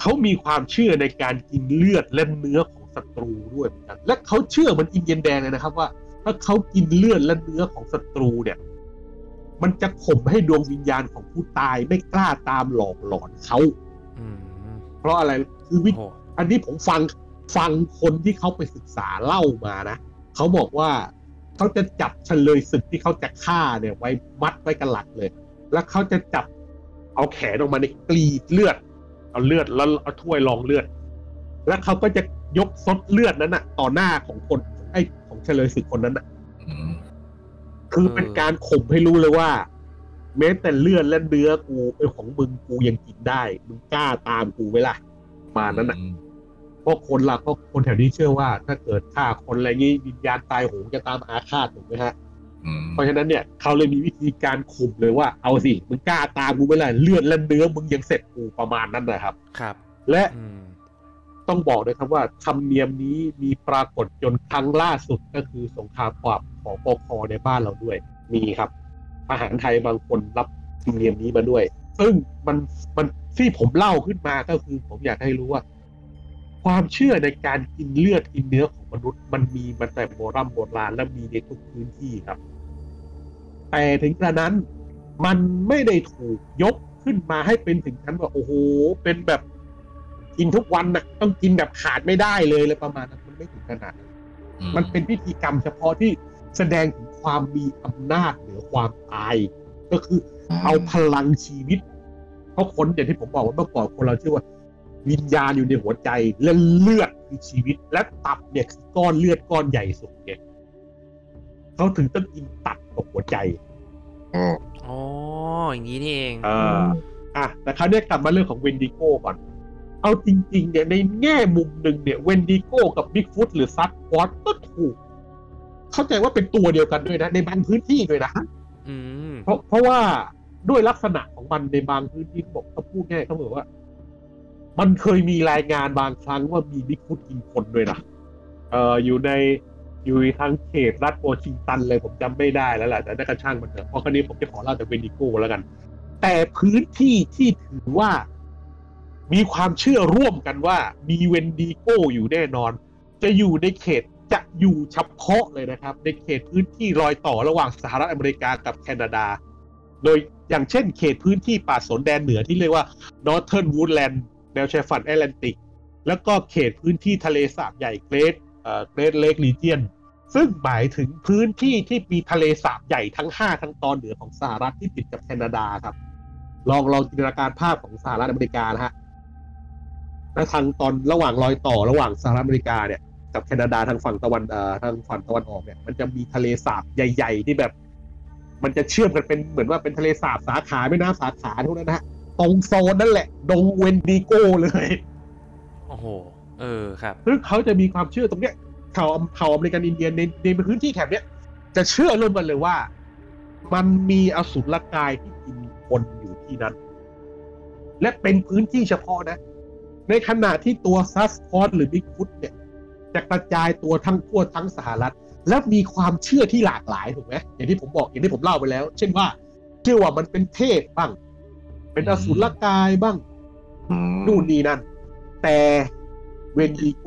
เขามีความเชื่อในการกินเลือดและเนื้อของศัตรูด้วยเหมือนกัน และเขาเชื่อมันอินเดียนแดงเลยนะครับ ว่า ถ้าเขากินเลือดและเนื้อของศัตรูเนี่ย มันจะข่มให้ดวงวิญญาณของผู้ตายไม่กล้าตามหลอกหลอนเขาอืมเพราะอะไรคือวิโอ้อันนี้ผมฟังฟังคนที่เขาไปศึกษาเล่ามานะเขาบอกว่าเขาจะจับเฉลยศึกที่เขาจะฆ่าเนี่ย ไว้มัดไว้กับหลักเลย แล้วเขาจะจับเอาแขนออกมาในยกรีดเลือด เอาเลือดแล้วเอาถ้วยรองเลือด แล้วเขาก็จะยกซดเลือดนั้นน่ะต่อหน้าของคนไอ้ของเฉลยศึกคนนั้นน่ะอืม คือเป็นการข่มให้รู้เลยว่า แม้แต่เลือดและเนื้อกูไอ้ของมึงกูยังกินได้ มึงกล้าตามกูไว้ล่ะประมาณนั้นน่ะเพราะคนละเพราะคนแถวนี้เชื่อว่า ถ้าเกิดฆ่าคนอะไรงี้วิญญาณตายโหงจะตามอาฆาตถูกไหมฮะอืมเพราะฉะนั้นเนี่ยเขาเลยมีวิธีการข่มเลยว่าเอาสิมึงกล้าตามกูไปเลยเลือดและเนื้อมึงยังเสร็จกูประมาณนั้นนะครับ ครับ และอืม ต้องบอกเลยครับว่าธรรมเนียมนี้มีปรากฏจนครั้งล่าสุดก็คือสงครามปราบของปคในบ้านเราด้วย มีครับทหารไทยบางคนรับธรรมเนียมนี้มาด้วย ซึ่งมันมันที่ผมเล่าขึ้นมาก็คือผมอยากให้รู้ว่า ความเชื่อในการกินเลือดกินเนื้อของมนุษย์ มันมีมาแต่โบราณโบราณและมีในทุกพื้นที่ครับ แต่ถึงกระนั้นมันไม่ได้ถูกยกขึ้นมาให้เป็นถึงขั้นว่าโอ้โห เป็นแบบ กินทุกวันน่ะต้องกินแบบขาดไม่ได้เลยเลยประมาณนั้นมันไม่ถึงขนาดนั้นอืมมันเป็นพิธีกรรมเฉพาะที่แสดงถึงความมีอำนาจเหนือความตาย ก็คือเอาพลังชีวิตเพราะคนอย่างที่ผมบอกว่าเมื่อก่อนคนเราเชื่อว่า วิญญาณอยู่ในหัวใจและเลือดคือชีวิต และตับเนี่ยคือก้อนเลือดก้อนใหญ่สุดไงเขาถึงต้องกินตับกับหัวใจอ๋ออ๋ออย่างนี้นี่เองเอออะแต่คราวเนี้ยกลับมาเรื่องของเวนดิโก้ก่อน เอาจริงๆเนี่ยในแง่มุมหนึ่งเนี่ยเวนดิโก้กับบิ๊กฟุตหรือซัสควอตช์ก็ถูก เข้าใจว่าเป็นตัวเดียวกันด้วยนะ ในบางพื้นที่ด้วยนะอืมเพราะเพราะว่าด้วยลักษณะของมันในบางพื้นที่เขาบอกเขาพูดง่ายเขาบอกว่า มันเคยมีรายงานบางครั้งว่ามีบิ๊กฟุตกินคนด้วยนะเอ่ออยู่ในอยู่ทางเขตรัฐวอชิงตันเลยผมจำไม่ได้แล้วแหละแต่นั่นก็ช่างมันเถอะเพราะคราวนี้ผมจะขอเล่าแต่เวนดิโก้แล้วกัน แต่พื้นที่ที่ถือว่า มีความเชื่อร่วมกันว่ามีเวนดิโก้อยู่แน่นอน จะอยู่ในเขตจะอยู่เฉพาะเลยนะครับ ในเขตพื้นที่รอยต่อระหว่างสหรัฐอเมริกากับแคนาดา โดยอย่างเช่นเขตพื้นที่ป่าสนแดนเหนือที่เรียกว่า Northern Woodland แนวชายฝั่งแอตแลนติก แล้วก็เขตพื้นที่ทะเลสาบใหญ่ Great เอ่อ Great Lakes Region ซึ่งหมายถึงพื้นที่ที่มีทะเลสาบใหญ่ทั้งห้าทั้งตอนเหนือของสหรัฐที่ติดกับแคนาดาครับ ลองลองจินตนาการภาพของสหรัฐอเมริกานะฮะ และทางตอนระหว่างรอยต่อระหว่างสหรัฐอเมริกาเนี่ยกับแคนาดาทางฝั่งตะวันเอ่อทางฝั่งตะวันออกเนี่ยมันจะมีทะเลสาบใหญ่ ๆ ที่แบบ มันจะเชื่อมกันเป็นเหมือนว่าเป็นทะเลสาบสาขาแม่น้ำสาขาทุกนั้นนะฮะตรงโซนนั่นแหละ ดงเวนดิโก้เลยโอ้โหเออครับซึ่งเขาจะมีความเชื่อตรงเนี้ยเผ่าเผ่าอเมริกันอินเดียนในในพื้นที่แถบเนี้ยจะเชื่อร่วมกันเลยว่า มันมีอสุรกายที่กินคนอยู่ที่นั้น และเป็นพื้นที่เฉพาะนะ ในขณะที่ตัวซัสควอตช์หรือบิ๊กฟุตเนี่ยจะกระจายตัวทั้งทั่วทั้งสหรัฐ และมีความเชื่อที่หลากหลายถูกไหมอย่างที่ผมบอกอย่างที่ผมเล่าไปแล้ว เช่นว่า เชื่อว่ามันเป็นเทพบ้าง เป็นอสุรกายบ้างอืมนู่นนี่นั่น แต่เวนดิโก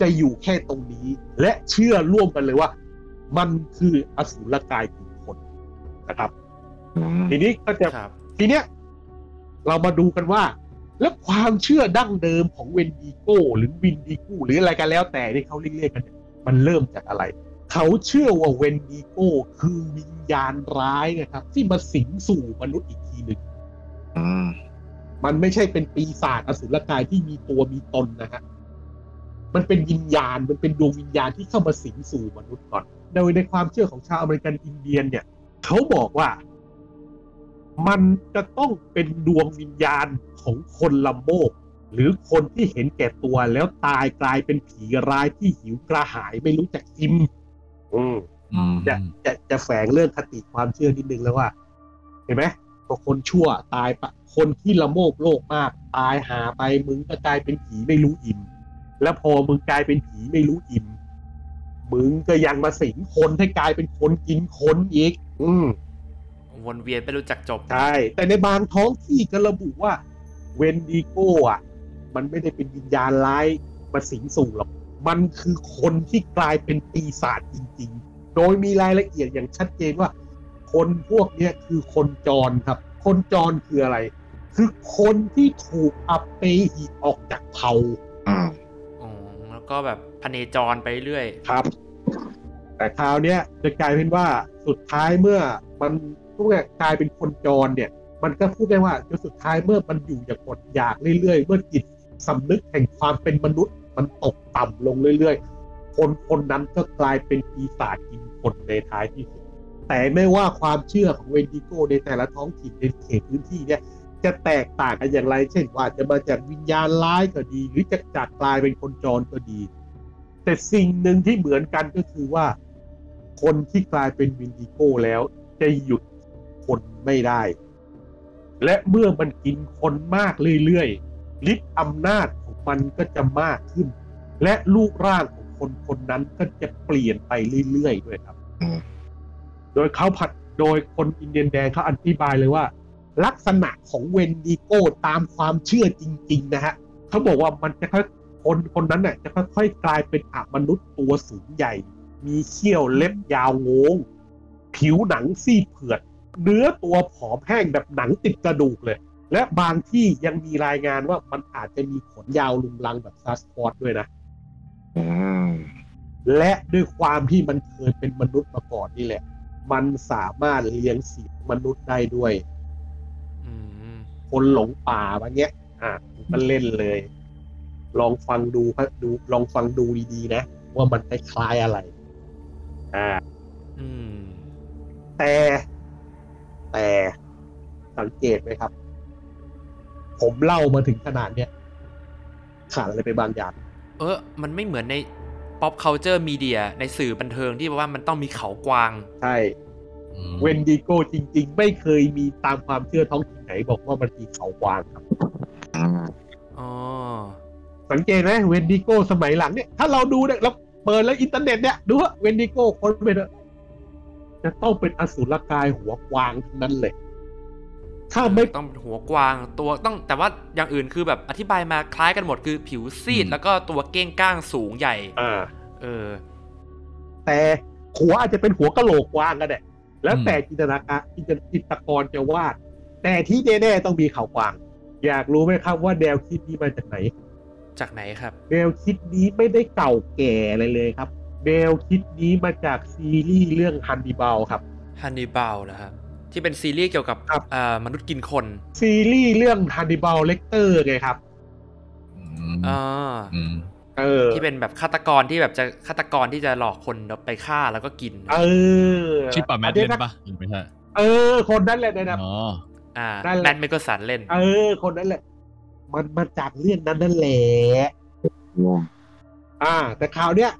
จะอยู่แค่ตรงนี้ และเชื่อร่วมกันเลยว่า มันคืออสุรกายกินคนนะครับอืมทีนี้ก็จะครับทีเนี้ย เรามาดูกันว่า แล้วความเชื่อดั้งเดิมของเวนดิโกหรือวินดิกูหรืออะไรกันแล้วแต่ที่เขาเรียกๆกันเนี่ยมันเริ่มจากอะไร เขาเชื่อว่าเวนดิโกคือวิญญาณร้ายนะครับ ที่มาสิงสู่มนุษย์อีกทีหนึ่งอืมมันไม่ใช่เป็นปีศาจอสุรกายที่มีตัวมีตนนะฮะมันเป็นวิญญาณมันเป็นดวงวิญญาณที่เข้ามาสิงสู่มนุษย์ก่อนโดยในความเชื่อของชาวอเมริกันอินเดียนเนี่ย เขาบอกว่ามันจะต้องเป็นดวงวิญญาณ ของคนละโมบหรือคนที่เห็นแก่ตัวแล้วตายกลายเป็นผีร้ายที่หิวกระหายไม่รู้จักอิ่มอืมอืมจะจะจะแฝงเรื่องคติความเชื่อนิดนึงแล้วว่า เห็นไหมพอคนชั่วตายปะคนที่ละโมบโลกมาก ตายหาไปมึงก็กลายเป็นผีไม่รู้อิ่ม แล้วพอมึงกลายเป็นผีไม่รู้อิ่ม มึงก็ยังมาสิงคนให้กลายเป็นคนกินคนอีก อืมวนเวียนไปรู้จักจบ ใช่ แต่ในบางท้องที่ก็ระบุว่า เวนดิโกอะ มันไม่ได้เป็นวิญญาณร้ายมาสิงสู่หรอก มันคือคนที่กลายเป็นปีศาจจริง ๆ โดยมีรายละเอียดอย่างชัดเจนว่า คนพวกเนี้ยคือคนจรครับ คนจรคืออะไร คือคนที่ถูกอัปเปหิออกจากเผ่าอืมอ๋อแล้วก็แบบพเนจรไปเรื่อยครับ แต่คราวเนี้ยจะกลายเป็นว่าสุดท้ายเมื่อมันพูดง่ายๆกลายเป็นคนจรเนี่ย มันก็พูดได้ว่าจนสุดท้ายเมื่อมันอยู่อย่างอดอยากเรื่อยๆ เมื่อจิตสำนึกแห่งความเป็นมนุษย์ มันตกต่ำลงเรื่อยๆ คนคนนั้นก็กลายเป็นปีศาจกินคนในท้ายที่สุด แต่ไม่ว่าความเชื่อของเวนดิโกในแต่ละท้องถิ่นในเขตพื้นที่เนี่ยจะแตกต่างกันอย่างไร เช่นว่าจะมาจากวิญญาณร้ายก็ดี หรือจะจากกลายเป็นคนจรก็ดี แต่สิ่งหนึ่งที่เหมือนกันก็คือว่า คนที่กลายเป็นวินดิโก้แล้วจะหยุดกินคนไม่ได้ และเมื่อมันกินคนมากเรื่อยๆฤทธิ์อำนาจของมันก็จะมากขึ้น และรูปร่างของคนคนนั้นก็จะเปลี่ยนไปเรื่อยๆด้วยครับอืมโดยเขาผัดโดยคนอินเดียนแดงเขาอธิบายเลยว่า ลักษณะของเวนดิโก้ตามความเชื่อจริง ๆ นะฮะเขาบอกว่ามันจะค่อยคนคนนั้นน่ะจะค่อยๆกลายเป็นอมนุษย์ตัวสูงใหญ่ มีเขี้ยวเล็บยาวโง้ง ผิวหนังซีดเผือด เนื้อตัวผอมแห้งแบบหนังติดกระดูกเลย และบางที่ยังมีรายงานว่ามันอาจจะมีขนยาวรุงรังแบบ Sasquatch ด้วยนะอืมและด้วยความที่มันเคยเป็นมนุษย์มาก่อนนี่แหละ มันสามารถเลี้ยงเสียงมนุษย์ได้ด้วยๆอืมคนหลงป่ามาเนี้ย อะมันเล่นเลย ลองฟังดูครับดู ลองฟังดูดีๆนะ ว่ามันคล้ายๆอะไร อ่าอืมแต่ แต่สังเกตไหมครับ ผมเล่ามาถึงขนาดเนี้ยขาดอะไรไปบางอย่าง เออ มันไม่เหมือนใน pop culture media ในสื่อบันเทิงที่บอกว่ามันต้องมีเขากวาง ใช่อืมเวนดิโก้จริง ๆ ไม่เคยมีตามความเชื่อท้องถิ่นไหนบอกว่ามันมีเขากวางครับอืมอ๋อสังเกตไหมเวนดิโก้สมัยหลังเนี่ย ถ้าเราดูเนี่ยเราเปิดแล้วอินเทอร์เน็ตเนี่ย ดูว่าเวนดิโก้คนเป็นอะ จะต้องเป็นอสุรกายหัวกวางทั้งนั้นเลย ถ้าไม่ต้องเป็นหัวกวางตัวต้องแต่ว่าอย่างอื่นคือแบบอธิบายมาคล้ายกันหมดคือผิวซีดแล้วก็ตัวเก้งก้างสูงใหญ่อ่าเออ แต่หัวอาจจะเป็นหัวกะโหลกกวางก็ได้แล้วแต่จินตนาการจินตจิตรกรจะวาด แต่ที่แน่ๆต้องมีเขากวาง อยากรู้ไหมครับว่าแนวคิดนี้มาจากไหน จากไหนครับ แนวคิดนี้ไม่ได้เก่าแก่อะไรเลยครับ แนวคิดนี้มาจากซีรีส์เรื่องฮันนิบาลครับฮันนิบาลเหรอครับที่เป็นซีรีส์เกี่ยวกับครับเอ่อมนุษย์กินคน ซีรีส์เรื่องฮันนิบาลเลกเตอร์ไงครับอืมอ่าอืมเออที่เป็นแบบฆาตกรที่แบบจะฆาตกรที่จะหลอกคนไปฆ่าแล้วก็กิน เออชื่อป่าแมดอันเล่นี้นนะปะหรือไม่ใช่เออ คนนั้นแหละนะอ๋ออ่านั่นแหละแมนเมกสันเล่น เออ คนนั้นแหละ มันมาจากเรื่องนั้นนั่นแหละอ่า แต่คราวเนี้ย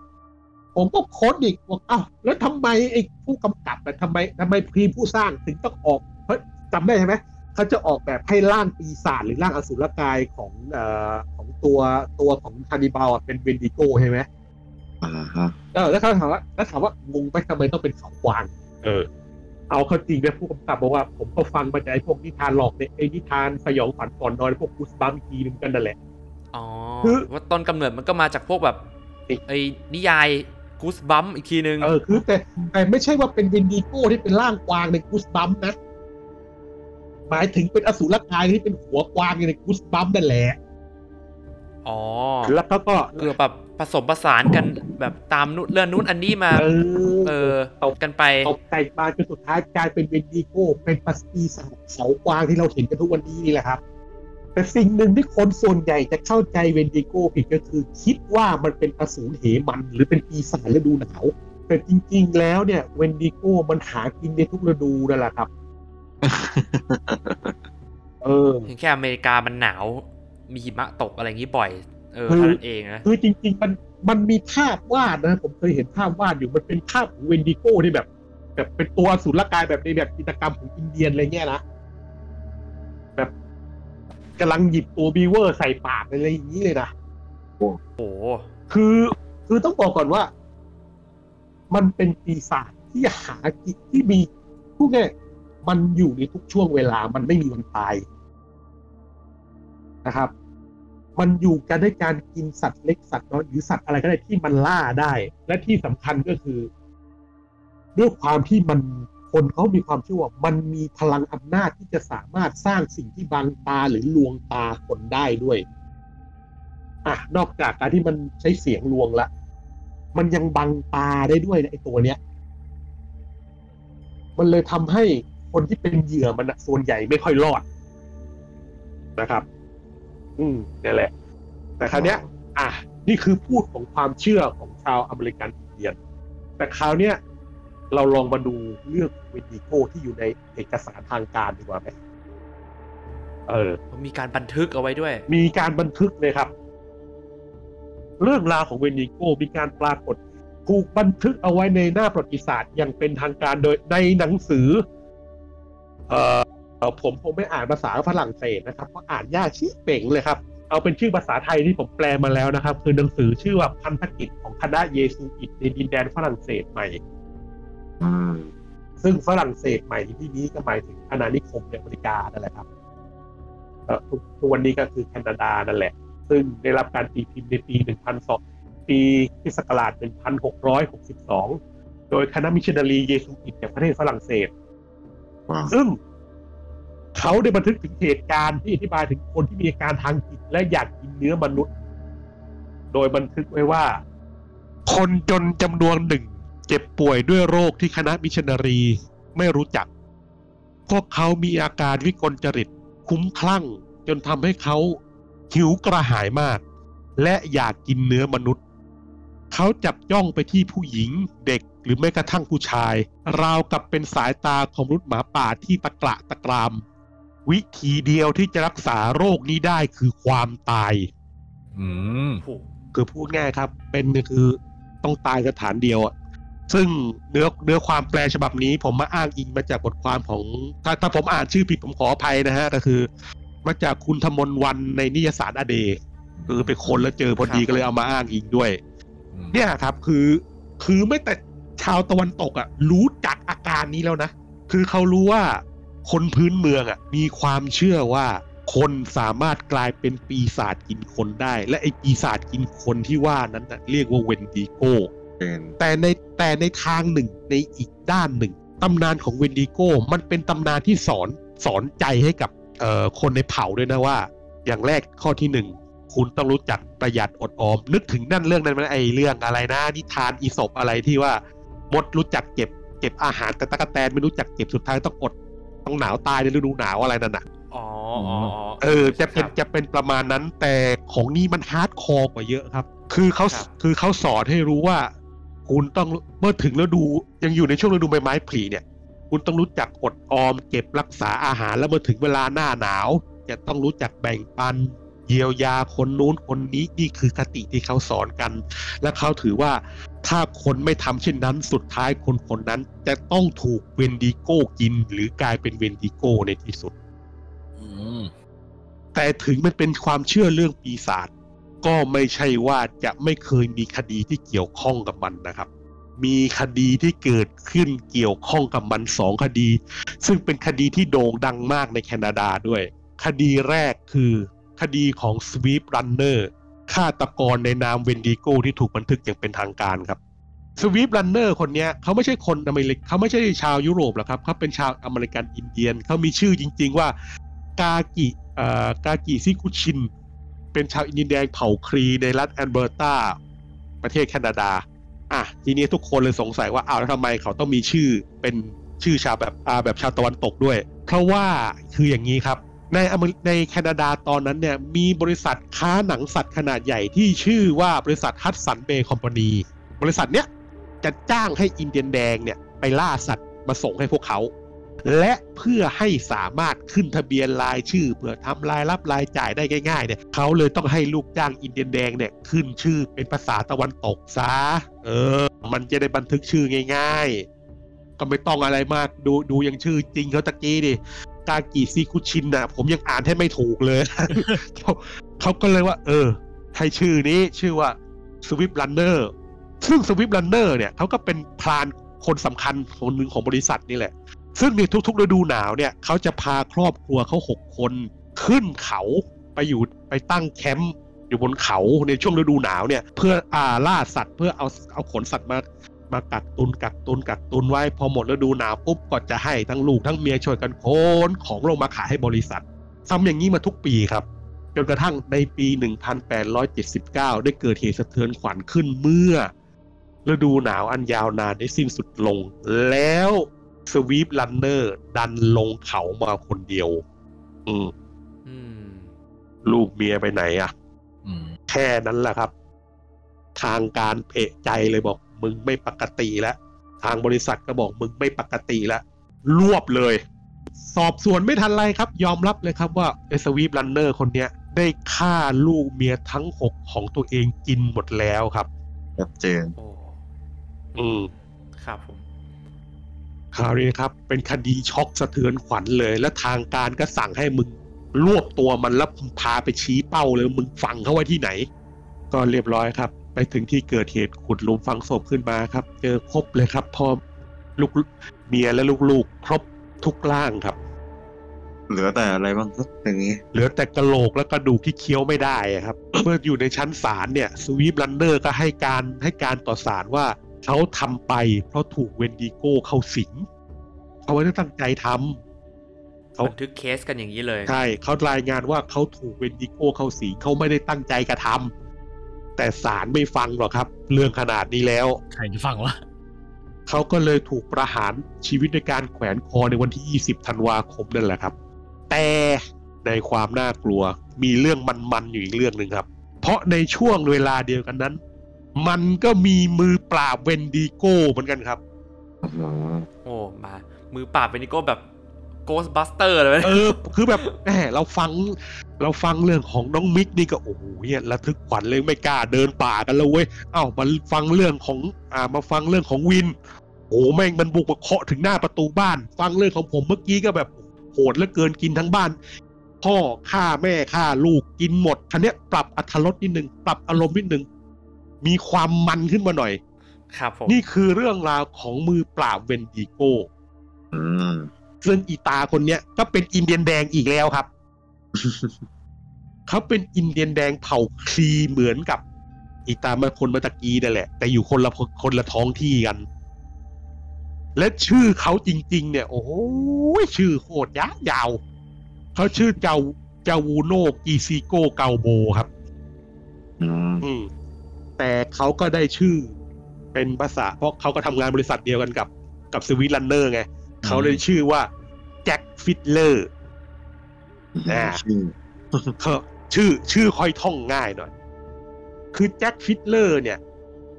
ผมก็ค้นอีกบอกอ้าวแล้วทำไมไอ้ผู้กำกับอะทำไมทำไมพรีมผู้สร้างถึงต้องออกเฮ้ยจำได้ใช่ไหมเขาจะออกแบบให้ร่างปีศาจหรือร่างอสุรกายของเอ่อของตัวตัวของคานิบาลอะเป็นเวนดิโกใช่ไหมอ่าฮะเออแล้วเขาถามว่าแล้วถามว่างงไปทำไมต้องเป็นเขากวางเออ เอาเข้าจริงนะผู้กำกับบอกว่า ผมก็ฟังมาจากไอ้พวกนิทานหลอกเนี่ยไอ้นิทานสยองขวัญก่อนนอนพวกกูสบัมอีกทีนึงกันนั่นแหละอ๋อคือว่าต้นกำเนิดมันก็มาจากพวกแบบไอ้นิยาย กูสบัมอีกทีนึง เออคือแต่แต่ไม่ใช่ว่าเป็นเวนดิโก้ที่เป็นร่างกวางในกูสบัมนะ หมายถึงเป็นอสูรกายที่เป็นหัวกวางในกูสบัมนั่นแหละ อ๋อ แล้วเขาก็คือแบบผสมผสานกันแบบตามนู้นเรื่องนู้นอันนี้มา เออ เออตกกันไปตกแต่งมาจนสุดท้ายกลายเป็นเวนดิโก้เป็นปัสปีศาจเสากวางที่เราเห็นกันทุกวันนี้นี่แหละครับ แต่สิ่งหนึ่งที่คนส่วนใหญ่จะเข้าใจเวนดิโก้ผิดก็คือ คิดว่ามันเป็นอสูรเหมันต์หรือเป็นปีศาจฤดูหนาว แต่จริงๆแล้วเนี่ยเวนดิโก้มันหากินในทุกฤดูนั่นแหละครับ เออเพียงแค่อเมริกามันหนาว มีหิมะตกอะไรอย่างนี้บ่อย เออคือเท่านั้นเองนะคือจริง ๆ มันมันมีภาพวาดนะ ผมเคยเห็นภาพวาดอยู่มันเป็นภาพของเวนดิโก้ที่แบบ แบบเป็นตัวอสุรกายแบบในแบบกิจกรรมของอินเดียนอะไรเงี้ยนะแบบ กำลังหยิบตัวบีเวอร์ใส่ปากอะไรอย่างนี้เลยนะโอ้โหคือคือต้องบอกก่อนว่า มันเป็นปีศาจที่หากินที่มีพูดง่ายๆมันอยู่ในทุกช่วงเวลามันไม่มีวันตายนะครับ มันอยู่กันด้วยการกินสัตว์เล็กสัตว์น้อยหรือสัตว์อะไรก็ได้ที่มันล่าได้ และที่สำคัญก็คือ ด้วยความที่มัน คนเขามีความเชื่อว่ามันมีพลังอำนาจที่จะสามารถสร้างสิ่งที่บังตาหรือลวงตาคนได้ด้วยอะนอกจากการที่มันใช้เสียงลวงละ มันยังบังตาได้ด้วยนะไอตัวเนี้ย มันเลยทำให้คนที่เป็นเหยื่อมันส่วนใหญ่ไม่ค่อยรอดนะครับ อืมนี่แหละ แต่คราวเนี้ย อะนี่คือพูดของความเชื่อของชาวอเมริกันอินเดียนแต่คราวเนี้ย เราลองมาดูเรื่องเวนดิโกที่อยู่ในเอกสารทางการดีกว่าไหมเออ มีการบันทึกเอาไว้ด้วย มีการบันทึกเลยครับ เรื่องราวของเวนดิโกมีการปรากฏถูกบันทึกเอาไว้ในหน้าประวัติศาสตร์อย่างเป็นทางการโดยในหนังสือ เอ่อเอ่อผมคงไม่อ่านภาษาฝรั่งเศสนะครับเพราะอ่านยากชิบเป่งเลยครับ เอาเป็นชื่อภาษาไทยที่ผมแปลมาแล้วนะครับ คือหนังสือชื่อว่าพันธกิจของคณะเยซูอิตในดินแดนฝรั่งเศสใหม่อืม ซึ่งฝรั่งเศสใหม่ในที่นี้ก็หมายถึงอาณานิคมในอเมริกานั่นแหละครับเอ่อทุกทุกวันนี้ก็คือแคนาดานั่นแหละ ซึ่งได้รับการตีพิมพ์ในปี 1002 ปีคริสต์ศักราช 1662 โดยคณะมิชชันนารีเยซูอิตจากประเทศฝรั่งเศสว้าวซึ่งเขาได้บันทึกถึงเหตุการณ์ที่อธิบายถึงคนที่มีอาการทางจิตและอยากกินเนื้อมนุษย์ โดยบันทึกไว้ว่า คนจนจำนวนหนึ่ง เจ็บป่วยด้วยโรคที่คณะมิชชันนารีไม่รู้จัก พวกเขามีอาการวิกลจริต คุ้มคลั่ง จนทำให้เขาหิวกระหายมาก และอยากกินเนื้อมนุษย์ เขาจับจ้องไปที่ผู้หญิงเด็กหรือแม้กระทั่งผู้ชาย ราวกับเป็นสายตาของมนุษย์หมาป่าที่ตะกระตะกราม วิธีเดียวที่จะรักษาโรคนี้ได้คือความตาย อืมโอ้โหคือพูดง่ายครับ เป็นคือต้องตายสถานเดียวอะ ซึ่งเนื้อเนื้อความแปลฉบับนี้ ผมมาอ้างอิงมาจากบทความของ ถ้าถ้าผมอ่านชื่อผิดผมขออภัยนะฮะก็คือ มาจากคุณธมนวันในนิยสารอเดย์คือไปคนแล้วเจอพอดีก็เลยเอามาอ้างอิงด้วย เนี่ยครับคือคือไม่แต่ชาวตะวันตกอะ รู้จักอาการนี้แล้วนะ คือเขารู้ว่าคนพื้นเมืองอะ มีความเชื่อว่าคนสามารถกลายเป็นปีศาจกินคนได้ และไอ้ปีศาจกินคนที่ว่านั้นน่ะเรียกว่าเวนดิโกเป็น แต่ในแต่ในทางหนึ่งในอีกด้านหนึ่งตำนานของเวนดิโกมันเป็นตำนานที่สอนสอนใจให้กับเอ่อคนในเผ่าด้วยนะว่า อย่างแรกข้อที่หนึ่งคุณต้องรู้จักประหยัดอดออม นึกถึงนั่นเรื่องนั้นไหมไอ้เรื่องอะไรนะนิทานอีสปอะไรที่ว่ามดรู้จักเก็บเก็บอาหารแต่ตั๊กแตนไม่รู้จักเก็บสุดท้ายต้องอดต้องหนาวตายในฤดูหนาวอะไรนั่นน่ะอ๋ออ๋อเออจะเป็นครับจะเป็นประมาณนั้นแต่ของนี้มัน hardcore กว่าเยอะครับ คือเขาครับคือเขาสอนให้รู้ว่า คุณต้องเมื่อถึงฤดูยังอยู่ในช่วงฤดูใบไม้ผลิเนี่ย คุณต้องรู้จักอดออม เก็บรักษาอาหารแล้วเมื่อถึงเวลาหน้าหนาว จะต้องรู้จักแบ่งปัน เยียวยาคนนู้นคนนี้นี่คือคติที่เขาสอนกัน และเขาถือว่าถ้าคนไม่ทำเช่นนั้นสุดท้ายคนคนนั้นจะต้องถูกเวนดิโก้กิน หรือกลายเป็นเวนดิโก้ในที่สุดอืมแต่ถึงมันเป็นความเชื่อเรื่องปีศาจ ก็ไม่ใช่ว่าจะไม่เคยมีคดีที่เกี่ยวข้องกับมันนะครับ มีคดีที่เกิดขึ้นเกี่ยวข้องกับมันสองคดี ซึ่งเป็นคดีที่โด่งดังมากในแคนาดาด้วย คดีแรกคือคดีของ Swift Runner ฆาตกรในนามเวนดิโกที่ถูกบันทึกอย่างเป็นทางการครับ Swift Runner คนนี้เขาไม่ใช่คนอเมริกเขาไม่ใช่ชาวยุโรปหรอกครับเขาเป็นชาวอเมริกันอินเดียนเขามีชื่อจริง ๆว่า กากิเอ่อกากิซิกุชิน เป็นชาวอินเดียนแดงเผ่าครีในรัฐแอลเบอร์ตาประเทศแคนาดา อะทีนี้ทุกคนเลยสงสัยว่าอ้าวแล้วทำไมเขาต้องมีชื่อเป็นชื่อชาวแบบอ่าแบบชาวตะวันตกด้วย เพราะว่าคืออย่างนี้ครับ ในในแคนาดาตอนนั้นเนี่ยมีบริษัทค้าหนังสัตว์ขนาดใหญ่ที่ชื่อว่าบริษัทฮัตสันเบย์คอมพานีบริษัทเนี้ยจะจ้างให้อินเดียนแดงเนี่ยไปล่าสัตว์มาส่งให้พวกเขา และเพื่อให้สามารถขึ้นทะเบียนรายชื่อ เพื่อทำรายรับรายจ่ายได้ง่ายๆเนี่ยเขาเลยต้องให้ลูกจ้างอินเดียนแดงเนี่ยขึ้นชื่อเป็นภาษาตะวันตกซะเออ มันจะได้บันทึกชื่อง่าย ๆ ก็ไม่ต้องอะไรมากดูดูอย่างชื่อจริงเขาตะกี้ดิกากิซิคุชินนะผมยังอ่านให้ไม่ถูกเลยเขาเขาก็เลยว่า เออให้ชื่อนี้ชื่อว่าสวิปรันเนอร์ซึ่งสวิปรันเนอร์เนี่ยเขาก็เป็นพรานคนสำคัญคนหนึ่งของบริษัทนี่แหละ ซึ่งในทุกๆฤดูหนาวเนี่ยเขาจะพาครอบครัวเขาหกคนขึ้นเขาไปอยู่ไปตั้งแคมป์อยู่บนเขาในช่วงฤดูหนาวเนี่ยเพื่ออาล่าสัตว์เพื่อเอาเอาขนสัตว์มามากักตุนกักตุนกักตุนไว้พอหมดฤดูหนาวปุ๊บก็จะให้ทั้งลูกทั้งเมียช่วยกันโคนของลงมาขายให้บริษัททำอย่างนี้มาทุกปีครับ จนกระทั่งในปี 1879 ได้เกิดเหตุสะเทือนขวัญขึ้นเมื่อฤดูหนาวอันยาวนานได้สิ้นสุดลง แล้ว สวีปลันเนอร์ ดันลงเขามาคนเดียว อืมอืมลูกเมียไปไหนอะอืมแค่นั้นแหละครับ ทางการเอะใจเลยบอก มึงไม่ปกติแล้ว ทางบริษัทก็บอกมึงไม่ปกติแล้ว รวบเลย สอบสวนไม่ทันไรครับ ยอมรับเลยครับว่าไอสวีปลันเนอร์คนเนี้ย ได้ฆ่าลูกเมียทั้งหกของตัวเองกินหมดแล้วครับชัดเจนโอ้อืมครับผม คราวนี้นะครับ เป็นคดีช็อกสะเทือนขวัญเลย และทางการก็สั่งให้มึงรวบตัวมันแล้วพาไปชี้เป้าเลยมึงฝังเขาไว้ที่ไหน ก็เรียบร้อยครับ ไปถึงที่เกิดเหตุขุดหลุมฝังศพขึ้นมาครับ เจอครบเลยครับพ่อลูกเมียและลูกๆ ครบทุกร่างครับ เหลือแต่อะไรบ้างครับอย่างนี้ เหลือแต่กระโหลกและกระดูกที่เคี้ยวไม่ได้อะครับ เมื่ออยู่ในชั้นศาลเนี่ยสวีปลันเนอร์ก็ให้การให้การต่อศาลว่า เขาทำไปเพราะถูกเวนดิโก้เข้าสิงเขาไม่ได้ตั้งใจทำเขาบันทึกเคสกันอย่างนี้เลย ใช่เขารายงานว่าเขาถูกเวนดิโก้เข้าสิงเขาไม่ได้ตั้งใจกระทำแต่ศาลไม่ฟังหรอกครับ เรื่องขนาดนี้แล้วใครจะฟังวะเขาก็เลยถูกประหารชีวิตในการแขวนคอในวันที่ 20 ธันวาคมนั่นแหละครับ แต่ในความน่ากลัวมีเรื่องมันๆอยู่อีกเรื่องหนึ่งครับ เพราะในช่วงเวลาเดียวกันนั้น มันก็มีมือปราบเวนดิโก้เหมือนกันครับโอ้มา มือปราบเวนดิโก้แบบ Ghostbuster เลยไหมเออ คือแบบแหมเราฟัง เราฟังเรื่องของน้องมิกนี่ก็โอ้โหเนี่ยระทึกขวัญเลยไม่กล้าเดินป่ากันแล้วเว้ยเอ้ามาฟังเรื่องของอ่ามาฟังเรื่องของวิน โอ้แม่งมันบุกมาเคาะถึงหน้าประตูบ้าน ฟังเรื่องของผมเมื่อกี้ก็แบบโหดเหลือเกินกินทั้งบ้านพ่อฆ่าแม่ฆ่าลูกกินหมดคราวนี้ปรับอรรถรสนิดนึงปรับอารมณ์นิดนึง มีความมันขึ้นมาหน่อย ครับผมนี่คือเรื่องราวของมือปราบเวนดิโก้อืมซึ่งอีตาคนเนี้ยก็เป็นอินเดียนแดงอีกแล้วครับ เขาเป็นอินเดียนแดงเผ่าครีเหมือนกับ อีตามาคนมาตะกี้นั่นแหละ แต่อยู่คนละคนละท้องที่กัน และชื่อเขาจริง ๆ เนี่ย โอ้โหชื่อโคตรยาวยาวเขาชื่อเจ้าเจาวูโนกีซิโกเกาโบครับ อืมอืม แต่เขาก็ได้ชื่อ เป็นภาษา เพราะเขาก็ทำงานบริษัทเดียวกันกับกับสวิฟต์รันเนอร์ไงเขาเลยชื่อว่าแจ็คฟิดเลอร์อ่าชื่อเขาชื่อชื่อค่อยท่องง่ายหน่อย คือแจ็คฟิดเลอร์เนี่ย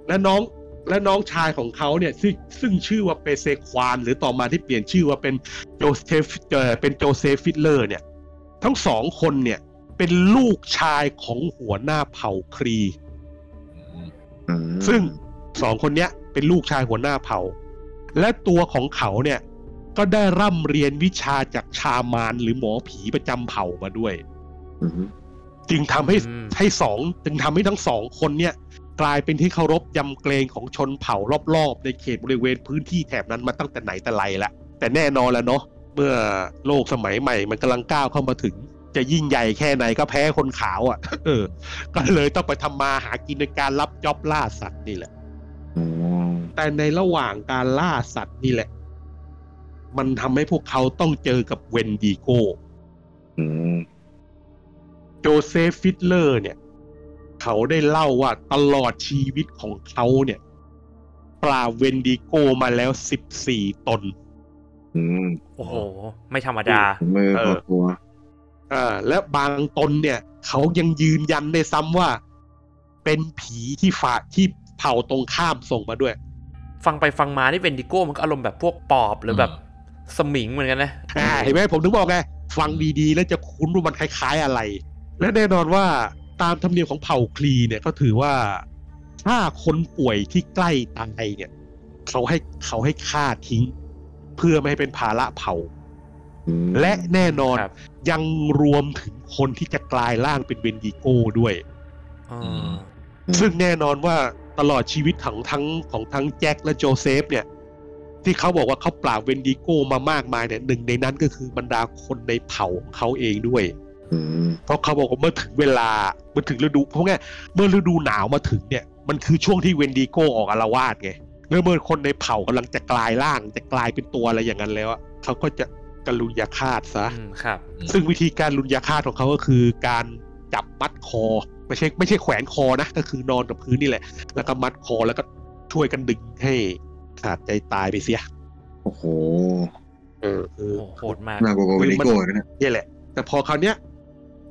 และน้องและน้องชายของเขาเนี่ย ซึ่งซึ่งชื่อว่าเปเซควาน หรือต่อมาที่เปลี่ยนชื่อว่าเป็นโจเซฟเอ่อเป็นโจเซฟฟิดเลอร์เนี่ย ทั้งสองคนเนี่ย เป็นลูกชายของหัวหน้าเผ่าครีอืม ซึ่งสองคนเนี้ยเป็นลูกชายหัวหน้าเผ่า และตัวของเขาเนี่ยก็ได้ร่ำเรียนวิชาจากชามานหรือหมอผีประจำเผ่ามาด้วยอืมจึงทำให้อืมให้สองจึงทำให้ทั้งสองคนเนี่ย กลายเป็นที่เคารพยำเกรงของชนเผ่ารอบๆ ในเขตบริเวณพื้นที่แถบนั้นมาตั้งแต่ไหนแต่ไรละแต่แน่นอนแล้วเนาะเมื่อโลกสมัยใหม่มันกำลังก้าวเข้ามาถึง จะยิ่งใหญ่แค่ไหนก็แพ้คนขาวอะ่ะ เออ ก็เลยต้องไปทำมาหากินในการรับจ็อบล่าสัตว์นี่แหละอืมแต่ในระหว่างการล่าสัตว์นี่แหละ มันทำให้พวกเขาต้องเจอกับเวนดิโกอืมโจเซฟฟิดเลอร์เนี่ย เขาได้เล่าว่าตลอดชีวิตของเขาเนี่ย ปราบเวนดิโก้มาแล้วสิบสี่ตนอืมโอ้โห ไม่ธรรมดา มือเอปอวดหัว อ่าและบางตนเนี่ย เขายังยืนยันได้ซ้ำว่า เป็นผีที่ฝาที่เผ่าตรงข้ามส่งมาด้วย ฟังไปฟังมานี่เวนดิโก้มันก็อารมณ์แบบพวกปอบหรือแบบสมิงเหมือนกันนะอ่าเห็นไหมผมถึงบอกไงฟังดีๆ แล้วจะคุ้นว่ามันคล้าย ๆอะไร และแน่นอนว่าตามธรรมเนียมของเผ่าครีเนี่ยก็ถือว่าถ้าคนป่วยที่ใกล้ตายเนี่ยเขาให้เขาให้ฆ่าทิ้ง เพื่อไม่ให้เป็นภาระเผ่าอืมและแน่นอนครับ ยังรวมถึงคนที่จะกลายร่างเป็นเวนดิโก้ด้วยอ๋อซึ่งแน่นอนว่าตลอดชีวิตของทั้งของทั้งแจ็คและโจเซฟเนี่ย ที่เขาบอกว่าเขาปราบเวนดิโก้มามากมายเนี่ยหนึ่งในนั้นก็คือบรรดาคนในเผ่าของเขาเองด้วยอืมเพราะเขาบอกว่าเมื่อถึงเวลาเมื่อถึงฤดูเพราะไงเมื่อฤดูหนาวมาถึงเนี่ยมันคือช่วงที่เวนดิโก้ออกอาละวาดไงแล้วเมื่อคนในเผ่ากำลังจะกลายร่างจะกลายเป็นตัวอะไรอย่างนั้นแล้วอะเขาก็จะ การุณยฆาตซะอืมครับ ซึ่งวิธีการการุณยฆาตของเขาก็คือการจับมัดคอ ไม่ใช่ไม่ใช่แขวนคอนะ ก็คือนอนกับพื้นนี่แหละ แล้วก็มัดคอแล้วก็ช่วยกันดึงให้ขาดใจตายไปเสีย โอ้โห เออคือโอ้โหโหดมากน่ากลัวกว่าเวนิโก้เลยนะนี่แหละ แต่พอคราวเนี้ย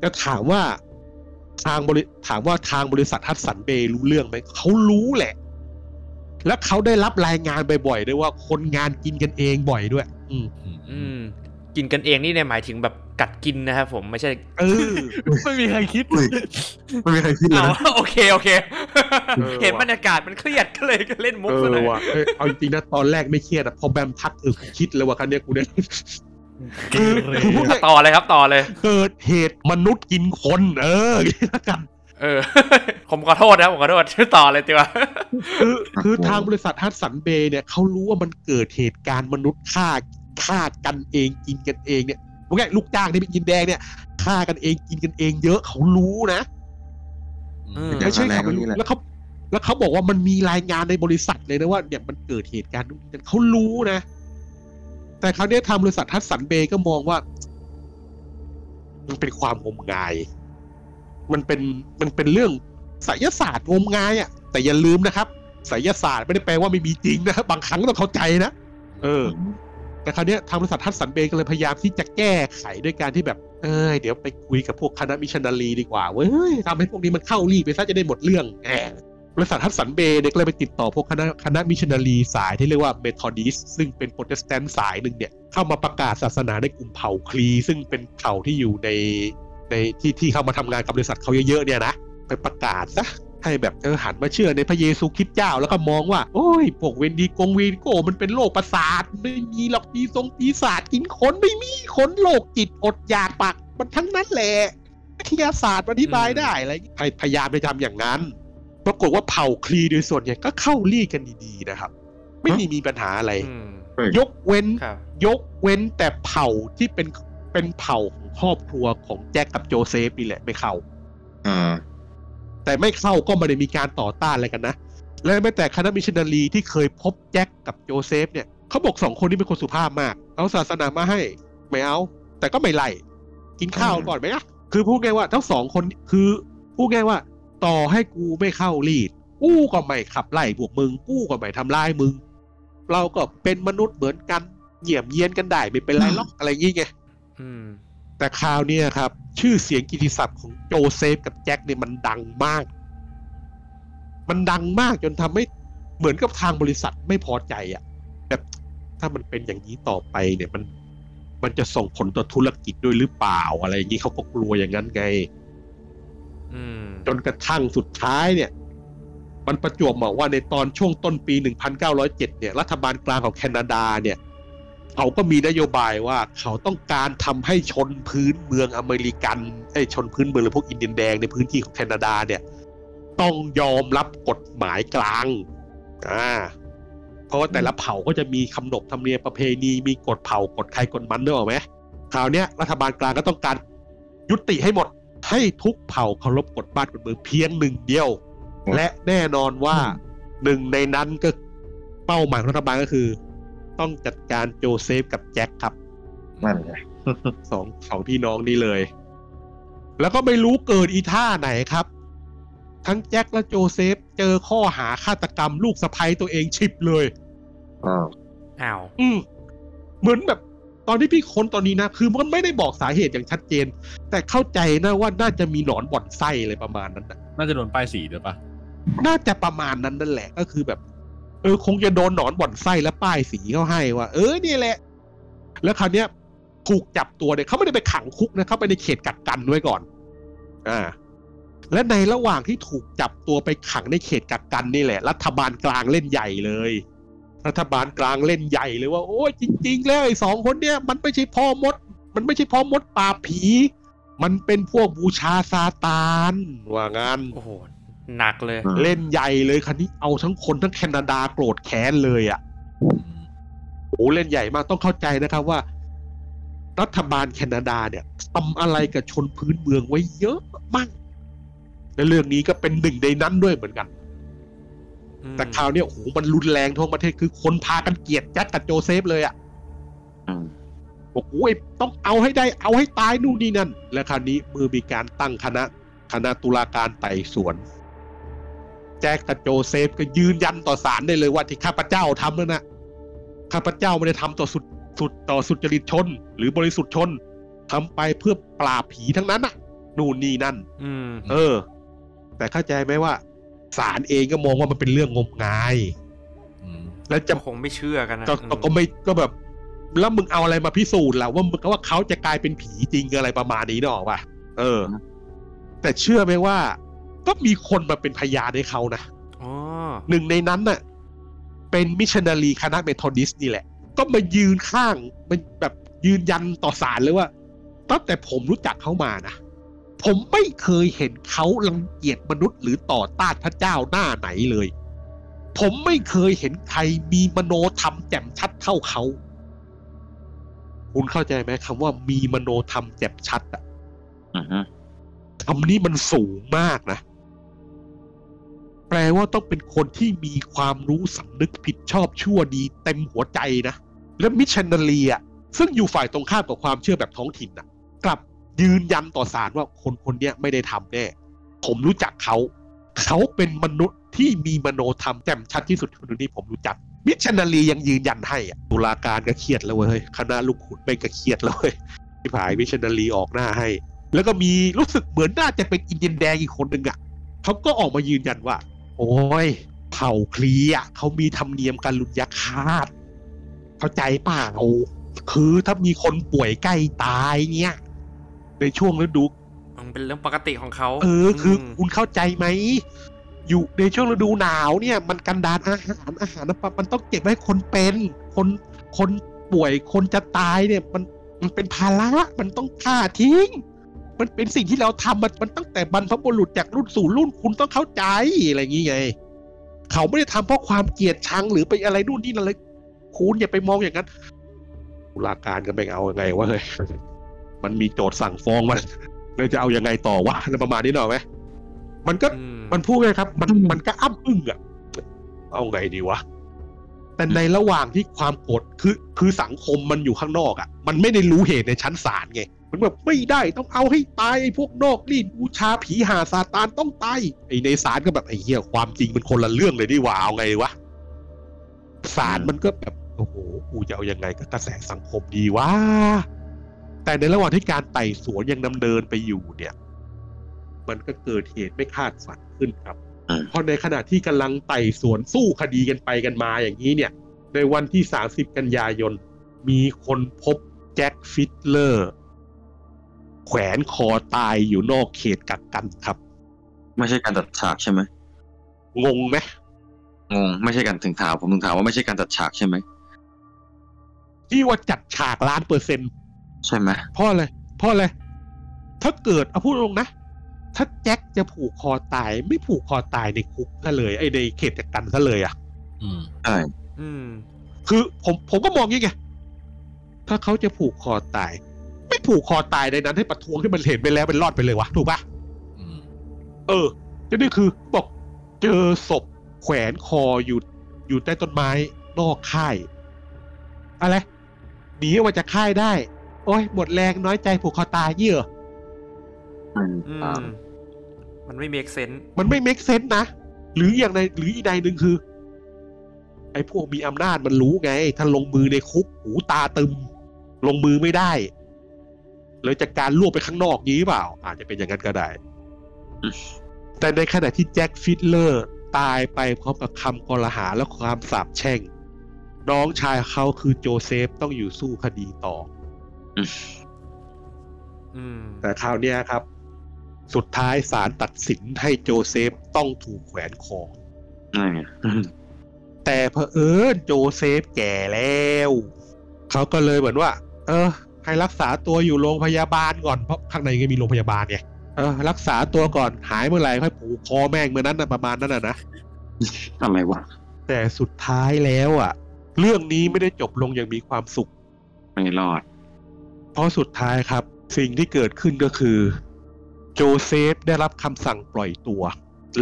ก็ถามว่าทางบริถามว่าทางบริษัทฮัตสันเบย์รู้เรื่องไหมเขารู้แหละ แล้วเขาได้รับรายงานบ่อยๆด้วยว่าคนงานกินกันเองบ่อยด้วย อืม อืม กินกันเองนี่เนี่ยหมายถึงแบบกัดกินนะครับผมไม่ใช่เออไม่มีใครคิดอุ้ยไม่มีใครคิดเลยเอานะโอเคโอเคเออเห็นบรรยากาศมันเครียดก็เลยก็เล่นมุกเอซะหน่ออยว่ะเอ้ยเอาจริงๆนะตอนแรกไม่เครียดอะพอแบมทักเออคิดเลยว่าคันเนี้ยกูเนี่ยคือคือพูดง่ายต่อเลยครับต่อเลยเกิดเหตุมนุษย์กินคน เอออย่างนี้ละกันเออ ผมขอโทษนะผมขอโทษช่วยต่อเลยดีกว่าคือคือทางบริษัทฮัตสันเบย์เนี่ยเขารู้ว่ามันเกิดเหตุการณ์มนุษย์ฆ่า ฆ่ากันเองกินกันเองเนี่ยพวกไงลูกจ้างที่ไปกินแดงเนี่ยฆ่ากันเองกินกันเอง เยอะเขารู้นะอืมไม่ใช่แรเขางก็ไม่รู้นี่แหละแล้วเขาแล้วเขาบอกว่ามันมีรายงานในบริษัทเลยนะว่าเนี่ยมันเกิดเหตุการณ์นู้นนี่นั่นเขารู้นะ แต่คราวเนี้ยทางบริษัทฮัตสันเบย์ก็มองว่า มันเป็นความงมงาย มันเป็นมันเป็นเรื่องไสยศาสตร์งมงายอะ่ะ แต่อย่าลืมนะครับไสยศาสตร์ไม่ได้แปลว่าไม่มีจริงนะครับบางครั้งต้องเข้าใจนะเออ แต่คราวนี้ทางบริษัทฮัดสันเบย์ก็เลยพยายามที่จะแก้ไขด้วยการที่แบบเอ้ยเดี๋ยวไปคุยกับพวกคณะมิชชันนารีดีกว่าเว้ยทำให้พวกนี้มันเข้ารีตไปซะจะได้หมดเรื่องแหมบริษัทฮัดสันเบย์เนี่ยก็เลยไปติดต่อพวกคณะคณะมิชชันนารีสายที่เรียกว่าเมทอดิสต์ซึ่งเป็นโปรเตสแตนต์สายหนึ่งเนี่ยเข้ามาประกาศศาสนาในกลุ่มเผ่าครี ซึ่งเป็นเผ่าที่อยู่ในในที่ที่เข้ามาทำงานกับบริษัทเขาเยอะๆเนี่ยนะไปประกาศซะ ให้แบบเออหันมาเชื่อในพระเยซูคริสต์เจ้าแล้วก็มองว่า โอ้ยพวกเวนดิกงเวนดิโก้มันเป็นโรคประสาทไม่มีหรอกปีทรงปีศาจกินคนไม่มีคนโรคจิตอดอยากปากมันทั้งนั้นแหละวิทยาศาสตร์อธิบายได้อะไรอย่างงี้พยพยายามไปทำอย่างนั้น ปรากฏว่าเผ่าครีโดยส่วนใหญ่ก็เข้ารีตกันดีๆนะครับ ไม่มีมีปัญหาอะไรอืมยกเว้นครับยกเว้นแต่เผ่าที่เป็นเป็นเผ่าของครอบครัวของแจ็คกับโจเซฟนี่แหละไม่เข้า อ่า แต่ไม่เข้าก็ไม่ได้มีการต่อต้านอะไรกันนะ และแม้แต่คณะมิชชันนารีที่เคยพบแจ็คกับโจเซฟเนี่ยเขาบอกสองคนนี้เป็นคนสุภาพมาก เอาศาสนามาให้ไม่เอา แต่ก็ไม่ไล่กินข้าวก่อนไหมอะคือพูดง่ายว่าทั้งสองคนคือพูดง่ายว่า ต่อให้กูไม่เข้ารีตกูก็ไม่ขับไล่พวกมึงกูก็ไม่ทำร้ายมึง เราก็เป็นมนุษย์เหมือนกันเยี่ยมเยียนกันได้ไม่เป็นไรหรอกอะไรอย่างงี้ไง แต่คราวเนี้ยครับ ชื่อเสียงกิตติศัพท์ของโจเซฟกับแจ็คเนี่ยมันดังมาก มันดังมากจนทำให้เหมือนกับทางบริษัทไม่พอใจอะ่ะแบบถ้ามันเป็นอย่างนี้ต่อไปเนี่ยมันมันจะส่งผลต่อธุรกิจด้วยหรือเปล่าอะไรอย่างนี้เขาก็กลัวอย่างนั้นไงอืมจนกระทั่งสุดท้ายเนี่ย มันประจวบเหมาะว่าในตอนช่วงต้นปี 1907 เนี่ย รัฐบาลกลางของแคนาดาเนี่ย เขาก็มีนโยบายว่าเขาต้องการทำให้ชนพื้นเมืองอเมริกันไอ้ยชนพื้นเมืองหรือพวกอินเดียนแดงในพื้นที่ของแคนาดาเนี่ย ต้องยอมรับกฎหมายกลางอ่าเพราะว่าแต่ละเผ่าก็จะมีคำนบธรรมเนียมประเพณีมีกฎเผ่ากฎใครกฎมันด้วยหรอกไหมคราวเนี้ยรัฐบาลกลางก็ต้องการยุติให้หมดให้ทุกเผ่าเคารพกฎบ้านกฎเมืองเพียงหนึ่งเดียวอืมและแน่นอนว่าหนึ่งในนั้นก็เป้าหมายของรัฐบาลก็คือ ต้องจัดการโจเซฟกับแจ็คครับนั่นไงสองสองพี่น้องนี่เลย แล้วก็ไม่รู้เกิดอีท่าไหนครับ ทั้งแจ็คและโจเซฟเจอข้อหาฆาตกรรมลูกสะใภ้ตัวเองฉิบเลยอ้าวอ้าวอืมเหมือนแบบตอนที่พี่ค้นตอนนี้นะ คือมันไม่ได้บอกสาเหตุอย่างชัดเจน แต่เข้าใจนะว่าน่าจะมีหนอนบ่อนไส้อะไรประมาณนั้นนะน่าจะโดนป้ายสีด้วยปะน่าจะประมาณนั้นนั่นแหละ ก็คือแบบ เออคงจะโดนหนอนบ่อนไส้และป้ายสีเขาให้ว่า เออนี่แหละ แล้วคราวเนี้ยถูกจับตัวเนี่ยเขาไม่ได้ไปขังคุกนะเขาไปในเขตกักกันไว้ก่อน อ่า และในระหว่างที่ถูกจับตัวไปขังในเขตกักกันนี่แหละ รัฐบาลกลางเล่นใหญ่เลย รัฐบาลกลางเล่นใหญ่เลยว่า โอ้ยจริง ๆ แล้วไอ้สองคนเนี้ยมันไม่ใช่พ่อมด มันไม่ใช่พ่อมดปราผี มันเป็นพวกบูชาซาตานว่างั้นโอ้โห หนักเลยอืมเล่นใหญ่เลยคันนี้เอาทั้งคนทั้งแคนาดาโกรธแค้นเลยอะ่ะโอ้เล่นใหญ่มากต้องเข้าใจนะครับว่า รัฐบาลแคนาดาเนี่ยทำอะไรกับชนพื้นเมืองไว้เยอะมากและเรื่องนี้ก็เป็นหนึ่งในนั้นด้วยเหมือนกัน แต่คราวเนี้ยโอ้โหมันรุนแรงทั่วประเทศคือคนพากันเกลียดแจ็คกับโจเซฟเลยอะ่ะอืมบอกโอ้ยต้องเอาให้ได้เอาให้ตายนู่นนี่นั่น และคราวนี้มือมีการตั้งคณะคณะตุลาการไต่สวน แจ็คกับโจเซฟก็ยืนยันต่อศาลได้เลยว่าที่ข้าพเจ้าทำนั่นนะข้าพเจ้าไม่ได้ทำต่อสุดสุดต่อสุจริตชน หรือบริสุทธิ์ชนทำไปเพื่อปราบผีทั้งนั้นน่ะ นู่นนี่นั่นอืมเออ แต่เข้าใจไหมว่าศาลเองก็มองว่ามันเป็นเรื่องงมงายอืมแล้วจะก็คงไม่เชื่อกันนะก็ก็ก็ไม่ก็แบบ แล้วมึงเอาอะไรมาพิสูจน์ล่ะว่ามึงว่าเขาจะกลายเป็นผีจริงอะไรประมาณนี้เนกอะป่ะเออ แต่เชื่อไหมว่า ก็มีคนมาเป็นพยานให้เขานะอ๋อหนึ่งในนั้นน่ะ เป็นมิชชันนารีคณะเมทอดิสนี่แหละ ก็มายืนข้างมันแบบยืนยันต่อศาลเลยว่าตั้งแต่ผมรู้จักเขามานะผมไม่เคยเห็นเขารังเกียจมนุษย์หรือต่อต้านพระเจ้าหน้าไหนเลย ผมไม่เคยเห็นใครมีมโนธรรมแจ่มชัดเท่าเขา คุณเข้าใจไหมคำว่ามีมโนธรรมแจ่มชัดอะอือฮึคำนี้มันสูงมากนะ แปลว่าต้องเป็นคนที่มีความรู้สำนึกผิดชอบชั่วดีเต็มหัวใจนะ และมิชชันนารีอะซึ่งอยู่ฝ่ายตรงข้ามกับความเชื่อแบบท้องถิ่นน่ะ กลับยืนยันต่อศาลว่าคนคนนี้ไม่ได้ทำแน่ ผมรู้จักเขา เขาเป็นมนุษย์ที่มีมโนธรรมแจ่มชัดที่สุดคนนึงที่ผมรู้จัก มิชชันนารียังยืนยันให้อะตุลาการก็เครียดแล้วเว้ยคณะลูกขุนไม่ก็เครียดแล้วเว้ยที่ฝ่ายมิชชันนารีออกหน้าให้ แล้วก็มีรู้สึกเหมือนน่าจะเป็นอินเดียนแดงอีกคนหนึ่งอะเขาก็ออกมายืนยันว่า โอ้ยเผ่าคลีอะเขามีธรรมเนียมการลุนยาคาตเข้าใจเปล่าคือถ้ามีคนป่วยใกล้ตายเนี่ยในช่วงฤดูมันเป็นเรื่องปกติของเขาเออ คือมคุณเข้าใจไหมอยู่ในช่วงฤดูหนาวเนี่ย มันกันดานอาหารอาหารมันมันต้องเก็บไว้ให้คนเป็น คนคนป่วยคนจะตายเนี่ย มันมันเป็นภาระมันต้องฆ่าทิ้ง มันเป็นสิ่งที่เราทำมันมันตั้งแต่บรรพบุรุษจากรุ่นสู่รุ่นคุณต้องเข้าใจอะไรอย่างงี้ไง เขาไม่ได้ทำเพราะความเกลียดชังหรือไปอะไรนู่นนี่นั่นเลยคุณอย่าไปมองอย่างนั้นตุลาการก็ไม่เอายังไงวะเฮ้ยมันมีโจทย์สั่งฟ้องมันเลยจะเอายังไงต่อวะอะไรประมาณนี้หน่อยไหมมันก็อืมมันพูดไงครับ มันมันก็อ้ำอึ้งอะเอาไงดีวะแต่ในระหว่างที่ความโกรธคือคือสังคมมันอยู่ข้างนอกอะมันไม่ได้รู้เหตุในชั้นศาลไง มันแบบไม่ได้ต้องเอาให้ตายไอ้พวกนอกรีดบูชาผีหาซาตานต้องตายไอ้ในศาลก็แบบไอ้เหี้ยความจริงมันคนละเรื่องเลยดีหว่าเอาไงวะศาลมันก็แบบโอ้โหกูจะเอายังไงกับกระแสสังคมดีวะแต่ในระหว่างที่การไต่สวนยังดำเนินไปอยู่เนี่ย มันก็เกิดเหตุไม่คาดฝันขึ้นครับอืมเพราะในขณะที่กำลังไต่สวนสู้คดีกันไปกันมาอย่างนี้เนี่ย ในวันที่ 30 กันยายน มีคนพบแจ็คฟิตเลอร์ แขวนคอตายอยู่นอกเขตกักกันครับ ไม่ใช่การจัดฉากใช่ไหมงงไหมงงไม่ใช่การถึงถามผมถึงถามว่าไม่ใช่การจัดฉากใช่ไหมที่ว่าจัดฉากล้านเปอร์เซ็นต์ใช่ไหมเพราะอะไรเพราะอะไรถ้าเกิดเอาพูดตรงนะ ถ้าแจ็คจะผูกคอตายไม่ผูกคอตายในคุกซะเลยไอ้ในเขตกักกันซะเลยอะ อืมใช่อืม คือผมผมก็มองอย่างงี้ไงถ้าเขาจะผูกคอตาย ไม่ผูกคอตายในนั้นให้ประท้วงที่มันเห็นไปแล้วเป็นรอดไปเลยวะถูกปะอืมเออจะนี่คือบอกเจอศพแขวนคออยู่อยู่ใต้ต้นไม้นอกค่ายอะไรหนีออกมาจากค่ายได้ โอ้ยหมดแรงน้อยใจผูกคอตายเยี่ยอืมอือ่ามมันไม่ make sense มันไม่ make sense นะ หรืออย่างในหรืออีกในหนึ่งคือ ไอ้พวกมีอำนาจมันรู้ไง ถ้าลงมือในคุกหูตาตึม ลงมือไม่ได้ เลยจากการลวกไปข้างนอกนี้หรือเปล่า อาจจะเป็นอย่างนั้นก็ได้ แต่ในขณะที่แจ็คฟิตเลอร์ตายไปพร้อมกับคำกลาหาและความสาปแช่ง น้องชายเขาคือโจเซฟต้องอยู่สู้คดีต่ออืมแต่คราวเนี้ยครับ สุดท้ายศาลตัดสินให้โจเซฟต้องถูกแขวนคอนั่นไงแต่เผอิญโจเซฟแก่แล้ว เขาก็เลยเหมือนว่า เออ ให้รักษาตัวอยู่โรงพยาบาลก่อนเพราะข้างในก็มีโรงพยาบาลไงเออรักษาตัวก่อนหายเมื่อไหร่ค่อยผูกคอแม่งเมื่อนั้นนะประมาณนั้นนะนะอะไรวะแต่สุดท้ายแล้วอะ เรื่องนี้ไม่ได้จบลงอย่างมีความสุขไม่รอด เพราะสุดท้ายครับ สิ่งที่เกิดขึ้นก็คือ โจเซฟได้รับคำสั่งปล่อยตัว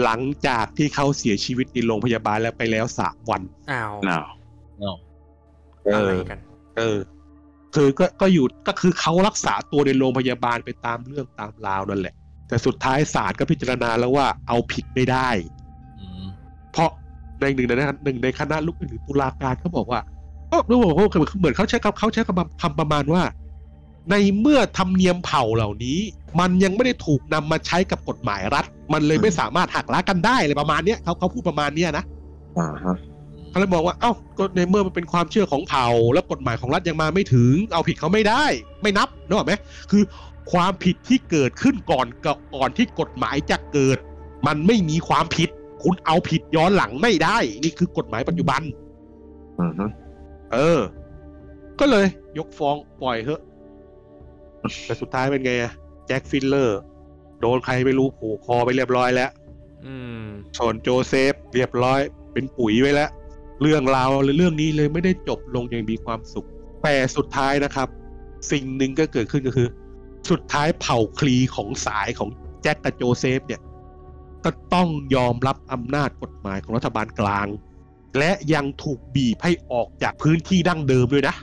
หลังจากที่เขาเสียชีวิตในโรงพยาบาลแล้วไปแล้วสามวันอ้าวน่าอะไรกัน เออ คือก็ก็อยู่ก็คือเขารักษาตัวในโรงพยาบาลไปตามเรื่องตามราวนั่นแหละ แต่สุดท้ายศาลก็พิจารณาแล้วว่าเอาผิดไม่ได้อืมเพราะในหนึ่งในนั้นหนึ่งในคณะลูกหรือตุลาการเขาบอกว่าก็รู้บอกว่าเหมือนเขาใช้คำเขาใช้คำคำประมาณว่า ในเมื่อธรรมเนียมเผ่าเหล่านี้ มันยังไม่ได้ถูกนำมาใช้กับกฎหมายรัฐ มันเลยไม่สามารถหักล้างกันได้เลยประมาณเนี้ยเขาเขาพูดประมาณเนี้ยนะอ่าฮะ เขาเลยมองว่าเอ้าก็ในเมื่อมันเป็นความเชื่อของเผ่า แล้วกฎหมายของรัฐยังมาไม่ถึง เอาผิดเขาไม่ได้ ไม่นับนึกออกไหมคือความผิดที่เกิดขึ้นก่อนก่อนที่กฎหมายจะเกิด มันไม่มีความผิด คุณเอาผิดย้อนหลังไม่ได้ นี่คือกฎหมายปัจจุบันอือฮึเออ ก็เลย ยกฟ้องปล่อยเถอะแต่สุดท้ายเป็นไงอะแจ็คฟิดเลอร์ โดนใครไม่รู้ผูกคอไปเรียบร้อยแล้วอืมส่วนโจเซฟเรียบร้อย เป็นปุ๋ยไว้แล้ว เรื่องราวหรือเรื่องนี้เลยไม่ได้จบลงอย่างมีความสุข แต่สุดท้ายนะครับ สิ่งหนึ่งก็เกิดขึ้นก็คือ สุดท้ายเผ่าครีของสายของแจ็คกับโจเซฟเนี่ยก็ต้องยอมรับอำนาจกฎหมายของรัฐบาลกลาง และยังถูกบีบให้ออกจากพื้นที่ดั้งเดิมด้วยนะ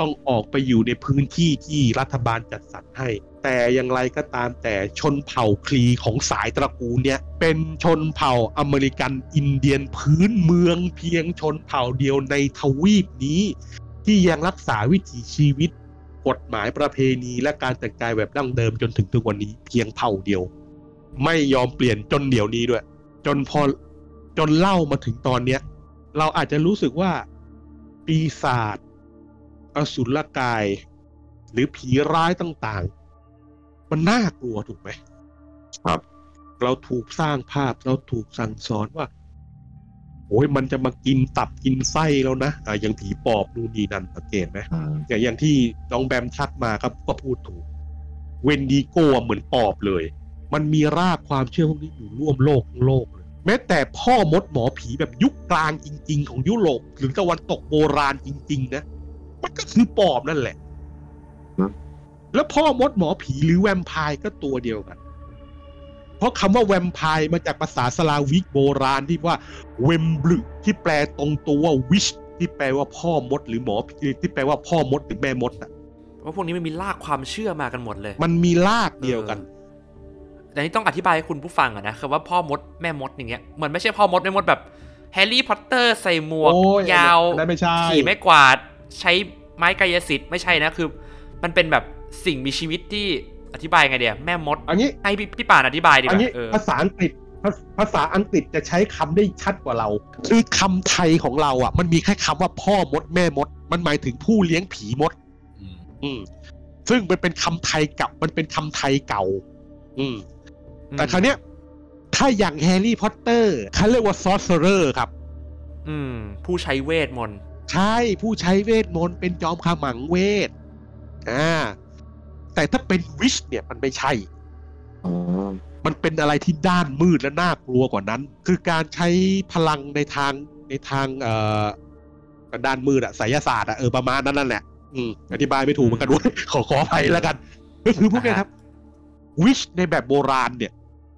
ต้องออกไปอยู่ในพื้นที่ที่รัฐบาลจัดสรรให้ แต่อย่างไรก็ตามแต่ชนเผ่าครีของสายตระกูลเนี่ย เป็นชนเผ่าอเมริกันอินเดียนพื้นเมืองเพียงชนเผ่าเดียวในทวีปนี้ ที่ยังรักษาวิถีชีวิต กฎหมายประเพณีและการแต่งกายแบบดั้งเดิมจนถึงทุกวันนี้เพียงเผ่าเดียว ไม่ยอมเปลี่ยนจนเดี๋ยวนี้ด้วย จนพอจนเล่ามาถึงตอนเนี้ย เราอาจจะรู้สึกว่าปีศาจ อสุรกาย หรือผีร้ายต่างๆ มันน่ากลัวถูกไหมครับ เราถูกสร้างภาพเราถูกสั่งสอนว่าโอ้ยมันจะมากินตับกินไส้แล้วนะอ่าอย่างผีปอบนู่นนี่นั่นสังเกตไหมอืมอย่างอย่างที่น้องแบมทักมาครับก็พูดถูก เวนดีโก้เหมือนปอบเลย มันมีรากความเชื่อพวกนี้อยู่ร่วมโลกทั้งโลกเลยแม้แต่พ่อมดหมอผีแบบยุคกลางจริง ๆ ของยุโรปหรือตะวันตกโบราณจริง ๆ นะ มันก็คือปอบนั่นแหละ แล้วพ่อมดหมอผีหรือแวมไพร์ก็ตัวเดียวกัน เพราะคำว่าแวมไพร์มาจากภาษาสลาวิกโบราณที่ว่าเวมบลึที่แปลตรงตัวว่าวิชที่แปลว่าพ่อมด หรือหมอผีที่แปลว่าพ่อมดหรือแม่มดอะว่าพวกนี้มันมีลากความเชื่อมากันหมดเลย มันมีรากเดียวกันแต่นี่ต้องอธิบายให้คุณผู้ฟังอะนะคือว่าพ่อมดแม่มดอย่างเงี้ยเหมือนไม่ใช่พ่อมดแม่มดแบบแฮร์รี่พอตเตอร์ใส่หมวกโอ้ยยาวอันนั้นไม่ใช่ขี่ไม้กวาด ใช้ไม้กายสิทธิ์ไม่ใช่นะคือ มันเป็นแบบสิ่งมีชีวิตที่อธิบายไงเดียแม่มดอันนี้ให้พี่พี่ป่านอธิบายดีกอันว่านี้เออภาภาษาอังกฤษภาภาษาอังกฤษจะใช้คำได้ชัดกว่าเรา คือคำไทยของเราอะ มันมีแค่คำว่าพ่อมดแม่มด มันหมายถึงผู้เลี้ยงผีมด อืมอืมซึ่งมันเป็นคำไทยเก่ากับมันเป็นคำไทยเก่า อืม แต่คราวเนี้ย ถ้าอย่างแฮร์รี่พอตเตอร์เขาเรียกว่า sorcerer ครับ อืม ผู้ใช้เวทมนต์ ใช่ผู้ใช้เวทมนต์เป็นจอมขมังเวทอ่าแต่ถ้าเป็นวิชเนี่ยมันไม่ใช่อ๋อมันเป็นอะไรที่ด้านมืดและน่ากลัวกว่านั้น คือการใช้พลังในทางในทางเอ่อด้านมืดอะไสยศาสตร์อะเออประมาณนั้นนั่นแหละอืมอธิบายไม่ถูกเหมือนกันด้วยขอขออภัยแล้วกัน ก็คือพวกเนี้ยครับ วิชในแบบโบราณเนี่ย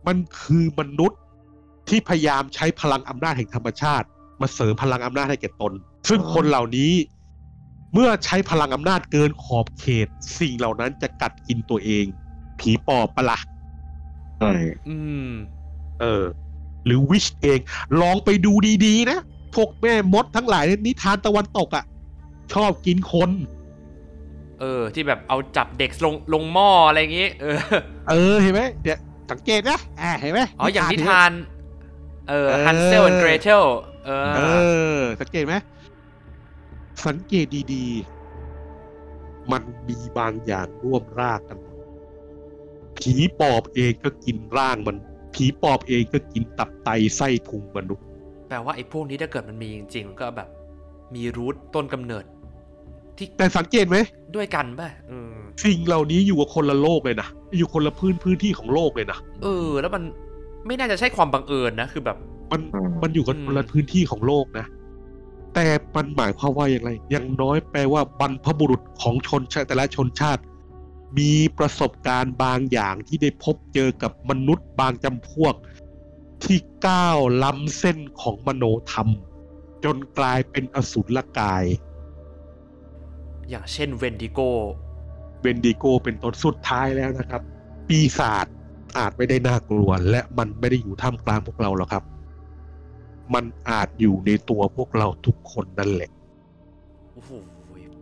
มันคือมนุษย์ที่พยายามใช้พลังอำนาจแห่งธรรมชาติ มาเสริมพลังอำนาจให้แก่ตน ซึ่งคนเหล่านี้เมื่อใช้พลังอำนาจเกินขอบเขต สิ่งเหล่านั้นจะกัดกินตัวเอง ผีปอบปะละ่ะใช่อืม เออ หรือวิชเอง ลองไปดูดีๆนะ พวกแม่มดทั้งหลายในนิทานตะวันตกอะ่ะ ชอบกินคน เออ ที่แบบเอาจับเด็กลงลงหม้ออะไรอย่างงี้ เออ เออเห็นไหมเดี๋ยวสังเกตนะอ่าเห็นไหมอ๋ออย่างนิเห็ไหมทานเออเออฮันเซลและเกรเทลเออเออสังเกตไหม สังเกตดีๆ มันมีบางอย่างร่วมรากกัน ผีปอบเองก็กินร่างมัน ผีปอบเองก็กินตับไตไส้พุงมนุษย์แปลว่าไอ้พวกนี้ถ้าเกิดมันมีจริงๆมันก็แบบ มีรูทต้นกำเนิด ที่แต่สังเกตไหมด้วยกันป่ะเออสิ่งเหล่านี้อยู่กับคนละโลกเลยนะอยู่คนละพื้นพื้นที่ของโลกเลยนะเออ แล้วมันไม่น่าจะใช่ความบังเอิญนะคือแบบ มันมันอยู่กันคนละพื้นที่ของโลกนะ แต่มันหมายความว่าอย่างไร อย่างน้อยแปลว่าบรรพบุรุษของชนชาติแต่ละชนชาติ มีประสบการณ์บางอย่างที่ได้พบเจอกับมนุษย์บางจำพวก ที่ก้าวล้ำเส้นของมโนธรรม จนกลายเป็นอสุรกาย อย่างเช่นเวนดิโก เวนดิโกเป็นต้นสุดท้ายแล้วนะครับ ปีศาจอาจไม่ได้น่ากลัว และมันไม่ได้อยู่ท่ามกลางพวกเราหรอกครับ มันอาจอยู่ในตัวพวกเราทุกคนนั่นแหละโอ้โห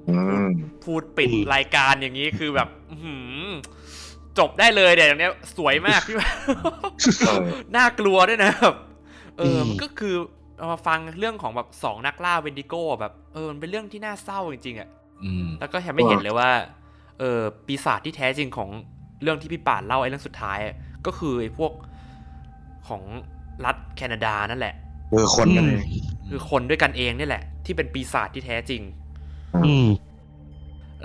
อืมพูดปิดอืมรายการอย่างนี้คือแบบอื้อหือจบได้เลยเดี๋ยวอย่างเนี้ยสวยมากพี่เออน่ากลัวด้วยนะแบบเอออืมมันก็คือเอามาฟังเรื่องของแบบสองนักล่าเวนดิโก้แบบเออมันเป็นเรื่องที่น่าเศร้าจริงๆอะอืมแล้วก็แถมไม่เห็นเลยว่า เออปีศาจที่แท้จริงของเรื่องที่พี่ป่านเล่าไอ้เรื่องสุดท้ายอะก็คือไอ้พวกของรัฐแคนาดานั่นแหละ เออคนกันเองคือคนด้วยกันเองนี่แหละ ที่เป็นปีศาจที่แท้จริง อืม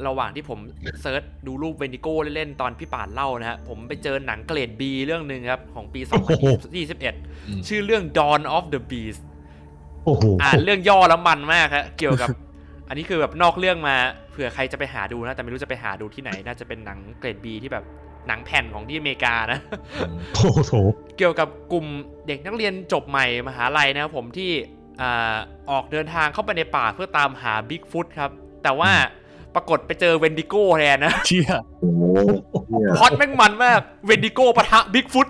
ระหว่างที่ผม search ดูรูปเวนดิโก้เล่นๆ ตอนพี่ป่านเล่านะฮะ ผมไปเจอหนังเกรด B เรื่องหนึ่งครับ ของปีโอ้โห2021 ชื่อเรื่อง Dawn of the Beast โอ้โหอ่านเรื่องย่อแล้วมันมากครับเกี่ยวกับ อันนี้คือแบบนอกเรื่องมาเผื่อใครจะไปหาดูนะ แต่ไม่รู้จะไปหาดูที่ไหน น่าจะเป็นหนังเกรด B ที่แบบ หนังแผ่นของที่อเมริกานะโอ้โหเกี่ยวกับกลุ่มเด็กนักเรียนจบใหม่มหาลัยนะครับผมที่อ่าออกเดินทางเข้าไปในป่าเพื่อตามหาบิ๊กฟุตครับ แต่ว่าปรากฏไปเจอเวนดิโก้แทนนะเชี่ยโอ้โหเหี้ยพล็อตแม่งมันมากเวนดิโก้ปะทะบิ๊กฟุต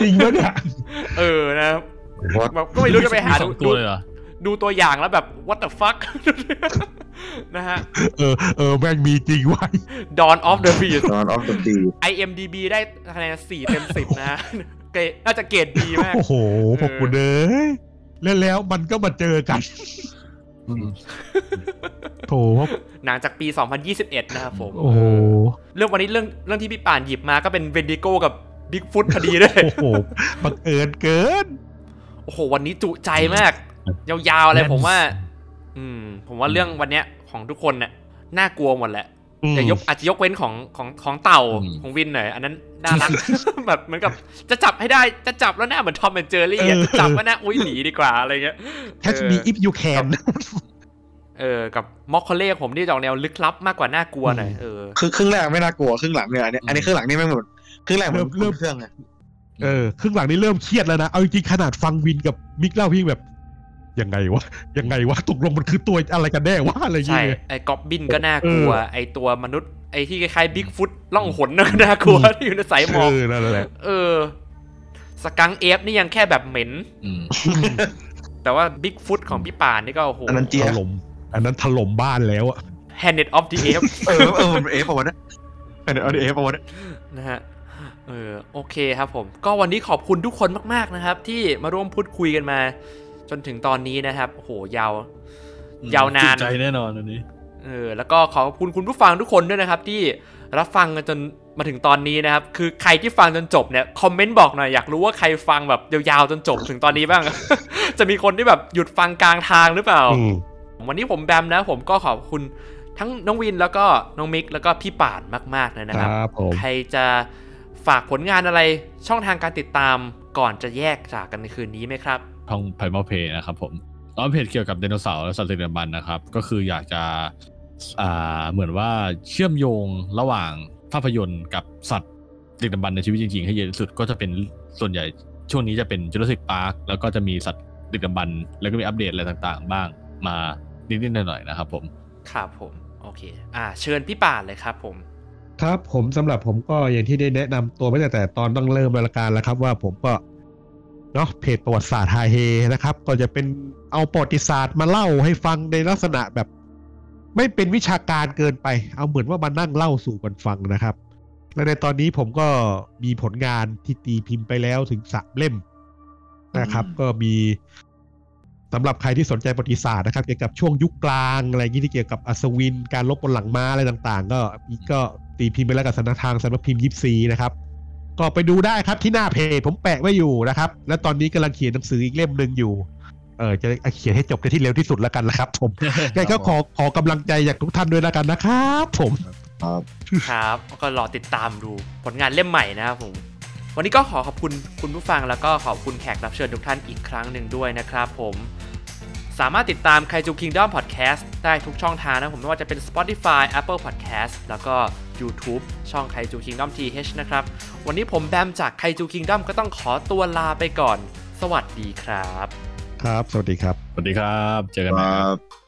จริงปะเนี่ยเออนะครับ What? แบบก็ไม่รู้จะไปหาสดูองตัวเลยเหรอ ดูตัวอย่างแล้วแบบ what the fuck นะฮะ เออ เออ แม่งมีจริงไว้ Dawn of the Beast Dawn of the Dead IMDB ได้คะแนน4เต็ม10 นะฮะเกรดน่าจะเกรดดีมาก โอ้โหพวกคุณเอ้ยแล้วแล้วมันก็มาเจอกันอืมโถหนังจากปี 2021 นะครับผม โอ้โห เรื่องวันนี้เรื่องเรื่องที่พี่ป่านหยิบมาก็เป็นเวนดิโก้กับบิ๊กฟุตพอดีด้วย โอ้โหบังเอิญเกิน โอ้โห วันนี้จุใจมาก ยาวๆเลยผมว่า อืม ผมว่าเรื่องวันเนี้ยของทุกคนเนี่ยน่ากลัวหมดแหละอืมแต่ยกอาจจะยกเว้นของของของเต่าอืมของวินหน่อยอันนั้นน่ารักแบบเหมือนกับจะจับให้ได้จะจับแล้วหน้าเหมือนทอมแอนเจอรี่จะจับว่าหน้าอุ้ยหนีดีกว่าอะไรเงี้ย Catch me if you can เออกับมอคคอเล่ผมนี่จะออกแนวลึกลับมากกว่าน่ากลัวหน่อยเออคือครึ่งแรกไม่น่ากลัวครึ่งหลังเนี่ยอันนี้อันนี้ครึ่งหลังนี่ไม่งหมดครึ่งแรกเหมือนเริ่มเครื่องไงเออครึ่งหลังนี่เริ่มเครียดแล้วนะเอาจริงๆขนาดฟังวินกับมิกเล่าพี่แบบ ยังไงวะยังไงวะตกลงมันคือตัวอะไรกันแน่วะอะไรอย่างใช่เงี้ยไอ้กอบบินก็น่ากลัวเออไอ้ตัวมนุษย์ไอ้ที่คล้ายๆบิ๊กฟุตล่องหนก็น่ากลัวอืมที่อยู่ในสายหมอกเออนั่นแหละเออ สกังเอฟนี่ยังแค่แบบเหม็นอืมแต่ว่าบิ๊กฟุตของพี่ป่านนี่ก็โอ้โหอันนั้นเจี๊ยถบล่มอันนั้นถล่มบ้านแล้วอะ Planet of the Apes เออเออมันเอฟเอาวะเนี่ยเป็นเอาเอฟเอาวะเนี่ยนะฮะเเออโอเคครับผม ก็วันนี้ขอบคุณทุกคนมาก ๆนะครับ ที่มาร่วมพูดคุยกันมา จนถึงตอนนี้นะครับโอ้โหยาว ยาวนานจุใจแน่นอนอันนี้เออแล้วก็ขอบคุณคุณผู้ฟังทุกคนด้วยนะครับ ที่รับฟังกันจนมาถึงตอนนี้นะครับ คือใครที่ฟังจนจบเนี่ยคอมเมนต์บอกหน่อยอยากรู้ว่าใครฟังแบบยาวๆจนจบถึงตอนนี้บ้าง จะมีคนที่แบบหยุดฟังกลางทางหรือเปล่าอืมวันนี้ผมแบมนะผมก็ขอบคุณทั้งน้องวินแล้วก็น้องมิกแล้วก็พี่ป่านมากๆเลยนะคครับรับผมใครจะฝากผลงานอะไรช่องทางการติดตามก่อนจะแยกจากกันในคืนนี้ไหมครับ ทองไพมาเพนะครับผมอ๋อเพจเกี่ยวกับไดโนเสาร์และสัตว์ดึกดำบรรพ์นะครับ ก็คืออยากจะอ่าเหมือนว่าเชื่อมโยงระหว่างภาพยนตร์กับสัตว์ดึกดำบรรพ์ในชีวิตจริงๆ ให้เยอะที่สุดก็จะเป็นส่วนใหญ่ช่วงนี้จะเป็นจูราสสิกพาร์คแล้วก็จะมีสัตว์ดึกดำบรรพ์แล้วก็มีอัปเดตอะไรต่างๆ บ้างมานิดๆหน่อยๆนะครับผมครับผมโอเคอ่าเชิญพี่ป่านเลยครับผมครับผมสำหรับผมก็อย่างที่ได้แนะนำตัวไม่ตั้งแต่ตอนต้องเริ่มรายการแล้วครับว่าผมก็ เนาะเพจประวัติศาสตร์ไฮเฮนะครับ ก็จะเป็นเอาประวัติศาสตร์มาเล่าให้ฟังในลักษณะแบบ ไม่เป็นวิชาการเกินไป เอาเหมือนว่ามานั่งเล่าสู่กันฟังนะครับ และในตอนนี้ผมก็มีผลงานที่ตีพิมพ์ไปแล้วถึงสามเล่มนะครับอืมก็มีสำหรับใครที่สนใจประวัติศาสตร์นะครับ เกี่ยวกับช่วงยุคกลางอะไรอย่างนี้ที่เกี่ยวกับอัศวิน การลบบนหลังม้าอะไรต่าง ๆ ก็มีก็ตีพิมพ์ไปแล้วกับสำนักทางสำนักพิมพ์ยิปซีนะครับ ก็ไปดูได้ครับที่หน้าเพจผมแปะไว้อยู่นะครับ และตอนนี้กำลังเขียนหนังสืออีกเล่มหนึ่งอยู่เออจะเขียนให้จบในที่เร็วที่สุดแล้วกันนะครับ ผมยังไงก็ขอขอกำลังใจจากทุกท่านด้วยแล้วกันนะครับ ผมครับครับก็รอติดตามดูผลงานเล่มใหม่นะครับผม วันนี้ก็ขอขอบคุณคุณผู้ฟังแล้วก็ขอบคุณแขกรับเชิญทุกท่านอีกครั้งหนึ่งด้วยนะครับผมสามารถติดตาม Kaiju Kingdom Podcast ได้ทุกช่องทางนะผมไม่ว่าจะเป็น Spotify Apple Podcast แล้วก็ YouTube ช่อง Kaiju Kingdom TH นะครับ วันนี้ผมแบมจาก Kaiju Kingdom ก็ต้องขอตัวลาไปก่อน สวัสดีครับ ครับ สวัสดีครับ สวัสดีครับ เจอกันคใหม่รัครับบ